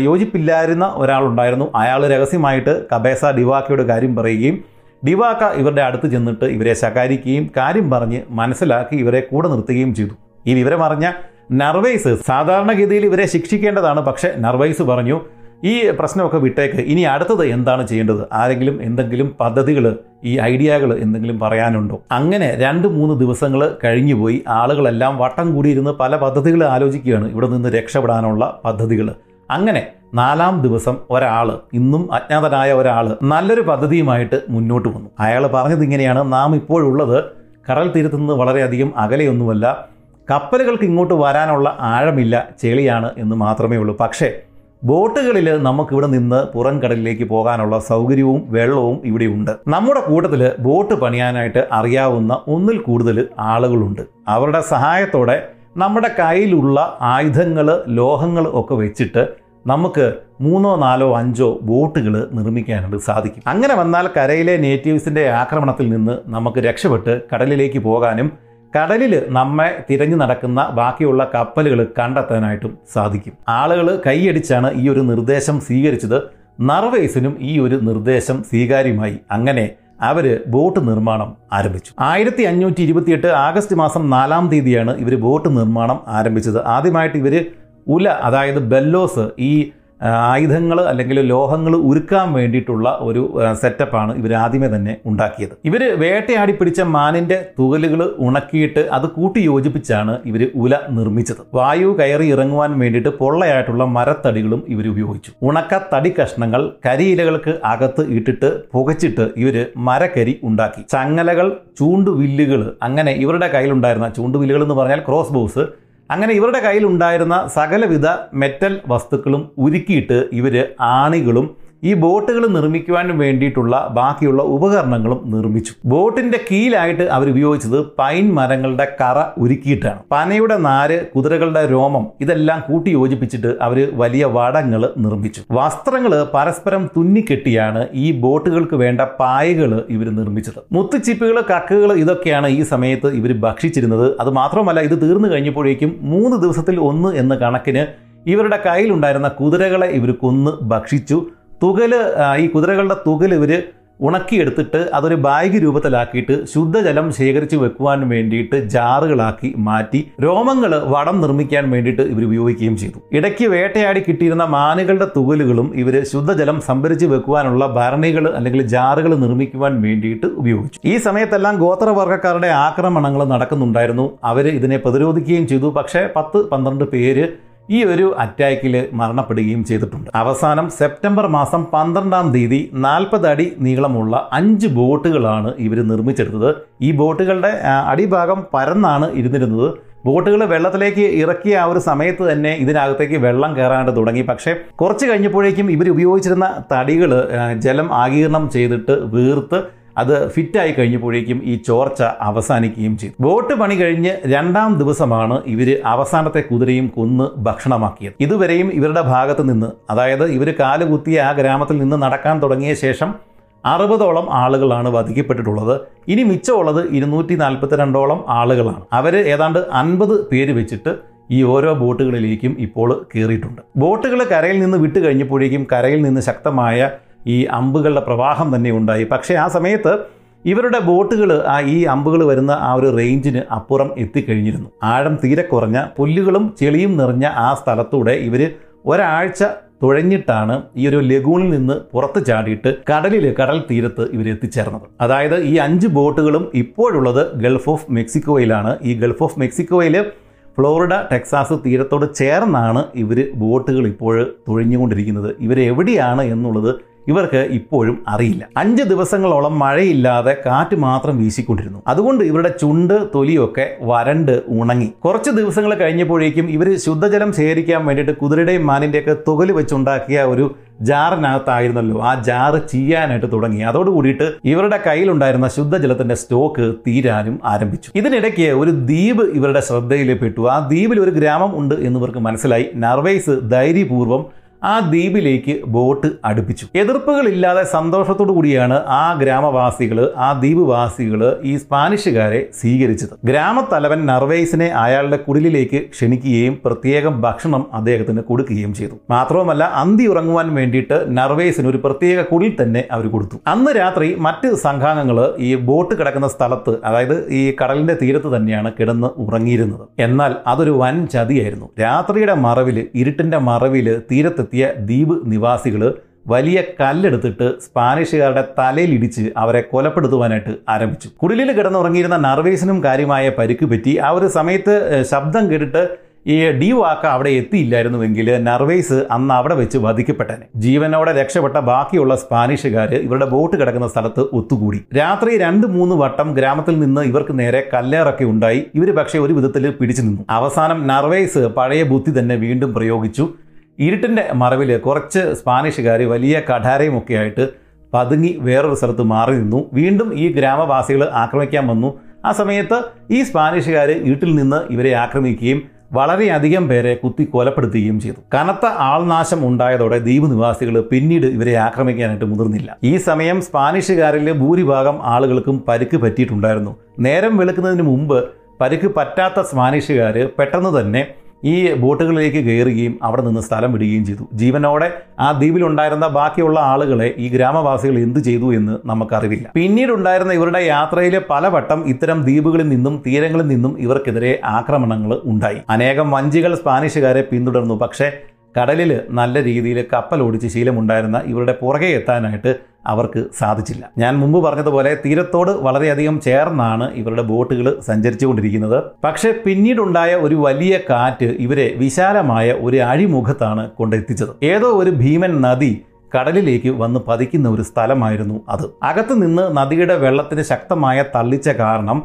Speaker 1: യോജിപ്പില്ലായിരുന്ന ഒരാളുണ്ടായിരുന്നു. അയാൾ രഹസ്യമായിട്ട് കബേസ ഡിവാക്കയുടെ കാര്യം പറയുകയും ഡിവാക്ക ഇവരുടെ അടുത്ത് ചെന്നിട്ട് ഇവരെ ശകാരിക്കുകയും കാര്യം പറഞ്ഞ് മനസ്സിലാക്കി ഇവരെ കൂടെ നിർത്തുകയും ചെയ്തു. ഈ വിവരം അറിഞ്ഞ നർവൈസ് സാധാരണഗതിയിൽ ഇവരെ ശിക്ഷിക്കേണ്ടതാണ്. പക്ഷേ നർവൈസ് പറഞ്ഞു ഈ പ്രശ്നമൊക്കെ വിട്ടേക്ക്. ഇനി അടുത്തത് എന്താണ് ചെയ്യേണ്ടത്? ആരെങ്കിലും എന്തെങ്കിലും പദ്ധതികൾ ഈ ഐഡിയകൾ എന്തെങ്കിലും പറയാനുണ്ടോ? അങ്ങനെ രണ്ട് മൂന്ന് ദിവസങ്ങൾ കഴിഞ്ഞുപോയി. ആളുകളെല്ലാം വട്ടം കൂടിയിരുന്ന് പല പദ്ധതികൾ ആലോചിക്കുകയാണ്. ഇവിടെ നിന്ന് രക്ഷപ്പെടാനുള്ള പദ്ധതികൾ അങ്ങനെ നാലാം ദിവസം ഒരാൾ ഇന്നും അജ്ഞാതനായ ഒരാൾ നല്ലൊരു പദ്ധതിയുമായിട്ട് മുന്നോട്ട് വന്നു. അയാൾ പറഞ്ഞത് ഇങ്ങനെയാണ് നാം ഇപ്പോഴുള്ളത്. കടൽ തീരത്തുനിന്ന് വളരെയധികം അകലെയൊന്നുമല്ല. കപ്പലുകൾക്ക് ഇങ്ങോട്ട് വരാനുള്ള ആഴമില്ല ചെളിയാണ് എന്ന് മാത്രമേ ഉള്ളൂ. പക്ഷേ ബോട്ടുകളിൽ നമുക്കിവിടെ നിന്ന് പുറം കടലിലേക്ക് പോകാനുള്ള സൗകര്യവും വെള്ളവും ഇവിടെ ഉണ്ട്. നമ്മുടെ കൂട്ടത്തിൽ ബോട്ട് പണിയാനായിട്ട് അറിയാവുന്ന ഒന്നിൽ കൂടുതൽ ആളുകളുണ്ട്. അവരുടെ സഹായത്തോടെ നമ്മുടെ കയ്യിലുള്ള ആയുധങ്ങൾ ലോഹങ്ങൾ ഒക്കെ വെച്ചിട്ട് നമുക്ക് മൂന്നോ നാലോ അഞ്ചോ ബോട്ടുകൾ നിർമ്മിക്കാനായിട്ട് സാധിക്കും. അങ്ങനെ വന്നാൽ കരയിലെ നേറ്റീവ്സിന്റെ ആക്രമണത്തിൽ നിന്ന് നമുക്ക് രക്ഷപ്പെട്ട് കടലിലേക്ക് പോകാനും കടലിൽ നമ്മെ തിരഞ്ഞു നടക്കുന്ന ബാക്കിയുള്ള കപ്പലുകൾ കണ്ടെത്താനായിട്ടും സാധിക്കും. ആളുകൾ കൈയടിച്ചാണ് ഈ ഒരു നിർദ്ദേശം സ്വീകരിച്ചത്. നർവേസിനും ഈ ഒരു നിർദ്ദേശം സ്വീകാര്യമായി. അങ്ങനെ അവർ ബോട്ട് നിർമ്മാണം ആരംഭിച്ചു. ആയിരത്തി അഞ്ഞൂറ്റി ഇരുപത്തിയെട്ട് ആഗസ്റ്റ് മാസം നാലാം തീയതിയാണ് ഇവർ ബോട്ട് നിർമ്മാണം ആരംഭിച്ചത്. ആദ്യമായിട്ട് ഇവർ ഉല അതായത് ബെല്ലോസ് ഈ ആയുധങ്ങൾ അല്ലെങ്കിൽ ലോഹങ്ങൾ ഉരുക്കാൻ വേണ്ടിയിട്ടുള്ള ഒരു സെറ്റപ്പാണ് ഇവർ ആദ്യമേ തന്നെ ഉണ്ടാക്കിയത്. ഇവർ വേട്ടയാടി പിടിച്ച മാനിന്റെ തുകലുകൾ ഉണക്കിയിട്ട് അത് കൂട്ടി യോജിപ്പിച്ചാണ് ഇവർ ഉല നിർമ്മിച്ചത്. വായു കയറി ഇറങ്ങുവാൻ വേണ്ടിയിട്ട് പൊള്ളയായിട്ടുള്ള മരത്തടികളും ഇവർ ഉപയോഗിച്ചു. ഉണക്ക തടി കഷ്ണങ്ങൾ കരിയിലകൾക്ക് അകത്ത് ഇട്ടിട്ട് പുകച്ചിട്ട് ഇവർ മരക്കരി ഉണ്ടാക്കി. ചങ്ങലകൾ ചൂണ്ടുവില്ലുകൾ അങ്ങനെ ഇവരുടെ കയ്യിലുണ്ടായിരുന്ന ചൂണ്ടുവില്ലുകൾ എന്ന് പറഞ്ഞാൽ ക്രോസ് ബോസ് അങ്ങനെ ഇവരുടെ കയ്യിലുണ്ടായിരുന്ന സകലവിധ മെറ്റൽ വസ്തുക്കളും ഉരുക്കിയിട്ട് ഇവർ ആണികളും ഈ ബോട്ടുകൾ നിർമ്മിക്കുവാൻ വേണ്ടിയിട്ടുള്ള ബാക്കിയുള്ള ഉപകരണങ്ങളും നിർമ്മിച്ചു. ബോട്ടിന്റെ കീലായിട്ട് അവർ ഉപയോഗിച്ചത് പൈൻ മരങ്ങളുടെ കറ ഉരുക്കിയിട്ടാണ്. പനയുടെ നാര് കുതിരകളുടെ രോമം ഇതെല്ലാം കൂട്ടി യോജിപ്പിച്ചിട്ട് അവർ വലിയ വടങ്ങൾ നിർമ്മിച്ചു. വസ്ത്രങ്ങൾ പരസ്പരം തുന്നിക്കെട്ടിയാണ് ഈ ബോട്ടുകൾക്ക് വേണ്ട പായകൾ ഇവർ നിർമ്മിച്ചത്. മുത്തുച്ചിപ്പുകൾ കക്കുകൾ ഇതൊക്കെയാണ് ഈ സമയത്ത് ഇവർ ഭക്ഷിച്ചിരുന്നത്. അത് മാത്രമല്ല ഇത് തീർന്നു കഴിഞ്ഞപ്പോഴേക്കും മൂന്ന് ദിവസത്തിൽ ഒന്ന് എന്ന കണക്കിന് ഇവരുടെ കയ്യിലുണ്ടായിരുന്ന കുതിരകളെ ഇവർ കൊന്ന് ഭക്ഷിച്ചു. തുകൽ ആ, ഈ കുതിരകളുടെ തുകൽ ഇവർ ഉണക്കിയെടുത്തിട്ട് അതൊരു ബാഗ് രൂപത്തിലാക്കിയിട്ട് ശുദ്ധജലം ശേഖരിച്ച് വെക്കുവാൻ വേണ്ടിയിട്ട് ജാറുകളാക്കി മാറ്റി രോമങ്ങൾ വടം നിർമ്മിക്കാൻ വേണ്ടിയിട്ട് ഇവർ ഉപയോഗിക്കുകയും ചെയ്തു. ഇടയ്ക്ക് വേട്ടയാടി കിട്ടിയിരുന്ന മാനുകളുടെ തുകലുകളും ഇവർ ശുദ്ധജലം സംഭരിച്ച് വെക്കുവാനുള്ള ഭരണികൾ അല്ലെങ്കിൽ ജാറുകൾ നിർമ്മിക്കുവാൻ വേണ്ടിയിട്ട് ഉപയോഗിച്ചു. ഈ സമയത്തെല്ലാം ഗോത്രവർഗക്കാരുടെ ആക്രമണങ്ങൾ നടക്കുന്നുണ്ടായിരുന്നു. അവർ ഇതിനെ പ്രതിരോധിക്കുകയും ചെയ്തു. പക്ഷേ പത്ത് പന്ത്രണ്ട് പേര് ഈ ഒരു അറ്റാക്കിൽ മരണപ്പെടുകയും ചെയ്തിട്ടുണ്ട്. അവസാനം സെപ്റ്റംബർ മാസം പന്ത്രണ്ടാം തീയതി നാൽപ്പത് അടി നീളമുള്ള അഞ്ച് ബോട്ടുകളാണ് ഇവർ നിർമ്മിച്ചെടുത്തത്. ഈ ബോട്ടുകളുടെ അടിഭാഗം പരന്നാണ് ഇരുന്നിരുന്നത്. ബോട്ടുകൾ വെള്ളത്തിലേക്ക് ഇറക്കിയ ആ ഒരു സമയത്ത് തന്നെ ഇതിനകത്തേക്ക് വെള്ളം കയറാനായിട്ട് തുടങ്ങി. പക്ഷേ കുറച്ച് കഴിഞ്ഞപ്പോഴേക്കും ഇവർ ഉപയോഗിച്ചിരുന്ന തടികൾ ജലം ആഗീരണം ചെയ്തിട്ട് വീർത്ത് അത് ഫിറ്റായി കഴിഞ്ഞപ്പോഴേക്കും ഈ ചോർച്ച അവസാനിക്കുകയും ചെയ്തു. ബോട്ട് പണി കഴിഞ്ഞ് രണ്ടാം ദിവസമാണ് ഇവർ അവസാനത്തെ കുതിരയും കൊന്ന് ഭക്ഷണമാക്കിയത്. ഇതുവരെയും ഇവരുടെ ഭാഗത്ത് നിന്ന് അതായത് ഇവർ കാലുകുത്തിയ ആ ഗ്രാമത്തിൽ നിന്ന് നടക്കാൻ തുടങ്ങിയ ശേഷം അറുപതോളം ആളുകളാണ് വധിക്കപ്പെട്ടിട്ടുള്ളത്. ഇനി മിച്ചമുള്ളത് ഇരുന്നൂറ്റി നാൽപ്പത്തിരണ്ടോളം ആളുകളാണ്. അവർ ഏതാണ്ട് അൻപത് പേര് വെച്ചിട്ട് ഈ ഓരോ ബോട്ടുകളിലേക്കും ഇപ്പോൾ കയറിയിട്ടുണ്ട് ബോട്ടുകൾ കരയിൽ നിന്ന് വിട്ട് കഴിഞ്ഞപ്പോഴേക്കും കരയിൽ നിന്ന് ശക്തമായ ഈ അമ്പുകളുടെ പ്രവാഹം തന്നെ ഉണ്ടായി. പക്ഷേ ആ സമയത്ത് ഇവരുടെ ബോട്ടുകൾ ആ ഈ അമ്പുകൾ വരുന്ന ആ ഒരു റേഞ്ചിന് അപ്പുറം എത്തിക്കഴിഞ്ഞിരുന്നു. ആഴം തീരെ കുറഞ്ഞ പുല്ലുകളും ചെളിയും നിറഞ്ഞ ആ സ്ഥലത്തൂടെ ഇവർ ഒരാഴ്ച തുഴഞ്ഞിട്ടാണ് ഈ ഒരു ലഗൂണിൽ നിന്ന് പുറത്ത് ചാടിയിട്ട് കടലിൽ കടൽ തീരത്ത് ഇവർ എത്തിച്ചേർന്നത്. അതായത് ഈ അഞ്ച് ബോട്ടുകളും ഇപ്പോഴുള്ളത് ഗൾഫ് ഓഫ് മെക്സിക്കോയിലാണ്. ഈ ഗൾഫ് ഓഫ് മെക്സിക്കോയിൽ ഫ്ലോറിഡ ടെക്സാസ് തീരത്തോട് ചേർന്നാണ് ഇവർ ബോട്ടുകൾ ഇപ്പോൾ തുഴഞ്ഞുകൊണ്ടിരിക്കുന്നത്. ഇവരെവിടെയാണ് എന്നുള്ളത് ഇവർക്ക് ഇപ്പോഴും അറിയില്ല. അഞ്ച് ദിവസങ്ങളോളം മഴയില്ലാതെ കാറ്റ് മാത്രം വീശിക്കൊണ്ടിരുന്നു. അതുകൊണ്ട് ഇവരുടെ ചുണ്ട് തൊലിയൊക്കെ വരണ്ട് ഉണങ്ങി. കുറച്ച് ദിവസങ്ങൾ കഴിഞ്ഞപ്പോഴേക്കും ഇവർ ശുദ്ധജലം ശേഖരിക്കാൻ വേണ്ടിയിട്ട് കുതിരയുടെയും മാനിന്റെയൊക്കെ തുകൽ വെച്ചുണ്ടാക്കിയ ഒരു ജാറിനകത്തായിരുന്നല്ലോ. ആ ജാറ് ചെയ്യാനായിട്ട് തുടങ്ങി. അതോടുകൂടിയിട്ട് ഇവരുടെ കയ്യിലുണ്ടായിരുന്ന ശുദ്ധജലത്തിന്റെ സ്റ്റോക്ക് തീരാനും ആരംഭിച്ചു. ഇതിനിടയ്ക്ക് ഒരു ദ്വീപ് ഇവരുടെ ശ്രദ്ധയിൽ പെട്ടു ആ ദ്വീപിൽ ഒരു ഗ്രാമം ഉണ്ട് എന്നിവർക്ക് മനസ്സിലായി. നർവൈസ് ധൈര്യപൂർവം ആ ദ്വീപിലേക്ക് ബോട്ട് അടുപ്പിച്ചു. എതിർപ്പുകളില്ലാതെ സന്തോഷത്തോടു കൂടിയാണ് ആ ഗ്രാമവാസികൾ ആ ദ്വീപ് വാസികൾ ഈ സ്പാനിഷുകാരെ സ്വീകരിച്ചത്. ഗ്രാമത്തലവൻ നർവേസിനെ അയാളുടെ കുടിലിലേക്ക് ക്ഷണിക്കുകയും പ്രത്യേകം ഭക്ഷണം അദ്ദേഹത്തിന് കൊടുക്കുകയും ചെയ്തു. മാത്രവുമല്ല അന്തി ഉറങ്ങുവാൻ വേണ്ടിയിട്ട് നർവേസിന് ഒരു പ്രത്യേക കുടിൽ തന്നെ അവർ കൊടുത്തു. അന്ന് രാത്രി മറ്റ് സംഘാംഗങ്ങൾ ഈ ബോട്ട് കിടക്കുന്ന സ്ഥലത്ത് അതായത് ഈ കടലിന്റെ തീരത്ത് തന്നെയാണ് കിടന്ന് ഉറങ്ങിയിരുന്നത്. എന്നാൽ അതൊരു വൻ ചതിയായിരുന്നു. രാത്രിയുടെ മറവിൽ ഇരുട്ടിന്റെ മറവിൽ തീരത്തെത്തിയ ദ്വീപ് നിവാസികൾ വലിയ കല്ലെടുത്തിട്ട് സ്പാനിഷുകാരുടെ തലയിലിടിച്ച് അവരെ കൊലപ്പെടുത്തുവാനായിട്ട് ആരംഭിച്ചു. കുടിലിൽ കിടന്നുറങ്ങിയിരുന്ന നർവേസിനും കാര്യമായ പരിക്ക് പറ്റി. ആ ഒരു സമയത്ത് ശബ്ദം കേട്ടിട്ട് ഈ ഡി വാക്ക അവിടെ എത്തിയില്ലായിരുന്നുവെങ്കിൽ നർവേസ് അന്ന് അവിടെ വെച്ച് വധിക്കപ്പെട്ടനെ. ജീവനോടെ രക്ഷപ്പെട്ട ബാക്കിയുള്ള സ്പാനിഷുകാർ ഇവരുടെ ബോട്ട് കിടക്കുന്ന സ്ഥലത്ത് ഒത്തുകൂടി. രാത്രി രണ്ട് മൂന്ന് വട്ടം ഗ്രാമത്തിൽ നിന്ന് ഇവർക്ക് നേരെ കല്ലേറൊക്കെ ഉണ്ടായി. ഇവർ പക്ഷേ ഒരു വിധത്തിൽ പിടിച്ചു നിന്നു. അവസാനം നർവേസ് പഴയ ബുദ്ധി തന്നെ വീണ്ടും പ്രയോഗിച്ചു. ഇരുട്ടിന്റെ മറവിൽ കുറച്ച് സ്പാനിഷുകാർ വലിയ കഠാരയും ഒക്കെ ആയിട്ട് പതുങ്ങി വേറൊരു സ്ഥലത്ത് മാറി നിന്നു. വീണ്ടും ഈ ഗ്രാമവാസികൾ ആക്രമിക്കാൻ വന്നു. ആ സമയത്ത് ഈ സ്പാനിഷുകാർ വീട്ടിൽ നിന്ന് ഇവരെ ആക്രമിക്കുകയും വളരെയധികം പേരെ കുത്തി കൊലപ്പെടുത്തുകയും ചെയ്തു. കനത്ത ആൾനാശം ഉണ്ടായതോടെ ദ്വീപ് നിവാസികൾ പിന്നീട് ഇവരെ ആക്രമിക്കാനായിട്ട് മുതിർന്നില്ല. ഈ സമയം സ്പാനിഷുകാരിലെ ഭൂരിഭാഗം ആളുകൾക്കും പരിക്ക് പറ്റിയിട്ടുണ്ടായിരുന്നു. നേരം വെളുക്കുന്നതിന് മുമ്പ് പരിക്ക് പറ്റാത്ത സ്പാനിഷുകാർ പെട്ടെന്ന് തന്നെ ഈ ബോട്ടുകളിലേക്ക് കയറുകയും അവിടെ നിന്ന് സ്ഥലം വിടുകയും ചെയ്തു. ജീവനോടെ ആ ദ്വീപിലുണ്ടായിരുന്ന ബാക്കിയുള്ള ആളുകളെ ഈ ഗ്രാമവാസികൾ എന്ത് ചെയ്തു എന്ന് നമുക്കറിവില്ല. പിന്നീടുണ്ടായിരുന്ന ഇവരുടെ യാത്രയിലെ പലവട്ടം ഇത്തരം ദ്വീപുകളിൽ നിന്നും തീരങ്ങളിൽ നിന്നും ഇവർക്കെതിരെ ആക്രമണങ്ങൾ ഉണ്ടായി. അനേകം വഞ്ചികൾ സ്പാനിഷുകാരെ പിന്തുടർന്നു. പക്ഷേ കടലിൽ നല്ല രീതിയിൽ കപ്പൽ ഓടിച്ച് ശീലമുണ്ടായിരുന്ന ഇവരുടെ പുറകെ എത്താനായിട്ട് അവർക്ക് സാധിച്ചില്ല. ഞാൻ മുമ്പ് പറഞ്ഞതുപോലെ തീരത്തോട് വളരെയധികം ചേർന്നാണ് ഇവരുടെ ബോട്ടുകൾ സഞ്ചരിച്ചുകൊണ്ടിരിക്കുന്നത്. പക്ഷേ പിന്നീടുണ്ടായ ഒരു വലിയ കാറ്റ് ഇവരെ വിശാലമായ ഒരു അഴിമുഖത്താണ് കൊണ്ടെത്തിച്ചത്. ഏതോ ഒരു ഭീമൻ നദി കടലിലേക്ക് വന്ന് പതിക്കുന്ന ഒരു സ്ഥലമായിരുന്നു അത്. അകത്ത് നിന്ന് നദിയുടെ വെള്ളത്തിന് ശക്തമായ തള്ളിച്ച കാരണം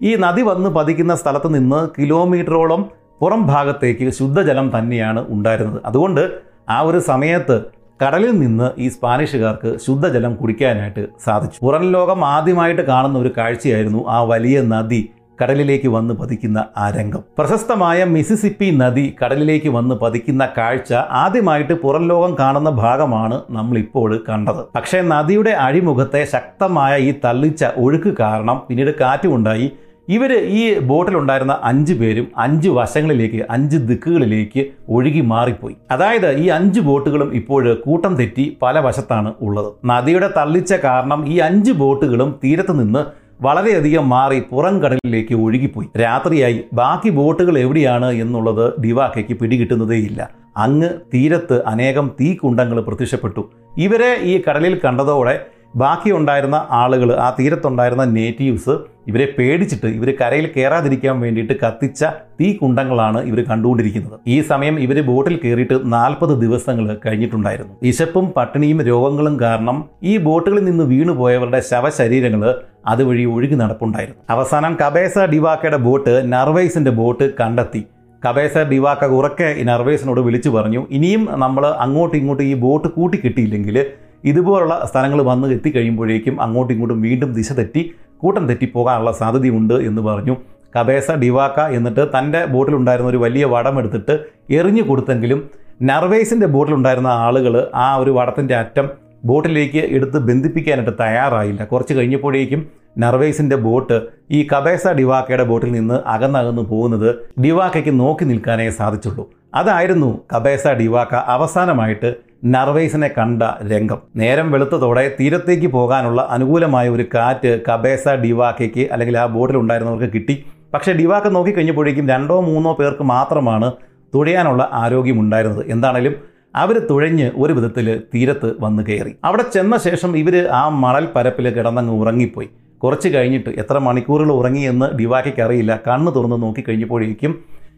Speaker 1: ഈ നദി വന്ന് പതിക്കുന്ന സ്ഥലത്ത് നിന്ന് കിലോമീറ്ററോളം പുറം ഭാഗത്തേക്ക് ശുദ്ധജലം തന്നെയാണ് ഉണ്ടായിരുന്നത്. അതുകൊണ്ട് ആ ഒരു സമയത്ത് കടലിൽ നിന്ന് ഈ സ്പാനിഷുകാർക്ക് ശുദ്ധജലം കുടിക്കാനായിട്ട് സാധിച്ചു. പുറം ലോകം ആദ്യമായിട്ട് കാണുന്ന ഒരു കാഴ്ചയായിരുന്നു ആ വലിയ നദി കടലിലേക്ക് വന്ന് പതിക്കുന്ന ആ രംഗം. പ്രശസ്തമായ മിസിസിപ്പി നദി കടലിലേക്ക് വന്ന് പതിക്കുന്ന കാഴ്ച ആദ്യമായിട്ട് പുറം ലോകം കാണുന്ന ഭാഗമാണ് നമ്മൾ ഇപ്പോൾ കണ്ടത്. പക്ഷേ നദിയുടെ അഴിമുഖത്തെ ശക്തമായ ഈ തള്ളിച്ച ഒഴുക്ക് കാരണം പിന്നീട് കാറ്റുമുണ്ടായി. ഇവർ ഈ ബോട്ടിലുണ്ടായിരുന്ന അഞ്ച് പേരും അഞ്ച് വശങ്ങളിലേക്ക് അഞ്ച് ദിക്കുകളിലേക്ക് ഒഴുകി മാറിപ്പോയി. അതായത് ഈ അഞ്ച് ബോട്ടുകളും ഇപ്പോൾ കൂട്ടം തെറ്റി പല വശത്താണ് ഉള്ളത്. നദിയുടെ തള്ളിച്ച കാരണം ഈ അഞ്ച് ബോട്ടുകളും തീരത്ത് നിന്ന് വളരെയധികം മാറി പുറം കടലിലേക്ക് ഒഴുകിപ്പോയി. രാത്രിയായി. ബാക്കി ബോട്ടുകൾ എവിടെയാണ് എന്നുള്ളത് ഡിവാക്കയ്ക്ക് പിടികിട്ടുന്നതേയില്ല. അങ്ങ് തീരത്ത് അനേകം തീക്കുണ്ടങ്ങൾ പ്രത്യക്ഷപ്പെട്ടു. ഇവരെ ഈ കടലിൽ കണ്ടതോടെ ബാക്കിയുണ്ടായിരുന്ന ആളുകൾ ആ തീരത്തുണ്ടായിരുന്ന നേറ്റീവ്സ് ഇവരെ പേടിച്ചിട്ട് ഇവർ കരയിൽ കയറാതിരിക്കാൻ വേണ്ടിയിട്ട് കത്തിച്ച തീ കുണ്ടങ്ങളാണ് ഇവർ കണ്ടുകൊണ്ടിരിക്കുന്നത്. ഈ സമയം ഇവർ ബോട്ടിൽ കയറിയിട്ട് നാൽപ്പത് ദിവസങ്ങൾ കഴിഞ്ഞിട്ടുണ്ടായിരുന്നു. വിശപ്പും പട്ടിണിയും രോഗങ്ങളും കാരണം ഈ ബോട്ടുകളിൽ നിന്ന് വീണുപോയവരുടെ ശവശരീരങ്ങൾ അതുവഴി ഒഴുകി നടപ്പുണ്ടായിരുന്നു. അവസാനം കബേസ ഡിവാക്കയുടെ ബോട്ട് നർവൈസിന്റെ ബോട്ട് കണ്ടെത്തി. കബേസ ഡിവാക്ക ഉറക്കെ നർവേസിനോട് വിളിച്ചു പറഞ്ഞു ഇനിയും നമ്മൾ അങ്ങോട്ടും ഇങ്ങോട്ടും ഈ ബോട്ട് കൂട്ടി കിട്ടിയില്ലെങ്കിൽ ഇതുപോലുള്ള സ്ഥലങ്ങൾ വന്ന് എത്തിക്കഴിയുമ്പോഴേക്കും അങ്ങോട്ടും ഇങ്ങോട്ടും വീണ്ടും ദിശ തെറ്റി കൂട്ടം തെറ്റിപ്പോകാനുള്ള സാധ്യതയുണ്ട് എന്ന് പറഞ്ഞു. കബേസ ഡിവാക്ക എന്നിട്ട് തന്റെ ബോട്ടിലുണ്ടായിരുന്ന ഒരു വലിയ വടം എടുത്തിട്ട് എറിഞ്ഞു കൊടുത്തെങ്കിലും നർവേസിന്റെ ബോട്ടിലുണ്ടായിരുന്ന ആളുകൾ ആ ഒരു വടത്തിന്റെ അറ്റം ബോട്ടിലേക്ക് എടുത്ത് ബന്ധിപ്പിക്കാനായിട്ട് തയ്യാറായില്ല. കുറച്ച് കഴിഞ്ഞപ്പോഴേക്കും നർവേസിന്റെ ബോട്ട് ഈ കബേസ ഡിവാക്കയുടെ ബോട്ടിൽ നിന്ന് അകന്നകന്ന് പോകുന്നത് ഡിവാക്കയ്ക്ക് നോക്കി നിൽക്കാനേ സാധിച്ചുള്ളൂ. അതായിരുന്നു കബേസ ഡിവാക്ക അവസാനമായിട്ട് നർവേസിനെ കണ്ട രംഗം. നേരം വെളുത്തതോടെ തീരത്തേക്ക് പോകാനുള്ള അനുകൂലമായ ഒരു കാറ്റ് കബേസ ഡിവാക്കയ്ക്ക് അല്ലെങ്കിൽ ആ ബോട്ടിൽ ഉണ്ടായിരുന്നവർക്ക് കിട്ടി. പക്ഷേ ഡിവാക്ക നോക്കിക്കഴിഞ്ഞപ്പോഴേക്കും രണ്ടോ മൂന്നോ പേർക്ക് മാത്രമാണ് തുഴയാനുള്ള ആരോഗ്യമുണ്ടായിരുന്നത് എന്താണേലും അവർ തുഴഞ്ഞ് ഒരു വിധത്തിൽ തീരത്ത് വന്ന് കയറി. അവിടെ ചെന്ന ശേഷം ഇവർ ആ മണൽ പരപ്പിൽ കിടന്നങ്ങ് ഉറങ്ങിപ്പോയി. കുറച്ച് കഴിഞ്ഞിട്ട് എത്ര മണിക്കൂറുകൾ ഉറങ്ങിയെന്ന് ഡിവാക്കയ്ക്ക് അറിയില്ല. കണ്ണ് തുറന്ന് നോക്കിക്കഴിഞ്ഞപ്പോഴേക്കും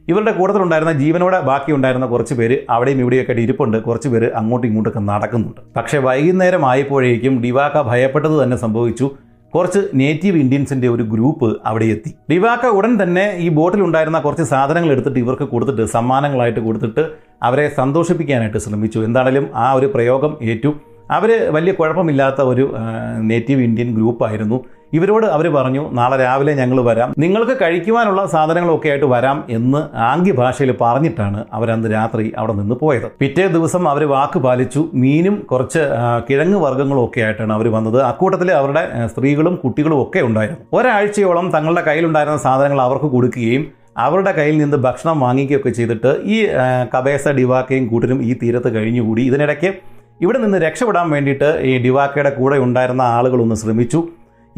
Speaker 1: ഇവരുടെ കൂട്ടത്തിലുണ്ടായിരുന്ന ജീവനോടെ ബാക്കി ഉണ്ടായിരുന്ന കുറച്ച് പേര് അവിടെയും ഇവിടെയൊക്കെ ഇരിപ്പുണ്ട്. കുറച്ച് പേര് അങ്ങോട്ടും ഇങ്ങോട്ടൊക്കെ നടക്കുന്നുണ്ട്. പക്ഷേ വൈകുന്നേരം ആയപ്പോഴേക്കും ഡിവാക്ക ഭയപ്പെട്ടത് തന്നെ സംഭവിച്ചു. കുറച്ച് നേറ്റീവ് ഇന്ത്യൻസിന്റെ ഒരു ഗ്രൂപ്പ് അവിടെ എത്തി. ഡിവാക്ക ഉടൻ തന്നെ ഈ ബോട്ടിൽ ഉണ്ടായിരുന്ന കുറച്ച് സാധനങ്ങൾ എടുത്തിട്ട് ഇവർക്ക് കൊടുത്തിട്ട് സമ്മാനങ്ങളായിട്ട് കൊടുത്തിട്ട് അവരെ സന്തോഷിപ്പിക്കാനായിട്ട് ശ്രമിച്ചു. എന്താണേലും ആ ഒരു പ്രയോഗം ഏറ്റു. അവർ വലിയ കുഴപ്പമില്ലാത്ത ഒരു നേറ്റീവ് ഇന്ത്യൻ ഗ്രൂപ്പായിരുന്നു ഇവരോട് അവർ പറഞ്ഞു നാളെ രാവിലെ ഞങ്ങൾ വരാം. നിങ്ങൾക്ക് കഴിക്കുവാനുള്ള സാധനങ്ങളൊക്കെ ആയിട്ട് വരാം എന്ന് ആംഗ്യ ഭാഷയിൽ പറഞ്ഞിട്ടാണ് അവരന്ന് രാത്രി അവിടെ നിന്ന് പോയത്. പിറ്റേ ദിവസം അവർ വാക്ക് പാലിച്ചു. മീനും കുറച്ച് കിഴങ്ങ് വർഗങ്ങളും ഒക്കെ ആയിട്ടാണ് അവർ വന്നത്. അക്കൂട്ടത്തിൽ അവരുടെ സ്ത്രീകളും കുട്ടികളും ഒക്കെ ഉണ്ടായിരുന്നു. ഒരാഴ്ചയോളം തങ്ങളുടെ കയ്യിലുണ്ടായിരുന്ന സാധനങ്ങൾ അവർക്ക് കൊടുക്കുകയും അവരുടെ കയ്യിൽ നിന്ന് ഭക്ഷണം വാങ്ങിക്കുകയൊക്കെ ചെയ്തിട്ട് ഈ കബേസ ഡിവാക്കയും കൂട്ടരും ഈ തീരത്ത് കഴിഞ്ഞുകൂടി. ഇതിനിടയ്ക്ക് ഇവിടെ നിന്ന് രക്ഷപ്പെടാൻ വേണ്ടിയിട്ട് ഈ ഡിവാക്കയുടെ കൂടെ ഉണ്ടായിരുന്ന ആളുകളൊന്ന് ശ്രമിച്ചു.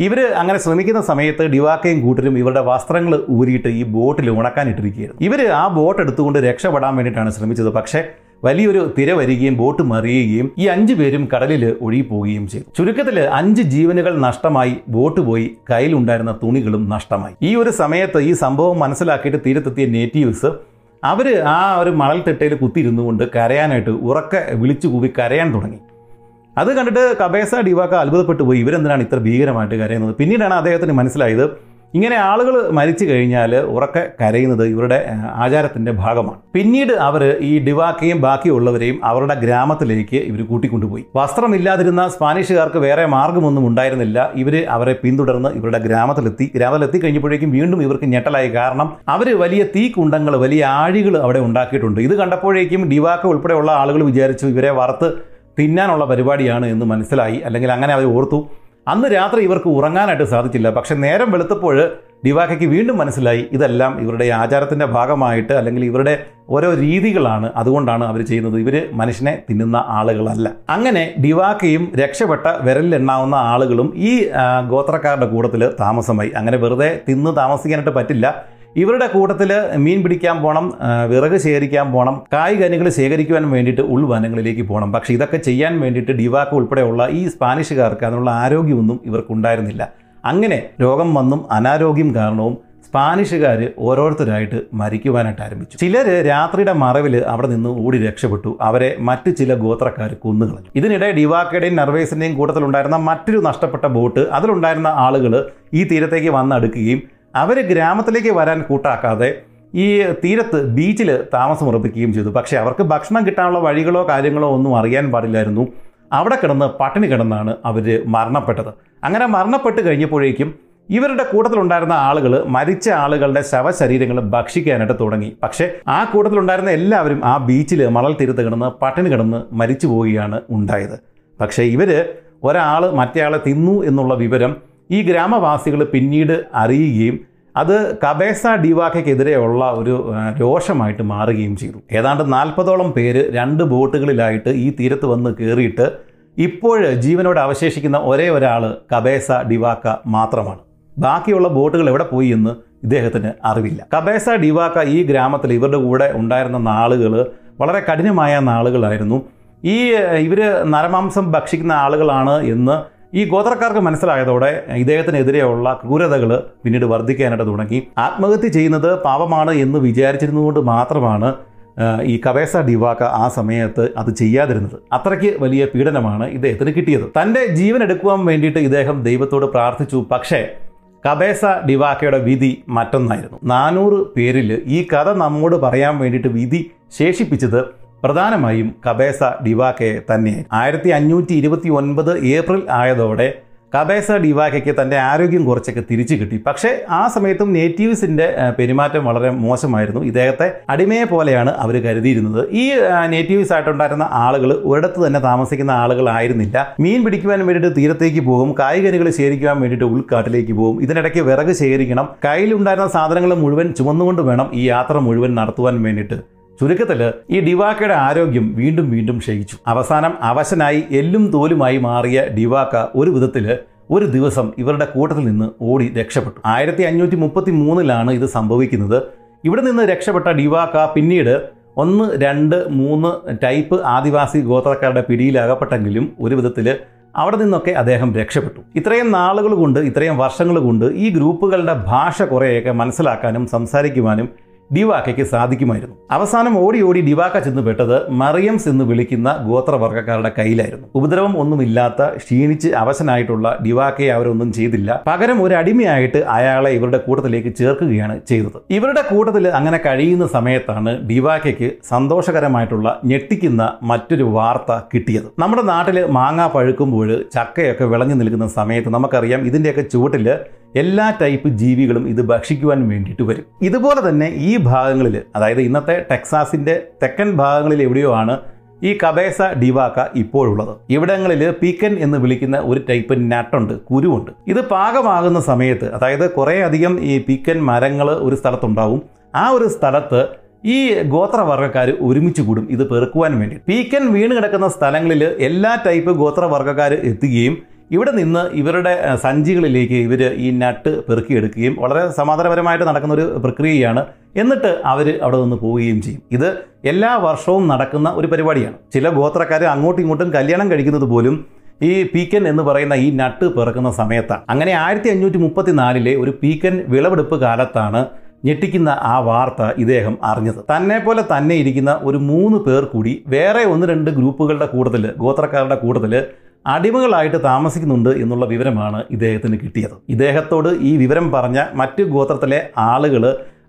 Speaker 1: ഇവർ അങ്ങനെ ശ്രമിക്കുന്ന സമയത്ത് ഡിവാക്കയും കൂട്ടരും ഇവരുടെ വസ്ത്രങ്ങൾ ഊരിയിട്ട് ഈ ബോട്ടിൽ ഉണക്കാനിട്ടിരിക്കുകയായിരുന്നു. ഇവർ ആ ബോട്ട് എടുത്തുകൊണ്ട് രക്ഷപ്പെടാൻ വേണ്ടിയിട്ടാണ് ശ്രമിച്ചത്. പക്ഷേ വലിയൊരു തിര വരികയും ബോട്ട് മറിയുകയും ഈ അഞ്ചു പേരും കടലിൽ ഒഴുകിപ്പോവുകയും ചെയ്തു. ചുരുക്കത്തിൽ അഞ്ച് ജീവനുകൾ നഷ്ടമായി ബോട്ട് പോയി കയ്യിലുണ്ടായിരുന്ന തുണികളും നഷ്ടമായി. ഈ ഒരു സമയത്ത് ഈ സംഭവം മനസ്സിലാക്കിയിട്ട് തീരത്തെത്തിയ നേറ്റീവ്സ് അവർ ആ ഒരു മണൽത്തിട്ടയിൽ കുത്തിയിരുന്നു കൊണ്ട് കരയാനായിട്ട് ഉറക്കെ വിളിച്ചു കൂവി കരയാൻ തുടങ്ങി. അത് കണ്ടിട്ട് കബേസ ഡിവാക്ക അത്ഭുതപ്പെട്ടു പോയി. ഇവരെന്തിനാണ് ഇത്ര ഭീകരമായിട്ട് കരയുന്നത്? പിന്നീടാണ് അദ്ദേഹത്തിന് മനസ്സിലായത് ഇങ്ങനെ ആളുകൾ മരിച്ചു കഴിഞ്ഞാൽ ഉറക്കെ കരയുന്നത് ഇവരുടെ ആചാരത്തിന്റെ ഭാഗമാണ്. പിന്നീട് അവർ ഈ ഡിവാക്കയും ബാക്കിയുള്ളവരെയും അവരുടെ ഗ്രാമത്തിലേക്ക് ഇവർ കൂട്ടിക്കൊണ്ടുപോയി. വസ്ത്രമില്ലാതിരുന്ന സ്പാനിഷുകാർക്ക് വേറെ മാർഗമൊന്നും ഉണ്ടായിരുന്നില്ല. ഇവർ അവരെ പിന്തുടർന്ന് ഇവരുടെ ഗ്രാമത്തിലെത്തി. ഗ്രാമത്തിലെത്തി കഴിഞ്ഞപ്പോഴേക്കും വീണ്ടും ഇവർക്ക് ഞെട്ടലായി. കാരണം അവർ വലിയ തീ കുണ്ടങ്ങൾ വലിയ ആഴികൾ അവിടെ ഉണ്ടാക്കിയിട്ടുണ്ട്. ഇത് കണ്ടപ്പോഴേക്കും ഡിവാക്ക ഉൾപ്പെടെയുള്ള ആളുകൾ വിചാരിച്ചു ഇവരെ വറുത്ത് തിന്നാനുള്ള പരിപാടിയാണ് എന്ന് മനസ്സിലായി. അല്ലെങ്കിൽ അങ്ങനെ അവർ ഓർത്തു. അന്ന് രാത്രി ഇവർക്ക് ഉറങ്ങാനായിട്ട് സാധിച്ചില്ല. പക്ഷെ നേരം വെളുത്തപ്പോൾ ഡിവാക്കയ്ക്ക് വീണ്ടും മനസ്സിലായി. ഇതെല്ലാം ഇവരുടെ ആചാരത്തിന്റെ ഭാഗമായിട്ട് അല്ലെങ്കിൽ ഇവരുടെ ഓരോ രീതികളാണ് അതുകൊണ്ടാണ് അവർ ചെയ്യുന്നത്. ഇവർ മനുഷ്യനെ തിന്നുന്ന ആളുകളല്ല. അങ്ങനെ ഡിവാക്കയും രക്ഷപ്പെട്ട വിരലിലെണ്ണാവുന്ന ആളുകളും ഈ ഗോത്രക്കാരുടെ കൂട്ടത്തിൽ താമസമായി. അങ്ങനെ വെറുതെ തിന്ന് താമസിക്കാനായിട്ട് പറ്റില്ല. ഇവരുടെ കൂട്ടത്തിൽ മീൻ പിടിക്കാൻ പോകണം വിറക് ശേഖരിക്കാൻ പോകണം കായ്കനികൾ ശേഖരിക്കുവാൻ വേണ്ടിയിട്ട് ഉൾവനങ്ങളിലേക്ക് പോകണം പക്ഷേ ഇതൊക്കെ ചെയ്യാൻ വേണ്ടിയിട്ട് ഡിവാക്ക് ഉൾപ്പെടെയുള്ള ഈ സ്പാനിഷുകാർക്ക് അതിനുള്ള ആരോഗ്യമൊന്നും ഇവർക്കുണ്ടായിരുന്നില്ല. അങ്ങനെ രോഗം വന്നും അനാരോഗ്യം കാരണവും സ്പാനിഷുകാർ ഓരോരുത്തരായിട്ട് മരിക്കുവാനായിട്ട് ആരംഭിച്ചു. ചിലർ രാത്രിയുടെ മറവിൽ അവിടെ നിന്ന് ഓടി രക്ഷപ്പെട്ടു. അവരെ മറ്റ് ചില ഗോത്രക്കാർ കൊന്നുകളഞ്ഞു. ഇതിനിടെ ഡിവാക്കയുടെയും നർവേസിന്റെയും കൂട്ടത്തിലുണ്ടായിരുന്ന മറ്റൊരു നഷ്ടപ്പെട്ട ബോട്ട് അതിലുണ്ടായിരുന്ന ആളുകൾ ഈ തീരത്തേക്ക് വന്നടുക്കുകയും അവർ ഗ്രാമത്തിലേക്ക് വരാൻ കൂട്ടാക്കാതെ ഈ തീരത്ത് ബീച്ചിൽ താമസമുറപ്പിക്കുകയും ചെയ്തു. പക്ഷേ അവർക്ക് ഭക്ഷണം കിട്ടാനുള്ള വഴികളോ കാര്യങ്ങളോ ഒന്നും അറിയാൻ പാടില്ലായിരുന്നു. അവിടെ കിടന്ന് പട്ടിണി കിടന്നാണ് അവർ മരണപ്പെട്ടത്. അങ്ങനെ മരണപ്പെട്ട് കഴിഞ്ഞപ്പോഴേക്കും ഇവരുടെ കൂട്ടത്തിലുണ്ടായിരുന്ന ആളുകൾ മരിച്ച ആളുകളുടെ ശവശരീരങ്ങൾ ഭക്ഷിക്കാനായിട്ട് തുടങ്ങി. പക്ഷേ ആ കൂട്ടത്തിലുണ്ടായിരുന്ന എല്ലാവരും ആ ബീച്ചിൽ മണൽ തീരത്ത് കിടന്ന് പട്ടിണി കിടന്ന് മരിച്ചു പോവുകയാണ് ഉണ്ടായത്. പക്ഷേ ഇവർ ഒരാൾ മറ്റേയാളെ തിന്നു എന്നുള്ള വിവരം ഈ ഗ്രാമവാസികൾ പിന്നീട് അറിയുകയും അത് കബേസ ഡിവാക്കയ്ക്കെതിരെയുള്ള ഒരു രോഷമായിട്ട് മാറുകയും ചെയ്തു. ഏതാണ്ട് നാൽപ്പതോളം പേര് രണ്ട് ബോട്ടുകളിലായിട്ട് ഈ തീരത്ത് വന്ന് കയറിയിട്ട് ഇപ്പോൾ ജീവനോട് അവശേഷിക്കുന്ന ഒരേ ഒരാൾ കബേസ ഡിവാക്ക മാത്രമാണ്. ബാക്കിയുള്ള ബോട്ടുകൾ എവിടെ പോയി എന്ന് ഇദ്ദേഹത്തിന് അറിവില്ല. കബേസ ഡിവാക്ക ഈ ഗ്രാമത്തിൽ ഇവരുടെ കൂടെ ഉണ്ടായിരുന്ന നാളുകൾ വളരെ കഠിനമായ നാളുകളായിരുന്നു. ഈ ഇവർ നരമാംസം ഭക്ഷിക്കുന്ന ആളുകളാണ് എന്ന് ഈ ഗോത്രക്കാർക്ക് മനസ്സിലായതോടെ ഇദ്ദേഹത്തിനെതിരെയുള്ള ക്രൂരതകൾ പിന്നീട് വർദ്ധിക്കാനായിട്ട് തുടങ്ങി. ആത്മഹത്യ ചെയ്യുന്നത് പാപമാണ് എന്ന് വിചാരിച്ചിരുന്നതുകൊണ്ട് മാത്രമാണ് ഈ കവേസ ഡിവാക്ക ആ സമയത്ത് അത് ചെയ്യാതിരുന്നത്. അത്രയ്ക്ക് വലിയ പീഡനമാണ് ഇദ്ദേഹത്തിന് കിട്ടിയത്. തന്റെ ജീവൻ എടുക്കുവാൻ വേണ്ടിയിട്ട് ഇദ്ദേഹം ദൈവത്തോട് പ്രാർത്ഥിച്ചു. പക്ഷേ കബേസ ഡിവാക്കയുടെ വിധി മറ്റൊന്നായിരുന്നു. നാനൂറ് പേരിൽ ഈ കഥ നമ്മോട് പറയാൻ വേണ്ടിയിട്ട് വിധി ശേഷിപ്പിച്ചത് പ്രധാനമായും കബേസ ഡിവാക്കയെ തന്നെ. ആയിരത്തി അഞ്ഞൂറ്റി ഇരുപത്തി ഒൻപത് ഏപ്രിൽ ആയതോടെ കബേസ ഡിവാക്കയ്ക്ക് തന്റെ ആരോഗ്യം കുറച്ചൊക്കെ തിരിച്ചു കിട്ടി. പക്ഷേ ആ സമയത്തും നേറ്റീവ്സിന്റെ പെരുമാറ്റം വളരെ മോശമായിരുന്നു. ഇദ്ദേഹത്തെ അടിമയെ പോലെയാണ് അവർ കരുതിയിരുന്നത്. ഈ നേറ്റീവ്സ് ആയിട്ടുണ്ടായിരുന്ന ആളുകൾ ഒരിടത്ത് തന്നെ താമസിക്കുന്ന ആളുകളായിരുന്നില്ല. മീൻ പിടിക്കുവാൻ വേണ്ടിയിട്ട് തീരത്തേക്ക് പോകും കായികനികൾ ശേഖരിക്കുവാൻ വേണ്ടിയിട്ട് ഉൾക്കാട്ടിലേക്ക് പോകും ഇതിനിടയ്ക്ക് വിറക് ശേഖരിക്കണം കയ്യിലുണ്ടായിരുന്ന സാധനങ്ങൾ മുഴുവൻ ചുമന്നുകൊണ്ട് വേണം ഈ യാത്ര മുഴുവൻ നടത്തുവാൻ വേണ്ടിയിട്ട്. ചുരുക്കത്തിൽ ഈ ഡിവാക്കയുടെ ആരോഗ്യം വീണ്ടും വീണ്ടും ക്ഷയിച്ചു. അവസാനം അവശനായി എല്ലും തോലുമായി മാറിയ ഡിവാക്ക ഒരു വിധത്തിൽ ഒരു ദിവസം ഇവരുടെ കൂട്ടത്തിൽ നിന്ന് ഓടി രക്ഷപ്പെട്ടു. ആയിരത്തി അഞ്ഞൂറ്റി മുപ്പത്തി മൂന്നിലാണ് ഇത് സംഭവിക്കുന്നത്. ഇവിടെ നിന്ന് രക്ഷപ്പെട്ട ഡിവാക്ക പിന്നീട് ഒന്ന് രണ്ട് മൂന്ന് ടൈപ്പ് ആദിവാസി ഗോത്രക്കാരുടെ പിടിയിലകപ്പെട്ടെങ്കിലും ഒരു വിധത്തിൽ അവിടെ നിന്നൊക്കെ അദ്ദേഹം രക്ഷപ്പെട്ടു. ഇത്രയും നാളുകൾ കൊണ്ട് ഇത്രയും വർഷങ്ങൾ കൊണ്ട് ഈ ഗ്രൂപ്പുകളുടെ ഭാഷ കുറേയൊക്കെ മനസ്സിലാക്കാനും സംസാരിക്കുവാനും ഡിവാക്കയ്ക്ക് സാധിക്കുമായിരുന്നു. അവസാനം ഓടി ഓടി ഡിവാക്ക ചെന്ന് പെട്ടത് മറിയംസ് എന്ന് വിളിക്കുന്ന ഗോത്രവർഗക്കാരുടെ കയ്യിലായിരുന്നു. ഉപദ്രവം ഒന്നുമില്ലാത്ത ക്ഷീണിച്ച് അവശനായിട്ടുള്ള ഡിവാക്കയെ അവരൊന്നും ചെയ്തില്ല. പകരം ഒരു അടിമയായിട്ട് അയാളെ ഇവരുടെ കൂട്ടത്തിലേക്ക് ചേർക്കുകയാണ് ചെയ്തത്. ഇവരുടെ കൂട്ടത്തിൽ അങ്ങനെ കഴിയുന്ന സമയത്താണ് ഡിവാക്കയ്ക്ക് സന്തോഷകരമായിട്ടുള്ള ഞെട്ടിക്കുന്ന മറ്റൊരു വാർത്ത കിട്ടിയത്. നമ്മുടെ നാട്ടിൽ മാങ്ങ പഴുക്കുമ്പോൾ ചക്കയൊക്കെ വിളഞ്ഞു നിൽക്കുന്ന സമയത്ത് നമുക്കറിയാം ഇതിന്റെയൊക്കെ ചുവട്ടിൽ എല്ലാ ടൈപ്പ് ജീവികളും ഇത് ഭക്ഷിക്കുവാൻ വേണ്ടിയിട്ട് വരും. ഇതുപോലെ തന്നെ ഈ ഭാഗങ്ങളിൽ അതായത് ഇന്നത്തെ ടെക്സാസിന്റെ തെക്കൻ ഭാഗങ്ങളിൽ എവിടെയോ ആണ് ഈ കബേസ ഡിവാക്ക ഇപ്പോഴുള്ളത്. ഇവിടങ്ങളിൽ പീക്കൻ എന്ന് വിളിക്കുന്ന ഒരു ടൈപ്പ് നട്ടുണ്ട് കുരുവുണ്ട്. ഇത് പാകമാകുന്ന സമയത്ത് അതായത് കുറേയധികം ഈ പീക്കൻ മരങ്ങൾ ഒരു സ്ഥലത്തുണ്ടാവും. ആ ഒരു സ്ഥലത്ത് ഈ ഗോത്രവർഗക്കാർ ഒരുമിച്ച് കൂടും ഇത് പെറുക്കുവാൻ വേണ്ടി. പീക്കൻ വീണ് കിടക്കുന്ന സ്ഥലങ്ങളിൽ എല്ലാ ടൈപ്പ് ഗോത്രവർഗക്കാർ എത്തുകയും ഇവിടെ നിന്ന് ഇവരുടെ സഞ്ചികളിലേക്ക് ഇവർ ഈ നട്ട് പെറുക്കിയെടുക്കുകയും വളരെ സമാധാനപരമായിട്ട് നടക്കുന്ന ഒരു പ്രക്രിയയാണ്. എന്നിട്ട് അവർ അവിടെ നിന്ന് പോവുകയും ചെയ്യും. ഇത് എല്ലാ വർഷവും നടക്കുന്ന ഒരു പരിപാടിയാണ്. ചില ഗോത്രക്കാർ അങ്ങോട്ടും ഇങ്ങോട്ടും കല്യാണം കഴിക്കുന്നത് പോലും ഈ പീക്കൻ എന്ന് പറയുന്ന ഈ നട്ട് പിറക്കുന്ന സമയത്താണ്. അങ്ങനെ ആയിരത്തി അഞ്ഞൂറ്റി മുപ്പത്തി നാലിലെ ഒരു പീക്കൻ വിളവെടുപ്പ് കാലത്താണ് ഞെട്ടിക്കുന്ന ആ വാർത്ത ഇദ്ദേഹം അറിഞ്ഞത്. തന്നെ പോലെ തന്നെ ഇരിക്കുന്ന ഒരു മൂന്ന് പേർ കൂടി വേറെ ഒന്ന് രണ്ട് ഗ്രൂപ്പുകളുടെ കൂട്ടത്തിൽ ഗോത്രക്കാരുടെ കൂട്ടത്തിൽ അടിമകളായിട്ട് താമസിക്കുന്നുണ്ട് എന്നുള്ള വിവരമാണ് ഇദ്ദേഹത്തിന് കിട്ടിയത്. ഇദ്ദേഹത്തോട് ഈ വിവരം പറഞ്ഞ മറ്റ് ഗോത്രത്തിലെ ആളുകൾ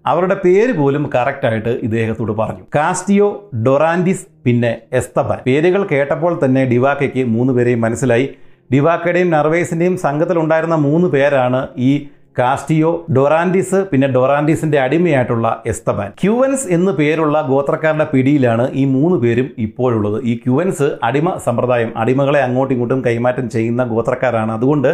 Speaker 1: അവരുടെ പേര് പോലും കറക്റ്റായിട്ട് ഇദ്ദേഹത്തോട് പറഞ്ഞു. കാസ്റ്റിയോ ഡൊറാൻഡിസ് പിന്നെ എസ്തബൻ. പേരുകൾ കേട്ടപ്പോൾ തന്നെ ഡിവാക്കയ്ക്ക് മൂന്ന് പേരെയും മനസ്സിലായി. ഡിവാക്കയുടെയും നർവേസിന്റെയും സംഘത്തിലുണ്ടായിരുന്ന മൂന്ന് പേരാണ് ഈ കാസ്റ്റിയോ ഡൊറാൻഡിസ് പിന്നെ ഡൊറാൻഡിസിന്റെ അടിമയായിട്ടുള്ള എസ്തബാൻ. ക്യുവൻസ് എന്ന് പേരുള്ള ഗോത്രക്കാരുടെ പിടിയിലാണ് ഈ മൂന്ന് പേരും ഇപ്പോഴുള്ളത്. ഈ ക്യുവൻസ് അടിമ സമ്പ്രദായം അടിമകളെ അങ്ങോട്ടും ഇങ്ങോട്ടും കൈമാറ്റം ചെയ്യുന്ന ഗോത്രക്കാരാണ്. അതുകൊണ്ട്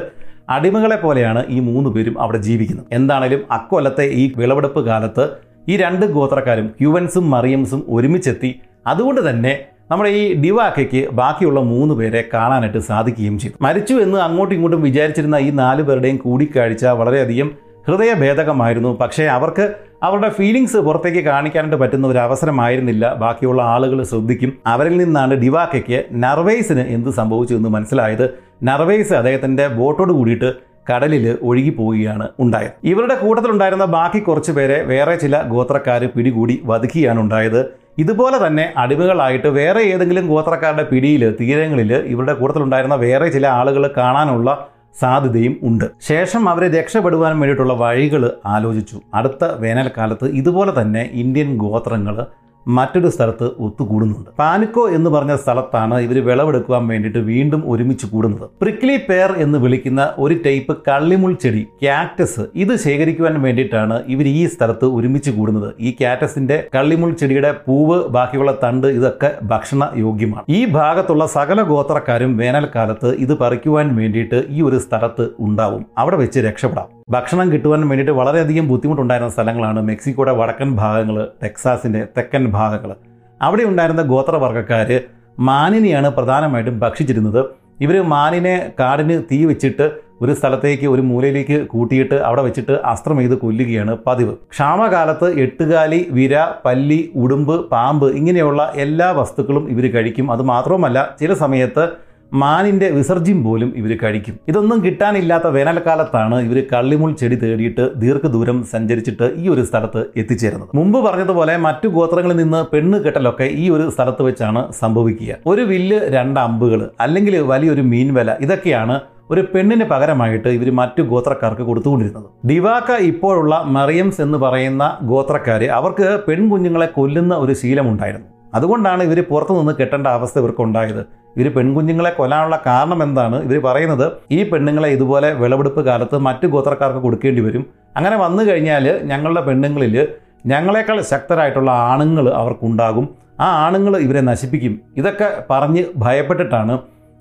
Speaker 1: അടിമകളെ പോലെയാണ് ഈ മൂന്ന് പേരും അവിടെ ജീവിക്കുന്നത്. എന്താണേലും അക്കൊല്ലത്തെ ഈ വിളവെടുപ്പ് കാലത്ത് ഈ രണ്ട് ഗോത്രക്കാരും ക്യുവൻസും മറിയംസും ഒരുമിച്ചെത്തി അതുകൊണ്ട് തന്നെ നമ്മുടെ ഈ ഡിവാക്കയ്ക്ക് ബാക്കിയുള്ള മൂന്ന് പേരെ കാണാനായിട്ട് സാധിക്കുകയും ചെയ്തു. മരിച്ചു എന്ന് അങ്ങോട്ടും ഇങ്ങോട്ടും വിചാരിച്ചിരുന്ന ഈ നാല് പേരുടെയും കൂടിക്കാഴ്ച വളരെയധികം ഹൃദയഭേദകമായിരുന്നു. പക്ഷേ അവർക്ക് അവരുടെ ഫീലിങ്സ് പുറത്തേക്ക് കാണിക്കാനായിട്ട് പറ്റുന്ന ഒരു അവസരമായിരുന്നില്ല. ബാക്കിയുള്ള ആളുകൾ ശ്രദ്ധിക്കും. അവരിൽ നിന്നാണ് ഡിവാക്കയ്ക്ക് നർവേസിന് എന്ത് സംഭവിച്ചു എന്ന് മനസ്സിലായത്. നർവേസ് അദ്ദേഹത്തിന്റെ ബോട്ടോട് കൂടിയിട്ട് കടലിൽ ഒഴുകി പോവുകയാണ് ഉണ്ടായത്. ഇവരുടെ കൂട്ടത്തിലുണ്ടായിരുന്ന ബാക്കി കുറച്ച് പേരെ വേറെ ചില ഗോത്രക്കാർ പിടികൂടി വധിക്കുകയാണ് ഉണ്ടായത്. ഇതുപോലെ തന്നെ അടിമകളായിട്ട് വേറെ ഏതെങ്കിലും ഗോത്രക്കാരുടെ പിടിയിൽ തീരങ്ങളിൽ ഇവരുടെ കൂട്ടത്തിലുണ്ടായിരുന്ന വേറെ ചില ആളുകൾ കാണാനുള്ള സാധ്യതയും ഉണ്ട്. ശേഷം അവരെ രക്ഷപ്പെടുവാൻ വേണ്ടിയിട്ടുള്ള വഴികൾ ആലോചിച്ചു. അടുത്ത വേനൽക്കാലത്ത് ഇതുപോലെ തന്നെ ഇന്ത്യൻ ഗോത്രങ്ങൾ മറ്റൊരു സ്ഥലത്ത് ഒത്തുകൂടുന്നുണ്ട്. പാനിക്കോ എന്ന് പറഞ്ഞ സ്ഥലത്താണ് ഇവർ വിളവെടുക്കുവാൻ വേണ്ടിയിട്ട് വീണ്ടും ഒരുമിച്ച് കൂടുന്നത്. പ്രിക്ലി പേർ എന്ന് വിളിക്കുന്ന ഒരു ടൈപ്പ് കള്ളിമുൾ ചെടി ക്യാക്ടസ് ഇത് ശേഖരിക്കുവാൻ വേണ്ടിയിട്ടാണ് ഇവർ ഈ സ്ഥലത്ത് ഒരുമിച്ച് കൂടുന്നത്. ഈ ക്യാറ്റസിന്റെ കള്ളിമുൾ ചെടിയുടെ പൂവ് ബാക്കിയുള്ള തണ്ട് ഇതൊക്കെ ഭക്ഷണ യോഗ്യമാണ് ഈ ഭാഗത്തുള്ള സകല ഗോത്രക്കാരും വേനൽക്കാലത്ത് ഇത് പറിക്കുവാൻ വേണ്ടിയിട്ട് ഈ ഒരു സ്ഥലത്ത് ഉണ്ടാവും. അവിടെ വെച്ച് രക്ഷപ്പെടാം. ഭക്ഷണം കിട്ടുവാൻ വേണ്ടിയിട്ട് വളരെയധികം ബുദ്ധിമുട്ടുണ്ടായിരുന്ന സ്ഥലങ്ങളാണ് മെക്സിക്കോയുടെ വടക്കൻ ഭാഗങ്ങൾ ടെക്സാസിന്റെ തെക്കൻ ഭാഗങ്ങൾ അവിടെ ഉണ്ടായിരുന്ന ഗോത്രവർഗക്കാർ മാനിനെയാണ് പ്രധാനമായിട്ടും ഭക്ഷിച്ചിരുന്നത്. ഇവർ മാനിനെ കാടിന് തീ വെച്ചിട്ട് ഒരു സ്ഥലത്തേക്ക് ഒരു മൂലയിലേക്ക് കൂട്ടിയിട്ട് അവിടെ വെച്ചിട്ട് അസ്ത്രം ചെയ്ത് കൊല്ലുകയാണ് പതിവ്. ക്ഷാമകാലത്ത് എട്ടുകാലി വിര പല്ലി ഉടുമ്പ് പാമ്പ് ഇങ്ങനെയുള്ള എല്ലാ വസ്തുക്കളും ഇവർ കഴിക്കും. അത് മാത്രവുമല്ല ചില സമയത്ത് മാനിന്റെ വിസർജ്യം പോലും ഇവർ കഴിക്കും. ഇതൊന്നും കിട്ടാനില്ലാത്ത വേനൽക്കാലത്താണ് ഇവർ കള്ളിമുൾ ചെടി തേടിയിട്ട് ദീർഘദൂരം സഞ്ചരിച്ചിട്ട് ഈ ഒരു സ്ഥലത്ത് എത്തിച്ചേരുന്നത്. മുമ്പ് പറഞ്ഞതുപോലെ മറ്റു ഗോത്രങ്ങളിൽ നിന്ന് പെണ്ണ് കെട്ടലൊക്കെ ഈ ഒരു സ്ഥലത്ത് വെച്ചാണ് സംഭവിക്കുക. ഒരു വില്ല് രണ്ട് അമ്പുകൾ അല്ലെങ്കിൽ വലിയൊരു മീൻവല ഇതൊക്കെയാണ് ഒരു പെണ്ണിന് പകരമായിട്ട് ഇവർ മറ്റു ഗോത്രക്കാർക്ക് കൊടുത്തുകൊണ്ടിരുന്നത്. ഡിവാക്ക ഇപ്പോഴുള്ള മറിയംസ് എന്ന് പറയുന്ന ഗോത്രക്കാർ അവർക്ക് പെൺകുഞ്ഞുങ്ങളെ കൊല്ലുന്ന ഒരു ശീലമുണ്ടായിരുന്നു. അതുകൊണ്ടാണ് ഇവർ പുറത്തു നിന്ന് കെട്ടേണ്ട അവസ്ഥ ഇവർക്കുണ്ടായത് ഇവർ പെൺകുഞ്ഞുങ്ങളെ കൊല്ലാനുള്ള കാരണം എന്താണ്? ഇവർ പറയുന്നത് ഈ പെണ്ണുങ്ങളെ ഇതുപോലെ വിളവെടുപ്പ് കാലത്ത് മറ്റു ഗോത്രക്കാർക്ക് കൊടുക്കേണ്ടി വരും. അങ്ങനെ വന്നു കഴിഞ്ഞാൽ ഞങ്ങളുടെ പെണ്ണുങ്ങളിൽ ഞങ്ങളെക്കാൾ ശക്തരായിട്ടുള്ള ആണുങ്ങൾ അവർക്കുണ്ടാകും. ആ ആണുങ്ങൾ ഇവരെ നശിപ്പിക്കും. ഇതൊക്കെ പറഞ്ഞ് ഭയപ്പെട്ടിട്ടാണ്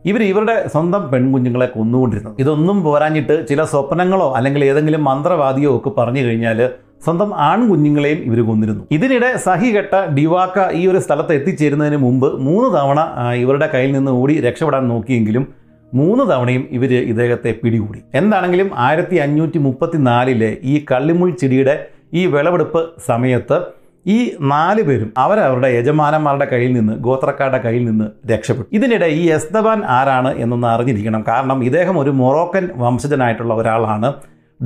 Speaker 1: ഇവർ ഇവരുടെ സ്വന്തം പെൺകുഞ്ഞുങ്ങളെ കൊന്നുകൊണ്ടിരുന്നത്. ഇതൊന്നും പോരാഞ്ഞിട്ട് ചില സ്വപ്നങ്ങളോ അല്ലെങ്കിൽ ഏതെങ്കിലും മന്ത്രവാദിയോ ഒക്കെ പറഞ്ഞു കഴിഞ്ഞാൽ സ്വന്തം ആൺകുഞ്ഞുങ്ങളെയും ഇവർ കൊന്നിരുന്നു. ഇതിനിടെ സഹികെട്ട ഡിവാക്ക ഈ ഒരു സ്ഥലത്ത് എത്തിച്ചേരുന്നതിന് മുമ്പ് മൂന്ന് തവണ ഇവരുടെ കയ്യിൽ നിന്ന് ഓടി രക്ഷപ്പെടാൻ നോക്കിയെങ്കിലും മൂന്ന് തവണയും ഇവർ ഇദ്ദേഹത്തെ പിടികൂടി. എന്താണെങ്കിലും ആയിരത്തി അഞ്ഞൂറ്റി മുപ്പത്തി നാലിലെ ഈ കള്ളിമുൾ ചെടിയുടെ ഈ വിളവെടുപ്പ് സമയത്ത് ഈ നാല് പേരും അവരവരുടെ യജമാനന്മാരുടെ കയ്യിൽ നിന്ന് ഗോത്രക്കാരുടെ കയ്യിൽ നിന്ന് രക്ഷപ്പെട്ടു. ഇതിനിടെ ഈ എസ്തബാൻ ആരാണ് എന്നൊന്ന് അറിഞ്ഞിരിക്കണം. കാരണം ഇദ്ദേഹം ഒരു മൊറോക്കൻ വംശജനായിട്ടുള്ള ഒരാളാണ്.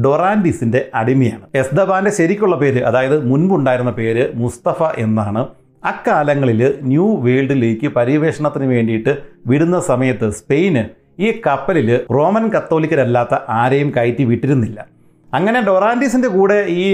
Speaker 1: ഡൊറാൻഡിസിന്റെ അടിമയാണ്. എസ്ദബാന്റെ ശരിക്കുള്ള പേര് അതായത് മുൻപുണ്ടായിരുന്ന പേര് മുസ്തഫ എന്നാണ് അക്കാലങ്ങളിൽ ന്യൂ വേൾഡിലേക്ക് പര്യവേഷണത്തിന് വേണ്ടിയിട്ട് വിടുന്ന സമയത്ത് സ്പെയിന് ഈ കപ്പലിൽ റോമൻ കത്തോലിക്കരല്ലാത്ത ആരെയും കയറ്റി വിട്ടിരുന്നില്ല. അങ്ങനെ ഡൊറാൻഡീസിന്റെ കൂടെ ഈ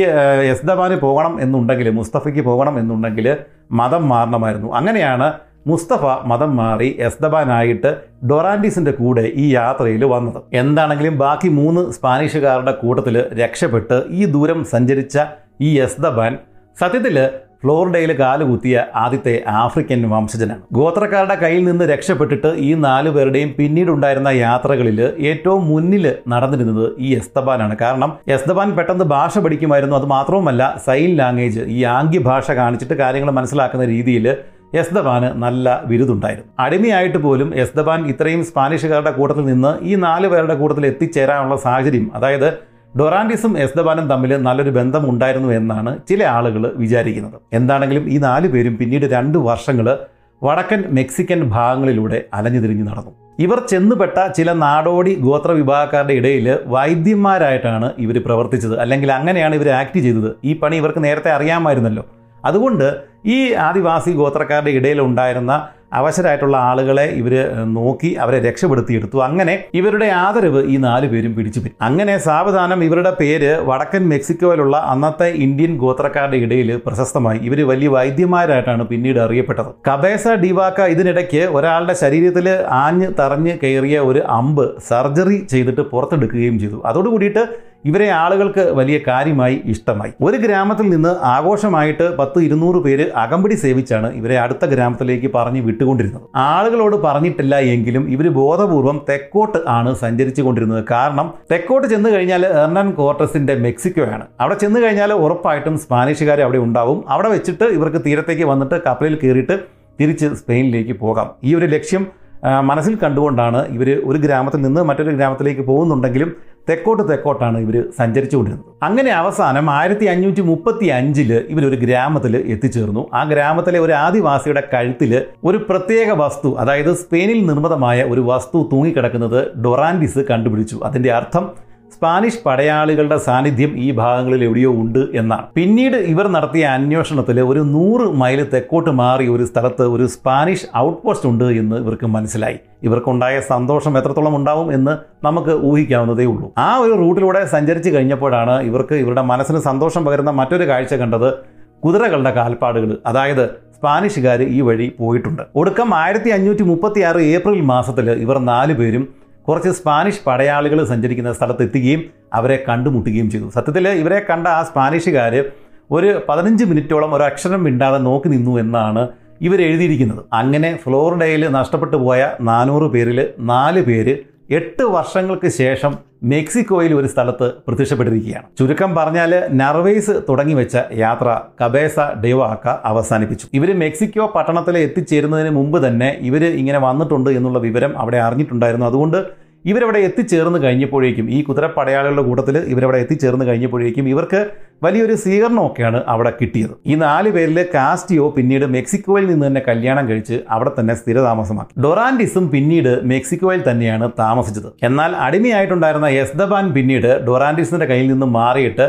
Speaker 1: എസ്ദബാന് പോകണം എന്നുണ്ടെങ്കിൽ മുസ്തഫയ്ക്ക് പോകണം എന്നുണ്ടെങ്കിൽ മതം മാറണമായിരുന്നു. അങ്ങനെയാണ് മുസ്തഫ മതം മാറി എസ്തബാനായിട്ട് ഡൊറാൻഡീസിന്റെ കൂടെ ഈ യാത്രയിൽ വന്നത്. എന്താണെങ്കിലും ബാക്കി മൂന്ന് സ്പാനിഷുകാരുടെ കൂട്ടത്തിൽ രക്ഷപ്പെട്ട് ഈ ദൂരം സഞ്ചരിച്ച ഈ എസ്തബാൻ സത്യത്തിൽ ഫ്ലോറിഡയിൽ കാലുകുത്തിയ ആദ്യത്തെ ആഫ്രിക്കൻ വംശജനാണ്. ഗോത്രക്കാരുടെ കയ്യിൽ നിന്ന് രക്ഷപ്പെട്ടിട്ട് ഈ നാലു പേരുടെയും പിന്നീടുണ്ടായിരുന്ന യാത്രകളിൽ ഏറ്റവും മുന്നിൽ നടന്നിരുന്നത് ഈ എസ്തബാനാണ് കാരണം എസ്തബാൻ പെട്ടെന്ന് ഭാഷ പഠിക്കുമായിരുന്നു. അത് മാത്രവുമല്ല സൈൻ ലാംഗ്വേജ് ഈ ആംഗ്യ ഭാഷ കാണിച്ചിട്ട് കാര്യങ്ങൾ മനസ്സിലാക്കുന്ന രീതിയിൽ എസ്ദബാന് നല്ല ബിരുദുണ്ടായിരുന്നു അടിമയായിട്ട് പോലും എസ്ദബാൻ ഇത്രയും സ്പാനിഷുകാരുടെ കൂട്ടത്തിൽ നിന്ന് ഈ നാല് പേരുടെ കൂട്ടത്തിൽ എത്തിച്ചേരാനുള്ള സാഹചര്യം അതായത് ഡൊറാൻഡിസും എസ്ദബാനും തമ്മിൽ നല്ലൊരു ബന്ധം ഉണ്ടായിരുന്നു എന്നാണ് ചില ആളുകൾ വിചാരിക്കുന്നത്. എന്താണെങ്കിലും ഈ നാല് പേരും പിന്നീട് രണ്ട് വർഷങ്ങൾ വടക്കൻ മെക്സിക്കൻ ഭാഗങ്ങളിലൂടെ അലഞ്ഞുതിരിഞ്ഞു നടന്നു. ഇവർ ചെന്നുപെട്ട ചില നാടോടി ഗോത്ര വിഭാഗക്കാരുടെ ഇടയിൽ വൈദ്യന്മാരായിട്ടാണ് ഇവർ പ്രവർത്തിച്ചത്. അല്ലെങ്കിൽ അങ്ങനെയാണ് ഇവർ ആക്ട് ചെയ്തത്. ഈ പണി ഇവർക്ക് നേരത്തെ അറിയാമായിരുന്നല്ലോ. അതുകൊണ്ട് ഈ ആദിവാസി ഗോത്രക്കാരുടെ ഇടയിൽ ഉണ്ടായിരുന്ന അവശരായിട്ടുള്ള ആളുകളെ ഇവർ നോക്കി അവരെ രക്ഷപ്പെടുത്തിയെടുത്തു. അങ്ങനെ ഇവരുടെ ആദരവ് ഈ നാല് പേരും പിടിച്ചു അങ്ങനെ സാവധാനം ഇവരുടെ പേര് വടക്കൻ മെക്സിക്കോയിലുള്ള അന്നത്തെ ഇന്ത്യൻ ഗോത്രക്കാരുടെ ഇടയിൽ പ്രശസ്തമായി. ഇവർ വലിയ വൈദ്യന്മാരായിട്ടാണ് പിന്നീട് അറിയപ്പെട്ടത്. കബേസ ഡിവാക്ക ഇതിനിടയ്ക്ക് ഒരാളുടെ ശരീരത്തിൽ ആഞ്ഞ് തറഞ്ഞ് കയറിയ ഒരു അമ്പ് സർജറി ചെയ്തിട്ട് പുറത്തെടുക്കുകയും ചെയ്തു. അതോടുകൂടിയിട്ട് ഇവരെ ആളുകൾക്ക് വലിയ കാര്യമായി ഇഷ്ടമായി. ഒരു ഗ്രാമത്തിൽ നിന്ന് ആഘോഷമായിട്ട് പത്ത് ഇരുന്നൂറ് പേര് അകമ്പടി സേവിച്ചാണ് ഇവരെ അടുത്ത ഗ്രാമത്തിലേക്ക് പറഞ്ഞ് വിട്ടുകൊണ്ടിരുന്നത്. ആളുകളോട് പറഞ്ഞിട്ടില്ല എങ്കിലും ഇവർ ബോധപൂർവം തെക്കോട്ട് ആണ് സഞ്ചരിച്ചു കൊണ്ടിരുന്നത്. കാരണം തെക്കോട്ട് ചെന്ന് കഴിഞ്ഞാൽ എർണൻ കോർട്ടസിന്റെ മെക്സിക്കോയാണ്. അവിടെ ചെന്ന് കഴിഞ്ഞാൽ ഉറപ്പായിട്ടും സ്പാനിഷുകാർ അവിടെ ഉണ്ടാവും. അവിടെ വെച്ചിട്ട് ഇവർക്ക് തീരത്തേക്ക് വന്നിട്ട് കപ്പലിൽ കയറിയിട്ട് തിരിച്ച് സ്പെയിനിലേക്ക് പോകാം. ഈ ഒരു ലക്ഷ്യം മനസ്സിൽ കണ്ടുകൊണ്ടാണ് ഇവർ ഒരു ഗ്രാമത്തിൽ നിന്ന് മറ്റൊരു ഗ്രാമത്തിലേക്ക് പോകുന്നുണ്ടെങ്കിലും തെക്കോട്ട് തെക്കോട്ടാണ് ഇവർ സഞ്ചരിച്ചുകൊണ്ടിരുന്നത്. അങ്ങനെ അവസാനം ആയിരത്തി അഞ്ഞൂറ്റി മുപ്പത്തി അഞ്ചിൽ ഇവരൊരു ഗ്രാമത്തിൽ എത്തിച്ചേർന്നു. ആ ഗ്രാമത്തിലെ ഒരു ആദിവാസിയുടെ കഴുത്തിൽ ഒരു പ്രത്യേക വസ്തു അതായത് സ്പെയിനിൽ നിർമ്മിതമായ ഒരു വസ്തു തൂങ്ങിക്കിടക്കുന്നത് ഡൊറാൻഡിസ് കണ്ടുപിടിച്ചു. അതിന്റെ അർത്ഥം സ്പാനിഷ് പടയാളികളുടെ സാന്നിധ്യം ഈ ഭാഗങ്ങളിൽ എവിടെയോ ഉണ്ട് എന്നാണ്. പിന്നീട് ഇവർ നടത്തിയ അന്വേഷണത്തിൽ ഒരു നൂറ് മൈൽ തെക്കോട്ട് മാറി ഒരു സ്ഥലത്ത് ഒരു സ്പാനിഷ് ഔട്ട് പോസ്റ്റ് ഉണ്ട് എന്ന് ഇവർക്ക് മനസ്സിലായി. ഇവർക്കുണ്ടായ സന്തോഷം എത്രത്തോളം ഉണ്ടാവും എന്ന് നമുക്ക് ഊഹിക്കാവുന്നതേ ഉള്ളൂ. ആ ഒരു റൂട്ടിലൂടെ സഞ്ചരിച്ച് കഴിഞ്ഞപ്പോഴാണ് ഇവർക്ക് ഇവരുടെ മനസ്സിന് സന്തോഷം പകരുന്ന മറ്റൊരു കാഴ്ച കണ്ടത് കുതിരകളുടെ കാൽപ്പാടുകൾ. അതായത് സ്പാനിഷുകാർ ഈ വഴി പോയിട്ടുണ്ട്. ഒടുക്കം ആയിരത്തി അഞ്ഞൂറ്റി മുപ്പത്തി ആറ് ഏപ്രിൽ മാസത്തിൽ ഇവർ നാലു പേരും കുറച്ച് സ്പാനിഷ് പടയാളികൾ സഞ്ചരിക്കുന്ന സ്ഥലത്ത് എത്തുകയും അവരെ കണ്ടുമുട്ടുകയും ചെയ്തു. സത്യത്തിൽ ഇവരെ കണ്ട ആ സ്പാനിഷുകാർ ഒരു പതിനഞ്ച് മിനിറ്റോളം ഒരു അക്ഷരം മിണ്ടാതെ നോക്കി നിന്നു എന്നാണ് ഇവർ എഴുതിയിരിക്കുന്നത് അങ്ങനെ ഫ്ലോറിഡയിൽ നഷ്ടപ്പെട്ടു പോയ നാനൂറ് പേരിൽ നാല് പേര് എട്ട് വർഷങ്ങൾക്ക് ശേഷം മെക്സിക്കോയിൽ ഒരു സ്ഥലത്ത് പ്രത്യക്ഷപ്പെട്ടിരിക്കുകയാണ്. ചുരുക്കം പറഞ്ഞാൽ നർവേസ് തുടങ്ങി വെച്ച യാത്ര കബേസ ഡെവാക്ക അവസാനിപ്പിച്ചു. ഇവർ മെക്സിക്കോ പട്ടണത്തിൽ എത്തിച്ചേരുന്നതിന് മുമ്പ് തന്നെ ഇവർ ഇങ്ങനെ വന്നിട്ടുണ്ട് എന്നുള്ള വിവരം അവിടെ അറിഞ്ഞിട്ടുണ്ടായിരുന്നു. അതുകൊണ്ട് ഇവരവിടെ എത്തിച്ചേർന്ന് കഴിഞ്ഞപ്പോഴേക്കും ഈ കുതിരപ്പടയാളികളുടെ കൂട്ടത്തിൽ ഇവരവിടെ എത്തിച്ചേർന്ന് കഴിഞ്ഞപ്പോഴേക്കും ഇവർക്ക് വലിയൊരു സ്വീകരണമൊക്കെയാണ് അവിടെ കിട്ടിയത്. ഈ നാല് പേരിൽ കാസ്റ്റിയോ പിന്നീട് മെക്സിക്കോയിൽ നിന്ന് തന്നെ കല്യാണം കഴിച്ച് അവിടെ തന്നെ സ്ഥിരതാമസമാക്കി. ഡൊറാൻഡിസും പിന്നീട് മെക്സിക്കോയിൽ തന്നെയാണ് താമസിച്ചത്. എന്നാൽ അടിമയായിട്ടുണ്ടായിരുന്ന എസ്ദബാൻ പിന്നീട് ഡൊറാൻഡിസിന്റെ കയ്യിൽ നിന്ന് മാറിയിട്ട്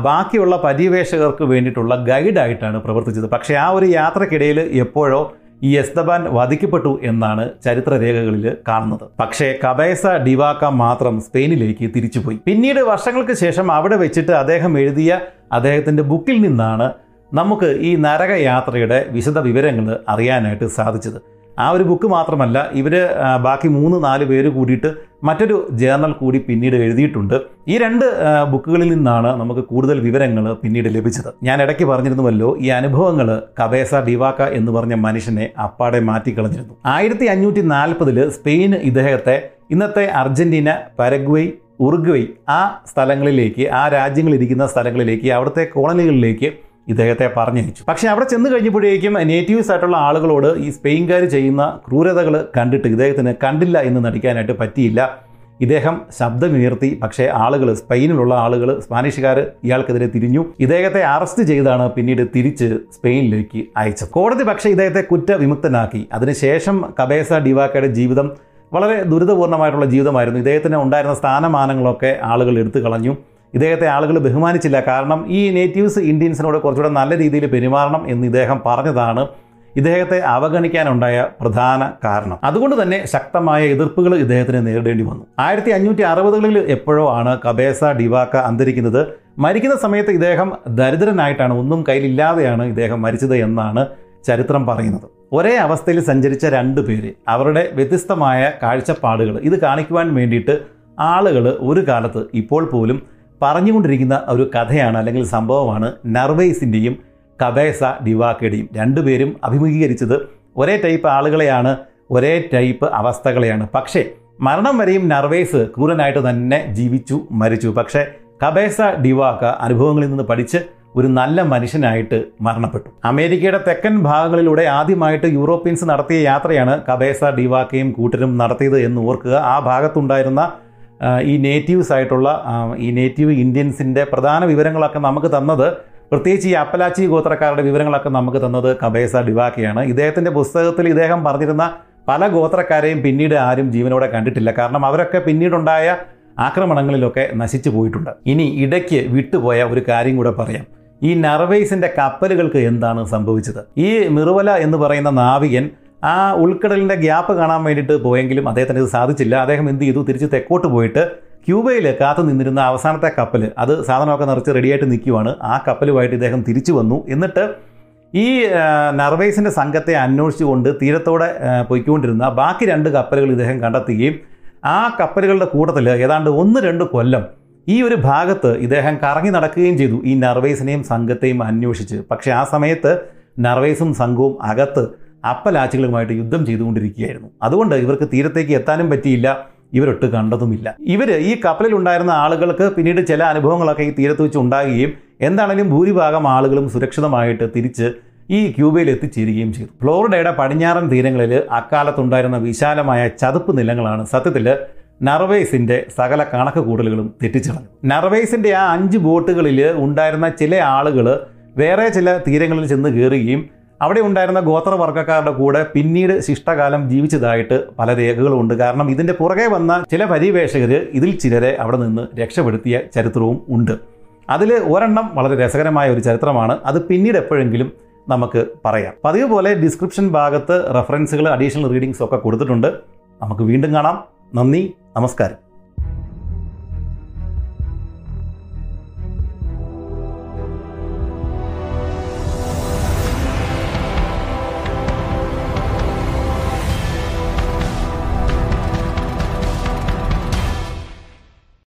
Speaker 1: ബാക്കിയുള്ള പര്യവേഷകർക്ക് വേണ്ടിയിട്ടുള്ള ഗൈഡായിട്ടാണ് പ്രവർത്തിച്ചത്. പക്ഷേ ആ ഒരു യാത്രക്കിടയിൽ എപ്പോഴോ ഈ എസ്തബാൻ വധിക്കപ്പെട്ടു എന്നാണ് ചരിത്രരേഖകളിൽ കാണുന്നത്. പക്ഷേ കബേസ ഡിവാക്ക മാത്രം സ്പെയിനിലേക്ക് തിരിച്ചുപോയി. പിന്നീട് വർഷങ്ങൾക്ക് ശേഷം അവിടെ വെച്ചിട്ട് അദ്ദേഹം എഴുതിയ അദ്ദേഹത്തിന്റെ ബുക്കിൽ നിന്നാണ് നമുക്ക് ഈ നരകയാത്രയുടെ വിശദ വിവരങ്ങൾ അറിയാനായിട്ട് സാധിച്ചത്. ആ ഒരു ബുക്ക് മാത്രമല്ല ഇവർ ബാക്കി മൂന്ന് നാല് പേര് കൂടിയിട്ട് മറ്റൊരു ജേർണൽ കൂടി പിന്നീട് എഴുതിയിട്ടുണ്ട്. ഈ രണ്ട് ബുക്കുകളിൽ നിന്നാണ് നമുക്ക് കൂടുതൽ വിവരങ്ങൾ പിന്നീട് ലഭിച്ചത്. ഞാൻ ഇടയ്ക്ക് പറഞ്ഞിരുന്നുവല്ലോ ഈ അനുഭവങ്ങൾ കബേസ ഡിവാക്ക എന്ന് പറഞ്ഞ മനുഷ്യനെ അപ്പാടെ മാറ്റിക്കളഞ്ഞിരുന്നു. ആയിരത്തി അഞ്ഞൂറ്റി നാൽപ്പതിൽ സ്പെയിൻ ഇദ്ദേഹത്തെ ഇന്നത്തെ അർജന്റീന പരഗ്വൈ ഉറുഗ്വൈ ആ സ്ഥലങ്ങളിലേക്ക് ആ രാജ്യങ്ങളിരിക്കുന്ന സ്ഥലങ്ങളിലേക്ക് അവിടുത്തെ കോളനികളിലേക്ക് ഇദ്ദേഹത്തെ പറഞ്ഞയച്ചു. പക്ഷേ അവിടെ ചെന്ന് കഴിഞ്ഞപ്പോഴേക്കും നേറ്റീവ്സ് ആയിട്ടുള്ള ആളുകളോട് ഈ സ്പെയിൻകാർ ചെയ്യുന്ന ക്രൂരതകൾ കണ്ടിട്ട് ഇദ്ദേഹത്തിന് കണ്ടില്ല എന്ന് നടിക്കാനായിട്ട് പറ്റിയില്ല. ഇദ്ദേഹം ശബ്ദമുയർത്തി പക്ഷേ ആളുകൾ സ്പെയിനിലുള്ള ആളുകൾ സ്പാനിഷുകാർ ഇയാൾക്കെതിരെ തിരിഞ്ഞു. ഇദ്ദേഹത്തെ അറസ്റ്റ് ചെയ്താണ് പിന്നീട് തിരിച്ച് സ്പെയിനിലേക്ക് അയച്ചത്. കോടതി പക്ഷേ ഇദ്ദേഹത്തെ കുറ്റവിമുക്തനാക്കി. അതിനുശേഷം കബേസ ഡിവാക്കയുടെ ജീവിതം വളരെ ദുരിതപൂർണമായിട്ടുള്ള ജീവിതമായിരുന്നു. ഇദ്ദേഹത്തിന് ഉണ്ടായിരുന്ന സ്ഥാനമാനങ്ങളൊക്കെ ആളുകൾ എടുത്തു കളഞ്ഞു. ഇദ്ദേഹത്തെ ആളുകൾ ബഹുമാനിച്ചില്ല. കാരണം ഈ നേറ്റീവ്സ് ഇന്ത്യൻസിനോട് കുറച്ചുകൂടെ നല്ല രീതിയിൽ പെരുമാറണം എന്ന് ഇദ്ദേഹം പറഞ്ഞതാണ്. ഇദ്ദേഹത്തെ അവഗണിക്കാനുണ്ടായ പ്രധാന കാരണം. അതുകൊണ്ട് തന്നെ ശക്തമായ എതിർപ്പുകൾ ഇദ്ദേഹത്തിന് നേരിടേണ്ടി വന്നു. ആയിരത്തി അഞ്ഞൂറ്റി അറുപതുകളിൽ എപ്പോഴോ ആണ് കബേസ ഡിവാക്ക അന്തരിക്കുന്നത്. മരിക്കുന്ന സമയത്ത് ഇദ്ദേഹം ദരിദ്രനായിട്ടാണ് ഒന്നും കയ്യിലില്ലാതെയാണ് ഇദ്ദേഹം മരിച്ചത് എന്നാണ് ചരിത്രം പറയുന്നത്. ഒരേ അവസ്ഥയിൽ സഞ്ചരിച്ച രണ്ട് പേര് അവരുടെ വ്യത്യസ്തമായ കാഴ്ചപ്പാടുകൾ. ഇത് കാണിക്കുവാൻ വേണ്ടിയിട്ട് ആളുകൾ ഒരു കാലത്ത് ഇപ്പോൾ പോലും പറഞ്ഞുകൊണ്ടിരിക്കുന്ന ഒരു കഥയാണ് അല്ലെങ്കിൽ സംഭവമാണ് നർവേസിന്റെയും കബേസ ഡിവാക്കയുടെയും. രണ്ടുപേരും അഭിമുഖീകരിച്ചത് ഒരേ ടൈപ്പ് ആളുകളെയാണ് ഒരേ ടൈപ്പ് അവസ്ഥകളെയാണ്. പക്ഷേ മരണം വരെയും നർവേസ് ക്രൂരനായിട്ട് തന്നെ ജീവിച്ചു മരിച്ചു. പക്ഷേ കബേസ ഡിവാക്ക അനുഭവങ്ങളിൽ നിന്ന് പഠിച്ച് ഒരു നല്ല മനുഷ്യനായിട്ട് മരണപ്പെട്ടു. അമേരിക്കയുടെ തെക്കൻ ഭാഗങ്ങളിലൂടെ ആദ്യമായിട്ട് യൂറോപ്യൻസ് നടത്തിയ യാത്രയാണ് കബേസ ഡിവാക്കയും കൂട്ടരും നടത്തിയത് എന്ന് ഓർക്കുക. ആ ഭാഗത്തുണ്ടായിരുന്ന ഈ നേറ്റീവ്സ് ആയിട്ടുള്ള ഈ നേറ്റീവ് ഇന്ത്യൻസിന്റെ പ്രധാന വിവരങ്ങളൊക്കെ നമുക്ക് തന്നത് പ്രത്യേകിച്ച് ഈ അപ്പലാച്ചി ഗോത്രക്കാരുടെ വിവരങ്ങളൊക്കെ നമുക്ക് തന്നത് കബേസ ഡിവാക്കയാണ്. ഇദ്ദേഹത്തിന്റെ പുസ്തകത്തിൽ ഇദ്ദേഹം പറഞ്ഞിരുന്ന പല ഗോത്രക്കാരെയും പിന്നീട് ആരും ജീവനോടെ കണ്ടിട്ടില്ല. കാരണം അവരൊക്കെ പിന്നീടുണ്ടായ ആക്രമണങ്ങളിലൊക്കെ നശിച്ചു പോയിട്ടുണ്ട്. ഇനി ഇടയ്ക്ക് വിട്ടുപോയ ഒരു കാര്യം കൂടെ പറയാം. ഈ നർവേസിന്റെ കപ്പലുകൾക്ക് എന്താണ് സംഭവിച്ചത്? ഈ മിറുവല എന്ന് പറയുന്ന നാവികൻ ആ ഉൾക്കടലിന്റെ ഗ്യാപ്പ് കാണാൻ വേണ്ടിയിട്ട് പോയെങ്കിലും അദ്ദേഹത്തിന് ഇത് സാധിച്ചില്ല. അദ്ദേഹം എന്ത് ചെയ്തു? തിരിച്ച് തെക്കോട്ട് പോയിട്ട് ക്യൂബയിൽ കാത്തു നിന്നിരുന്ന അവസാനത്തെ കപ്പൽ അത് സാധനമൊക്കെ നിറച്ച് റെഡിയായിട്ട് നിൽക്കുവാണ്. ആ കപ്പലുമായിട്ട് ഇദ്ദേഹം തിരിച്ചു വന്നു. എന്നിട്ട് ഈ നർവേസിന്റെ സംഘത്തെ അന്വേഷിച്ചുകൊണ്ട് തീരത്തോടെ പൊയ്ക്കൊണ്ടിരുന്ന ബാക്കി രണ്ട് കപ്പലുകൾ ഇദ്ദേഹം കണ്ടെത്തുകയും ആ കപ്പലുകളുടെ കൂട്ടത്തിൽ ഏതാണ്ട് ഒന്ന് രണ്ട് കൊല്ലം ഈ ഒരു ഭാഗത്ത് ഇദ്ദേഹം കറങ്ങി നടക്കുകയും ചെയ്തു ഈ നർവേസിനെയും സംഘത്തെയും അന്വേഷിച്ച്. പക്ഷേ ആ സമയത്ത് നർവേസും സംഘവും അകത്ത് അപ്പലാച്ചികളുമായിട്ട് യുദ്ധം ചെയ്തുകൊണ്ടിരിക്കുകയായിരുന്നു. അതുകൊണ്ട് ഇവർക്ക് തീരത്തേക്ക് എത്താനും പറ്റിയില്ല. ഇവരൊട്ട് കണ്ടതുമില്ല. ഇവർ ഈ കപ്പലിലുണ്ടായിരുന്ന ആളുകൾക്ക് പിന്നീട് ചില അനുഭവങ്ങളൊക്കെ ഈ തീരത്ത് വെച്ച് ഉണ്ടാകുകയും എന്താണെങ്കിലും ഭൂരിഭാഗം ആളുകളും സുരക്ഷിതമായിട്ട് തിരിച്ച് ഈ ക്യൂബയിൽ എത്തിച്ചേരുകയും ചെയ്തു. ഫ്ലോറിഡയുടെ പടിഞ്ഞാറൻ തീരങ്ങളിൽ അക്കാലത്തുണ്ടായിരുന്ന വിശാലമായ ചതുപ്പ് നിലങ്ങളാണ് സത്യത്തിൽ നർവേസിന്റെ സകല കണക്ക് കൂടലുകളും തെറ്റിച്ചളഞ്ഞു നർവേസിന്റെ ആ അഞ്ച് ബോട്ടുകളിൽ ഉണ്ടായിരുന്ന ചില ആളുകൾ വേറെ ചില തീരങ്ങളിൽ ചെന്ന് കയറുകയും അവിടെ ഉണ്ടായിരുന്ന ഗോത്രവർഗക്കാരുടെ കൂടെ പിന്നീട് ശിഷ്ടകാലം ജീവിച്ചതായിട്ട് പല രേഖകളുമുണ്ട് കാരണം ഇതിന്റെ പുറകെ വന്ന ചില പര്യവേഷകർ ഇതിൽ ചിലരെ അവിടെ നിന്ന് രക്ഷപ്പെടുത്തിയ ചരിത്രവും ഉണ്ട്. അതിൽ ഒരെണ്ണം വളരെ രസകരമായ ഒരു ചരിത്രമാണ്. അത് പിന്നീട് എപ്പോഴെങ്കിലും നമുക്ക് പറയാം. പതിവ് പോലെ ഡിസ്ക്രിപ്ഷൻ ഭാഗത്ത് റെഫറൻസുകൾ അഡീഷണൽ റീഡിങ്സ് ഒക്കെ കൊടുത്തിട്ടുണ്ട്. നമുക്ക് വീണ്ടും കാണാം. നന്ദി നമസ്കാരം.